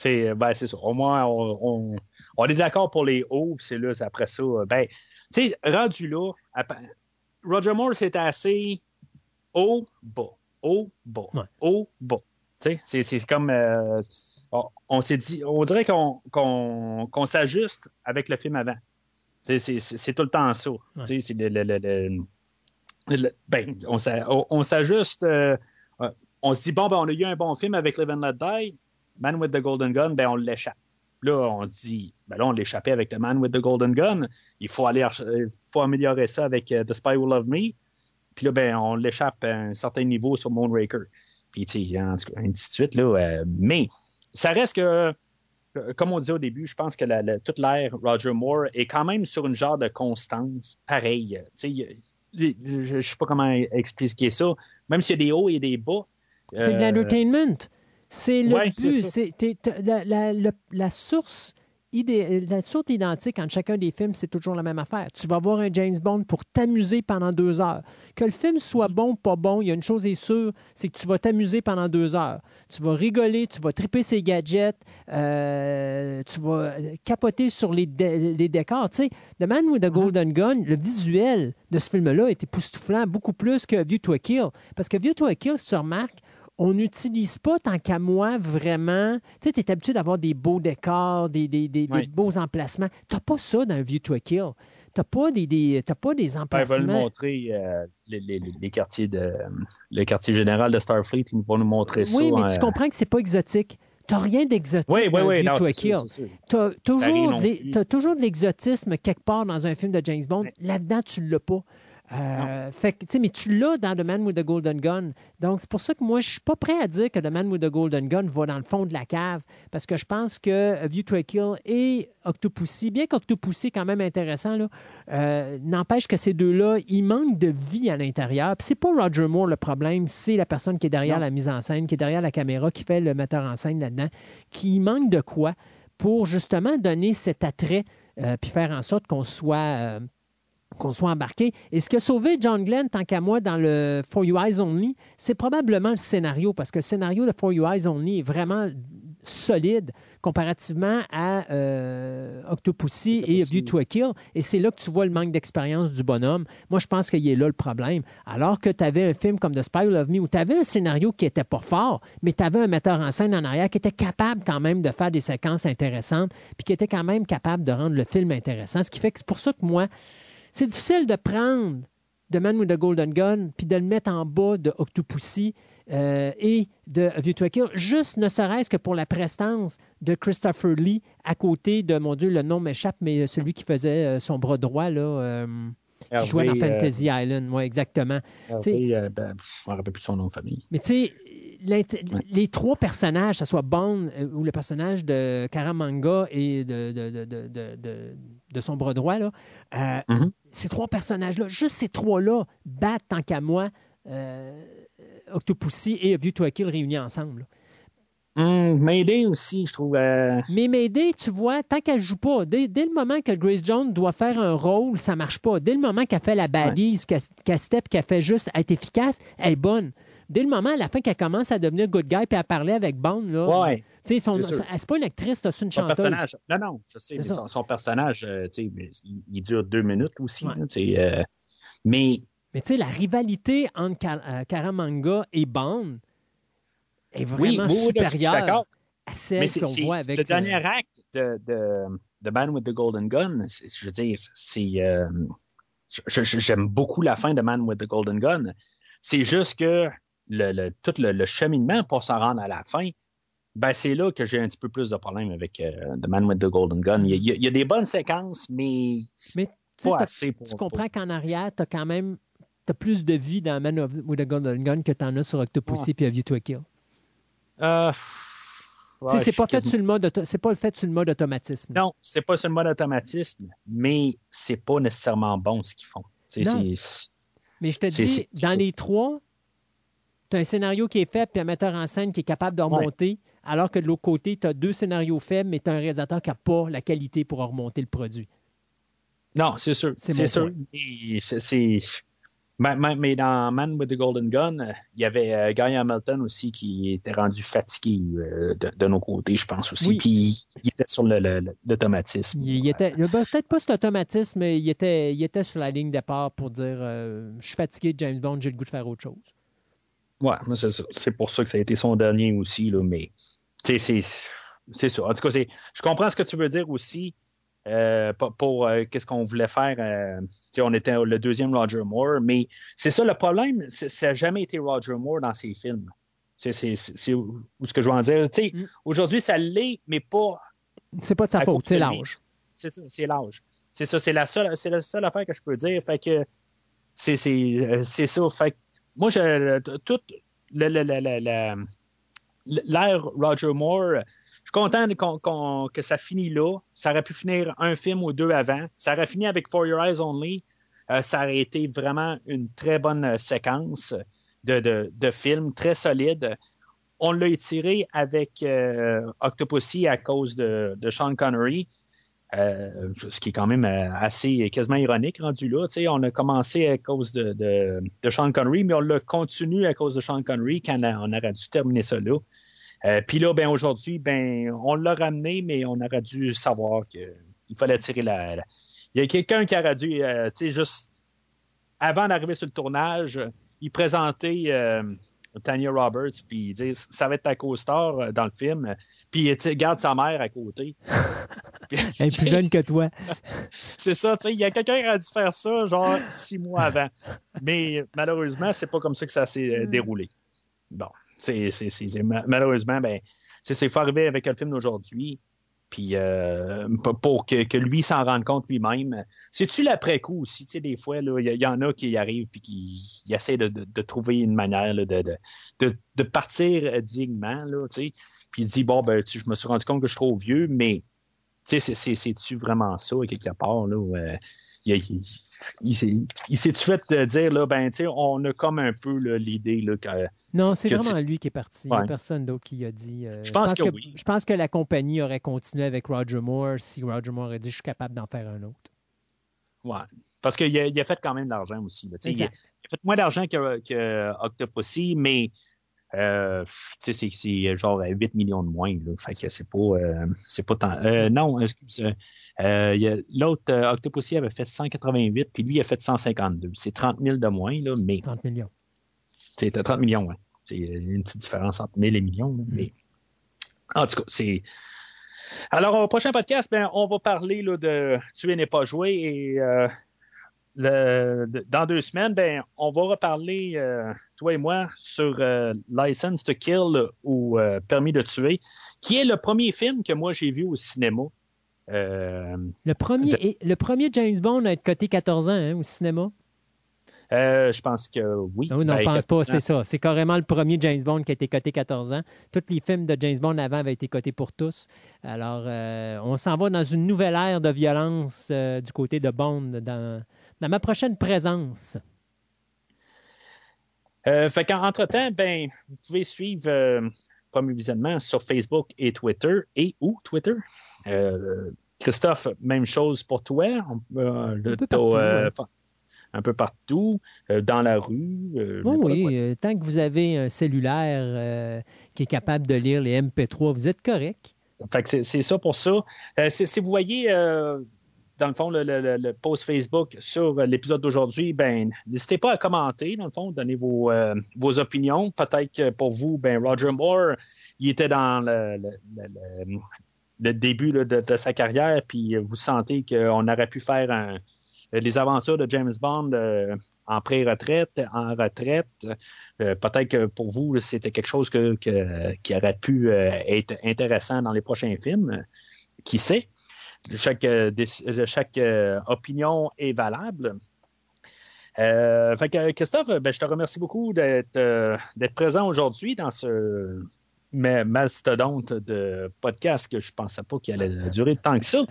C'est ben, c'est ça. Au moins, on, on- on est d'accord pour les hauts, puis c'est là, c'est après ça. euh, Ben, tu sais, rendu là, Roger Moore, c'était assez haut, bas, haut, bas, Ouais. haut, bas. Tu sais, c'est- c'est comme. euh, on on s'est dit, on dirait qu'on s'ajuste avec le film avant. C'est- C'est c'est- c'est tout le temps ça. Tu sais, c'est le- le- le- le- ben, on s'a- on- on s'ajuste. euh, euh, on se dit, bon, ben, on a eu un bon film avec Live and Let Die. Man with the Golden Gun, ben, on l'échappe. Là, on se dit, ben là, on l'échappait avec le Man with the Golden Gun. Il faut aller, euh, faut améliorer ça avec euh, The Spy Who Loved Me. Puis là, ben, on l'échappe à un certain niveau sur Moonraker. Puis, tu sais, en tout cas, ainsi de suite, là. euh, mais, ça reste que, comme on disait au début, je pense que la- la- toute l'ère Roger Moore est quand même sur une genre de constance pareille. Tu sais, je ne sais pas comment expliquer ça. Même s'il y a des hauts et des bas. C'est de l'entertainment. C'est le ouais, but. C'est- la, la- la- la source idé- la source identique entre chacun des films, c'est toujours la même affaire. Tu vas voir un James Bond pour t'amuser pendant deux heures. Que le film soit bon ou pas bon, il y a une chose est sûre, c'est que tu vas t'amuser pendant deux heures. Tu vas rigoler, tu vas triper ses gadgets, euh, tu vas capoter sur les, dé- les décors. Tu sais, The Man with the Golden Gun, le visuel de ce film-là est époustouflant beaucoup plus que View to a Kill. Parce que View to a Kill, si tu remarques, on n'utilise pas tant qu'à moi vraiment. Tu sais, tu es habitué d'avoir des beaux décors, des, des- des- des Oui. beaux emplacements. Tu n'as pas ça dans View to a Kill. Tu n'as pas des, des, t'as pas des Ben, ils veulent emplacements. montrer euh, les, les- les- les quartiers de le quartier général de Starfleet. Ils vont nous montrer ça. oui, mais euh, tu comprends que c'est pas exotique. Tu n'as rien d'exotique Oui, oui, dans View to a Kill. Tu as toujours de l'exotisme quelque part dans un film de James Bond. Là-dedans, tu ne l'as pas. Euh, fait que, mais tu l'as dans The Man with the Golden Gun. Donc, c'est pour ça que moi, je suis pas prêt à dire que The Man with the Golden Gun va dans le fond de la cave, parce que je pense que View to a Kill et Octopussy, bien qu'Octopussy est quand même intéressant, euh, n'empêche que ces deux-là, ils manquent de vie à l'intérieur. Puis c'est pas Roger Moore le problème, c'est la personne qui est derrière Non. la mise en scène, qui est derrière la caméra, qui fait le metteur en scène là-dedans, qui manque de quoi pour justement donner cet attrait euh, puis faire en sorte qu'on soit, qu'on soit embarqué. Et ce qui a sauvé John Glenn, tant qu'à moi, dans le For You Eyes Only, c'est probablement le scénario, parce que le scénario de For You Eyes Only est vraiment solide comparativement à euh, Octopussy et. View to a Kill. Et c'est là que tu vois le manque d'expérience du bonhomme. Moi, je pense qu'il est là le problème. Alors que tu avais un film comme The Spy Who Loved Me où tu avais un scénario qui était pas fort, mais tu avais un metteur en scène en arrière qui était capable quand même de faire des séquences intéressantes, puis qui était quand même capable de rendre le film intéressant. Ce qui fait que c'est pour ça que moi, c'est difficile de prendre The Man with the Golden Gun puis de le mettre en bas de Octopussy euh, et de View to a Kill, juste ne serait-ce que pour la prestance de Christopher Lee à côté de, mon Dieu, le nom m'échappe, mais celui qui faisait euh, son bras droit, là, euh, qui Hervé, jouait dans euh, Fantasy Island, oui, exactement. Hervé, euh, ben, je ne me rappelle plus son nom de famille. Mais tu sais, les trois personnages, que ce soit Bond euh, ou le personnage de Karamanga et de, de, de, de, de- de- de son bras droit, là, euh, Mhm. ces trois personnages-là, juste ces trois-là battent tant qu'à moi euh, Octopussy et A View to a Kill réunis ensemble. Hum, Mayday aussi, je trouve. euh, Mais Mayday, tu vois, tant qu'elle joue pas, dès, dès le moment que Grace Jones doit faire un rôle, ça marche pas. Dès le moment qu'elle fait la badise, qu'elle qu'elle step, qu'elle fait juste être efficace, elle est bonne. Dès le moment à la fin qu'elle commence à devenir good guy puis à parler avec Bond, là, Ouais. tu sais, son- c'est pas une actrice, c'est une Son chanteuse. personnage. Non, non, je sais, mais son, son personnage, euh, tu sais, mais il, il dure deux minutes aussi. Ouais. là, euh, mais Mais tu sais, la rivalité entre euh, Karamanga et Bond est vraiment oui, oui, supérieure à celle qu'on voit avec. le dernier acte de, de, de Man with the Golden Gun. Je veux dire, c'est. J'aime beaucoup la fin de Man with the Golden Gun. C'est juste que le, le- tout le, le cheminement pour s'en rendre à la fin, ben c'est là que j'ai un petit peu plus de problèmes avec euh, The Man with the Golden Gun. Il y, a, il y des bonnes séquences, mais Mais tu sais, pas t'as- assez pour. tu comprends qu'en arrière, tu as quand même t'as plus de vie dans Man of, with a Golden Gun que tu en as sur Octopussy puis A View to a Kill. Euh, ouais, c'est pas suis fait sur le mode auto- c'est pas le fait sur le mode automatisme. Non, c'est pas seulement l'automatisme, mais c'est pas nécessairement bon ce qu'ils font. Non. Mais je te dis, dans les trois, tu as un scénario qui est fait puis un metteur en scène qui est capable de remonter, alors que de l'autre côté, tu as deux scénarios faibles, mais tu as un réalisateur qui n'a pas la qualité pour remonter le produit. Non, c'est sûr. C'est sûr. c'est- Mais, dans Man with the Golden Gun, il y avait euh, Guy Hamilton aussi qui était rendu fatigué euh, de, de nos côtés, je pense aussi. Oui. Puis il était sur le- le- le- l'automatisme. Il, il était, peut-être pas sur l'automatisme, mais il était, il était sur la ligne départ pour dire euh, Je suis fatigué de James Bond, j'ai le goût de faire autre chose. Ouais, c'est ça. C'est pour ça que ça a été son dernier aussi, là, mais c'est c'est ça. En tout cas, c'est- je comprends ce que tu veux dire aussi. euh, pour pour, euh, qu'est-ce qu'on voulait faire. euh, tu sais, on était le deuxième Roger Moore, mais c'est ça le problème. c'est- Ça n'a jamais été Roger Moore dans ses films. C'est ce que je veux en dire. Tu sais, Mm. Aujourd'hui, ça l'est, mais pas. C'est pas de sa faute, c'est l'âge. C'est ça, c'est l'âge. C'est ça, c'est la seule, c'est la seule affaire que je peux dire. Fait que c'est c'est euh, c'est ça. Fait que moi, je tout le- le- l'ère Roger Moore. Je suis content que ça finit là. Ça aurait pu finir un film ou deux avant. Ça aurait fini avec For Your Eyes Only. Euh, ça aurait été vraiment une très bonne euh, séquence de, de, film, très solide. On l'a étiré avec euh, Octopussy à cause de Sean Connery. Euh, ce qui est quand même euh, assez quasiment ironique rendu là. On a commencé à cause de, de, de Sean Connery, mais on l'a continué à cause de Sean Connery quand on, aurait dû terminer ça là. Euh, Puis là, ben aujourd'hui, ben on l'a ramené, mais on aurait dû savoir qu'il fallait tirer la, Il y a quelqu'un qui aurait dû, tu sais, juste avant d'arriver sur le tournage, il présentait Tanya Roberts, puis il dit ça va être ta co-star euh, dans le film. Puis garde sa mère à côté. Elle est plus jeune que toi. c'est ça, tu sais, il y a quelqu'un qui a dû faire ça, genre six mois avant. Mais malheureusement, c'est pas comme ça que ça s'est euh, déroulé. Bon, c'est, c'est, c'est- c'est- ma- malheureusement, ben, c'est, c'est faut arriver avec le film d'aujourd'hui. Puis euh, pour que, lui s'en rende compte lui-même. C'est-tu l'après-coup aussi? Tu des fois, il y, en a qui arrivent puis qui essaient de, trouver une manière de, de, partir euh, dignement, tu sais. Puis il dit, bon, ben, tu je me suis rendu compte que je suis trop vieux, mais tu sais, c'est- c'est- c'est-tu vraiment ça, quelque part, là? euh, il, il, il s'est- il s'est-tu fait dire, là, ben, tu on a comme un peu l'idée, là, que, Non, c'est vraiment tu- lui qui est parti. Il n'y a personne d'autre qui a dit. euh, Je pense que oui. Je pense que la compagnie aurait continué avec Roger Moore si Roger Moore aurait dit Je suis capable d'en faire un autre. ouais. Parce qu'il a, il a fait quand même de l'argent aussi, là, a, il a fait moins d'argent que, que Octopussy, mais euh, c'est- c'est genre 8 millions de moins, là. Fait que c'est pas, euh, c'est pas tant. euh, non, excuse. euh, il y a- L'autre, euh, Octopussy avait fait 188, puis lui, il a fait 152. C'est 30 000 de moins, là, mais 30 millions. C'était 30 millions, ouais. C'est une petite différence entre 1000 et millions. là, mais... En tout cas, c'est. Alors, au prochain podcast, ben, on va parler là, de Tuer n'est pas joué et euh, le- dans deux semaines, ben, on va reparler, euh, toi et moi, sur euh, License to Kill ou euh, Permis de tuer, qui est le premier film que moi j'ai vu au cinéma. Le premier, De- le premier James Bond à être coté 14 ans hein, au cinéma? je pense que oui. Non, non, Ben, pense pas, 14 ans. c'est ça. C'est carrément le premier James Bond qui a été coté 14 ans. Tous les films de James Bond avant avaient été cotés pour tous. Alors, on s'en va dans une nouvelle ère de violence du côté de Bond dans, dans ma prochaine présence. Euh, fait qu'entre-temps, ben, vous pouvez suivre euh, Premier Visionnement sur Facebook et Twitter. Et où Twitter? Euh, Christophe, même chose pour toi. Euh, le- peu t'as, partout, euh, ouais. un peu partout, dans la rue. Oui, oui, tant que vous avez un cellulaire qui est capable de lire les MP3, vous êtes correct. Fait que c'est- ça pour ça. Si, vous voyez, dans le fond, le, post Facebook sur l'épisode d'aujourd'hui, ben, n'hésitez pas à commenter, dans le fond, donner vos, euh, opinions. Peut-être que pour vous, ben, Roger Moore, il était dans le, début de, sa carrière, puis vous sentez qu'on aurait pu faire les aventures de James Bond euh, en pré-retraite, en retraite. Euh, Peut-être que pour vous, c'était quelque chose qui aurait pu être intéressant dans les prochains films. Qui sait? Chaque, euh, chaque euh, opinion est valable. Euh, fait que, Christophe, ben, je te remercie beaucoup d'être euh, présent aujourd'hui dans ce ma- mastodonte de podcast que je pensais pas qu'il allait durer tant que ça.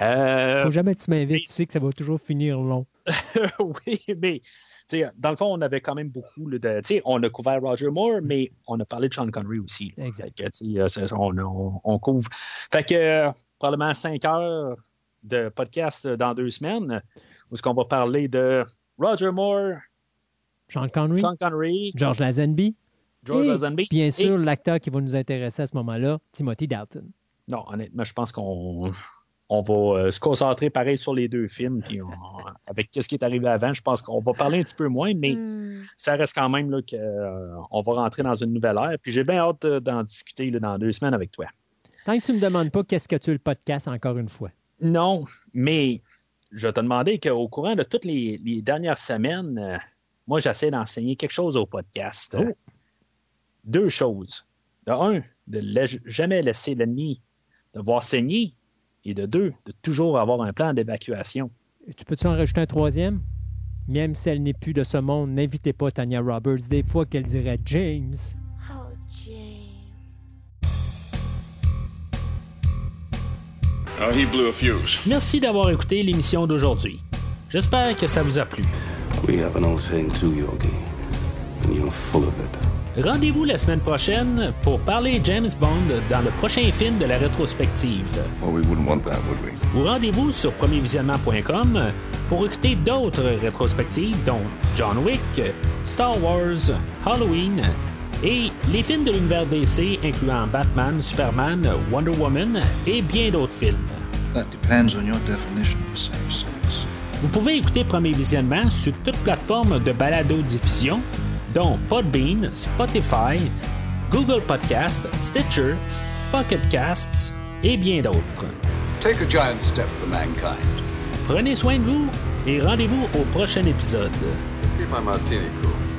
Euh, Faut jamais que tu m'invites, tu sais que ça va toujours finir long. oui, mais dans le fond, on avait quand même beaucoup de. On a couvert Roger Moore, mais on a parlé de Sean Connery aussi. Exact. Que, on, on- on couvre. Fait que probablement cinq heures de podcast dans deux semaines où est-ce qu'on va parler de Roger Moore, Sean Connery, Sean Connery, George Lazenby, George et, Lazenby. bien et- sûr, l'acteur qui va nous intéresser à ce moment-là, Timothy Dalton. Non, honnêtement, je pense qu'on on va euh, se concentrer pareil sur les deux films. Puis on- avec ce qui est arrivé avant, je pense qu'on va parler un petit peu moins, mais ça reste quand même là, qu'on va rentrer dans une nouvelle ère. Puis j'ai bien hâte euh, d'en discuter là, dans deux semaines avec toi. Tant que tu ne me demandes pas qu'est-ce que tu es le podcast, encore une fois. Non, mais je te demandais qu'au courant de toutes les, les dernières semaines, euh, moi, j'essaie d'enseigner quelque chose au podcast. Oh. Deux choses. De un, de la- jamais laisser l'ennemi de voir saigner. Et de deux, de toujours avoir un plan d'évacuation. Tu peux-tu en rajouter un troisième? Même si elle n'est plus de ce monde, n'invitez pas Tanya Roberts des fois qu'elle dirait James. Oh, James. Oh, he blew a fuse. Merci d'avoir écouté l'émission d'aujourd'hui. J'espère que ça vous a plu. We have an old saying too, Yogi, and you're full of it. Rendez-vous la semaine prochaine pour parler James Bond dans le prochain film de la rétrospective. Well, we wouldn't want that, would we? Ou rendez-vous sur premiervisionnement.com pour écouter d'autres rétrospectives dont John Wick, Star Wars, Halloween et les films de l'univers DC incluant Batman, Superman, Wonder Woman et bien d'autres films. That depends on your definition of safe sex. Vous pouvez écouter Premier Visionnement sur toute plateforme de balado-diffusion, dont Podbean, Spotify, Google Podcast, Stitcher, Pocket Casts et bien d'autres. Take a giant step for mankind. Prenez soin de vous et rendez-vous au prochain épisode. Keep my martini cool.